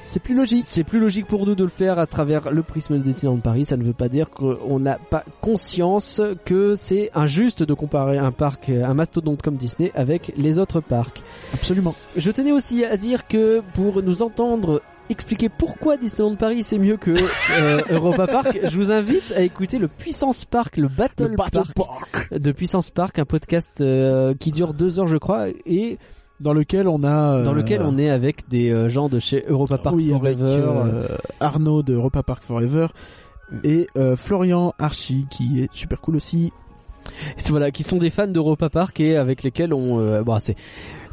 C'est plus logique. c'est plus logique pour nous de le faire à travers le prisme de Disneyland Paris. Ça ne veut pas dire qu'on n'a pas conscience que c'est injuste de comparer un parc, un mastodonte comme Disney avec les autres parcs. Absolument. Je tenais aussi à dire que pour nous entendre expliquer pourquoi Disneyland Paris c'est mieux que euh, Europa Park, je vous invite à écouter le Puissance Park, le Battle, Le Battle Park Park. de Puissance Park, un podcast euh, qui dure deux heures je crois et Dans lequel on a. euh, dans lequel on est avec des euh, gens de chez Europa Park oui, Forever. euh, Arnaud de Europa Park Forever et Florian Archie qui est super cool aussi. Voilà, qui sont des fans d'Europa Park et avec lesquels on, bon, c'est,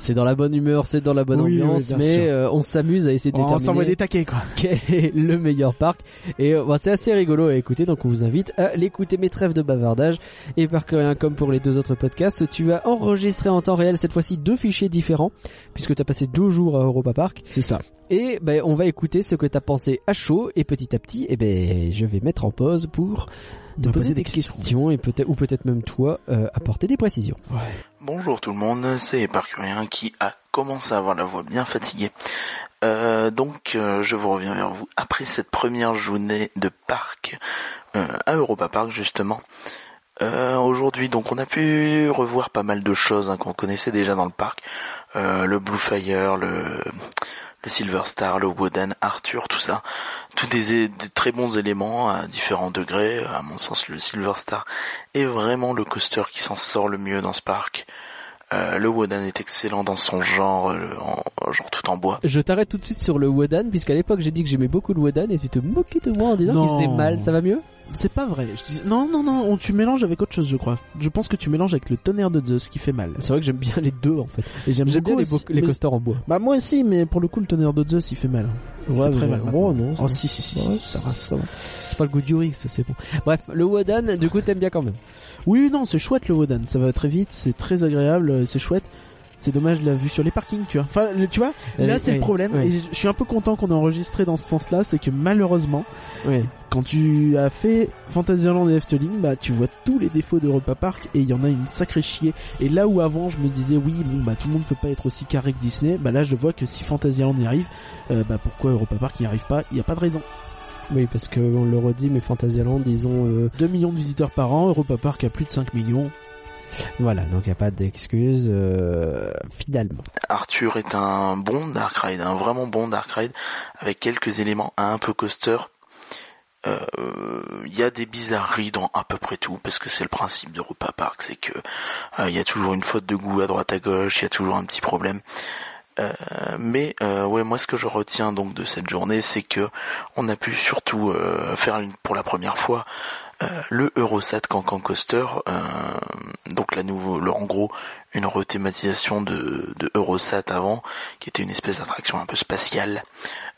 c'est dans la bonne humeur, c'est dans la bonne Oui, ambiance, mais euh, on s'amuse à essayer de On s'envoie déterminer des taquets quoi. quel est le meilleur parc. Et euh, bon, c'est assez rigolo à écouter, donc on vous invite à l'écouter. Mes trêves de bavardage et par rien comme pour les deux autres podcasts, tu as enregistré en temps réel cette fois-ci deux fichiers différents puisque tu as passé deux jours à Europa Park. C'est ça. Et ben, on va écouter ce que tu as pensé à chaud et petit à petit, et ben, je vais mettre en pause pour te poser des questions, et peut-être ou peut-être même toi euh, apporter des précisions. Bonjour tout le monde, c'est Parcurien qui a commencé à avoir la voix bien fatiguée. Euh, donc euh, je vous reviens vers vous après cette première journée de parc euh, à Europa Park justement. Aujourd'hui donc on a pu revoir pas mal de choses hein, qu'on connaissait déjà dans le parc. Le Blue Fire, le, le Silver Star, le Woden, Arthur, tout ça. Tous des, des très bons éléments à différents degrés. À mon sens le Silver Star est vraiment le coaster qui s'en sort le mieux dans ce parc. Euh, le Wodan est excellent dans son genre, euh, en, genre tout en bois. Je t'arrête tout de suite sur le Wodan, puisqu'à l'époque j'ai dit que j'aimais beaucoup le Wodan et tu te moquais de moi en disant qu'il faisait mal. Ça va mieux? C'est pas vrai. Je dis... Non, non, non, on, tu mélanges avec autre chose, je crois. Je pense que tu mélanges avec le tonnerre de Zeus qui fait mal. C'est vrai que j'aime bien les deux en fait. Et j'aime bien les, aussi- les mais- coasters en bois. Bah moi aussi, mais pour le coup, le tonnerre de Zeus, il fait mal. Il fait très mal. Oh maintenant. non, Oh si, si, si, Ouais, si, ça va. ça va. C'est pas le goût du riz, ça, c'est bon. Bref, le Wodan, du coup t'aimes bien quand même. Oui, non, c'est chouette le Wodan. Ça va très vite, c'est très agréable, euh, c'est chouette. C'est dommage la vue sur les parkings, tu vois. Enfin, le- tu vois, là Euh, c'est oui, le problème. oui. Et je suis un peu content qu'on ait enregistré dans ce sens-là, c'est que malheureusement, Oui. quand tu as fait Fantasyland et Efteling, bah tu vois tous les défauts d'Europa Park et il y en a une sacrée chier. Et là où avant je me disais oui bon bah tout le monde peut pas être aussi carré que Disney, bah là je vois que si Fantasyland y arrive, euh, bah pourquoi Europa Park n'y arrive pas? Il y a pas de raison. Oui, parce que on le redit, mais Fantasyland, disons, euh, 2 millions de visiteurs par an, Europa Park a plus de 5 millions. Voilà, donc y a pas d'excuse euh, finalement. Arthur est un bon dark ride, un vraiment bon dark ride, avec quelques éléments un peu coaster. Euh, Il y a des bizarreries dans à peu près tout, parce que c'est le principe d'Europa Park, c'est que euh, il y a toujours une faute de goût à droite à gauche, il y a toujours un petit problème. Euh, mais euh, ouais, moi ce que je retiens donc de cette journée, c'est que on a pu surtout euh, faire pour la première fois le Eurosat Cancan Coaster, euh, donc la nouveau, en gros une rethématisation de, de Eurosat avant, qui était une espèce d'attraction un peu spatiale,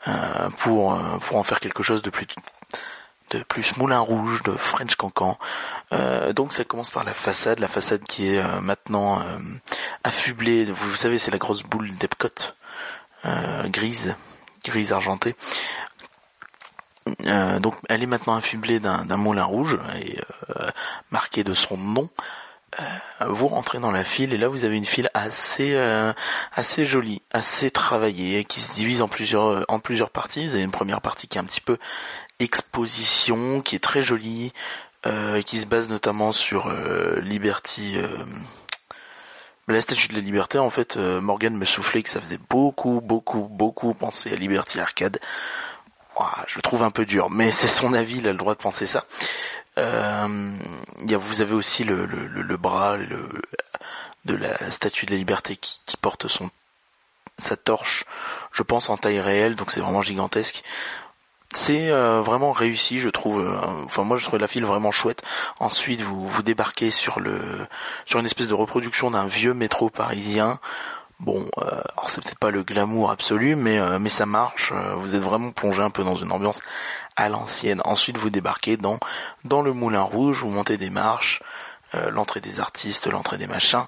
euh, pour euh, pour en faire quelque chose de plus de plus Moulin Rouge, de French Cancan. Euh, donc ça commence par la façade, la façade qui est euh, maintenant euh, affublée. Vous, savez, c'est la grosse boule d'Epcot, grise, grise argentée. Euh, donc elle est maintenant affublée d'un moulin rouge et euh, marquée de son nom. euh, vous rentrez dans la file et là vous avez une file assez assez jolie, assez travaillée, qui se divise en plusieurs en plusieurs parties. Vous avez une première partie qui est un petit peu exposition, qui est très jolie, qui se base notamment sur Liberty. la statue de la liberté, en fait, Morgan me soufflait que ça faisait beaucoup, beaucoup, beaucoup penser à Liberty Arcade. Je le trouve un peu dur, mais c'est son avis, il a le droit de penser ça. Euh, vous avez aussi le, bras de la statue de la liberté qui, qui porte son sa torche, je pense en taille réelle, donc c'est vraiment gigantesque. C'est euh, vraiment réussi, je trouve. euh, Enfin, moi, je trouve la file vraiment chouette. Ensuite, vous vous débarquez sur le sur une espèce de reproduction d'un vieux métro parisien. Bon, euh, alors c'est peut-être pas le glamour absolu, mais euh, mais ça marche. euh, vous êtes vraiment plongé un peu dans une ambiance à l'ancienne. Ensuite, vous débarquez dans dans le Moulin Rouge, vous montez des marches, l'entrée des artistes, l'entrée des machins,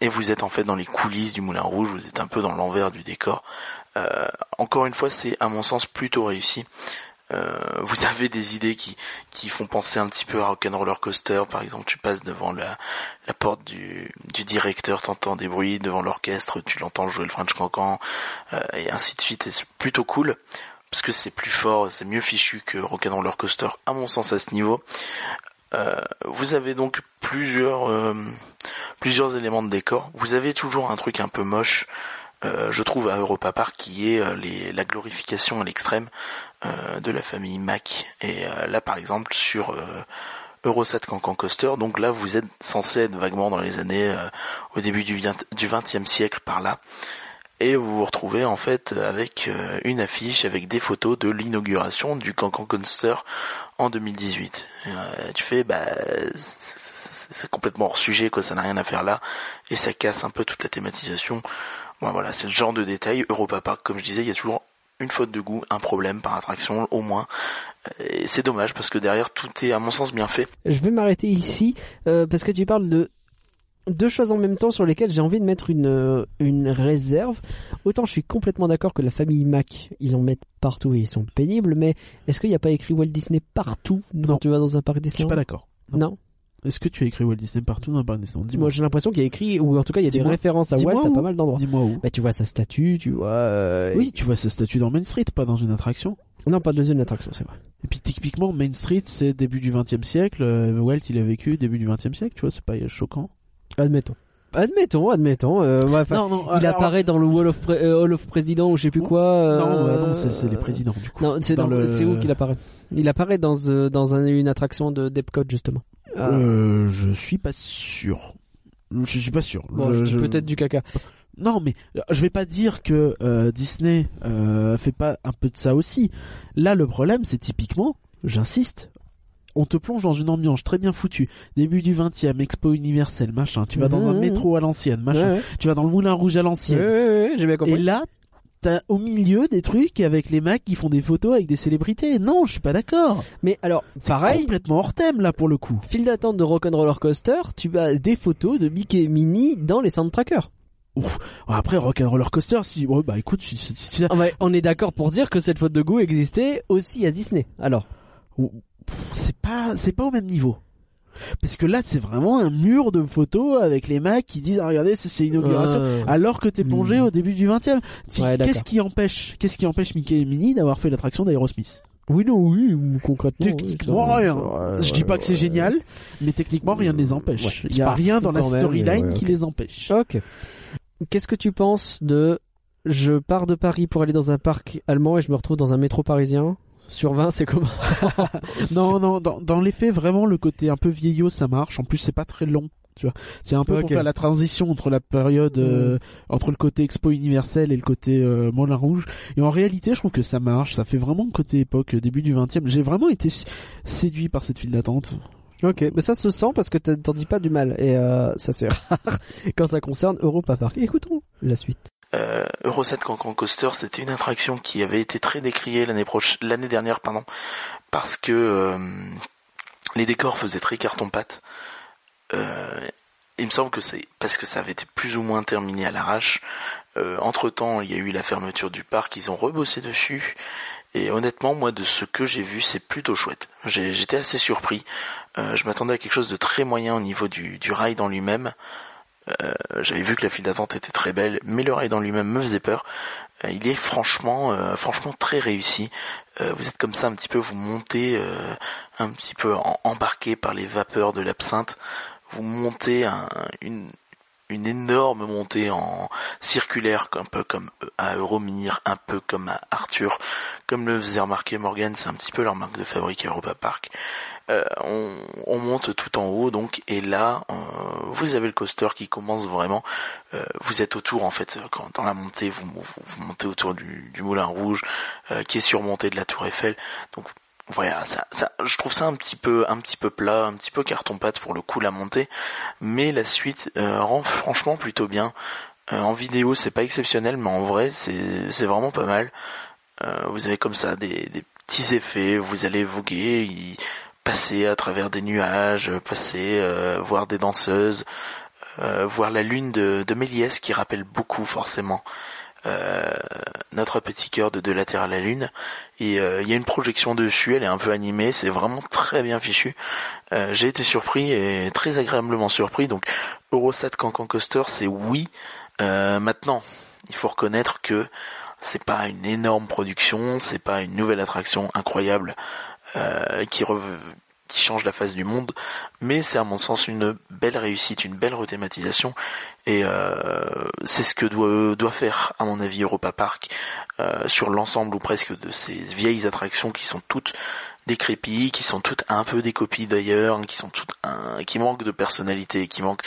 et vous êtes en fait dans les coulisses du Moulin Rouge. Vous êtes un peu dans l'envers du décor. Encore une fois, c'est à mon sens plutôt réussi. Euh, vous avez des idées qui qui font penser un petit peu à Rock'n'Roller Coaster, par exemple. Tu passes devant la la porte du du directeur, t'entends des bruits devant l'orchestre, tu l'entends jouer le French Cancan, euh, et ainsi de suite. Et c'est plutôt cool parce que c'est plus fort, c'est mieux fichu que Rock'n'Roller Coaster à mon sens à ce niveau. Euh, vous avez donc plusieurs euh, plusieurs éléments de décor. Vous avez toujours un truc un peu moche. euh, je trouve à Europa Park qui est la glorification à l'extrême de la famille Mac. Et euh, là, par exemple, sur euh, Eurosat Cancan Coaster, donc là, vous êtes censé être vaguement dans les années euh, au début du, vient- du 20e siècle par là. Et vous vous retrouvez en fait avec euh, une affiche avec des photos de l'inauguration du Cancan Coaster en 2018. Euh, tu fais, bah, c'est complètement hors sujet, quoi, ça n'a rien à faire là, et ça casse un peu toute la thématisation. Bon, voilà, c'est le genre de détail. Europa Park, comme je disais, il y a toujours une faute de goût, un problème par attraction, au moins. Et c'est dommage parce que derrière tout est, à mon sens, bien fait. Je vais m'arrêter ici euh, parce que tu parles de deux choses en même temps sur lesquelles j'ai envie de mettre une, euh, une réserve. Autant je suis complètement d'accord que la famille Mac, ils en mettent partout et ils sont pénibles, mais est-ce qu'il n'y a pas écrit Walt Disney partout? Non. quand tu vas dans un parc Je suis Disney pas d'accord. Non. Non? Est-ce que tu as écrit Walt Disney partout dans le parc Disney Moi j'ai l'impression qu'il y a écrit, ou en tout cas il y a des références à Walt à pas mal d'endroits. Dis-moi où. Bah tu vois sa statue, tu vois... euh, Oui, tu vois ce statut dans Main Street, pas dans une attraction. Non, pas de deuxième attraction, c'est vrai. Et puis typiquement, Main Street, c'est début du 20 e siècle. euh, Walt, il a vécu début du 20 e siècle, tu vois, c'est pas choquant. Admettons. Admettons, admettons. euh, ouais, non, non, il alors- apparaît dans le Wall of, Pre- Hall of President ou je sais plus quoi. euh, Non, non, c'est les présidents, du coup. C'est dans, le- où qu'il apparaît? Il apparaît dans dans un- une attraction de Depcot justement. Ah. Euh, je suis pas sûr. Je suis pas sûr. Bon, Je- je peut-être du caca. Non, mais euh, je vais pas dire que euh, Disney euh, fait pas un peu de ça aussi. Là, le problème, c'est typiquement, j'insiste, on te plonge dans une ambiance très bien foutue. Début du 20e, Expo universelle, machin. Tu vas dans un Mhm. métro à l'ancienne, machin. Ouais, ouais. Tu vas dans le Moulin Rouge à Ouais, l'ancienne. ouais, ouais, j'ai bien compris. Et là, t'as au milieu des trucs avec les mecs qui font des photos avec des célébrités. Non, je suis pas d'accord. Mais alors, C'est pareil, complètement hors thème là pour le coup. file d'attente de Rock'n'Roller Coaster, tu as des photos de Mickey et Minnie dans les soundtrackers. Après Rock'n'Roller Coaster, si ouais, bah écoute, si, si- si- Ah on est d'accord pour dire que cette faute de goût existait aussi à Disney. Alors, c'est pas c'est pas au même niveau. Parce que là, c'est vraiment un mur de photos avec les mecs qui disent ah, regardez, c'est l'inauguration. Alors que t'es plongé au début du 20e. Ti- Ouais, d'accord. qu'est-ce qui empêche, qu'est-ce qui empêche Mickey et Minnie d'avoir fait l'attraction d'Aerosmith? Oui, non, oui, concrètement. Techniquement oui, rien. ouais, Je dis pas que c'est génial, mais techniquement rien ne les empêche. Il y a rien dans la storyline qui les empêche. Ok. Qu'est-ce que tu penses de je pars de Paris pour aller dans un parc allemand et je me retrouve dans un métro parisien? Sur 20, c'est comment non, non, dans, dans les faits, vraiment, le côté un peu vieillot, ça marche. En plus, c'est pas très long. Tu vois, c'est un peu Ok. pour faire la transition entre la période, euh, entre le côté Expo universel et le côté euh, Moulin Rouge. Et en réalité, je trouve que ça marche. Ça fait vraiment côté époque, euh, début du 20e. J'ai vraiment été séduit par cette file d'attente. Ok, mais ça se sent parce que t'en dis pas du mal et euh, ça c'est rare quand ça concerne Europa Park. Écoutons la suite. Euh, Eurosat Cancan Coaster, c'était une attraction qui avait été très décriée l'année proche, l'année dernière, parce que euh, les décors faisaient très carton pâte. Euh, il me semble que c'est parce que ça avait été plus ou moins terminé à l'arrache. entre temps, il y a eu la fermeture du parc, ils ont rebossé dessus. Et honnêtement, moi, de ce que j'ai vu, c'est plutôt chouette. J'étais assez surpris. je m'attendais à quelque chose de très moyen au niveau du, du ride en lui-même. Euh, j'avais vu que la file d'attente était très belle, mais le ride en lui-même me faisait peur. Euh, il est franchement, euh, franchement très réussi. vous êtes comme ça un petit peu, vous montez un petit peu embarqué par les vapeurs de l'absinthe. Vous montez un, une, une énorme montée en circulaire, un peu comme à Euromir, un peu comme à Arthur, comme le faisait remarquer Morgan, c'est un petit peu leur marque de fabrique Europa Park. Euh, on, monte tout en haut donc et là euh, vous avez le coaster qui commence vraiment euh, vous êtes autour en fait quand dans la montée vous, vous, montez autour du, Moulin Rouge qui est surmonté de la Tour Eiffel. Donc voilà ça, ça, je trouve ça un petit peu un petit peu plat un petit peu carton pâte pour le coup la montée. Mais la suite rend franchement plutôt bien. En vidéo c'est pas exceptionnel mais en vrai c'est c'est vraiment pas mal. Vous avez comme ça des, des petits effets vous allez voguer passer à travers des nuages, passer, euh, voir des danseuses, euh, voir la lune de, de Méliès qui rappelle beaucoup forcément euh, notre petit cœur de De la Terre à la Lune. Et il y a une projection dessus, elle est un peu animée, c'est vraiment très bien fichu. J'ai été surpris et très agréablement surpris. Donc Eurosat Cancan Coaster, c'est oui. maintenant, il faut reconnaître que c'est pas une énorme production, c'est pas une nouvelle attraction incroyable qui, qui change la face du monde, mais c'est à mon sens une belle réussite, une belle rethématisation, et euh, c'est ce que doit, doit faire, à mon avis, Europa Park euh, sur l'ensemble ou presque de ces vieilles attractions qui sont toutes décrépies, qui sont toutes un peu des copies d'ailleurs, qui sont toutes un, qui manquent de personnalité, qui manquent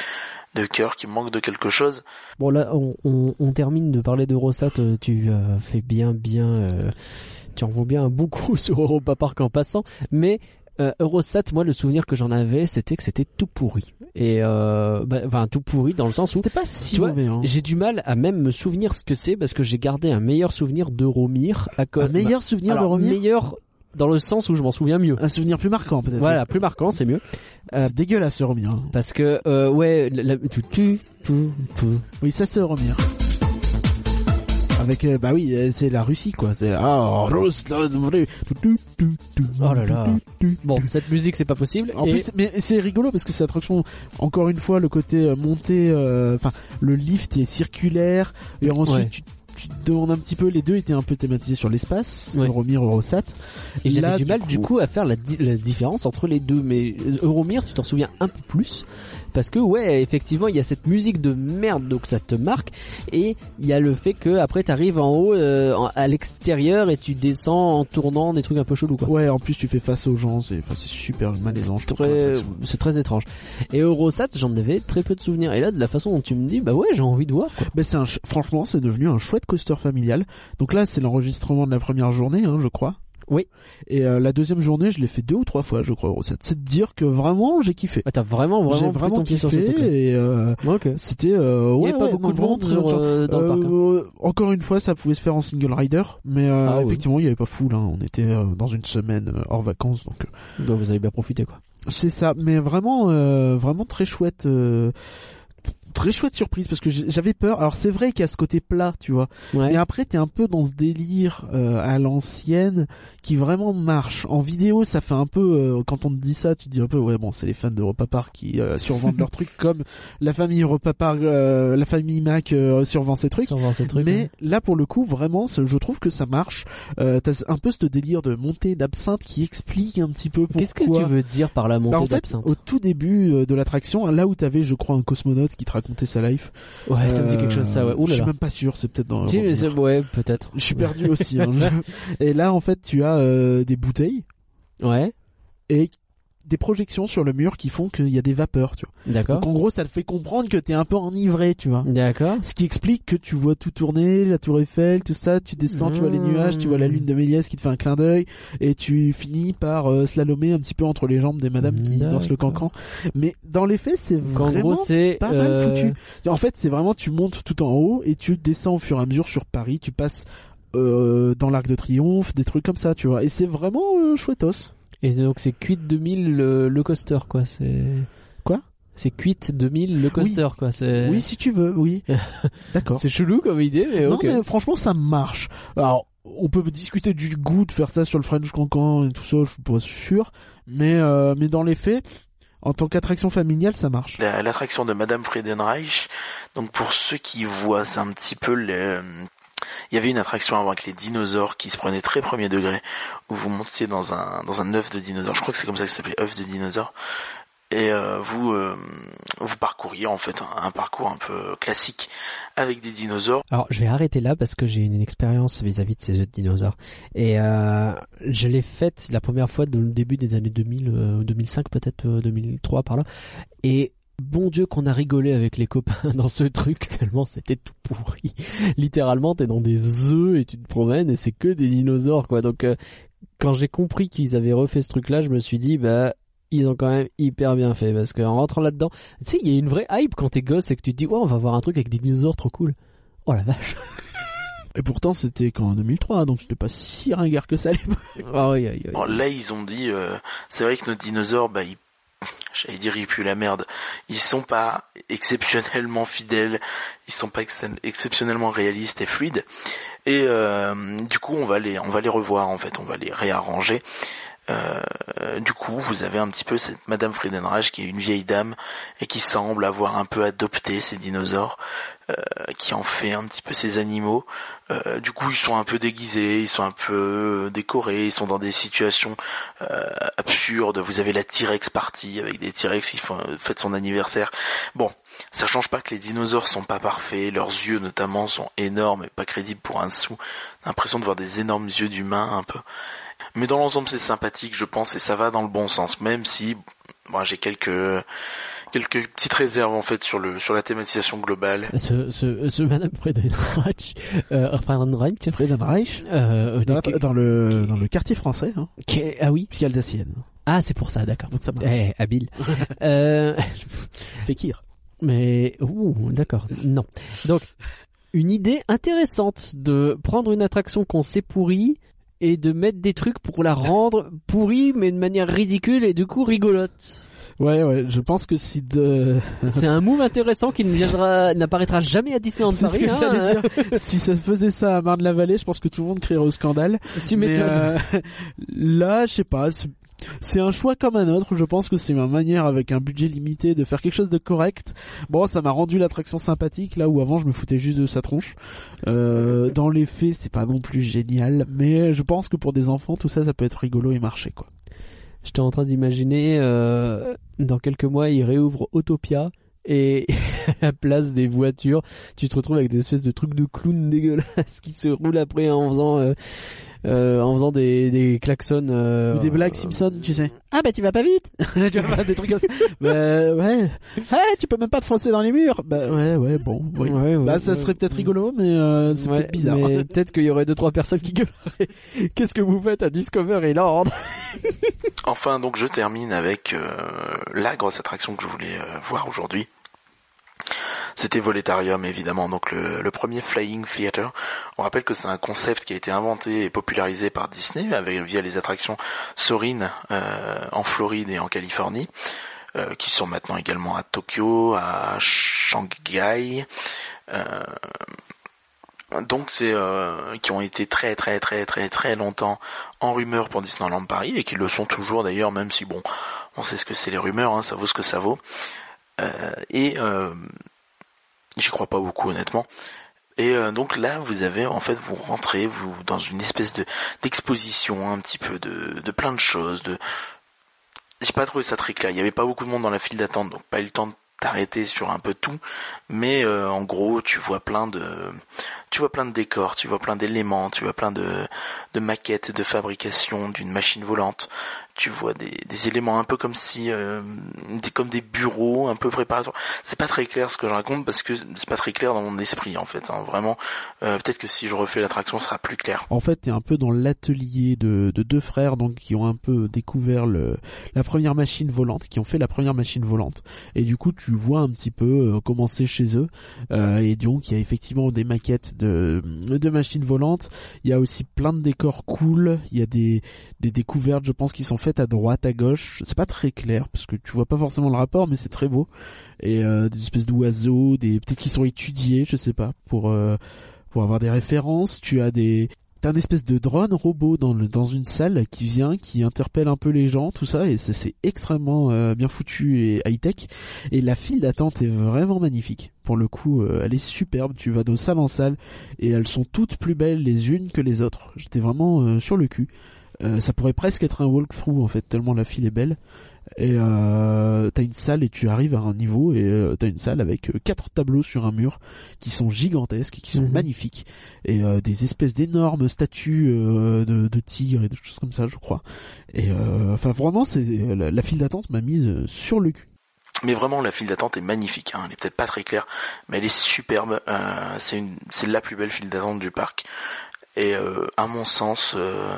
de cœur, qui manquent de quelque chose. Bon là, on, on, on termine de parler de Rosat, tu fais bien, bien tu en vaux bien un bon coup sur Europa Park en passant, mais euh, Eurosat, moi le souvenir que j'en avais, c'était que c'était tout pourri. Et euh, bah, enfin tout pourri dans le sens où c'était pas si mauvais. Hein. J'ai du mal à même me souvenir ce que c'est parce que j'ai gardé un meilleur souvenir d'Euromir. À un meilleur souvenir d'Euromir. Meilleur dans le sens où je m'en souviens mieux. Un souvenir plus marquant peut-être. Voilà, plus marquant, c'est mieux. Euh, c'est dégueulasse Euromir. Hein. Parce que euh, ouais, tu, tu, tu, Oui, ça c'est Euromir. Avec euh, bah oui, euh, c'est la Russie quoi. C'est ah Ruslan. Oh là là. Bon, cette musique c'est pas possible. En plus, mais c'est rigolo parce que c'est attraction. Encore une fois, le côté euh, monté, enfin le lift est circulaire et ensuite tu tu te demandes un petit peu, les deux étaient un peu thématisés sur l'espace, Euromir, Eurosat. Et j'avais du mal du coup à faire la, la, différence entre les deux, mais Euromir, tu t'en souviens un peu plus? Parce que ouais effectivement il y a cette musique de merde donc ça te marque et il y a le fait que après t'arrives en haut euh, à l'extérieur et tu descends en tournant des trucs un peu chelous quoi. Ouais en plus tu fais face aux gens c'est c'est super malaisant. C'est très étrange. Et Eurosat j'en avais très peu de souvenirs et là de la façon dont tu me dis bah ouais j'ai envie de voir. Quoi. Bah c'est un franchement c'est devenu un chouette coaster familial. Donc là c'est l'enregistrement de la première journée hein, je crois. Oui. Et euh, la deuxième journée, je l'ai fait deux ou trois fois, je crois. C'est de dire que vraiment, j'ai kiffé. Ah, t'as vraiment, vraiment, j'ai vraiment kiffé. et euh, c'était euh, ouais, pas beaucoup de monde euh, dans le parc. Hein. Encore une fois, ça pouvait se faire en single rider, mais ah effectivement, il y avait pas fou là. On était dans une semaine hors vacances, donc. Donc vous avez bien profité, quoi. C'est ça, mais vraiment, vraiment très chouette très chouette surprise parce que j'avais peur. Alors c'est vrai qu'il y a ce côté plat, tu vois. Mais après t'es un peu dans ce délire euh, à l'ancienne qui vraiment marche. En vidéo, ça fait un peu euh, quand on te dit ça, tu te dis un peu ouais bon, c'est les fans de Europa Park qui euh, survendent leurs trucs comme la famille Europa Park, la famille Mac survend ses trucs. Mais là pour le coup, vraiment, je trouve que ça marche. t'as un peu ce délire de montée d'absinthe qui explique un petit peu pourquoi. Qu'est-ce que tu veux dire par la montée bah, d'absinthe? Au tout début de l'attraction, là où t'avais, je crois, un cosmonaute qui raconter sa life. Ouais, ça me dit quelque chose ça. Ouais. je suis même pas sûr, c'est peut-être dans. Si, ouais, peut-être. Je suis perdu aussi. Hein. Et là, en fait, tu as euh, des bouteilles. Ouais. Et des projections sur le mur qui font qu'il y a des vapeurs, tu vois. D'accord. Donc en gros, ça te fait comprendre que t'es un peu enivré, tu vois. D'accord. Ce qui explique que tu vois tout tourner, la tour Eiffel, tout ça, tu descends, tu vois les nuages, tu vois la lune de Méliès qui te fait un clin d'œil, et tu finis par euh, slalomer un petit peu entre les jambes des madames qui dansent le cancan. Mais dans les faits, c'est vraiment pas mal euh, foutu. En fait, c'est vraiment, tu montes tout en haut et tu descends au fur et à mesure sur Paris, tu passes euh, dans l'Arc de Triomphe, des trucs comme ça, tu vois. Et c'est vraiment euh, chouettos. Et donc c'est Quid 2000 le, le coaster quoi, c'est Quoi? C'est Quit 2000 le coaster quoi. C'est Oui, si tu veux, oui. D'accord. c'est chelou comme idée, mais Non, ok. mais franchement, ça marche. Alors, on peut discuter du goût de faire ça sur le French Cancan et tout ça, je suis pas sûr. Mais, euh, mais dans les faits, en tant qu'attraction familiale, ça marche. La- L'attraction de Madame Friedenreich. Donc pour ceux qui voient, c'est un petit peu le... Il y avait une attraction avant avec les dinosaures qui se prenaient très premier degré, où vous montiez dans un dans un œuf de dinosaure. Je crois que c'est comme ça que ça s'appelait œuf de dinosaure. Et euh, vous euh, vous parcouriez en fait un, parcours un peu classique avec des dinosaures. Alors, je vais arrêter là parce que j'ai une expérience vis-à-vis de ces œufs de dinosaures. Et euh, je l'ai faite la première fois dans le début des années 2000, euh, 2005 peut-être, euh, 2003 par là. Et bon Dieu qu'on a rigolé avec les copains dans ce truc tellement c'était tout pourri. Littéralement, t'es dans des œufs et tu te promènes et c'est que des dinosaures quoi. Donc euh, quand j'ai compris qu'ils avaient refait ce truc-là, je me suis dit bah ils ont quand même hyper bien fait parce qu'en rentrant là-dedans, tu sais, il y a une vraie hype quand t'es gosse et que tu te dis ouais on va voir un truc avec des dinosaures trop cool. Oh la vache. Et pourtant, c'était qu'en 2003, donc c'était pas si ringard que ça. à l'époque. Oui, oui, oui. Bon, là ils ont dit, euh, c'est vrai que nos dinosaures, bah ils j'allais dire ils puent la merde. Ils sont pas exceptionnellement fidèles, ils sont pas ex- exceptionnellement réalistes et fluides. Et euh, du coup, on va les on va les revoir en fait, on va les réarranger. Euh, du coup, vous avez un petit peu cette Madame Friedenreich qui est une vieille dame et qui semble avoir un peu adopté ces dinosaures, euh, qui en fait un petit peu ses animaux. Euh, du coup, ils sont un peu déguisés, ils sont un peu décorés, ils sont dans des situations absurdes. Vous avez la T-Rex partie avec des T-Rex qui font, fêtent son anniversaire. Bon, ça change pas que les dinosaures sont pas parfaits, leurs yeux notamment sont énormes et pas crédibles pour un sou. L'impression de voir des énormes yeux d'humain un peu. Mais dans l'ensemble, c'est sympathique, je pense, et ça va dans le bon sens, même si moi j'ai quelques quelques petites réserves en fait sur le sur la thématisation globale. Ce, ce, ce Madame Friedenreich, euh, Friedenreich, Friedenreich, euh, dans, la- dans le, dans le quartier français, hein, qui est- ah oui, puis alsacienne. ah c'est pour ça, d'accord. Donc ça marche. Eh, habile. euh, Fekir. mais ouh, d'accord, non. Donc une idée intéressante de prendre une attraction qu'on sait pourrie et de mettre des trucs pour la rendre pourrie mais de manière ridicule et du coup rigolote. Ouais, ouais, je pense que si de... C'est un move intéressant qui ne viendra, n'apparaîtra jamais à Disneyland C'est Paris. ce que hein. j'allais dire. si ça faisait ça à Marne-la-Vallée, je pense que tout le monde crierait au scandale. Tu m'étonnes. euh, là, je sais pas. C'est- un choix comme un autre. Je pense que c'est ma manière, avec un budget limité, de faire quelque chose de correct. Bon, ça m'a rendu l'attraction sympathique, là où avant je me foutais juste de sa tronche. Euh, dans les faits, c'est pas non plus génial, mais je pense que pour des enfants, tout ça, ça peut être rigolo et marcher, quoi. J'étais en train d'imaginer, euh, dans quelques mois, ils réouvrent Autopia et à la place des voitures, tu te retrouves avec des espèces de trucs de clowns dégueulasses qui se roulent après en faisant, euh, euh, en faisant des, des klaxons. euh, Ou des blagues Simpson, tu sais. Ah bah tu vas pas vite. tu vois des trucs comme ça. bah ouais. Hey, tu peux même pas te foncer dans les murs. Bah ouais, ouais, bon. oui. Ouais, ouais, bah ça ouais. serait peut-être rigolo, mais euh, c'est Ouais, peut-être bizarre. mais peut-être qu'il y aurait deux trois personnes qui gueuleraient. Qu'est-ce que vous faites à Discoveryland Enfin, donc je termine avec euh, la grosse attraction que je voulais euh, voir aujourd'hui. C'était Voletarium évidemment, donc le, premier Flying Theater. On rappelle que c'est un concept qui a été inventé et popularisé par Disney via les attractions Sorin euh, en Floride et en Californie, euh, qui sont maintenant également à Tokyo, à Shanghai. Euh, donc c'est euh, qui ont été très très très très très longtemps en rumeur pour Disneyland Paris et qui le sont toujours d'ailleurs même si bon on sait ce que c'est les rumeurs hein, ça vaut ce que ça vaut Euh, et euh, j'y crois pas beaucoup honnêtement. Et euh, donc là vous avez en fait vous rentrez vous dans une espèce de d'exposition un petit peu de de plein de choses de j'ai pas trouvé ça très clair. Il y avait pas beaucoup de monde dans la file d'attente donc pas eu le temps de t'arrêter sur un peu tout. Mais euh, en gros tu vois plein de tu vois plein de décors, tu vois plein d'éléments, tu vois plein de maquettes de fabrication d'une machine volante. Tu vois des, des éléments un peu comme si, euh, des, comme des bureaux un peu préparatoires. C'est pas très clair ce que je raconte parce que c'est pas très clair dans mon esprit en fait. hein. Vraiment, euh, peut-être que si je refais l'attraction, sera plus clair. En fait, t'es un peu dans l'atelier de, de deux frères donc qui ont un peu découvert le, la première machine volante, qui ont fait la première machine volante. Et du coup, tu vois un petit peu euh, comment c'est chez eux. Euh, et donc, il y a effectivement des maquettes de, de machines volantes. Il y a aussi plein de décors cool. Il y a des, des découvertes, je pense, qui sont faites à droite, à gauche. C'est pas très clair parce que tu vois pas forcément le rapport, mais c'est très beau. Et euh, des espèces d'oiseaux, des peut-être qui sont étudiés, je sais pas, pour euh, pour avoir des références. Tu as des T'as un espèce de drone robot dans, dans une salle qui vient, qui interpelle un peu les gens, tout ça, et c'est extrêmement euh, bien foutu et high tech. Et la file d'attente est vraiment magnifique. Pour le coup, elle est superbe. Tu vas de salle en salle et elles sont toutes plus belles les unes que les autres. J'étais vraiment sur le cul. Ça pourrait presque être un walkthrough en fait, tellement la file est belle et euh, t'as une salle et tu arrives à un niveau et euh, t'as une salle avec euh, quatre tableaux sur un mur qui sont gigantesques et qui sont Mhm. magnifiques et euh, des espèces d'énormes statues euh, de, de tigres et des choses comme ça je crois et euh, enfin vraiment c'est la, la file d'attente m'a mise euh, sur le cul Mais vraiment, la file d'attente est magnifique. Hein. Elle est peut-être pas très claire, mais elle est superbe. Euh, c'est une, c'est la plus belle file d'attente du parc. Et euh, à mon sens, euh,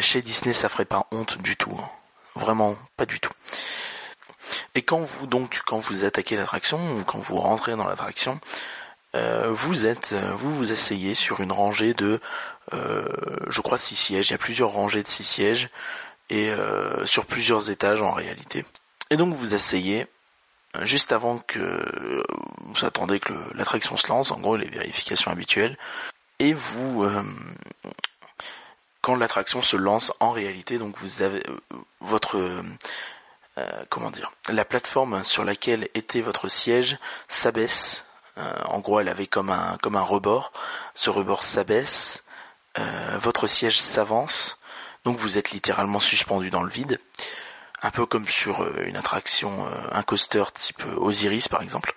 chez Disney, ça ferait pas honte du tout. hein. Vraiment, pas du tout. Et quand vous donc, quand vous attaquez l'attraction ou quand vous rentrez dans l'attraction, euh, vous êtes, euh, vous vous asseyez sur une rangée de, euh, je crois six sièges. Il y a plusieurs rangées de six sièges et euh, sur plusieurs étages en réalité. Et donc vous asseyez euh, juste avant que euh, vous attendez que l'attraction se lance, en gros les vérifications habituelles, et vous, quand l'attraction se lance en réalité, donc vous avez euh, votre, euh, euh, comment dire, la plateforme sur laquelle était votre siège s'abaisse. Euh, en gros, elle avait comme un comme un rebord. Ce rebord s'abaisse. euh, votre siège s'avance. Donc vous êtes littéralement suspendu dans le vide un peu comme sur une attraction, un coaster type Osiris par exemple.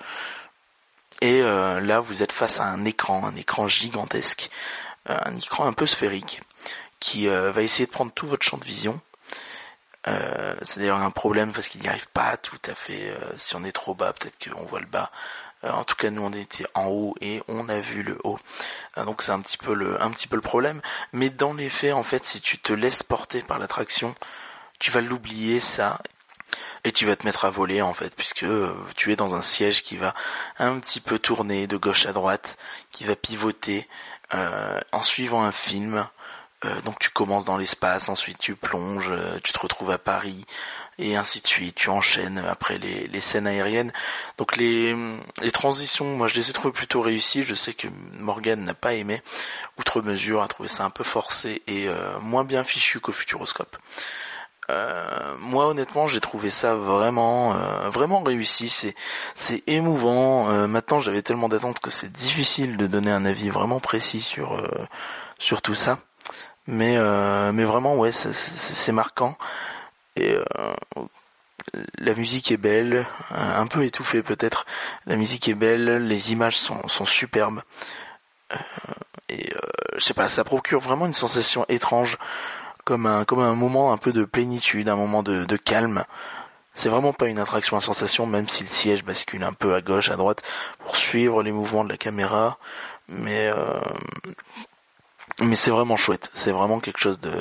Et là, vous êtes face à un écran, un écran gigantesque, un écran un peu sphérique, qui euh, va essayer de prendre tout votre champ de vision. Euh, c'est d'ailleurs un problème parce qu'il n'y arrive pas tout à fait. euh, si on est trop bas, peut-être qu'on voit le bas. En tout cas, nous on était en haut et on a vu le haut. Donc c'est un petit peu le, un petit peu le problème. Mais dans les faits, en fait, si tu te laisses porter par l'attraction, tu vas l'oublier ça et tu vas te mettre à voler en fait puisque tu es dans un siège qui va un petit peu tourner de gauche à droite, qui va pivoter en suivant un film. Euh, donc tu commences dans l'espace, ensuite tu plonges, euh, tu te retrouves à Paris et ainsi de suite. Tu enchaînes après les, les scènes aériennes. Donc les, les transitions, moi je les ai trouvées plutôt réussies. Je sais que Morgan n'a pas aimé, outre mesure, a trouvé ça un peu forcé et euh, moins bien fichu qu'au Futuroscope. Moi honnêtement j'ai trouvé ça vraiment vraiment réussi c'est émouvant maintenant j'avais tellement d'attentes que c'est difficile de donner un avis vraiment précis sur sur tout ça mais euh, mais vraiment ouais c'est- marquant et euh, la musique est belle euh, un peu étouffée peut-être la musique est belle les images sont sont superbes et euh, je sais pas ça procure vraiment une sensation étrange comme un comme un moment un peu de plénitude, un moment de, de calme. C'est vraiment pas une attraction à sensation, même si le siège bascule un peu à gauche, à droite, pour suivre les mouvements de la caméra. Mais euh, mais c'est vraiment chouette. C'est vraiment quelque chose de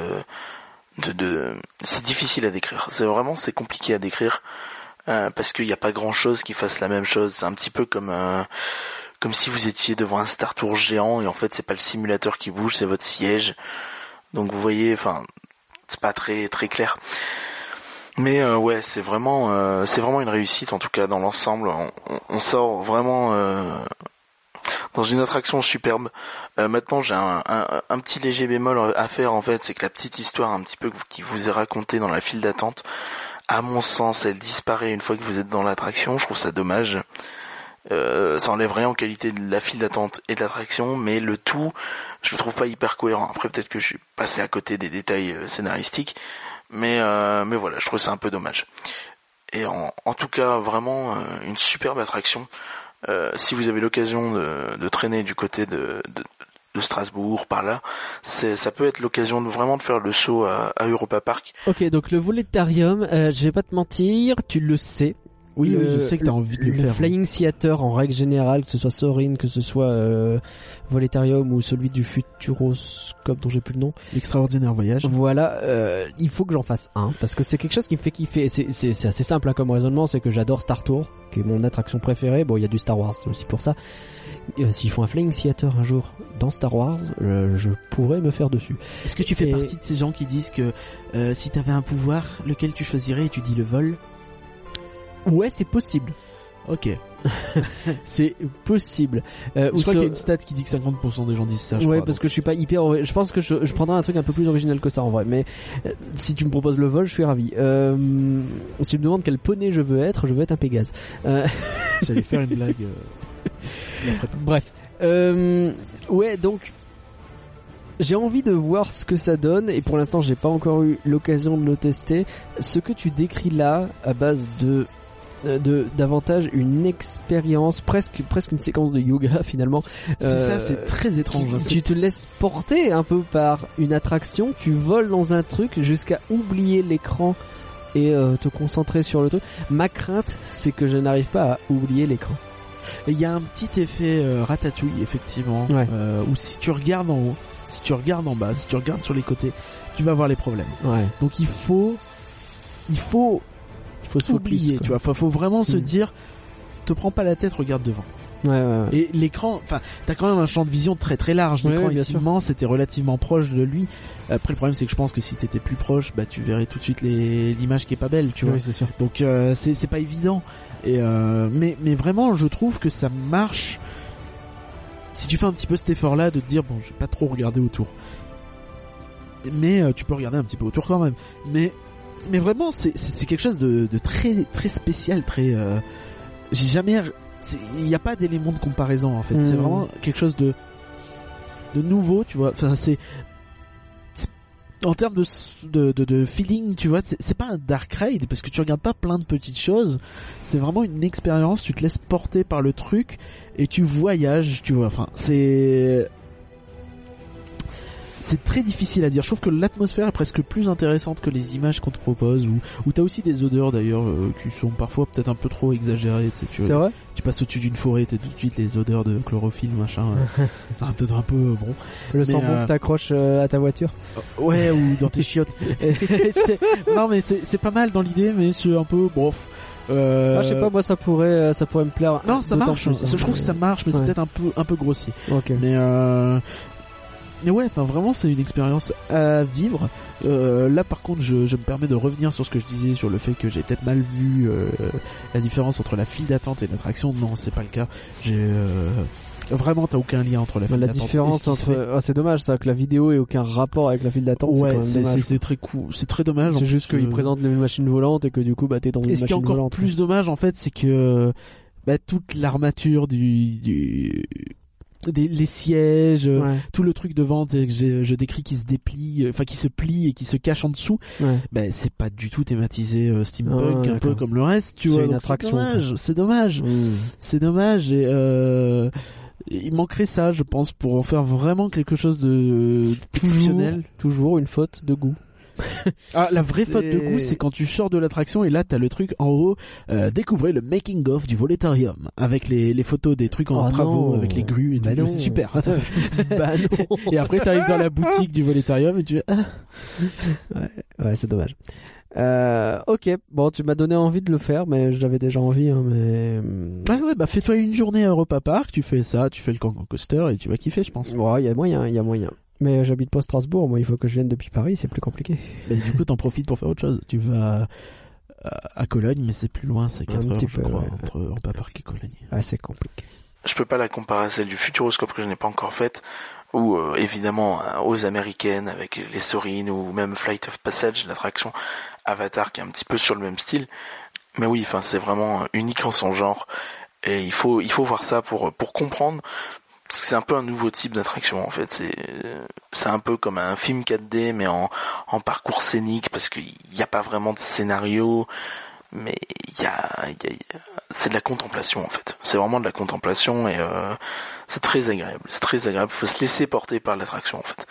de, de... c'est difficile à décrire. C'est vraiment c'est compliqué à décrire euh, parce qu'il n'y a pas grand chose qui fasse la même chose. C'est un petit peu comme euh, comme si vous étiez devant un Star Tour géant et en fait c'est pas le simulateur qui bouge, c'est votre siège. Donc vous voyez, enfin, c'est pas très très clair. Mais euh, ouais, c'est vraiment euh, c'est vraiment une réussite en tout cas dans l'ensemble. On, on- sort vraiment euh, dans une attraction superbe. Euh, maintenant, j'ai un, petit léger bémol à faire en fait, c'est que la petite histoire un petit peu qui vous est racontée dans la file d'attente, à mon sens, elle disparaît une fois que vous êtes dans l'attraction. Je trouve ça dommage. Euh, ça enlève rien en qualité de la file d'attente et de l'attraction, mais le tout, je le trouve pas hyper cohérent. Après, peut-être que je suis passé à côté des détails euh, scénaristiques, mais euh, mais voilà, je trouve ça un peu dommage. Et en, en tout cas, vraiment euh, une superbe attraction. Euh, si vous avez l'occasion de, traîner du côté de, de, Strasbourg par là, ça peut être l'occasion de vraiment de faire le saut à, à Europa Park. Ok, donc le voletarium, euh, je vais pas te mentir, tu le sais. Oui, Le- oui je sais que t'as envie de le, faire Flying Theater en règle générale, que ce soit Sorin, que ce soit euh, Voletarium ou celui du Futuroscope dont j'ai plus le nom. l'extraordinaire voyage Voilà, euh, il faut que j'en fasse un parce que c'est quelque chose qui me fait kiffer. C'est assez simple hein, comme raisonnement, c'est que j'adore Star Tour, qui est mon attraction préférée. Bon, il y a du Star Wars aussi pour ça. Euh, S'ils font un Flying Theater un jour dans Star Wars, euh, je pourrais me faire dessus. Est-ce que tu fais Et- partie de ces gens qui disent que euh, si t'avais un pouvoir, lequel tu choisirais et tu dis le vol? Ouais, c'est possible. Ok. C'est possible. Euh, ou je crois ce- qu'il y a une stat qui dit que 50% des gens disent ça. Je ouais, crois, parce que je suis pas hyper. Je pense que je, je prendrais un truc un peu plus original que ça en vrai. Mais euh, si tu me proposes le vol, je suis ravi. Euh, si tu me demandes quel poney je veux être, je veux être un Pégase. Euh, donc J'allais faire une blague. euh. Bref. Euh, ouais, donc j'ai envie de voir ce que ça donne et pour l'instant j'ai pas encore eu l'occasion de le tester. Ce que tu décris là, à base de de davantage une expérience presque presque une séquence de yoga finalement C'est Euh, ça, c'est très étrange. qui- hein. Tu te laisses porter un peu par une attraction tu voles dans un truc jusqu'à oublier l'écran et euh, te concentrer sur le truc ma crainte c'est que je n'arrive pas à oublier l'écran Il y a un petit effet euh, ratatouille, effectivement, Ouais. euh, où si tu regardes en haut, si tu regardes en bas, si tu regardes sur les côtés, tu vas voir les problèmes. ouais Donc il faut, il faut faut se quoi. tu vois. Faut, faut vraiment se Mm. dire, te prends pas la tête, regarde devant. ouais ouais, ouais. Et l'écran, enfin, t'as quand même un champ de vision très très large. L'écran est immense, c'était relativement proche de lui. Après, le problème, c'est que je pense que si t'étais plus proche, bah, tu verrais tout de suite l'image qui est pas belle, tu vois. Oui, c'est sûr. Donc euh, c'est pas évident. Et euh, mais mais vraiment, je trouve que ça marche. Si tu fais un petit peu cet effort-là de te dire bon, je vais pas trop regarder autour, mais euh, tu peux regarder un petit peu autour quand même. Mais mais vraiment, c'est quelque chose de, de très très spécial, très. euh, J'ai jamais. Il n'y a pas d'élément de comparaison en fait. C'est Mhm. vraiment quelque chose de de nouveau, tu vois. Enfin, c'est en termes de, de, de, de feeling, tu vois, c'est c'est pas un dark ride parce que tu regardes pas plein de petites choses. C'est vraiment une expérience. Tu te laisses porter par le truc et tu voyages, tu vois. Enfin, c'est c'est très difficile à dire. Je trouve que l'atmosphère est presque plus intéressante que les images qu'on te propose. Ou où t'as aussi des odeurs d'ailleurs euh, qui sont parfois peut-être un peu trop exagérées. Tu, sais, tu, C'est vrai tu passes au-dessus d'une forêt, t'as tout de suite les odeurs de chlorophylle, machin. euh, c'est un peu un peu euh, bon. Le Mais, sambon euh, que t'accroches euh, à ta voiture. Ouais, ou dans tes chiottes. Et, tu sais, non, mais c'est c'est pas mal dans l'idée, mais c'est un peu bof. Euh... Ah, je sais pas, moi ça pourrait, euh, ça pourrait me plaire. Non, ça marche. plus, hein. Je trouve que ça marche, mais c'est peut-être un peu un peu grossier. Ok. Mais euh... mais ouais, enfin vraiment, c'est une expérience à vivre. Euh, là, par contre, je, je me permets de revenir sur ce que je disais sur le fait que j'ai peut-être mal vu euh, la différence entre la file d'attente et l'attraction. Non, c'est pas le cas. J'ai euh... vraiment, t'as aucun lien entre la file La d'attente. et différence entre, ah, c'est dommage ça que la vidéo ait aucun rapport avec la file d'attente. Ouais, c'est très cool, c'est très dommage. C'est juste qu'ils euh, présentent les machines volantes et que du coup bah t'es dans une Et ce machine qui est encore volante. plus dommage en fait, c'est que bah, toute l'armature du, du des, les sièges, euh, Ouais, tout le truc devant que j'ai- je décris qui se déplie, euh, enfin qui se plie et qui se cache en dessous, ouais. bah, c'est pas du tout thématisé euh, Ah, steampunk, un peu comme le reste, tu vois. C'est dommage, c'est dommage, Mmh. c'est dommage et euh, il manquerait ça, je pense, pour en faire vraiment quelque chose de exceptionnel. Toujours une faute de goût. Ah, la vraie faute de goût, c'est quand tu sors de l'attraction et là t'as le truc en haut. Euh, découvrez le making of du Voletarium avec les, les photos des trucs en Oh travaux non. avec les grues et Bah tout. non. C'est super. bah non. et après t'arrives dans la boutique du Voletarium et tu ah, Ouais, c'est dommage. Euh, ok, bon, tu m'as donné envie de le faire, mais j'avais déjà envie, hein, mais... ouais ouais bah fais-toi une journée à Europa Park, tu fais ça, tu fais le Cancan Coaster et tu vas kiffer je pense. Ouais, il y a moyen, il y a moyen. Mais j'habite pas Strasbourg, moi, il faut que je vienne depuis Paris, c'est plus compliqué. Mais du coup t'en profites pour faire autre chose. Tu vas à, à Cologne mais c'est plus loin, c'est 4 Un heures petit je peu, crois ouais. entre Europa Park et Cologne. Ah, c'est compliqué. Je peux pas la comparer à celle du Futuroscope que je n'ai pas encore faite, ou euh, évidemment euh, aux américaines avec les Sorines ou même Flight of Passage, l'attraction Avatar qui est un petit peu sur le même style. Mais oui, enfin c'est vraiment euh, unique en son genre et il faut il faut voir ça pour pour comprendre parce que c'est un peu un nouveau type d'attraction en fait. C'est c'est un peu comme un film 4D mais en en parcours scénique parce qu'il n'y a pas vraiment de scénario. Mais il y a, il y a- c'est de la contemplation en fait. C'est vraiment de la contemplation et euh, c'est très agréable. C'est très agréable. Faut se laisser porter par l'attraction en fait.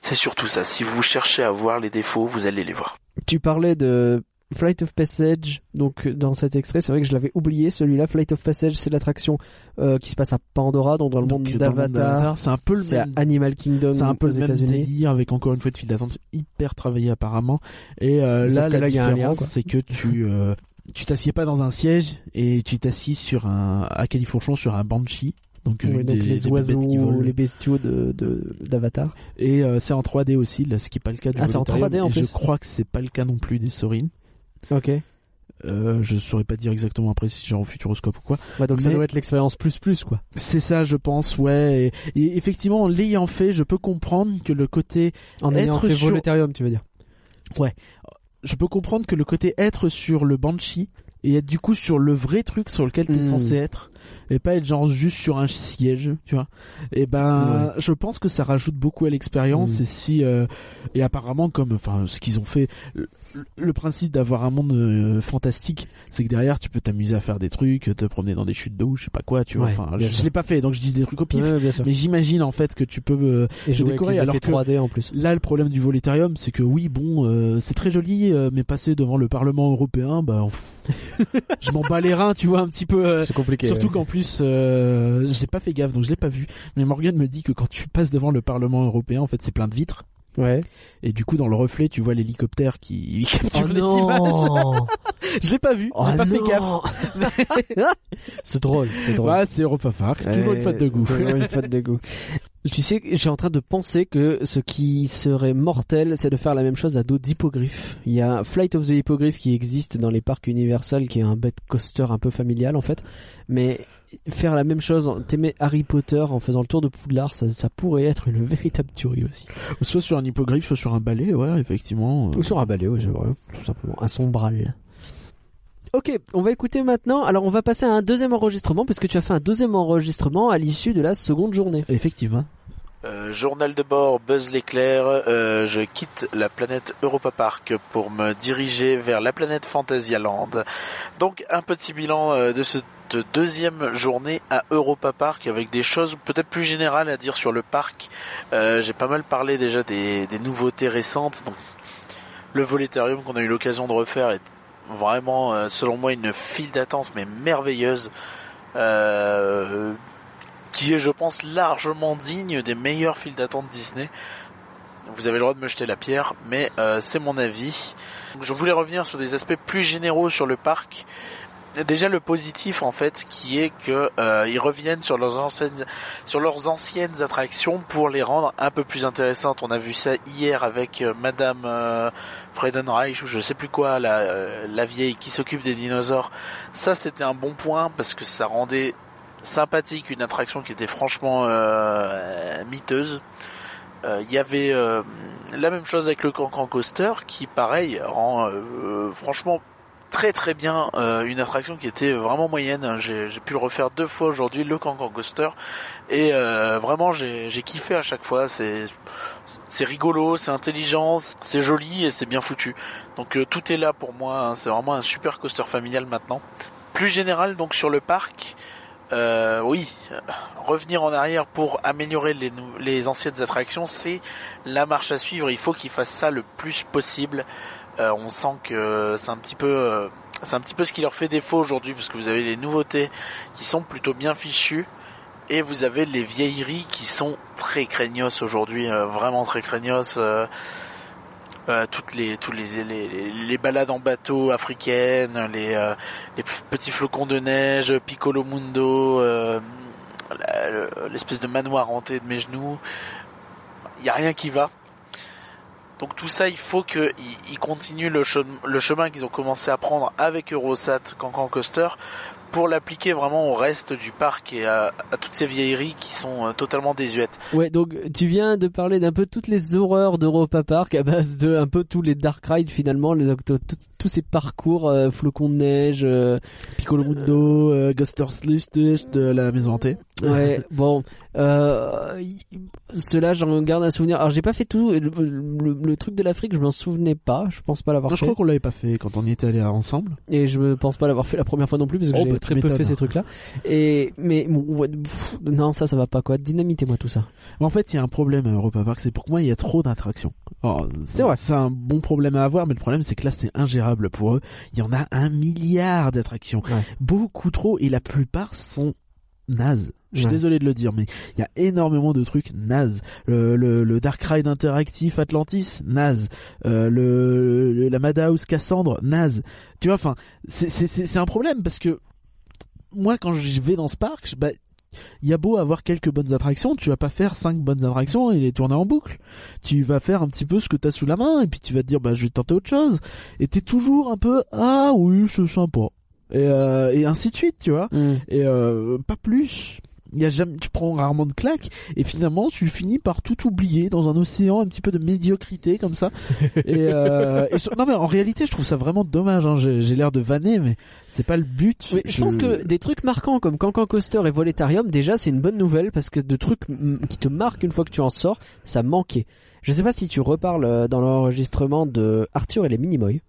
C'est surtout ça. Si vous cherchez à voir les défauts, vous allez les voir. Tu parlais de Flight of Passage, donc dans cet extrait, c'est vrai que je l'avais oublié, celui-là, Flight of Passage, c'est l'attraction euh, qui se passe à Pandora, donc dans le Donc, monde d'Avatar. c'est un peu le même Animal Kingdom C'est un peu aux le même États-Unis. délire avec encore une fois de file d'attente hyper travaillé apparemment. Et euh, là, la là, différence, c'est que tu euh, tu t'assieds pas dans un siège et tu t'assis sur un à califourchon sur un banshee. Donc, euh, Oui, une donc des- les des oiseaux, qui volent. les bestiaux de de- d'Avatar. Et euh, c'est en 3D aussi, là, ce qui est pas le cas du Ah, c'est en Voletarium. 3D en Et je plus. crois que c'est pas le cas non plus des Sorin. Ok. Euh, je saurais pas dire exactement après si genre au Futuroscope ou quoi. Ouais, donc ça doit être l'expérience plus plus quoi. C'est ça, je pense, ouais. Et, et effectivement, en l'ayant fait, je peux comprendre que le côté, En ayant Être fait sur- Voletarium, tu veux dire. je peux comprendre que le côté être sur le Banshee et être du coup sur le vrai truc sur lequel t'es Mm. censé être et pas être genre juste sur un siège, tu vois. Et ben, je pense que ça rajoute beaucoup à l'expérience Mm. et si euh, et apparemment comme enfin ce qu'ils ont fait, le, principe d'avoir un monde euh, fantastique, c'est que derrière tu peux t'amuser à faire des trucs, te promener dans des chutes d'eau, je sais pas quoi, tu vois. Ouais, Enfin, je, je l'ai pas fait, donc je dis des trucs au pif. Ouais. Mais j'imagine en fait que tu peux euh, Et jouer avec décorer, les alors effets que- 3D en plus. Là, le problème du Voletarium, c'est que oui, bon, euh, c'est très joli, euh, mais passer devant le Parlement européen, bah, je m'en bats les reins, tu vois, un petit peu. C'est compliqué. surtout ouais. qu'en plus, j'ai pas fait gaffe, donc je l'ai pas vu. Mais Morgan me dit que quand tu passes devant le Parlement européen, en fait, c'est plein de vitres. Ouais. Et du coup, dans le reflet, tu vois l'hélicoptère qui capture Oh les images. Je l'ai pas vu, Oh j'ai pas fait gaffe. c'est drôle, c'est drôle. Ouais, c'est Europa Park, toujours une faute de goût. Toujours une faute de goût. Tu sais, suis en train de penser que ce qui serait mortel, c'est de faire la même chose à d'autres hippogriffes. Il y a Flight of the Hippogriff qui existe dans les parcs Universal, qui est un bête coaster un peu familial en fait. Mais faire la même chose, t'aimer Harry Potter en faisant le tour de Poudlard, ça, ça pourrait être une véritable tuerie aussi. soit sur un hippogriffe, soit sur un balai, ouais, effectivement. Ou sur un balai, ouais, c'est vrai, tout simplement. Un sombral. Ok, on va écouter maintenant. Alors, on va passer à un deuxième enregistrement, puisque tu as fait un deuxième enregistrement à l'issue de la seconde journée. Effectivement. Euh, journal de bord, Buzz l'éclair, euh, je quitte la planète Europa Park pour me diriger vers la planète Fantasyland. Donc un petit bilan euh, de deuxième journée à Europa Park avec des choses peut-être plus générales à dire sur le parc. Euh, J'ai pas mal parlé déjà des, nouveautés récentes. Donc, le Voletarium qu'on a eu l'occasion de refaire est vraiment, euh, selon moi, une file d'attente mais merveilleuse. Euh, qui est, je pense, largement digne des meilleures files d'attente Disney. Vous avez le droit de me jeter la pierre, mais c'est mon avis. Je voulais revenir sur des aspects plus généraux sur le parc. Déjà le positif en fait, qui est que euh, ils reviennent sur leurs anciennes, sur leurs anciennes attractions pour les rendre un peu plus intéressantes. On a vu ça hier avec euh, Madame euh, Fredenreich ou je sais plus quoi, la, euh, la vieille qui s'occupe des dinosaures. Ça c'était un bon point parce que ça rendait sympathique, une attraction qui était franchement euh, miteuse. Il y avait la même chose avec le Cancan Coaster qui, pareil, rend franchement très très bien euh, une attraction qui était vraiment moyenne. J'ai j'ai pu le refaire deux fois aujourd'hui, le Cancan Coaster, et euh, vraiment j'ai kiffé à chaque fois. C'est rigolo, c'est intelligent, c'est joli et c'est bien foutu. Donc euh, tout est là pour moi. hein. C'est vraiment un super coaster familial maintenant. Plus général donc sur le parc. Euh, oui, revenir en arrière pour améliorer les, les anciennes attractions, c'est la marche à suivre. Il faut qu'ils fassent ça le plus possible. Euh, on sent que c'est un petit peu, euh, c'est un petit peu ce qui leur fait défaut aujourd'hui, parce que vous avez les nouveautés qui sont plutôt bien fichues, et vous avez les vieilleries qui sont très craignos aujourd'hui, euh, vraiment très craignos. euh, euh, toutes les tous les, les les balades en bateau africaines, les euh, les petits flocons de neige, Piccolo Mundo, l'espèce de manoir hanté de mes genoux. Il y a rien qui va. Donc tout ça, il faut qu'ils ils continuent le, le chemin qu'ils ont commencé à prendre avec Eurosat Cancan Coaster pour l'appliquer vraiment au reste du parc et à, toutes ces vieilleries qui sont euh, totalement désuètes. Ouais, donc tu viens de parler d'un peu toutes les horreurs d'Europa Park à base de un peu tous les dark rides finalement, les, tout- tout- tous ces parcours euh, flocons de neige. euh, Piccolo Mundo, euh, Guster's List de la maison hantée. ouais, bon, euh, cela j'en garde un souvenir. Alors j'ai pas fait tout le, le- le truc de l'Afrique, je m'en souvenais pas. Je pense pas l'avoir Non, je fait. crois qu'on l'avait pas fait quand on y était allé ensemble. Et je me pense pas l'avoir fait la première fois non plus parce que Oh, j'ai bah, très peu m'étonnes. fait ces trucs-là. Et mais pff, non, ça ça va pas quoi. Dynamitez-moi tout ça. En fait, il y a un problème à Europa Park, c'est pour moi il y a trop d'attractions. Alors, C'est vrai. C'est un bon problème à avoir, mais le problème c'est que là c'est ingérable pour eux. Il y en a un milliard d'attractions, Ouais. beaucoup trop, et la plupart sont nazes. Je suis Ouais. désolé de le dire, mais il y a énormément de trucs nazes. Le, le, le Dark Ride interactif Atlantis, naze. Euh, le, le- la Madhouse Cassandre, naze. Tu vois, enfin, c'est un problème parce que moi quand je vais dans ce parc, bah il y a beau avoir quelques bonnes attractions, tu vas pas faire cinq bonnes attractions et les tourner en boucle. Tu vas faire un petit peu ce que t'as sous la main et puis tu vas te dire bah je vais tenter autre chose. Et t'es toujours un peu ah oui c'est sympa et, euh, et ainsi de suite tu vois Hmm. et euh, pas plus. Il y a jamais, tu prends rarement de claques et finalement tu finis par tout oublier dans un océan un petit peu de médiocrité comme ça. et, euh, et sur- non mais en réalité je trouve ça vraiment dommage. Hein. J'ai l'air de vanner mais c'est pas le but. Oui, je pense que des trucs marquants comme Cancan Coaster et Voletarium, déjà c'est une bonne nouvelle parce que de trucs qui te marquent une fois que tu en sors, ça manquait. Je sais pas si tu reparles euh, dans l'enregistrement de Arthur et les Minimoy.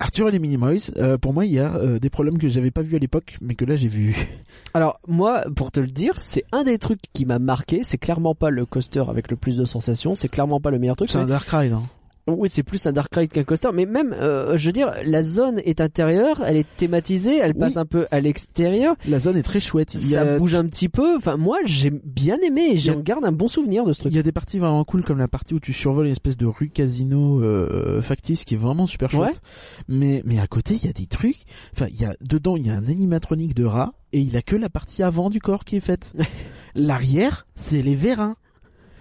Arthur et les Minimoys, euh, pour moi il y a euh, des problèmes que j'avais pas vus à l'époque mais que là j'ai vu. Alors moi, pour te le dire, c'est un des trucs qui m'a marqué. C'est clairement pas le coaster avec le plus de sensations. C'est clairement pas le meilleur truc. C'est un Dark Ride. Hein. Oui, c'est plus un dark ride qu'un coaster, mais même, euh, je veux dire, la zone est intérieure, elle est thématisée, elle passe Oui. un peu à l'extérieur, La zone est très chouette. Il ça a, bouge un petit peu. Enfin, moi, j'ai bien aimé, et j'en a- garde un bon souvenir de ce truc. Il y a des parties vraiment cool comme la partie où tu survoles une espèce de rue casino euh, factice qui est vraiment super chouette. Ouais. Mais mais à côté il y a des trucs. Enfin il y a dedans il y a un animatronique de rat et il a que la partie avant du corps qui est faite. L'arrière c'est les vérins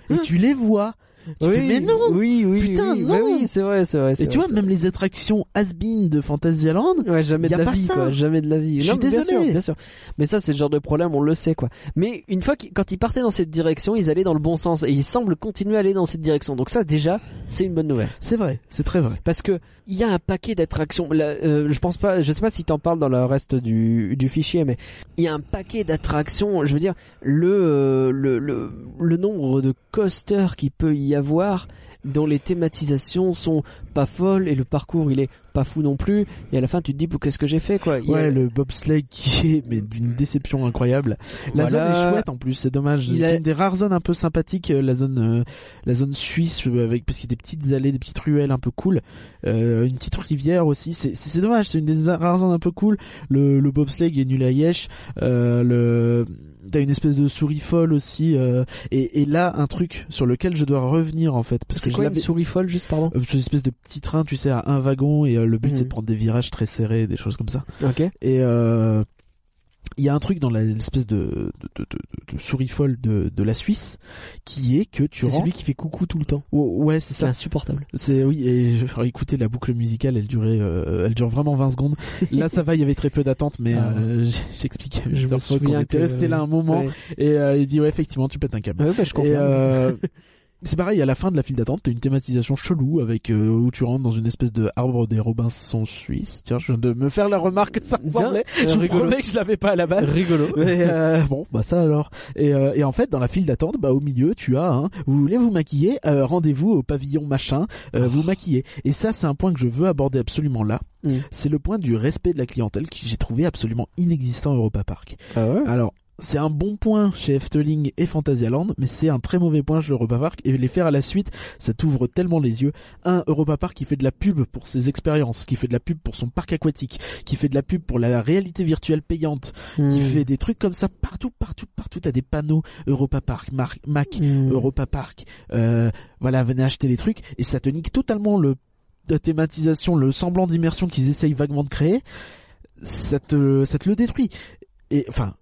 et Hein tu les vois. Tu fais, mais non. Oui, oui, Putain, oui, non. oui, c'est vrai, c'est vrai. Et tu vrai, vois même les attractions has-been de Fantasyland. Ouais, jamais y a de la pas vie, ça. quoi. Jamais de la vie. Je Non, suis bien désolé. sûr, bien sûr. Mais ça, c'est le genre de problème, on le sait, quoi. Mais une fois qu'ils, quand ils partaient dans cette direction, ils allaient dans le bon sens, et ils semblent continuer à aller dans cette direction. Donc ça, déjà, c'est une bonne nouvelle. C'est vrai, c'est très vrai. Parce que il y a un paquet d'attractions. Là, euh, je pense pas, je sais pas si t'en parles dans le reste du, du fichier, mais il y a un paquet d'attractions. Je veux dire, le, euh, le le le nombre de coasters qu'il peut y avoir dont les thématisations sont pas folles et le parcours il est pas fou non plus et à la fin tu te dis qu'est-ce que j'ai fait quoi? Il y a- Ouais, le bobsleigh qui est mais d'une déception incroyable. La Voilà. zone est chouette en plus, c'est dommage. Il C'est a- une des rares zones un peu sympathiques, euh, la zone euh, la zone suisse euh, avec parce qu'il y a des petites allées, des petites ruelles un peu cool, euh, une petite rivière aussi. C'est c'est c'est dommage, c'est une des rares zones un peu cool. Le le bobsleigh est nul à Yesh. Euh, le T'as une espèce de souris folle aussi, euh, et, et là un truc sur lequel je dois revenir en fait parce que c'est je quoi une souris folle juste pardon euh, une espèce de petit train, tu sais, à un wagon et euh, le but Mhm. c'est de prendre des virages très serrés, des choses comme ça. Ok. Et euh, il y a un truc dans l'espèce de, de, de, de- de souris folle de, de la Suisse qui est que tu C'est celui qui fait coucou tout le temps. Ouais, c'est C'est ça. insupportable. C'est oui. Et écoutez, la boucle musicale, elle durait, euh, elle dure vraiment 20 secondes. Là, ça va, il y avait très peu d'attente, mais Ah. euh, j'expliquais. Je me Fogg qu'on souviens était resté là un moment et euh, il dit ouais, effectivement, tu pètes un câble. Ouais, je euh, c'est pareil, à la fin de la file d'attente, t'as une thématisation chelou avec euh, où tu rentres dans une espèce de arbre des Robinson suisses. Tiens, je viens de me faire la remarque que ça ressemblait. euh, je rigolo. promets que je l'avais pas à la base. Rigolo. Mais euh, bon, bah ça alors. Et, euh, et en fait, dans la file d'attente, bah au milieu, tu as, hein, vous voulez vous maquiller, euh, rendez-vous au pavillon machin, euh, vous maquiller. Et ça, c'est un point que je veux aborder absolument là. Mm. C'est le point du respect de la clientèle que j'ai trouvé absolument inexistant à Europa Park. Ah ouais? Alors, c'est un bon point chez Efteling et Fantasyland, mais c'est un très mauvais point chez Europa Park. Et les faire à la suite, ça t'ouvre tellement les yeux. Un Europa Park qui fait de la pub pour ses expériences, qui fait de la pub pour son parc aquatique, qui fait de la pub pour la réalité virtuelle payante, qui Hmm. fait des trucs comme ça partout, partout, partout. T'as des panneaux Europa Park, Mar- Mac, Hmm. Europa Park. Euh, voilà, venez acheter les trucs et ça te nique totalement le la thématisation, le semblant d'immersion qu'ils essayent vaguement de créer. Ça te, ça te le détruit. Et enfin,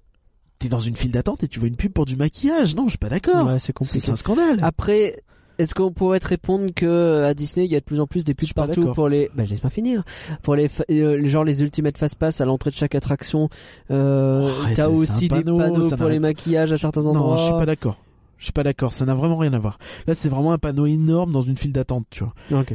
t'es dans une file d'attente et tu vois une pub pour du maquillage. Non, je suis pas d'accord. Ouais, c'est compliqué. c'est un scandale. Après, est-ce qu'on pourrait te répondre que à Disney il y a de plus en plus des pubs partout pour les, bah laisse-moi finir, pour les, euh, genre les Ultimate Fast Pass à l'entrée de chaque attraction. Euh, Oh, T'as aussi des panneau, panneaux pour les maquillages à certains endroits. Non, je suis pas d'accord. Je suis pas d'accord. Ça n'a vraiment rien à voir. Là, c'est vraiment un panneau énorme dans une file d'attente, tu vois.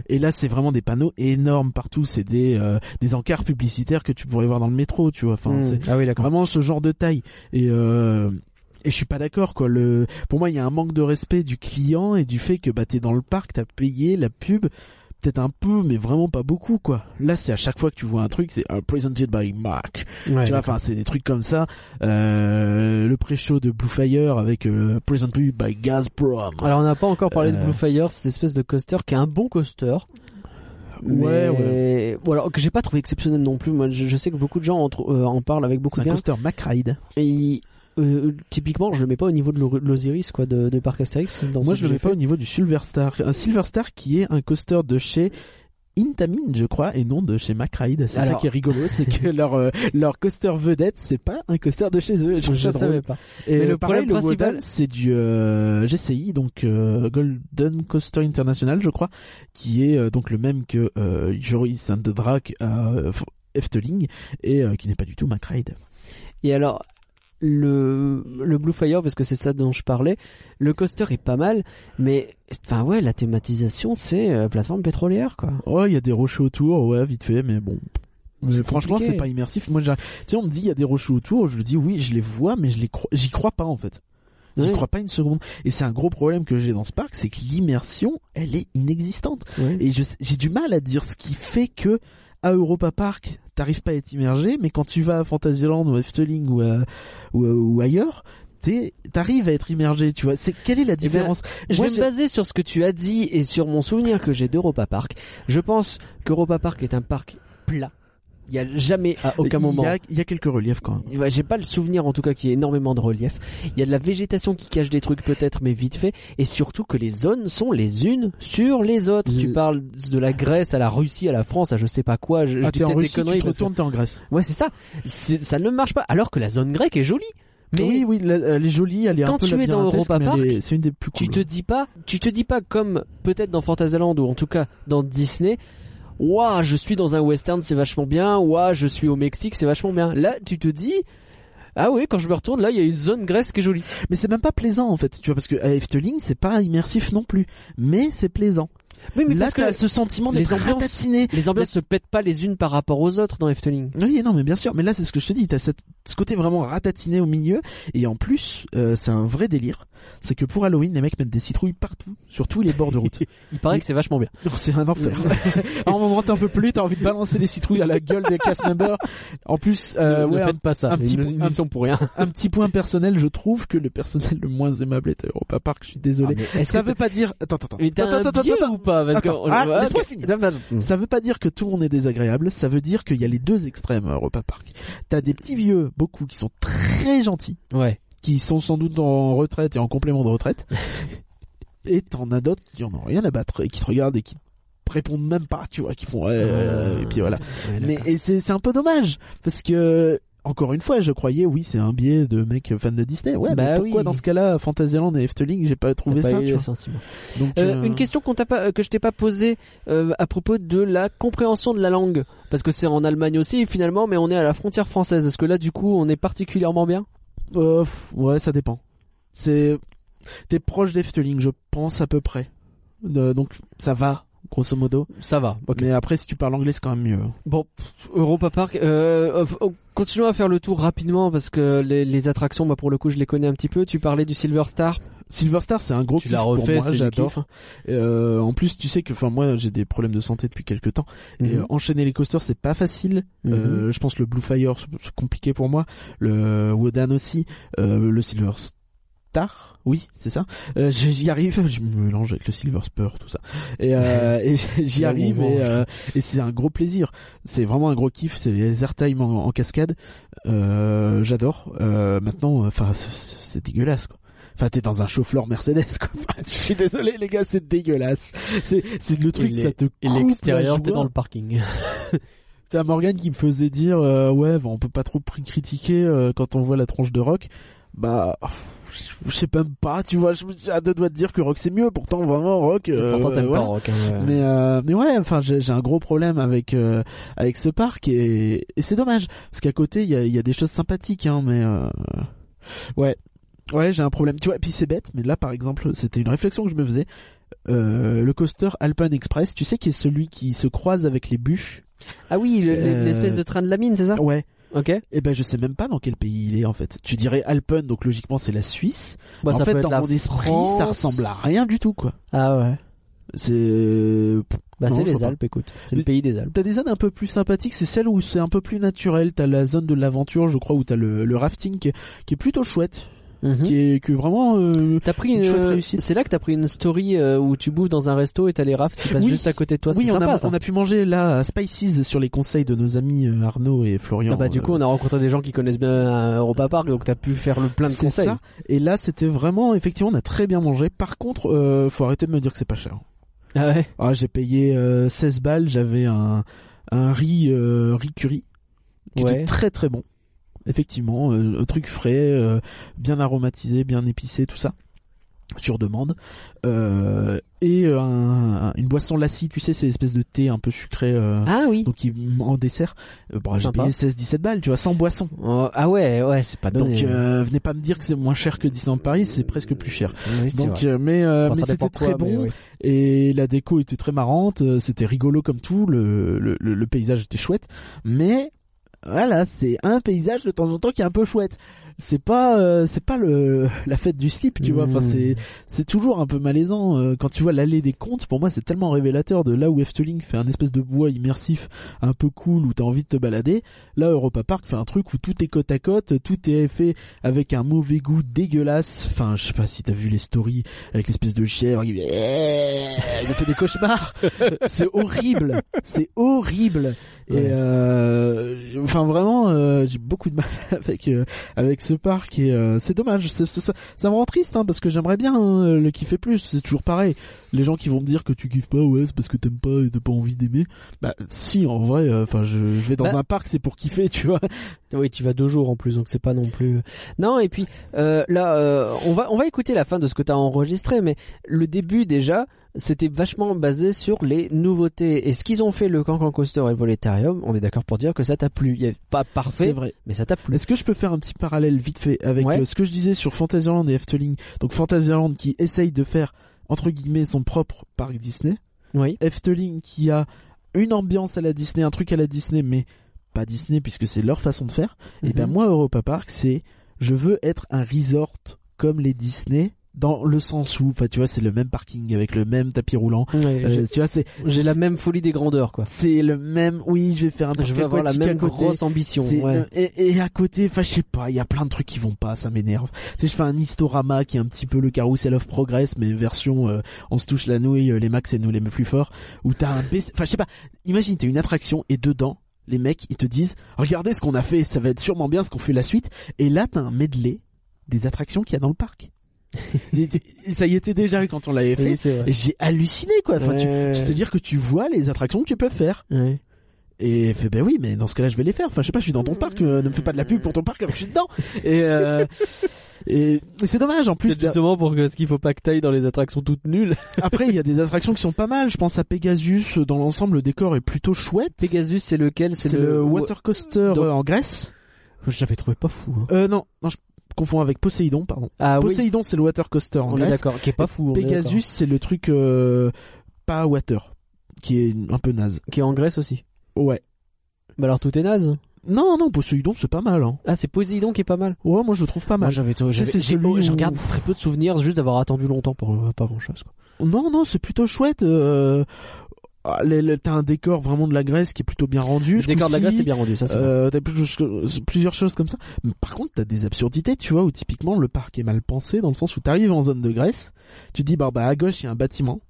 Et là, c'est vraiment des panneaux énormes partout. C'est des euh, des encarts publicitaires que tu pourrais voir dans le métro, tu vois. Enfin, Hmm. c'est Ah oui, d'accord. vraiment ce genre de taille. Et euh, et je suis pas d'accord quoi. Le pour moi, il y a un manque de respect du client et du fait que bah t'es dans le parc, t'as payé la pub. Peut-être un peu, mais vraiment pas beaucoup, quoi. Là, c'est à chaque fois que tu vois un truc, c'est un presented by Mark. Ouais, tu vois, enfin, c'est des trucs comme ça. Euh, le pré-show de Blue Fire avec euh, presented by Gazprom. Alors on n'a pas encore parlé de Euh. Blue Fire, cette espèce de coaster qui est un bon coaster. Ouais, ouais. mais... Bon, alors que j'ai pas trouvé exceptionnel non plus. Moi, je, je sais que beaucoup de gens en, euh, en parlent avec beaucoup C'est de un bien. coaster MacRide. Et euh, typiquement, je le mets pas au niveau de l'O- l'Osiris quoi, de, de Parc Astérix. Dans Moi, je le mets pas au niveau du Silver Star. Un Silver Star qui est un coaster de chez Intamin, je crois, et non de chez MacRide. C'est ça qui est rigolo, c'est que leur euh, leur coaster vedette, c'est pas un coaster de chez eux. Je Je savais pas. Et Mais le pareil, problème le principal- c'est du euh, GCI, donc euh, Golden Coaster International, je crois, qui est donc le même que euh, Joris and the à Efteling et qui n'est pas du tout MacRide. Et alors, le, le Blue Fire, parce que c'est ça dont je parlais, le coaster est pas mal, mais, enfin ouais, la thématisation, c'est euh, plateforme pétrolière, quoi. Oh, il y a des rochers autour, ouais, vite fait, mais bon. Mais franchement, c'est pas immersif. Moi, j'ai- tu sais, on me dit il y a des rochers autour, je le dis oui, je les vois, mais je les crois, j'y crois pas en fait. J'y Ouais. crois pas une seconde. Et c'est un gros problème que j'ai dans ce parc, c'est que l'immersion, elle est inexistante. Et j'ai du mal à dire ce qui fait que à Europa Park, t'arrives pas à être immergé, mais quand tu vas à Fantasyland ou à Efteling ou, à- ou, ou ailleurs, t'es- t'arrives à être immergé, tu vois. C'est quelle est la ben, différence Je Moi, vais me baser sur ce que tu as dit et sur mon souvenir que j'ai d'Europa Park. Je pense qu'Europa Park est un parc plat. Il y a jamais à aucun moment. il y a quelques reliefs quand même. Ouais, J'ai pas le souvenir en tout cas qu'il y ait énormément de relief. Il y a de la végétation qui cache des trucs peut-être, mais vite fait. Et surtout que les zones sont les unes sur les autres. Je- Tu parles de la Grèce à la Russie, à la France, à je sais pas quoi. Je, je Ah, t'es en des tu conneries. te que- retournes, t'es en Grèce. Ouais, c'est ça. C'est- Ça ne marche pas. Alors que la zone grecque est jolie. Mais oui, oui, elle est jolie, elle est quand un peu tu es dans Europa Park, est- c'est une des plus tu cool. te dis pas, tu te dis pas comme peut-être dans Fantasyland ou en tout cas dans Disney. Ouah, je suis dans un western, c'est vachement bien. Ouah, je suis au Mexique, c'est vachement bien. Là, tu te dis, ah oui, quand je me retourne, là, il y a une zone Grèce qui est jolie. Mais c'est même pas plaisant en fait, tu vois, parce que à Efteling, c'est pas immersif non plus, mais c'est plaisant. Oui, mais Là, parce que ce sentiment d'être ambiances- ratatiné. les ambiances se pètent pas les unes par rapport aux autres dans Efteling. Oui, non, mais bien sûr. Mais là, c'est ce que je te dis. T'as ce côté vraiment ratatiné au milieu. Et en plus, euh, c'est un vrai délire. C'est que pour Halloween, les mecs mettent des citrouilles partout, sur tous les bords de route. Il paraît que c'est vachement bien. Non, c'est un enfer. à un moment, t'es un peu plus, t'as envie de balancer les citrouilles à la gueule des cast members. En plus, euh, ne ouais, faites pas ça. un petit ils, sont pour rien. un, petit point personnel, je trouve que le personnel le moins aimable est à Europa Park. Je suis désolé. Ah, ça que veut pas dire. Attends, attends, Mais t'as attends, un attends, biais attends, ou pas Parce Attends. que Ah, ouais, laisse-moi ok. finir. D'accord. Ça veut pas dire que tout le monde est désagréable, ça veut dire qu'il y a les deux extrêmes à Europa Park. T'as des petits vieux, beaucoup, qui sont très gentils, Ouais. qui sont sans doute en retraite et en complément de retraite. et t'en as d'autres qui en ont rien à battre et qui te regardent et qui te répondent même pas, tu vois, qui font euh, et puis voilà. Ouais, Mais d'accord. et c'est c'est un peu dommage parce que encore une fois, je croyais oui, c'est un biais de mec fan de Disney. Ouais, Bah mais pourquoi oui. dans ce cas-là, Fantasyland et Efteling, j'ai pas trouvé pas ça, eu tu vois. Donc Euh, euh, Une question qu'on t'a pas, euh, que je t'ai pas posée euh, à propos de la compréhension de la langue, parce que c'est en Allemagne aussi finalement, mais on est à la frontière française. Est-ce que là du coup on est particulièrement bien? Ouais, ça dépend. C'est t'es proche d'Efteling, je pense à peu près. Donc ça va, grosso modo. Ça va. Mais après, si tu parles anglais, c'est quand même mieux. Bon, Europa Park. Euh, euh, continuons à faire le tour rapidement parce que les, les attractions, moi pour le coup, je les connais un petit peu. Tu parlais du Silver Star. Silver Star, c'est un gros Tu kiff pour moi, c'est du j'adore. kiff. Euh, en plus, tu sais que, enfin, moi, j'ai des problèmes de santé depuis quelques temps. Et Mhm. euh, enchaîner les coasters, c'est pas facile. Mhm. Euh, je pense le Blue Fire, c'est compliqué pour moi. Le Wodan aussi. Le Silver Star, oui, c'est ça. Euh, j'y arrive, je me mélange avec le Silver Spur, tout ça. Et, euh, et j'y arrive et, euh, et c'est un gros plaisir. C'est vraiment un gros kiff. C'est les airtime en, en cascade. Euh, J'adore. Euh, maintenant, enfin, c'est- dégueulasse quoi. Enfin, t'es dans un chauffeur Mercedes, quoi. Je suis désolé, les gars, c'est dégueulasse. C'est, c'est le truc, les- ça te Et coupe l'extérieur, la t'es dans le parking. T'as Morgan qui me faisait dire euh, ouais bah, on peut pas trop critiquer euh, quand on voit la tronche de Rock bah je sais même pas tu vois je me- j'ai à deux doigts de dire que Rock c'est mieux. Pourtant vraiment Rock euh, Pourtant t'aimes voilà. pas rock. hein, ouais. mais euh, mais ouais enfin j'ai un gros problème avec euh, avec ce parc et, et c'est dommage. Parce qu'à côté il y a, il y a des choses sympathiques hein mais euh, ouais. Ouais j'ai un problème. Tu vois et puis c'est bête mais là par exemple c'était une réflexion que je me faisais. Euh, le coaster Alpine Express tu sais qui est celui qui se croise avec les bûches. Ah oui, le- Euh, l'espèce de train de la mine, c'est ça? ouais Ok. Eh ben je sais même pas dans quel pays il est en fait. Tu dirais Alpen, donc logiquement c'est la Suisse. Bah, en ça fait dans mon esprit France. ça ressemble à rien du tout quoi. Ah ouais. C'est Bah c'est les pas. Alpes, écoute. C'est le pays des Alpes. T'as des zones un peu plus sympathiques, c'est celle où c'est un peu plus naturel. T'as la zone de l'aventure, je crois, où t'as le, le rafting qui est, qui est plutôt chouette, Mhm. qui est que vraiment. euh, T'as pris Une une, chouette réussite. c'est là que t'as pris une story euh, où tu bouffes dans un resto et t'as les rafts qui passent Oui. juste à côté de toi. oui, on sympa, a on a pu manger là à Spices sur les conseils de nos amis euh, Arnaud et Florian. Ah bah du euh, coup on a rencontré des gens qui connaissent bien euh, Europa Park donc t'as pu faire le plein de c'est conseils. ça. Et là, c'était vraiment, effectivement, on a très bien mangé. Par contre, euh, faut arrêter de me dire que c'est pas cher. Ah ouais. Ah, j'ai payé euh, 16 balles, j'avais un, un riz, euh, riz curry qui Ouais. était très très bon. Effectivement, euh, un truc frais, euh, bien aromatisé, bien épicé, tout ça, sur demande. Euh, et euh, un- une boisson lassie, tu sais, c'est l'espèce de thé un peu sucré, euh, Ah oui. donc il- en dessert. Euh, bon, j'ai payé 16-17 balles, tu vois, sans boisson. Oh, ah ouais, ouais, c'est pas donné. Donc euh, venez pas me dire que c'est moins cher que Disneyland Paris, c'est presque plus cher. Oui, Donc mais euh, Enfin, mais c'était très mais bon oui. et la déco était très marrante, c'était rigolo comme tout, le, le, le, le paysage était chouette, mais voilà, c'est un paysage de temps en temps qui est un peu chouette. C'est pas euh, c'est pas le la fête du slip, tu vois. Enfin c'est c'est toujours un peu malaisant euh, quand tu vois l'allée des contes. Pour moi, c'est tellement révélateur de là où Efteling fait un espèce de bois immersif un peu cool où t'as envie de te balader. Là, Europa Park fait un truc où tout est côte à côte, tout est fait avec un mauvais goût dégueulasse. Enfin, je sais pas si t'as vu les stories avec l'espèce de chèvre qui il fait des cauchemars. c'est horrible, c'est horrible. Et euh, enfin vraiment, euh, j'ai beaucoup de mal avec euh, avec ce parc et euh, c'est dommage. Ça, ça me rend triste hein, parce que j'aimerais bien hein, le kiffer plus. C'est toujours pareil. Les gens qui vont me dire que tu kiffes pas, ouais, c'est parce que t'aimes pas et t'as pas envie d'aimer. Bah si, en vrai, euh, enfin je, je vais dans Bah. un parc, c'est pour kiffer, tu vois. Oui, tu vas deux jours en plus, donc c'est pas non plus. Non, et puis euh, là, euh, on va on va écouter la fin de ce que t'as enregistré, mais le début déjà, c'était vachement basé sur les nouveautés et ce qu'ils ont fait le Cancan Coaster et le Voletarium. On est d'accord pour dire que ça t'a plu. Il est pas parfait, vrai. mais ça t'a plu. Est-ce que je peux faire un petit parallèle vite fait avec Ouais. euh, ce que je disais sur Fantasyland et Efteling? Donc Fantasyland qui essaye de faire entre guillemets son propre parc Disney, Oui. Efteling qui a une ambiance à la Disney, un truc à la Disney, mais pas Disney puisque c'est leur façon de faire. Et ben Mhm. moi Europa Park, c'est je veux être un resort comme les Disney dans le sens où, enfin tu vois, c'est le même parking avec le même tapis roulant. Ouais, Euh, tu vois, c'est J'ai la même folie des grandeurs, quoi. c'est le même. Oui, je vais faire un Je veux avoir la même grosse ambition. Ouais. euh, et, et à côté, enfin je sais pas, il y a plein de trucs qui vont pas, ça m'énerve. Tu sais, je fais un historama qui est un petit peu le Carousel of Progress, mais version euh, on se touche la nouille, euh, les max et nous les plus forts, où t'as un BC... Enfin je sais pas, imagine t'as une attraction et dedans, les mecs ils te disent, regardez ce qu'on a fait, ça va être sûrement bien ce qu'on fait la suite, et là t'as un medley des attractions qu'il y a dans le parc. Ça y était déjà quand on l'avait fait, Oui, et j'ai halluciné quoi. Enfin, tu- Ouais. C'est-à-dire que tu vois les attractions que tu peux faire. Ouais. Et elle fait ben oui mais dans ce cas-là je vais les faire. Enfin je sais pas je suis dans ton parc, euh, ne me fais pas de la pub pour ton parc alors que je suis dedans. Et euh, et c'est dommage en plus. Justement pour que ce qu'il faut pas que t'ailles dans les attractions toutes nulles. Après il y a des attractions qui sont pas mal. Je pense à Pegasus. Dans l'ensemble le décor est plutôt chouette. Pegasus, c'est lequel? C'est le, water coaster euh, en Grèce. Je l'avais trouvé pas fou. hein. Euh non non je confonds avec Poséidon pardon. Ah oui. Poséidon c'est le water coaster en On Grèce. d'accord. Qui est pas fou. Pegasus c'est le truc euh, pas water qui est un peu naze. Qui est en Grèce aussi. Ouais. Bah alors tout est naze. Non non Poséidon c'est pas mal hein. Ah c'est Poséidon qui est pas mal. Ouais moi je le trouve pas mal. j'avais, j'ai, oh, regarde très peu de souvenirs juste d'avoir attendu longtemps pour euh, pas grand chose. Quoi. Non, non, c'est plutôt chouette. Euh... ah, T'as un décor vraiment de la Grèce qui est plutôt bien rendu. Le décor de la. Grèce c'est bien rendu, ça. Euh, t'as plus- plusieurs choses comme ça. Mais par contre, t'as des absurdités, tu vois, où typiquement le parc est mal pensé, dans le sens où t'arrives en zone de Grèce, tu te dis, bah, bah à gauche il y a un bâtiment,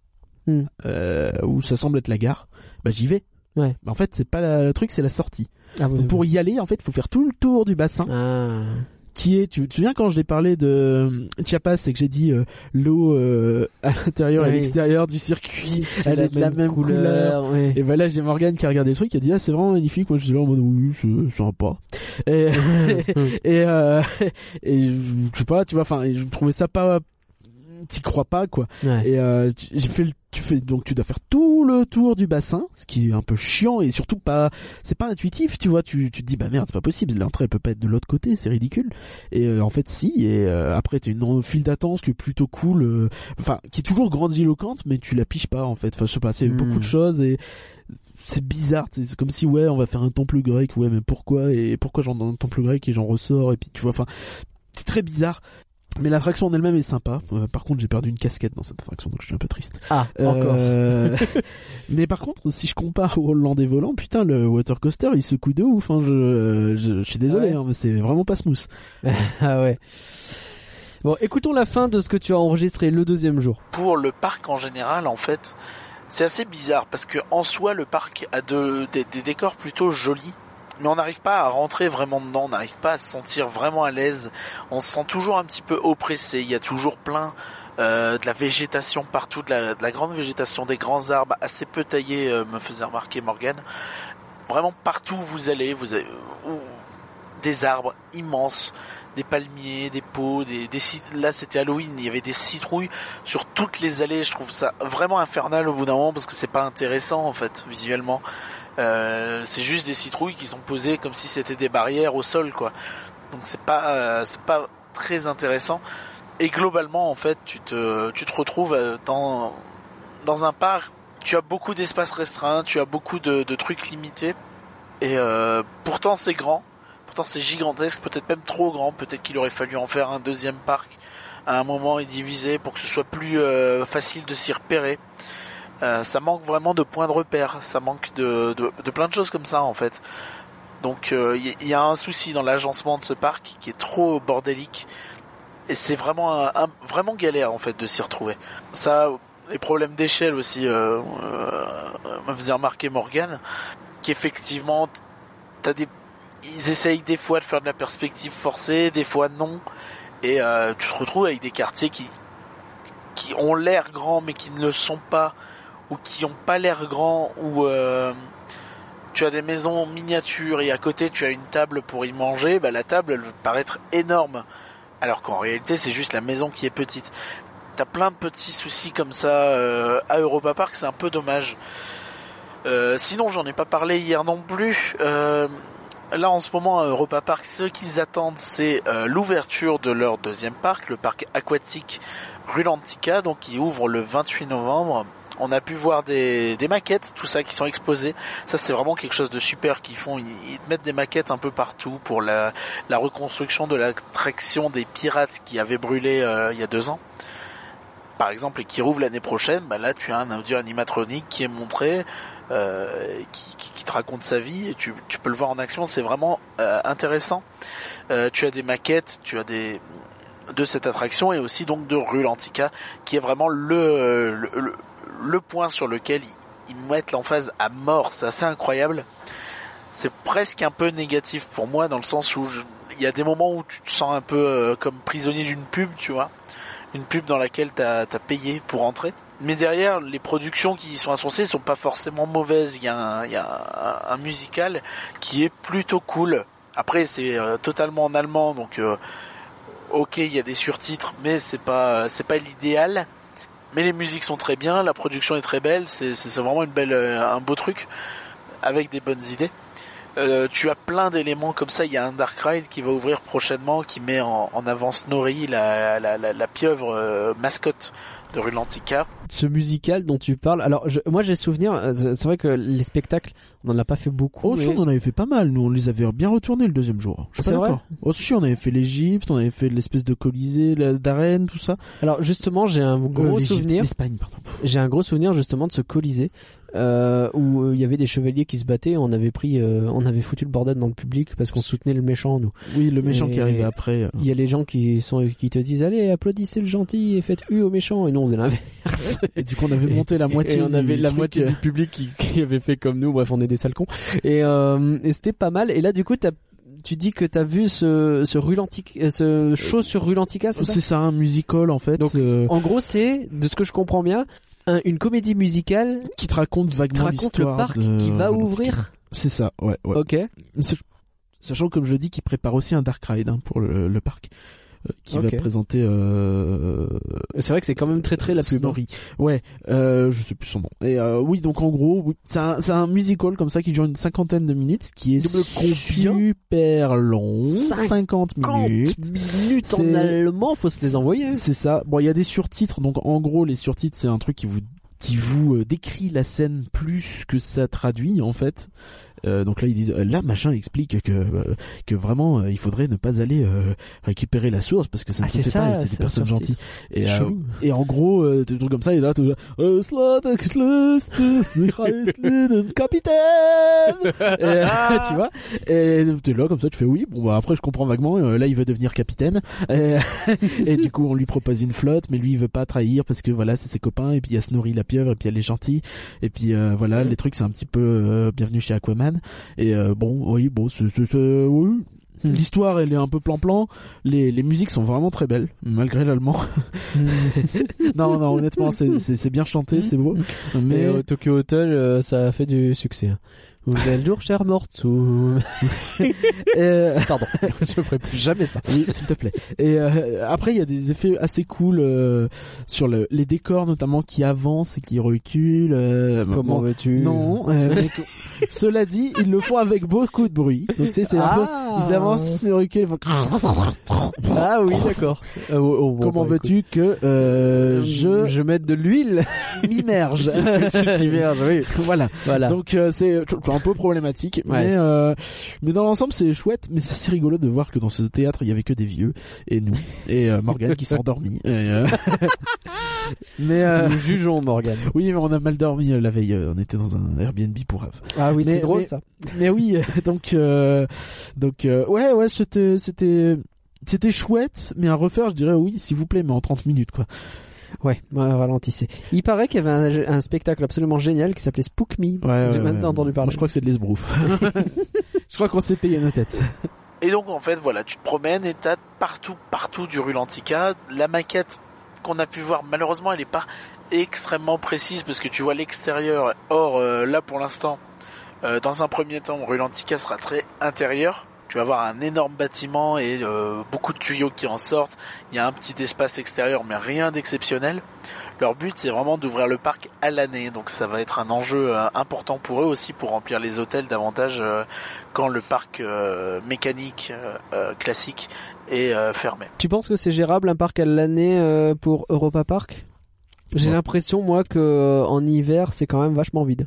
Hmm. euh, où ça semble être la gare, bah j'y vais. Ouais. Mais en fait, c'est pas la- le truc, c'est la sortie. Ah, Donc, pour y aller, en fait, faut faire tout le tour du bassin, Ah. Qui est, tu tu te souviens quand je l'ai parlé de euh, Chiapas et que j'ai dit euh, l'eau euh, à l'intérieur et à l'extérieur du circuit, elle est de la même couleur. oui. Et voilà, j'ai Morgan qui a regardé le truc, qui a dit ah c'est vraiment magnifique. Moi je suis là en mode oui c'est sympa. Et et, euh, et je sais pas, tu vois, enfin je trouvais ça pas, t'y crois pas quoi. Ouais. Et euh, j'ai fait le, tu fais donc tu dois faire tout le tour du bassin, ce qui est un peu chiant et surtout pas, c'est pas intuitif, tu vois. Tu tu te dis bah merde c'est pas possible, l'entrée elle peut pas être de l'autre côté, c'est ridicule. Et euh, en fait si. Et euh, après t'as une file d'attente qui est plutôt cool, euh, enfin qui est toujours grandiloquente, mais tu la piches pas en fait. Enfin je sais pas, c'est Hmm. beaucoup de choses et c'est bizarre, c'est comme si ouais on va faire un temple grec, ouais mais pourquoi et pourquoi j'entre dans un temple grec et j'en ressors et puis tu vois, enfin c'est très bizarre. Mais l'attraction en elle-même est sympa. Euh, par contre, j'ai perdu une casquette dans cette attraction, donc je suis un peu triste. Ah, encore. Euh, mais par contre, si je compare au Hollandais volant, putain, le water coaster, il secoue de ouf. Hein. Je, je, je suis désolé, Ouais. hein, mais c'est vraiment pas smooth. Ah ouais. Bon, écoutons la fin de ce que tu as enregistré le deuxième jour. pour le parc en général, en fait, c'est assez bizarre parce que en soi, le parc a de, des, des décors plutôt jolis. Mais on n'arrive pas à rentrer vraiment dedans, on n'arrive pas à se sentir vraiment à l'aise. On se sent toujours un petit peu oppressé. Il y a toujours plein euh, de la végétation partout, de la, de la grande végétation, des grands arbres assez peu taillés, euh, me faisait remarquer Morgan. Vraiment partout où vous allez, vous avez des arbres immenses, des palmiers, des pots, des, des là c'était Halloween, il y avait des citrouilles sur toutes les allées. Je trouve ça vraiment infernal au bout d'un moment parce que c'est pas intéressant en fait visuellement. Euh, c'est juste des citrouilles qui sont posées comme si c'était des barrières au sol quoi. Donc c'est pas euh, c'est pas très intéressant. Et globalement en fait tu te tu te retrouves euh, dans dans un parc. Tu as beaucoup d'espace restreint, tu as beaucoup de, de trucs limités. Et euh, pourtant c'est grand, pourtant c'est gigantesque, peut-être même trop grand. Peut-être qu'il aurait fallu en faire un deuxième parc à un moment et diviser pour que ce soit plus euh, facile de s'y repérer. Euh, ça manque vraiment de points de repère, ça manque de, de, de plein de choses comme ça en fait. Donc il y, y a un souci dans l'agencement de ce parc qui est trop bordélique et c'est vraiment un, vraiment galère en fait de s'y retrouver. Ça, les problèmes d'échelle aussi euh, euh, me faisait remarquer Morgan qu'effectivement t'as des ils essayent des fois de faire de la perspective forcée, des fois non et euh, tu te retrouves avec des quartiers qui qui ont l'air grands mais qui ne le sont pas ou qui ont pas l'air grands ou euh, tu as des maisons miniatures et à côté tu as une table pour y manger, bah la table elle va paraître énorme alors qu'en réalité c'est juste la maison qui est petite. T'as plein de petits soucis comme ça euh, à Europa Park, c'est un peu dommage. Euh, sinon j'en ai pas parlé hier non plus. Là en ce moment à Europa Park, ce qu'ils attendent c'est l'ouverture de leur deuxième parc, le parc aquatique Rulantica, donc qui ouvre le 28 novembre. On a pu voir des, maquettes, tout ça qui sont exposées. Ça c'est vraiment quelque chose de super qu'ils font. Ils, ils te mettent des maquettes un peu partout pour la, reconstruction de l'attraction des pirates qui avaient brûlé euh, il y a deux ans. Par exemple, et qui rouvre l'année prochaine, bah là tu as un audio animatronique qui est montré, euh, qui, te raconte sa vie et tu, peux le voir en action. C'est vraiment euh, intéressant. Tu as des maquettes, tu as des de cette attraction et aussi donc de Rulantica qui est vraiment le, le point sur lequel ils, mettent l'emphase à mort. C'est assez incroyable. C'est presque un peu négatif pour moi dans le sens où il y a des moments où tu te sens un peu euh, comme prisonnier d'une pub, tu vois. Une pub dans laquelle t'as as payé pour entrer. Mais derrière, les productions qui y sont associées sont pas forcément mauvaises. Il y a un, musical qui est plutôt cool. Après, c'est euh, totalement en allemand, donc euh, ok, il y a des surtitres, mais c'est pas pas l'idéal. Mais les musiques sont très bien, la production est très belle, c'est vraiment euh, un beau truc avec des bonnes idées. Euh, tu as plein d'éléments comme ça. Il y a un Dark Ride qui va ouvrir prochainement, qui met en, en avant Snorri, la, la, la, la pieuvre euh, mascotte de Rulantica. Ce musical dont tu parles. Alors, je- moi, j'ai souvenir. euh, C'est vrai que les spectacles, on en a pas fait beaucoup. Oh, si, mais- on en avait fait pas mal. Nous, on les avait bien retournés le deuxième jour. Je suis C'est pas d'accord. Oh, si, on avait fait l'Égypte, on avait fait l'espèce de Colisée, d'arène, tout ça. Alors, justement, j'ai un gros souvenir. L'Espagne, pardon. J'ai un gros souvenir justement de ce Colisée euh, où euh, il y avait des chevaliers qui se battaient. On avait pris, euh, on avait foutu le bordel dans le public parce qu'on soutenait le méchant. Nous, Oui, le méchant Et- qui arrivait après. euh. il y a les gens qui sont qui te disent allez applaudissez le gentil et faites U au méchant. Et nous on faisait l'inverse. Et du coup, on avait monté la moitié. et on avait du la truc, moitié euh, du public qui, qui avait fait comme nous. Bref, on est des sales cons. Et, euh, et c'était pas mal. Et là, du coup, t'as tu dis que t'as vu ce ce Rulantic, ce show sur Rulantica, c'est ça? C'est ça, un musical en fait, Donc, euh, En gros, c'est de ce que je comprends bien, un- une comédie musicale qui te raconte vaguement raconte le parc de qui va ouvrir. C'est ça, ouais, ouais. Ok. Sach- Sachant comme je dis qu'il prépare aussi un Dark Ride hein, pour le, le parc, qui Ok. va présenter euh, C'est vrai que c'est quand même très très la pub. hein. Ouais, euh, je sais plus son nom. Et euh, oui, donc en gros, c'est un, un musical comme ça qui dure une cinquantaine de minutes, qui est super long, Cinquante 50 minutes. minutes en allemand, faut se les envoyer. C'est ça. Bon, il y a des surtitres, donc en gros, les surtitres, c'est un truc qui vous qui vous euh, décrit la scène plus que ça traduit en fait. Euh, donc là ils disent euh, là machin explique que euh, que vraiment euh, il faudrait ne pas aller euh, récupérer la source parce que ça ne Ah, se c'est fait ça, pas et c'est des personnes gentilles. Et euh, et en gros euh, des trucs comme ça et là tout capitaine et, tu vois. Et t'es là comme ça tu fais oui bon bah après je comprends vaguement là il veut devenir capitaine. Et, et du coup on lui propose une flotte mais lui il veut pas trahir parce que voilà c'est ses copains et puis il y a Snorri la pieuvre et puis elle est gentille. Et puis euh, voilà les trucs c'est un petit peu euh, bienvenue chez Aquaman et euh, bon oui bon c'est oui Hmm. L'histoire, elle est un peu plan-plan. Les, les musiques sont vraiment très belles, malgré l'allemand. non, non, honnêtement, c'est, bien chanté, c'est beau. Mais au Tokyo Hotel, euh, ça a fait du succès. Êtes jour cher mortsum. euh, Pardon, je ferai plus jamais ça. Oui, s'il te plaît. Et euh, après, il y a des effets assez cool euh, sur le, les décors, notamment qui avancent et qui reculent. euh, Comment veux-tu Non. euh, mais cela dit, ils le font avec beaucoup de bruit. Donc tu sais, c'est un peu. Ah. Ils avancent, ils reculent. ils font- Ah oui, d'accord. Euh, oh, oh, bon, Comment bah, veux-tu que euh, je je mette de l'huile? m'immerge Tu merdes, oui. Voilà. Voilà. Donc euh, c'est un peu problématique, Ouais. mais euh, mais dans l'ensemble c'est chouette. Mais c'est assez rigolo de voir que dans ce théâtre il y avait que des vieux et nous et euh, Morgane qui s'est endormi. Et, euh, mais euh, Nous jugeons Morgan. oui, mais on a mal dormi euh, la veille. On était dans un Airbnb pour Ave. Ah oui, Mais- c'est drôle mais- ça. Mais oui, donc donc ouais ouais c'était c'était c'était chouette, mais à refaire je dirais oui s'il vous plaît, mais en 30 minutes quoi. Ouais, ouais, ralentissez. Il paraît qu'il y avait un, un spectacle absolument génial qui s'appelait Spook Me. Ouais, J'ai ouais, même ouais. pas entendu parler. Moi, je crois que c'est de l'esbrouf. je crois qu'on s'est payé nos têtes. Et donc en fait voilà, tu te promènes et t'as partout, partout du Rulantica. La maquette qu'on a pu voir, malheureusement elle est pas extrêmement précise parce que tu vois l'extérieur. Or euh, là pour l'instant, euh, dans un premier temps, Rulantica sera très intérieur. Tu vas voir un énorme bâtiment et euh, beaucoup de tuyaux qui en sortent. Il y a un petit espace extérieur mais rien d'exceptionnel. Leur but c'est vraiment d'ouvrir le parc à l'année, donc ça va être un enjeu euh, important pour eux aussi pour remplir les hôtels davantage euh, quand le parc mécanique classique est fermé. Tu penses que c'est gérable un parc à l'année pour Europa Park? J'ai Ouais. l'impression moi que en hiver c'est quand même vachement vide.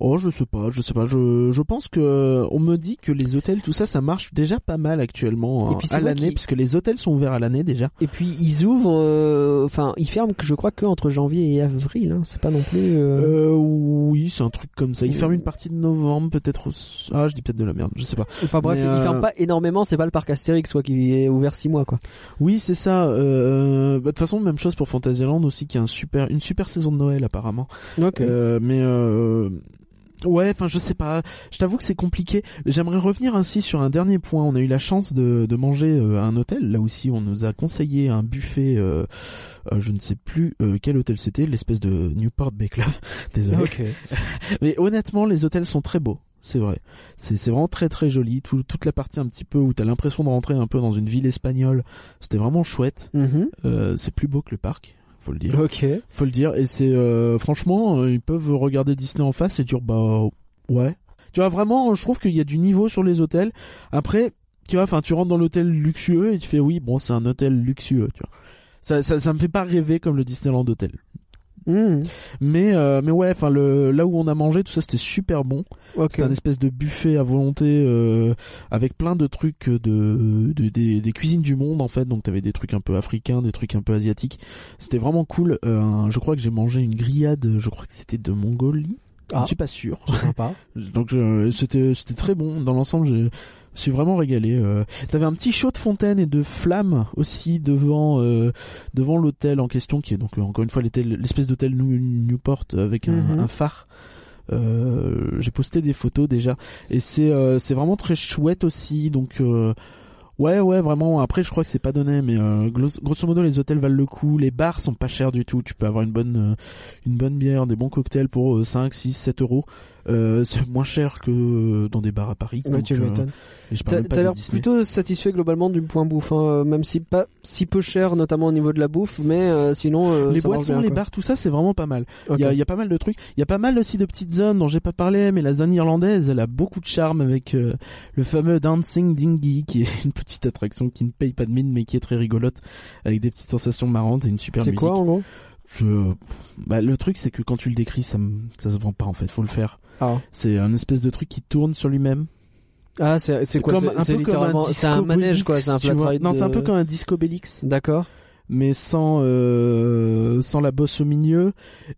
Oh, je sais pas, je sais pas. Je, je pense que on me dit que les hôtels, tout ça, ça marche déjà pas mal actuellement Et hein, puis c'est à l'année, puisque les hôtels sont ouverts à l'année déjà. Et puis ils ouvrent, euh, enfin ils ferment, je crois que entre janvier et avril. Hein. C'est pas non plus. euh, Euh, oui, c'est un truc comme ça. Ils Euh. ferment une partie de novembre, peut-être. Ah, je dis peut-être de la merde, je sais pas. Enfin bref, ils euh, ferment pas énormément. C'est pas le parc Astérix soit qui est ouvert six mois quoi. Oui, c'est ça. Euh, bah, de toute façon, même chose pour Fantasyland aussi, qui a un super, une super saison de Noël apparemment. Ok. Euh, mais euh, ouais, enfin je sais pas. Je t'avoue que c'est compliqué. J'aimerais revenir ainsi sur un dernier point. On a eu la chance de, de manger euh, à un hôtel. Là aussi, on nous a conseillé un buffet. Euh, euh, je ne sais plus euh, quel hôtel c'était, l'espèce de Newport Bay Club. Désolé. Ok. Mais honnêtement, les hôtels sont très beaux. C'est vrai. C'est vraiment très très joli. Tout- toute la partie un petit peu où t'as l'impression de rentrer un peu dans une ville espagnole. C'était vraiment chouette. Euh, c'est plus beau que le parc, faut le dire. Ok. faut le dire. Et c'est euh, franchement euh, ils peuvent regarder Disney en face et dire bah ouais. Tu vois vraiment je trouve qu'il y a du niveau sur les hôtels. Après tu vois enfin tu rentres dans l'hôtel luxueux et tu fais oui bon c'est un hôtel luxueux tu vois. Ça, ça ça me fait pas rêver comme le Disneyland Hotel Mhm. mais euh, mais ouais enfin le là où on a mangé tout ça c'était super bon Ok. c'était un espèce de buffet à volonté euh, avec plein de trucs de, de- des, des cuisines du monde en fait. Donc t'avais des trucs un peu africains, des trucs un peu asiatiques. C'était vraiment cool. Euh, je crois que j'ai mangé une grillade. Je crois que c'était de Mongolie. Je Ah. ne suis pas sûr. Sympa. Donc euh, c'était c'était très bon. Dans l'ensemble, je suis vraiment régalé. Euh, T'avais un petit show de fontaine et de flammes aussi devant euh, devant l'hôtel en question, qui est donc euh, encore une fois l'espèce d'hôtel New- Newport avec un, Mhm. un phare. Euh, j'ai posté des photos déjà et c'est euh, c'est vraiment très chouette aussi donc euh, ouais ouais vraiment après je crois que c'est pas donné mais euh, grosso modo les hôtels valent le coup les bars sont pas chers du tout tu peux avoir une bonne euh, une bonne bière des bons cocktails pour euh, 5 6 7 euros euh, c'est moins cher que euh, dans des bars à Paris Ouais, donc, tu euh, m'étonnes. T'as l'air plutôt satisfait globalement du point bouffe, hein, euh, même si pas si peu cher, notamment au niveau de la bouffe, mais euh, sinon les boissons, bien, les bars, tout ça, c'est vraiment pas mal. Il y, a, il y a pas mal de trucs. Il y a pas mal aussi de petites zones dont j'ai pas parlé, mais la zone irlandaise, elle a beaucoup de charme avec le fameux Dancing Dinghy, qui est une petite attraction qui ne paye pas de mine, mais qui est très rigolote, avec des petites sensations marrantes et une super C'est musique. quoi en gros? Je- bah, le truc, c'est que quand tu le décris, ça, me- ça se vend pas en fait. Faut le faire. Ah, C'est un espèce de truc qui tourne sur lui-même. ah c'est c'est quoi C'est littéralement c'est un manège quoi, c'est un flat. Non, c'est un peu comme un disco Bélix. D'accord. mais sans euh, sans la bosse au milieu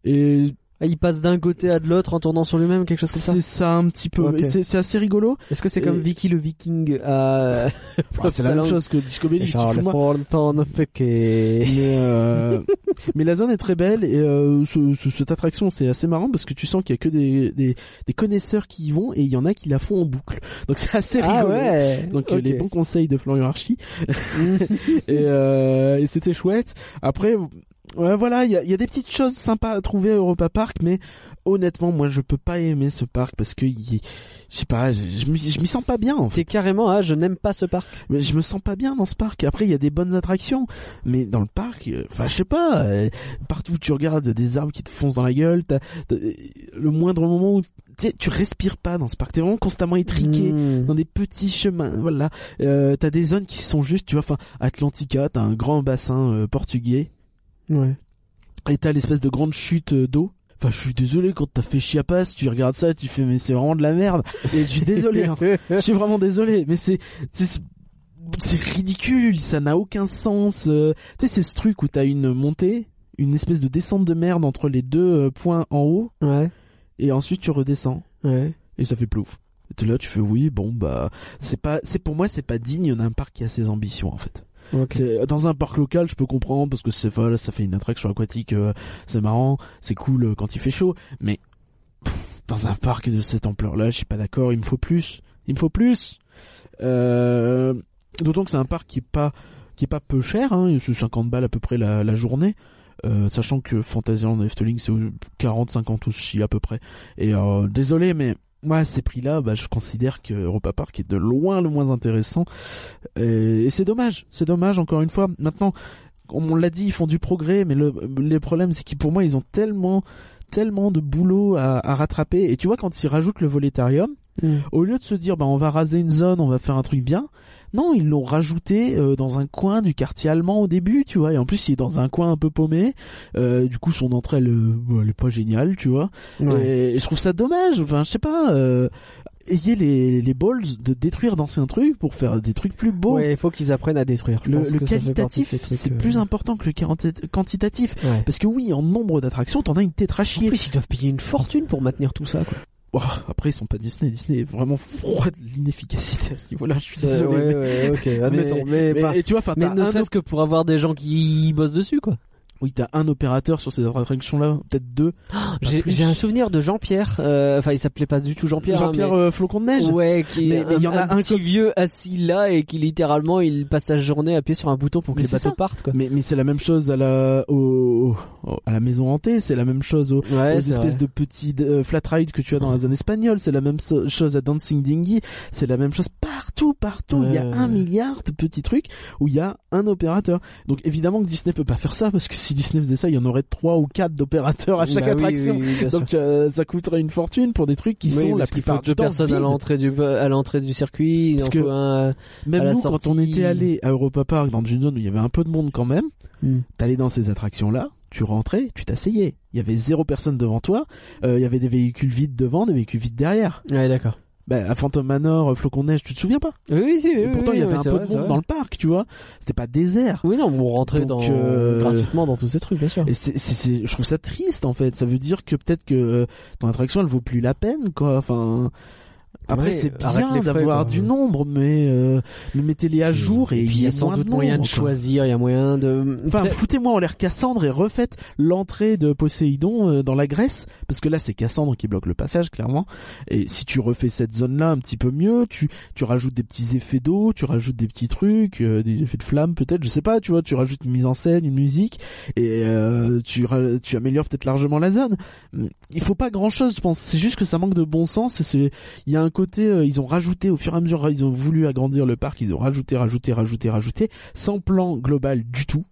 et Il passe d'un côté à de l'autre en tournant sur lui-même, quelque chose comme ça. C'est ça un petit peu. C'est assez rigolo. Est-ce que c'est comme Et- Vicky le Viking à... Enfin, c'est la même chose que Disco. Mais euh, mais la zone est très belle et euh, ce- ce- cette attraction c'est assez marrant parce que tu sens qu'il y a que des, des, des connaisseurs qui y vont et il y en a qui la font en boucle. Donc c'est assez Ah rigolo. ouais. Donc euh, les bons conseils de Florian Archie et, euh, et c'était chouette. Après ouais, voilà, il y a, y a des petites choses sympas à trouver à Europa Park mais honnêtement moi je peux pas aimer ce parc parce que je sais pas, je, je m'y sens pas bien en fait. T'es carrément ah je n'aime pas ce parc. Mais je me sens pas bien dans ce parc. Après, il y a des bonnes attractions, mais dans le parc, euh, enfin, je sais pas. euh, partout où tu regardes, des arbres qui te foncent dans la gueule. t'as- t'as- le moindre moment où tu respires pas dans ce parc. T'es vraiment constamment étriqué. Hmm. Dans des petits chemins, voilà. Euh, t'as des zones qui sont juste, tu vois, enfin, Atlantica, t'as un grand bassin euh, portugais, Ouais. et t'as l'espèce de grande chute euh, d'eau. Enfin, je suis désolé quand t'as fait Chiapas, tu regardes ça, tu fais mais c'est vraiment de la merde. Et je suis désolé. hein. Je suis vraiment désolé, mais c'est c'est c'est ridicule, ça n'a aucun sens. euh. Tu sais, c'est ce truc où t'as une montée, une espèce de descente de merde entre les deux euh, points en haut, Ouais. et ensuite tu redescends Ouais. et ça fait plouf. Et là, tu fais oui, bon bah c'est pas, c'est pour moi c'est pas digne d'un parc qui a ses ambitions en fait. C'est dans un parc local, je peux comprendre parce que c'est voilà, ça fait une attraction aquatique, euh, c'est marrant, c'est cool euh, quand il fait chaud, mais pff, dans un parc de cette ampleur-là, je suis pas d'accord. Il me faut plus, il me faut plus. Euh, D'autant que c'est un parc qui est pas qui est pas peu cher, hein, c'est 50 balles à peu près la, journée. Euh, sachant que Fantasyland Efteling c'est 40-50 aussi à peu près. Et euh, désolé mais moi à ces prix-là, bah, je considère que Europa Park est de loin le moins intéressant. Et, et c'est dommage, c'est dommage encore une fois. Maintenant, on l'a dit, ils font du progrès, mais le, le problème c'est qu'ils pour moi ils ont tellement tellement de boulot à, à rattraper. Et tu vois quand ils rajoutent le volétarium, Hmm. au lieu de se dire bah on va raser une zone, on va faire un truc bien, non ils l'ont rajouté euh, dans un coin du quartier allemand au début, tu vois. Et en plus il est dans un coin un peu paumé. Euh, du coup son entrée elle, euh, elle est pas géniale, tu vois. Ouais. Et je trouve ça dommage. Enfin, je sais pas. Euh, ayez les, les balls de détruire d'anciens trucs pour faire des trucs plus beaux. Ouais, il faut qu'ils apprennent à détruire. Je Le, pense que qualitatif, c'est euh, plus important que le quanti- quantitatif. Ouais. Parce que oui, en nombre d'attractions, t'en as une à En plus, ils doivent payer une fortune pour maintenir tout ça. Quoi. Oh, après, ils sont pas Disney. Disney est vraiment froid de l'inefficacité à ce niveau-là. Je suis désolé. ouais, mais- ouais, ok, admettons. Mais, mais- pas- et tu vois, mais ne serait-ce que pour avoir des gens qui bossent dessus, quoi. Oui, t'as un opérateur sur ces attractions-là, peut-être deux. J'ai plus. j'ai un souvenir de Jean-Pierre. euh, Enfin, il s'appelait pas du tout Jean-Pierre. hein, Jean-Pierre mais- euh, Flocon de neige. Ouais, qui Mais- il y en a un, petit vieux assis là et qui littéralement il passe sa journée à appuyer sur un bouton pour que Mais les bateaux ça. partent quoi. Mais, mais c'est la même chose à la, au, au- à la maison hantée, c'est la même chose Ouais, aux espèces vrai. de petits euh, flat rides que tu as dans la zone espagnole, c'est la même so- chose à Dancing Dinghy, c'est la même chose partout, partout. Il y a un milliard de petits trucs où il y a un opérateur. Donc évidemment que Disney peut pas faire ça parce que si Disney faisait ça, il y en aurait trois ou quatre d'opérateurs à chaque Bah oui, attraction. oui, oui. Donc euh, ça coûterait une fortune pour des trucs qui sont la plupart deux du temps personnes à vides. l'entrée du à l'entrée du circuit. Il Parce en que- faut un. à Même nous, quand on était allé à Europa Park dans une zone où il y avait un peu de monde quand même, Hmm. t'allais dans ces attractions-là, tu rentrais, tu t'asseyais. Il y avait zéro personne devant toi, euh, il y avait des véhicules vides devant, des véhicules vides derrière. Ouais, d'accord. Bah, à Phantom Manor, euh, Flocon Neige, tu te souviens pas Oui, oui, si. Oui, Et Pourtant, il y avait oui, un peu vrai, de monde dans le parc, tu vois. C'était pas désert. Oui, non, on rentrait Donc, dans euh, gratuitement dans tous ces trucs, bien sûr. Et c'est, c'est, c'est- je trouve ça triste en fait. Ça veut dire que peut-être que euh, ton attraction elle vaut plus la peine quoi. Enfin, après c'est bien d'avoir du nombre, mais euh, mais mettez-les à jour et, puis il y a sans doute de moyen de nombre, choisir, il y a moyen de. Enfin, foutez-moi en l'air Cassandre et refaites l'entrée de Poséidon euh, dans la Grèce, parce que là c'est Cassandre qui bloque le passage clairement. Et si tu refais cette zone-là un petit peu mieux, tu tu rajoutes des petits effets d'eau, tu rajoutes des petits trucs, euh, des effets de flamme peut-être, je sais pas, tu vois, tu rajoutes une mise en scène, une musique, et euh, tu tu améliores peut-être largement la zone. Il faut pas grand-chose, je pense. C'est juste que ça manque de bon sens. Et c'est il y a un côté, euh, ils ont rajouté au fur et à mesure, ils ont voulu agrandir le parc, ils ont rajouté, rajouté, rajouté, rajouté, sans plan global du tout.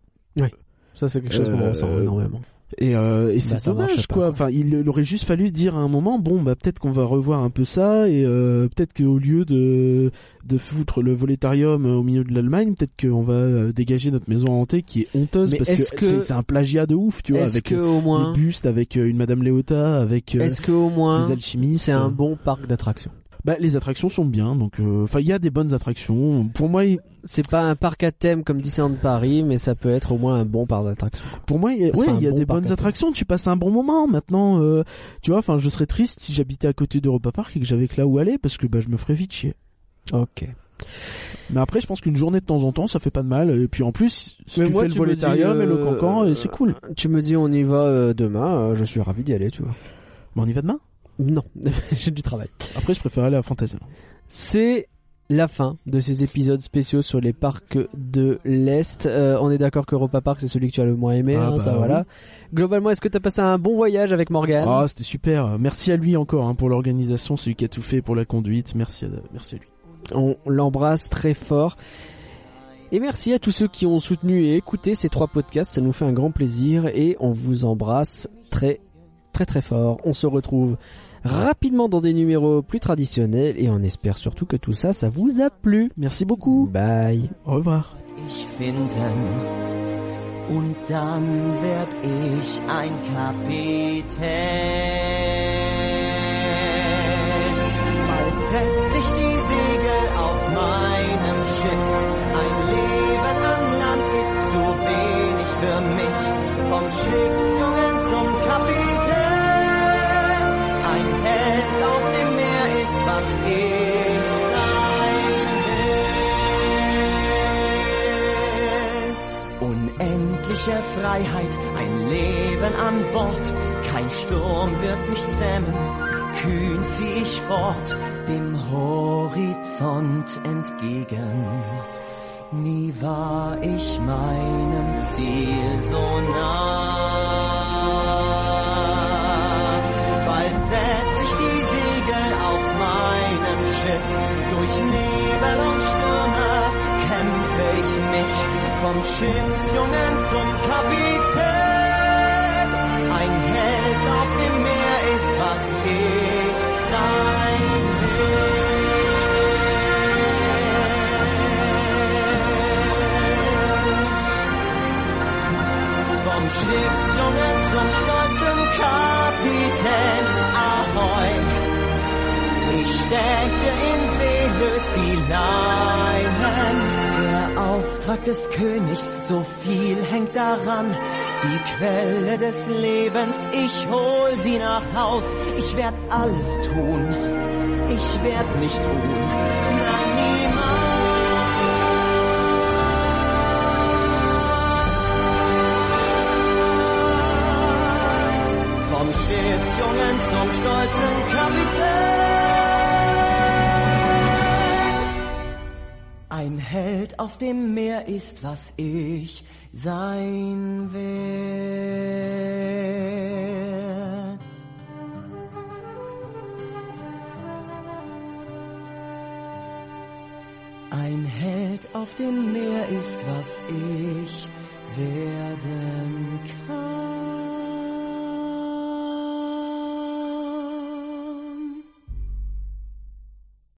Ça, c'est quelque chose qu'on Euh, ressent énormément. Et, euh, et Bah, c'est marche dommage pas, quoi. Enfin, il, il aurait juste fallu dire à un moment, bon bah peut-être qu'on va revoir un peu ça et euh, peut-être qu'au lieu de de foutre le volétarium au milieu de l'Allemagne, peut-être qu'on va dégager notre maison hantée qui est honteuse Mais parce que, c'est un plagiat de ouf, tu vois, avec que au moins, des bustes, avec une Madame Léota, avec euh, est-ce que au moins, des alchimistes. c'est un bon parc d'attractions? Bah, les attractions sont bien, donc euh, enfin il y a des bonnes attractions. Pour moi, il- C'est pas un parc à thème comme Disneyland Paris, mais ça peut être au moins un bon parc d'attractions. pour moi, il y a, ouais, il y a bon des bonnes attractions. Tu passes un bon moment. Maintenant, euh, tu vois, enfin, je serais triste si j'habitais à côté d'Europa Park et que j'avais que là où aller, parce que bah je me ferais vite chier. Ok. Mais après, je pense qu'une journée de temps en temps, ça fait pas de mal. Et puis en plus, si Mais tu moi, fais le tu volétarium dis, et le euh, cancan, et c'est cool. Tu me dis on y va euh, demain, euh, je suis ravi d'y aller, tu vois. Mais on y va demain? Non, j'ai du travail. Après, je préfère aller à Fantasyland. C'est la fin de ces épisodes spéciaux sur les parcs de l'Est. Euh, on est d'accord que Europa Park c'est celui que tu as le moins aimé, Ah hein, bah ça voilà. Globalement, est-ce que tu as passé un bon voyage avec Morgan? Ah, c'était super. Merci à lui encore hein, pour l'organisation. C'est lui qui a tout fait pour la conduite. Merci à, merci à lui. On l'embrasse très fort. Et merci à tous ceux qui ont soutenu et écouté ces trois podcasts, ça nous fait un grand plaisir et on vous embrasse très très très fort. On se retrouve rapidement dans des numéros plus traditionnels et on espère surtout que tout ça, ça vous a plu. Merci beaucoup. Bye. Au revoir. ich finden und dann werd ich ein Kapitän. Bald setz ich die Segel auf meinem Schiff. Ein Leben an Land ist zu wenig für mich. Vom Schiffsjungen zum Kapitän. Unendliche Freiheit, ein Leben an Bord. Kein Sturm wird mich zähmen. Kühn zieh ich fort, dem Horizont entgegen. Nie war ich meinem Ziel so nah. Mich vom Schiffsjungen zum Kapitän. Ein Held auf dem Meer ist, was ich sein will. Vom Schiffsjungen zum stolzen Kapitän, Ahoi. Ich steche in See, löst die Leinen. Auftrag des Königs, so viel hängt daran. Die Quelle des Lebens, ich hol sie nach Haus. Ich werd alles tun, ich werd nicht ruhen. Nein, niemals. Vom Schiffsjungen zum stolzen Kapitän. Ein Held auf dem Meer ist, was ich sein will. Ein Held auf dem Meer ist, was ich werden kann.